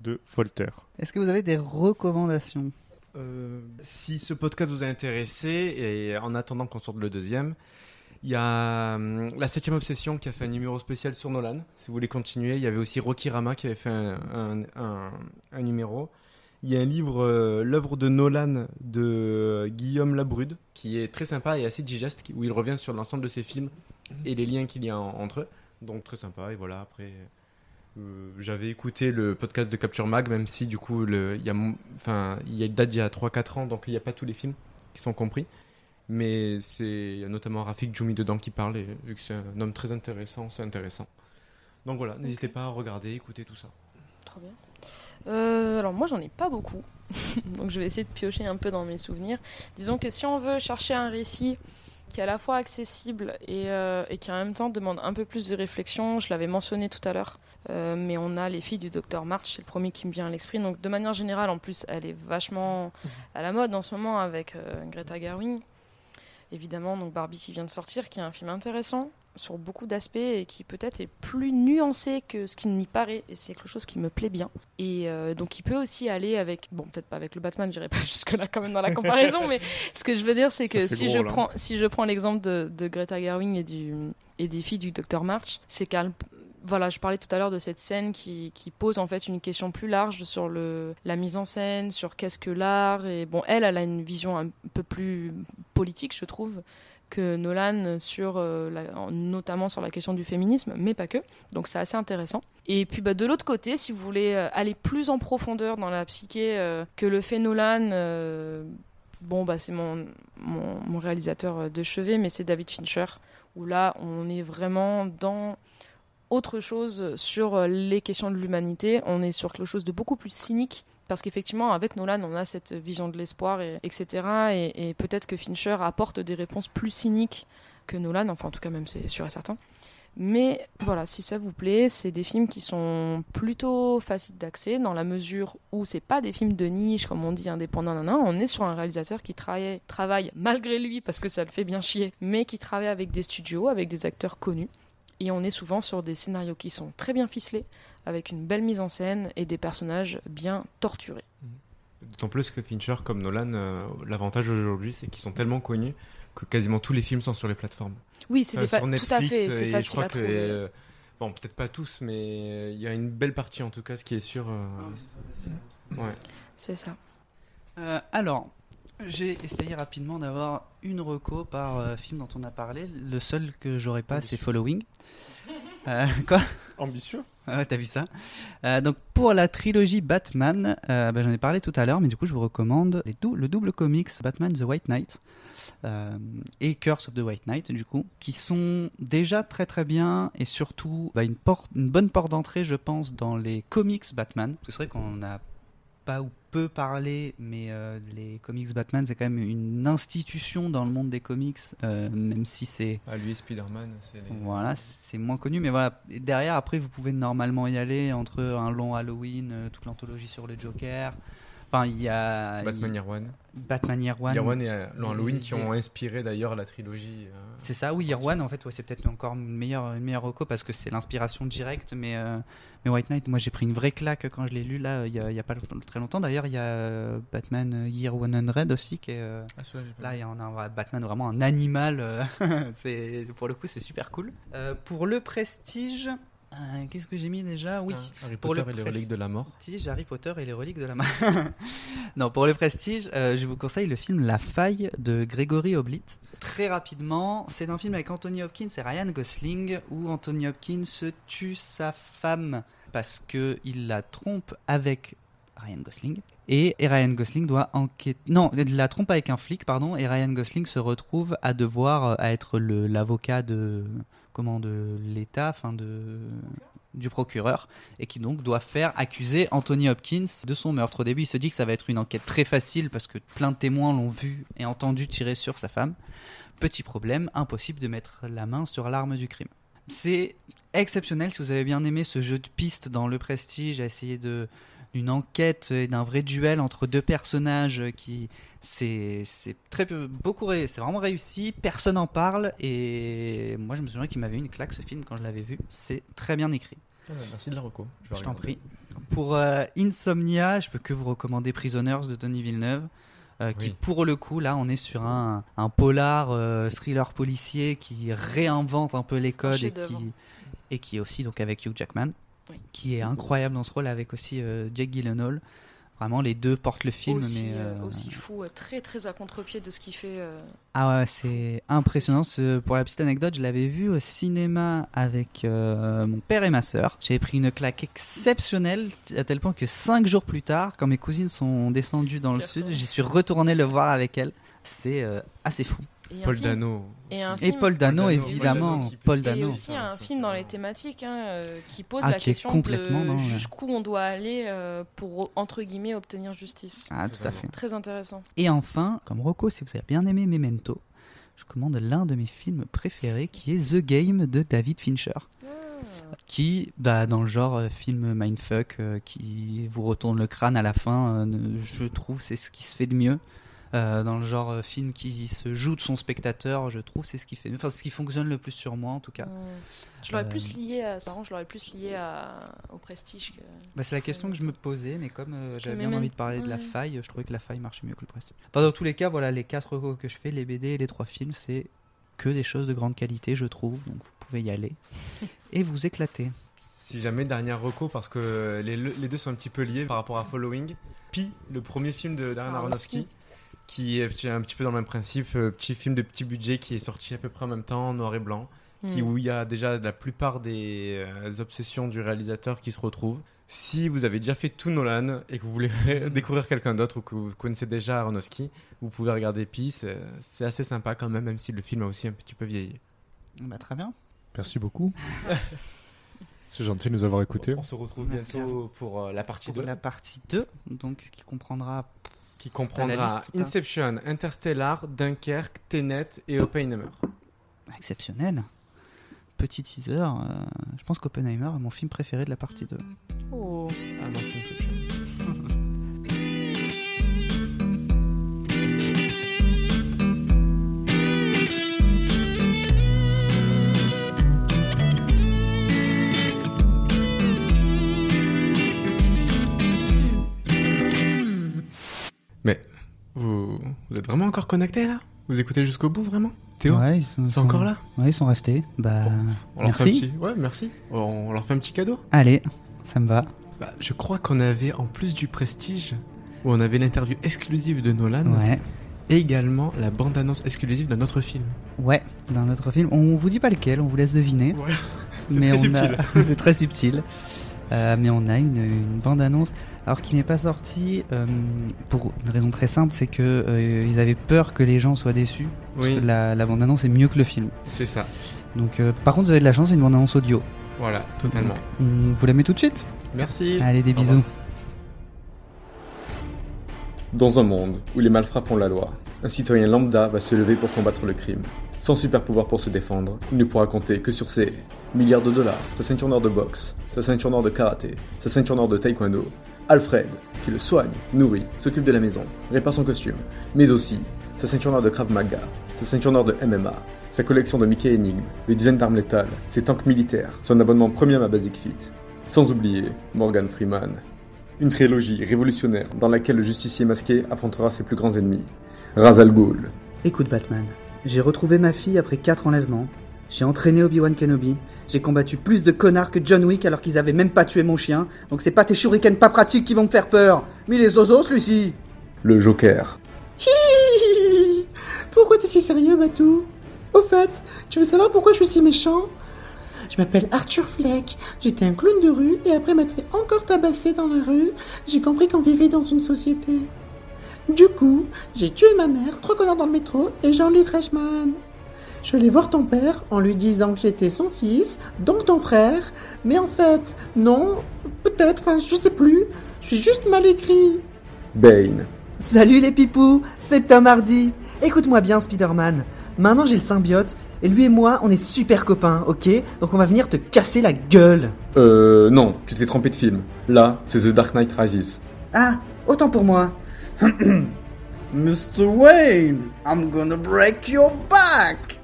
de Voltaire. Est-ce que vous avez des recommandations? Euh, si ce podcast vous a intéressé et en attendant qu'on sorte le deuxième, il y a hum, la septième obsession qui a fait un numéro spécial sur Nolan. Si vous voulez continuer, il y avait aussi Rocky Rama qui avait fait un, un- un- un numéro. Il y a un livre, euh, l'œuvre de Nolan de Guillaume Labrude, qui est très sympa et assez digeste, où il revient sur l'ensemble de ses films et les liens qu'il y a en- entre eux. Donc très sympa. Et voilà, après, euh, j'avais écouté le podcast de Capture Mag, même si du coup, il y a, enfin, il a date d'il y a 3-4 ans, donc il n'y a pas tous les films qui sont compris. Mais c'est il y a notamment Rafik Djoumi dedans qui parle, et vu que c'est un homme très intéressant, c'est intéressant. Donc voilà, n'hésitez pas à regarder, écouter tout ça. Trop bien. Euh, alors moi j'en ai pas beaucoup, donc je vais essayer de piocher un peu dans mes souvenirs. Disons que si on veut chercher un récit qui est à la fois accessible et, euh, qui en même temps demande un peu plus de réflexion, je l'avais mentionné tout à l'heure, euh, mais on a les filles du docteur March, c'est le premier qui me vient à l'esprit. Donc de manière générale, en plus, elle est vachement à la mode en ce moment avec Greta Gerwig. Évidemment, donc Barbie qui vient de sortir, qui est un film intéressant sur beaucoup d'aspects et qui peut-être est plus nuancé que ce qu'il n'y paraît et c'est quelque chose qui me plaît bien et euh, donc il peut aussi aller avec bon peut-être pas avec le Batman j'irai pas jusque là quand même dans la comparaison mais ce que je veux dire c'est que si gros, je là. prends si je prends l'exemple de, de Greta Gerwig et du et des filles du Dr March c'est qu'elle voilà, je parlais tout à l'heure de cette scène qui, qui pose en fait une question plus large sur le, la mise en scène, sur qu'est-ce que l'art. Et bon, elle, elle a une vision un peu plus politique, je trouve, que Nolan sur euh, notamment sur la question du féminisme, mais pas que. Donc c'est assez intéressant. Et puis bah, de l'autre côté, si vous voulez euh, aller plus en profondeur dans la psyché euh, que le fait Nolan, bon bah c'est mon, mon, mon réalisateur de chevet, mais c'est David Fincher, où là on est vraiment dans autre chose sur les questions de l'humanité. On est sur quelque chose de beaucoup plus cynique. Parce qu'effectivement, avec Nolan, on a cette vision de l'espoir, et, etc. Et, peut-être que Fincher apporte des réponses plus cyniques que Nolan. Enfin, en tout cas, même c'est sûr et certain. Mais voilà, si ça vous plaît, c'est des films qui sont plutôt faciles d'accès dans la mesure où c'est pas des films de niche, comme on dit, indépendants. nan, nan. On est sur un réalisateur qui travaille malgré lui, parce que ça le fait bien chier, mais qui travaille avec des studios, avec des acteurs connus. Et on est souvent sur des scénarios qui sont très bien ficelés, avec une belle mise en scène et des personnages bien torturés. D'autant plus que Fincher, comme Nolan, euh, l'avantage aujourd'hui, c'est qu'ils sont tellement connus que quasiment tous les films sont sur les plateformes. Oui, c'est des fa- sur tout à fait, c'est et je facile crois à que, trouver. euh, bon, peut-être pas tous, mais euh, il y a une belle partie en tout cas, ce qui est sûr. euh, Ouais. C'est ça. Euh, alors, j'ai essayé rapidement d'avoir une reco par euh, film dont on a parlé. Le seul que j'aurais pas, c'est Following. Euh, quoi? Ambitieux? Ah t'as vu ça Euh, Donc pour la trilogie Batman, euh, bah, j'en ai parlé tout à l'heure, mais du coup je vous recommande le double comics Batman The White Knight euh, et Curse of the White Knight du coup, qui sont déjà très très bien et surtout bah, une, bonne porte d'entrée je pense dans les comics Batman. C'est vrai qu'on n'a pas ou peu parlé, mais euh, les comics Batman c'est quand même une institution dans le monde des comics, euh, même si c'est Ah, lui Spider-Man, c'est les... voilà, c'est moins connu, mais voilà. Et derrière, après, vous pouvez normalement y aller entre un long Halloween, euh, toute l'anthologie sur le Joker. Enfin, il y a. Batman Year One. Batman Year One. Year One et euh, Long Et- Halloween qui et- ont inspiré d'ailleurs la trilogie. euh, C'est ça, oui, Year One, en fait, ouais, c'est peut-être encore une meilleure, une meilleure reco parce que c'est l'inspiration directe, mais, euh, mais White Knight, moi j'ai pris une vraie claque quand je l'ai lu là, il y a, pas très longtemps. D'ailleurs, il y a Batman Year 100 aussi, qui est. euh, Ah, là, il y a Batman vraiment un animal, c'est, pour le coup, c'est super cool. Pour le prestige. Euh, Qu'est-ce que j'ai mis déjà? Oui, Harry pour Potter le et les reliques de la mort. prestige, Harry Potter et les reliques de la mort. non, pour le prestige, euh, je vous conseille le film La Faille de Gregory Oblit. Très rapidement, c'est un film avec Anthony Hopkins et Ryan Gosling où Anthony Hopkins tue sa femme parce que il la trompe avec Ryan Gosling. Et, Ryan Gosling doit enquêter. Non, il la trompe avec un flic, pardon. Et Ryan Gosling se retrouve à devoir euh, à être l'avocat de comment de l'État, enfin de du procureur, et qui donc doit faire accuser Anthony Hopkins de son meurtre. Au début, il se dit que ça va être une enquête très facile parce que plein de témoins l'ont vu et entendu tirer sur sa femme. Petit problème, impossible de mettre la main sur l'arme du crime. C'est exceptionnel si vous avez bien aimé ce jeu de piste dans Le Prestige, à essayer de d'une enquête et d'un vrai duel entre deux personnages qui c'est c'est très peu- beaucoup c'est vraiment réussi personne en parle et moi je me souviens qu'il m'avait eu une claque ce film quand je l'avais vu. C'est très bien écrit. Ah, merci de la reco. vais je t'en prie. Pour euh, Insomnia je peux que vous recommander Prisoners de Tony Villeneuve euh, qui Oui. pour le coup là on est sur un, un polar euh, thriller policier qui réinvente un peu les codes et qui et qui est aussi donc avec Hugh Jackman Oui. qui est incroyable dans ce rôle avec aussi euh, Jake Gyllenhaal vraiment les deux portent le film aussi, mais euh, euh, aussi fou, très très à contre-pied de ce qu'il fait. euh, ah ouais, c'est impressionnant. Ce- Pour la petite anecdote, je l'avais vu au cinéma avec euh, mon père et ma sœur. J'avais pris une claque exceptionnelle à tel point que cinq jours plus tard, quand mes cousines sont descendues dans le sud, j'y suis retourné le voir avec elles. C'est assez fou. Et Paul film- Dano. Et, un Et film- Paul Dano, Paul Dano, évidemment. Paul Dano Et aussi un film dans les thématiques hein, euh, qui pose Ah, la qui question complètement de ouais. jusqu'où on doit aller euh, pour entre guillemets obtenir justice. Ah, tout à fait. Très intéressant. Et enfin, comme Rocco, si vous avez bien aimé Memento, je commande l'un de mes films préférés qui est The Game de David Fincher. Qui, bah, dans le genre euh, film mindfuck, euh, qui vous retourne le crâne à la fin, euh, je trouve c'est ce qui se fait de mieux. Euh, dans le genre euh, film qui se joue de son spectateur, je trouve c'est ce qui fait, enfin ce qui fonctionne le plus sur moi en tout cas. Je l'aurais Euh, plus lié à ça, rend, je l'aurais plus lié à, au prestige que. Bah, c'est la question que je me posais, mais comme euh, j'avais bien envie de parler de la faille, je trouvais que la faille marchait mieux que le prestige. Enfin, dans tous les cas, voilà, les quatre recos que je fais, les BD et les trois films, c'est que des choses de grande qualité, je trouve. Donc vous pouvez y aller et vous éclater. Si jamais dernière reco parce que les, les deux sont un petit peu liés par rapport à Following. Pi, le premier film de Darren Aronofsky, Aronofsky. Qui est un petit peu dans le même principe, euh, petit film de petit budget qui est sorti à peu près en même temps, en noir et blanc, qui, Mm. où il y a déjà la plupart des euh, obsessions du réalisateur qui se retrouvent. Si vous avez déjà fait tout Nolan et que vous voulez découvrir quelqu'un d'autre ou que vous connaissez déjà Aronofsky, vous pouvez regarder Pi, c'est c'est assez sympa quand même, même si le film a aussi un petit peu vieilli. Bah, très bien. Merci beaucoup. C'est gentil de nous avoir écoutés. On se retrouve bientôt pour euh, la partie Pour 2. la partie 2, donc qui comprendra qui comprendra Inception, Interstellar, Dunkerque, Tenet et Oppenheimer. exceptionnel. Petit teaser, euh, je pense qu'Oppenheimer est mon film préféré de la partie 2. Oh. Ah non, vous, vous êtes vraiment encore connectés là? Vous écoutez jusqu'au bout vraiment? Théo? Ouais, ils sont, encore là? Ouais, ils sont restés. Bah, On leur fait un merci. petit- Ouais, merci. On leur fait un petit cadeau? Allez, ça me va. Bah, je crois qu'on avait, en plus du prestige, où on avait l'interview exclusive de Nolan, Ouais. également la bande-annonce exclusive d'un autre film. Ouais, dans notre film. On vous dit pas lequel, on vous laisse deviner. Ouais. C'est très subtil. c'est très subtil. Euh, mais on a une, une bande-annonce, alors qui n'est pas sortie euh, pour une raison très simple, c'est que euh, ils avaient peur que les gens soient déçus. Parce Oui. que la, la bande-annonce est mieux que le film. C'est ça. Donc, par contre, vous avez de la chance, c'est une bande-annonce audio. Voilà, totalement. Donc, on vous la met tout de suite. Merci. Allez, des bisous. Dans un monde où les malfrats font la loi, un citoyen lambda va se lever pour combattre le crime. Sans super pouvoir pour se défendre, il ne pourra compter que sur ses milliards de dollars, sa ceinture noire de boxe, sa ceinture noire de karaté, sa ceinture noire de taekwondo, Alfred, qui le soigne, nourrit, s'occupe de la maison, répare son costume, mais aussi sa ceinture noire de Krav Maga, sa ceinture noire de MMA, sa collection de Mickey Enigme, des dizaines d'armes létales, ses tanks militaires, son abonnement premium à Basic Fit. Sans oublier Morgan Freeman, une trilogie révolutionnaire dans laquelle le justicier masqué affrontera ses plus grands ennemis. Ra's al Ghul. Écoute Batman, j'ai retrouvé ma fille après quatre enlèvements. J'ai entraîné Obi-Wan Kenobi. J'ai combattu plus de connards que John Wick alors qu'ils avaient même pas tué mon chien. Donc c'est pas tes shurikens pas pratiques qui vont me faire peur. Mais les osos, celui-ci Le Joker. Pourquoi t'es si sérieux, Batou Au fait, tu veux savoir pourquoi je suis si méchant? Je m'appelle Arthur Fleck, j'étais un clown de rue et après m'être fait encore tabasser dans la rue, j'ai compris qu'on vivait dans une société. Du coup, j'ai tué ma mère, trois connards dans le métro et Jean-Luc Reichmann. Je suis allé voir ton père en lui disant que j'étais son fils, donc ton frère, mais en fait, non, peut-être, enfin, je sais plus, je suis juste mal écrit. Bane. Salut les pipous, c'est Tom Hardy. Écoute-moi bien, Spider-Man. Maintenant j'ai le symbiote, et lui et moi, on est super copains, ok? Donc on va venir te casser la gueule. Euh, non, tu t'es trompé de film. Là, c'est The Dark Knight Rises. Ah, autant pour moi. Mr. Wayne, I'm gonna break your back.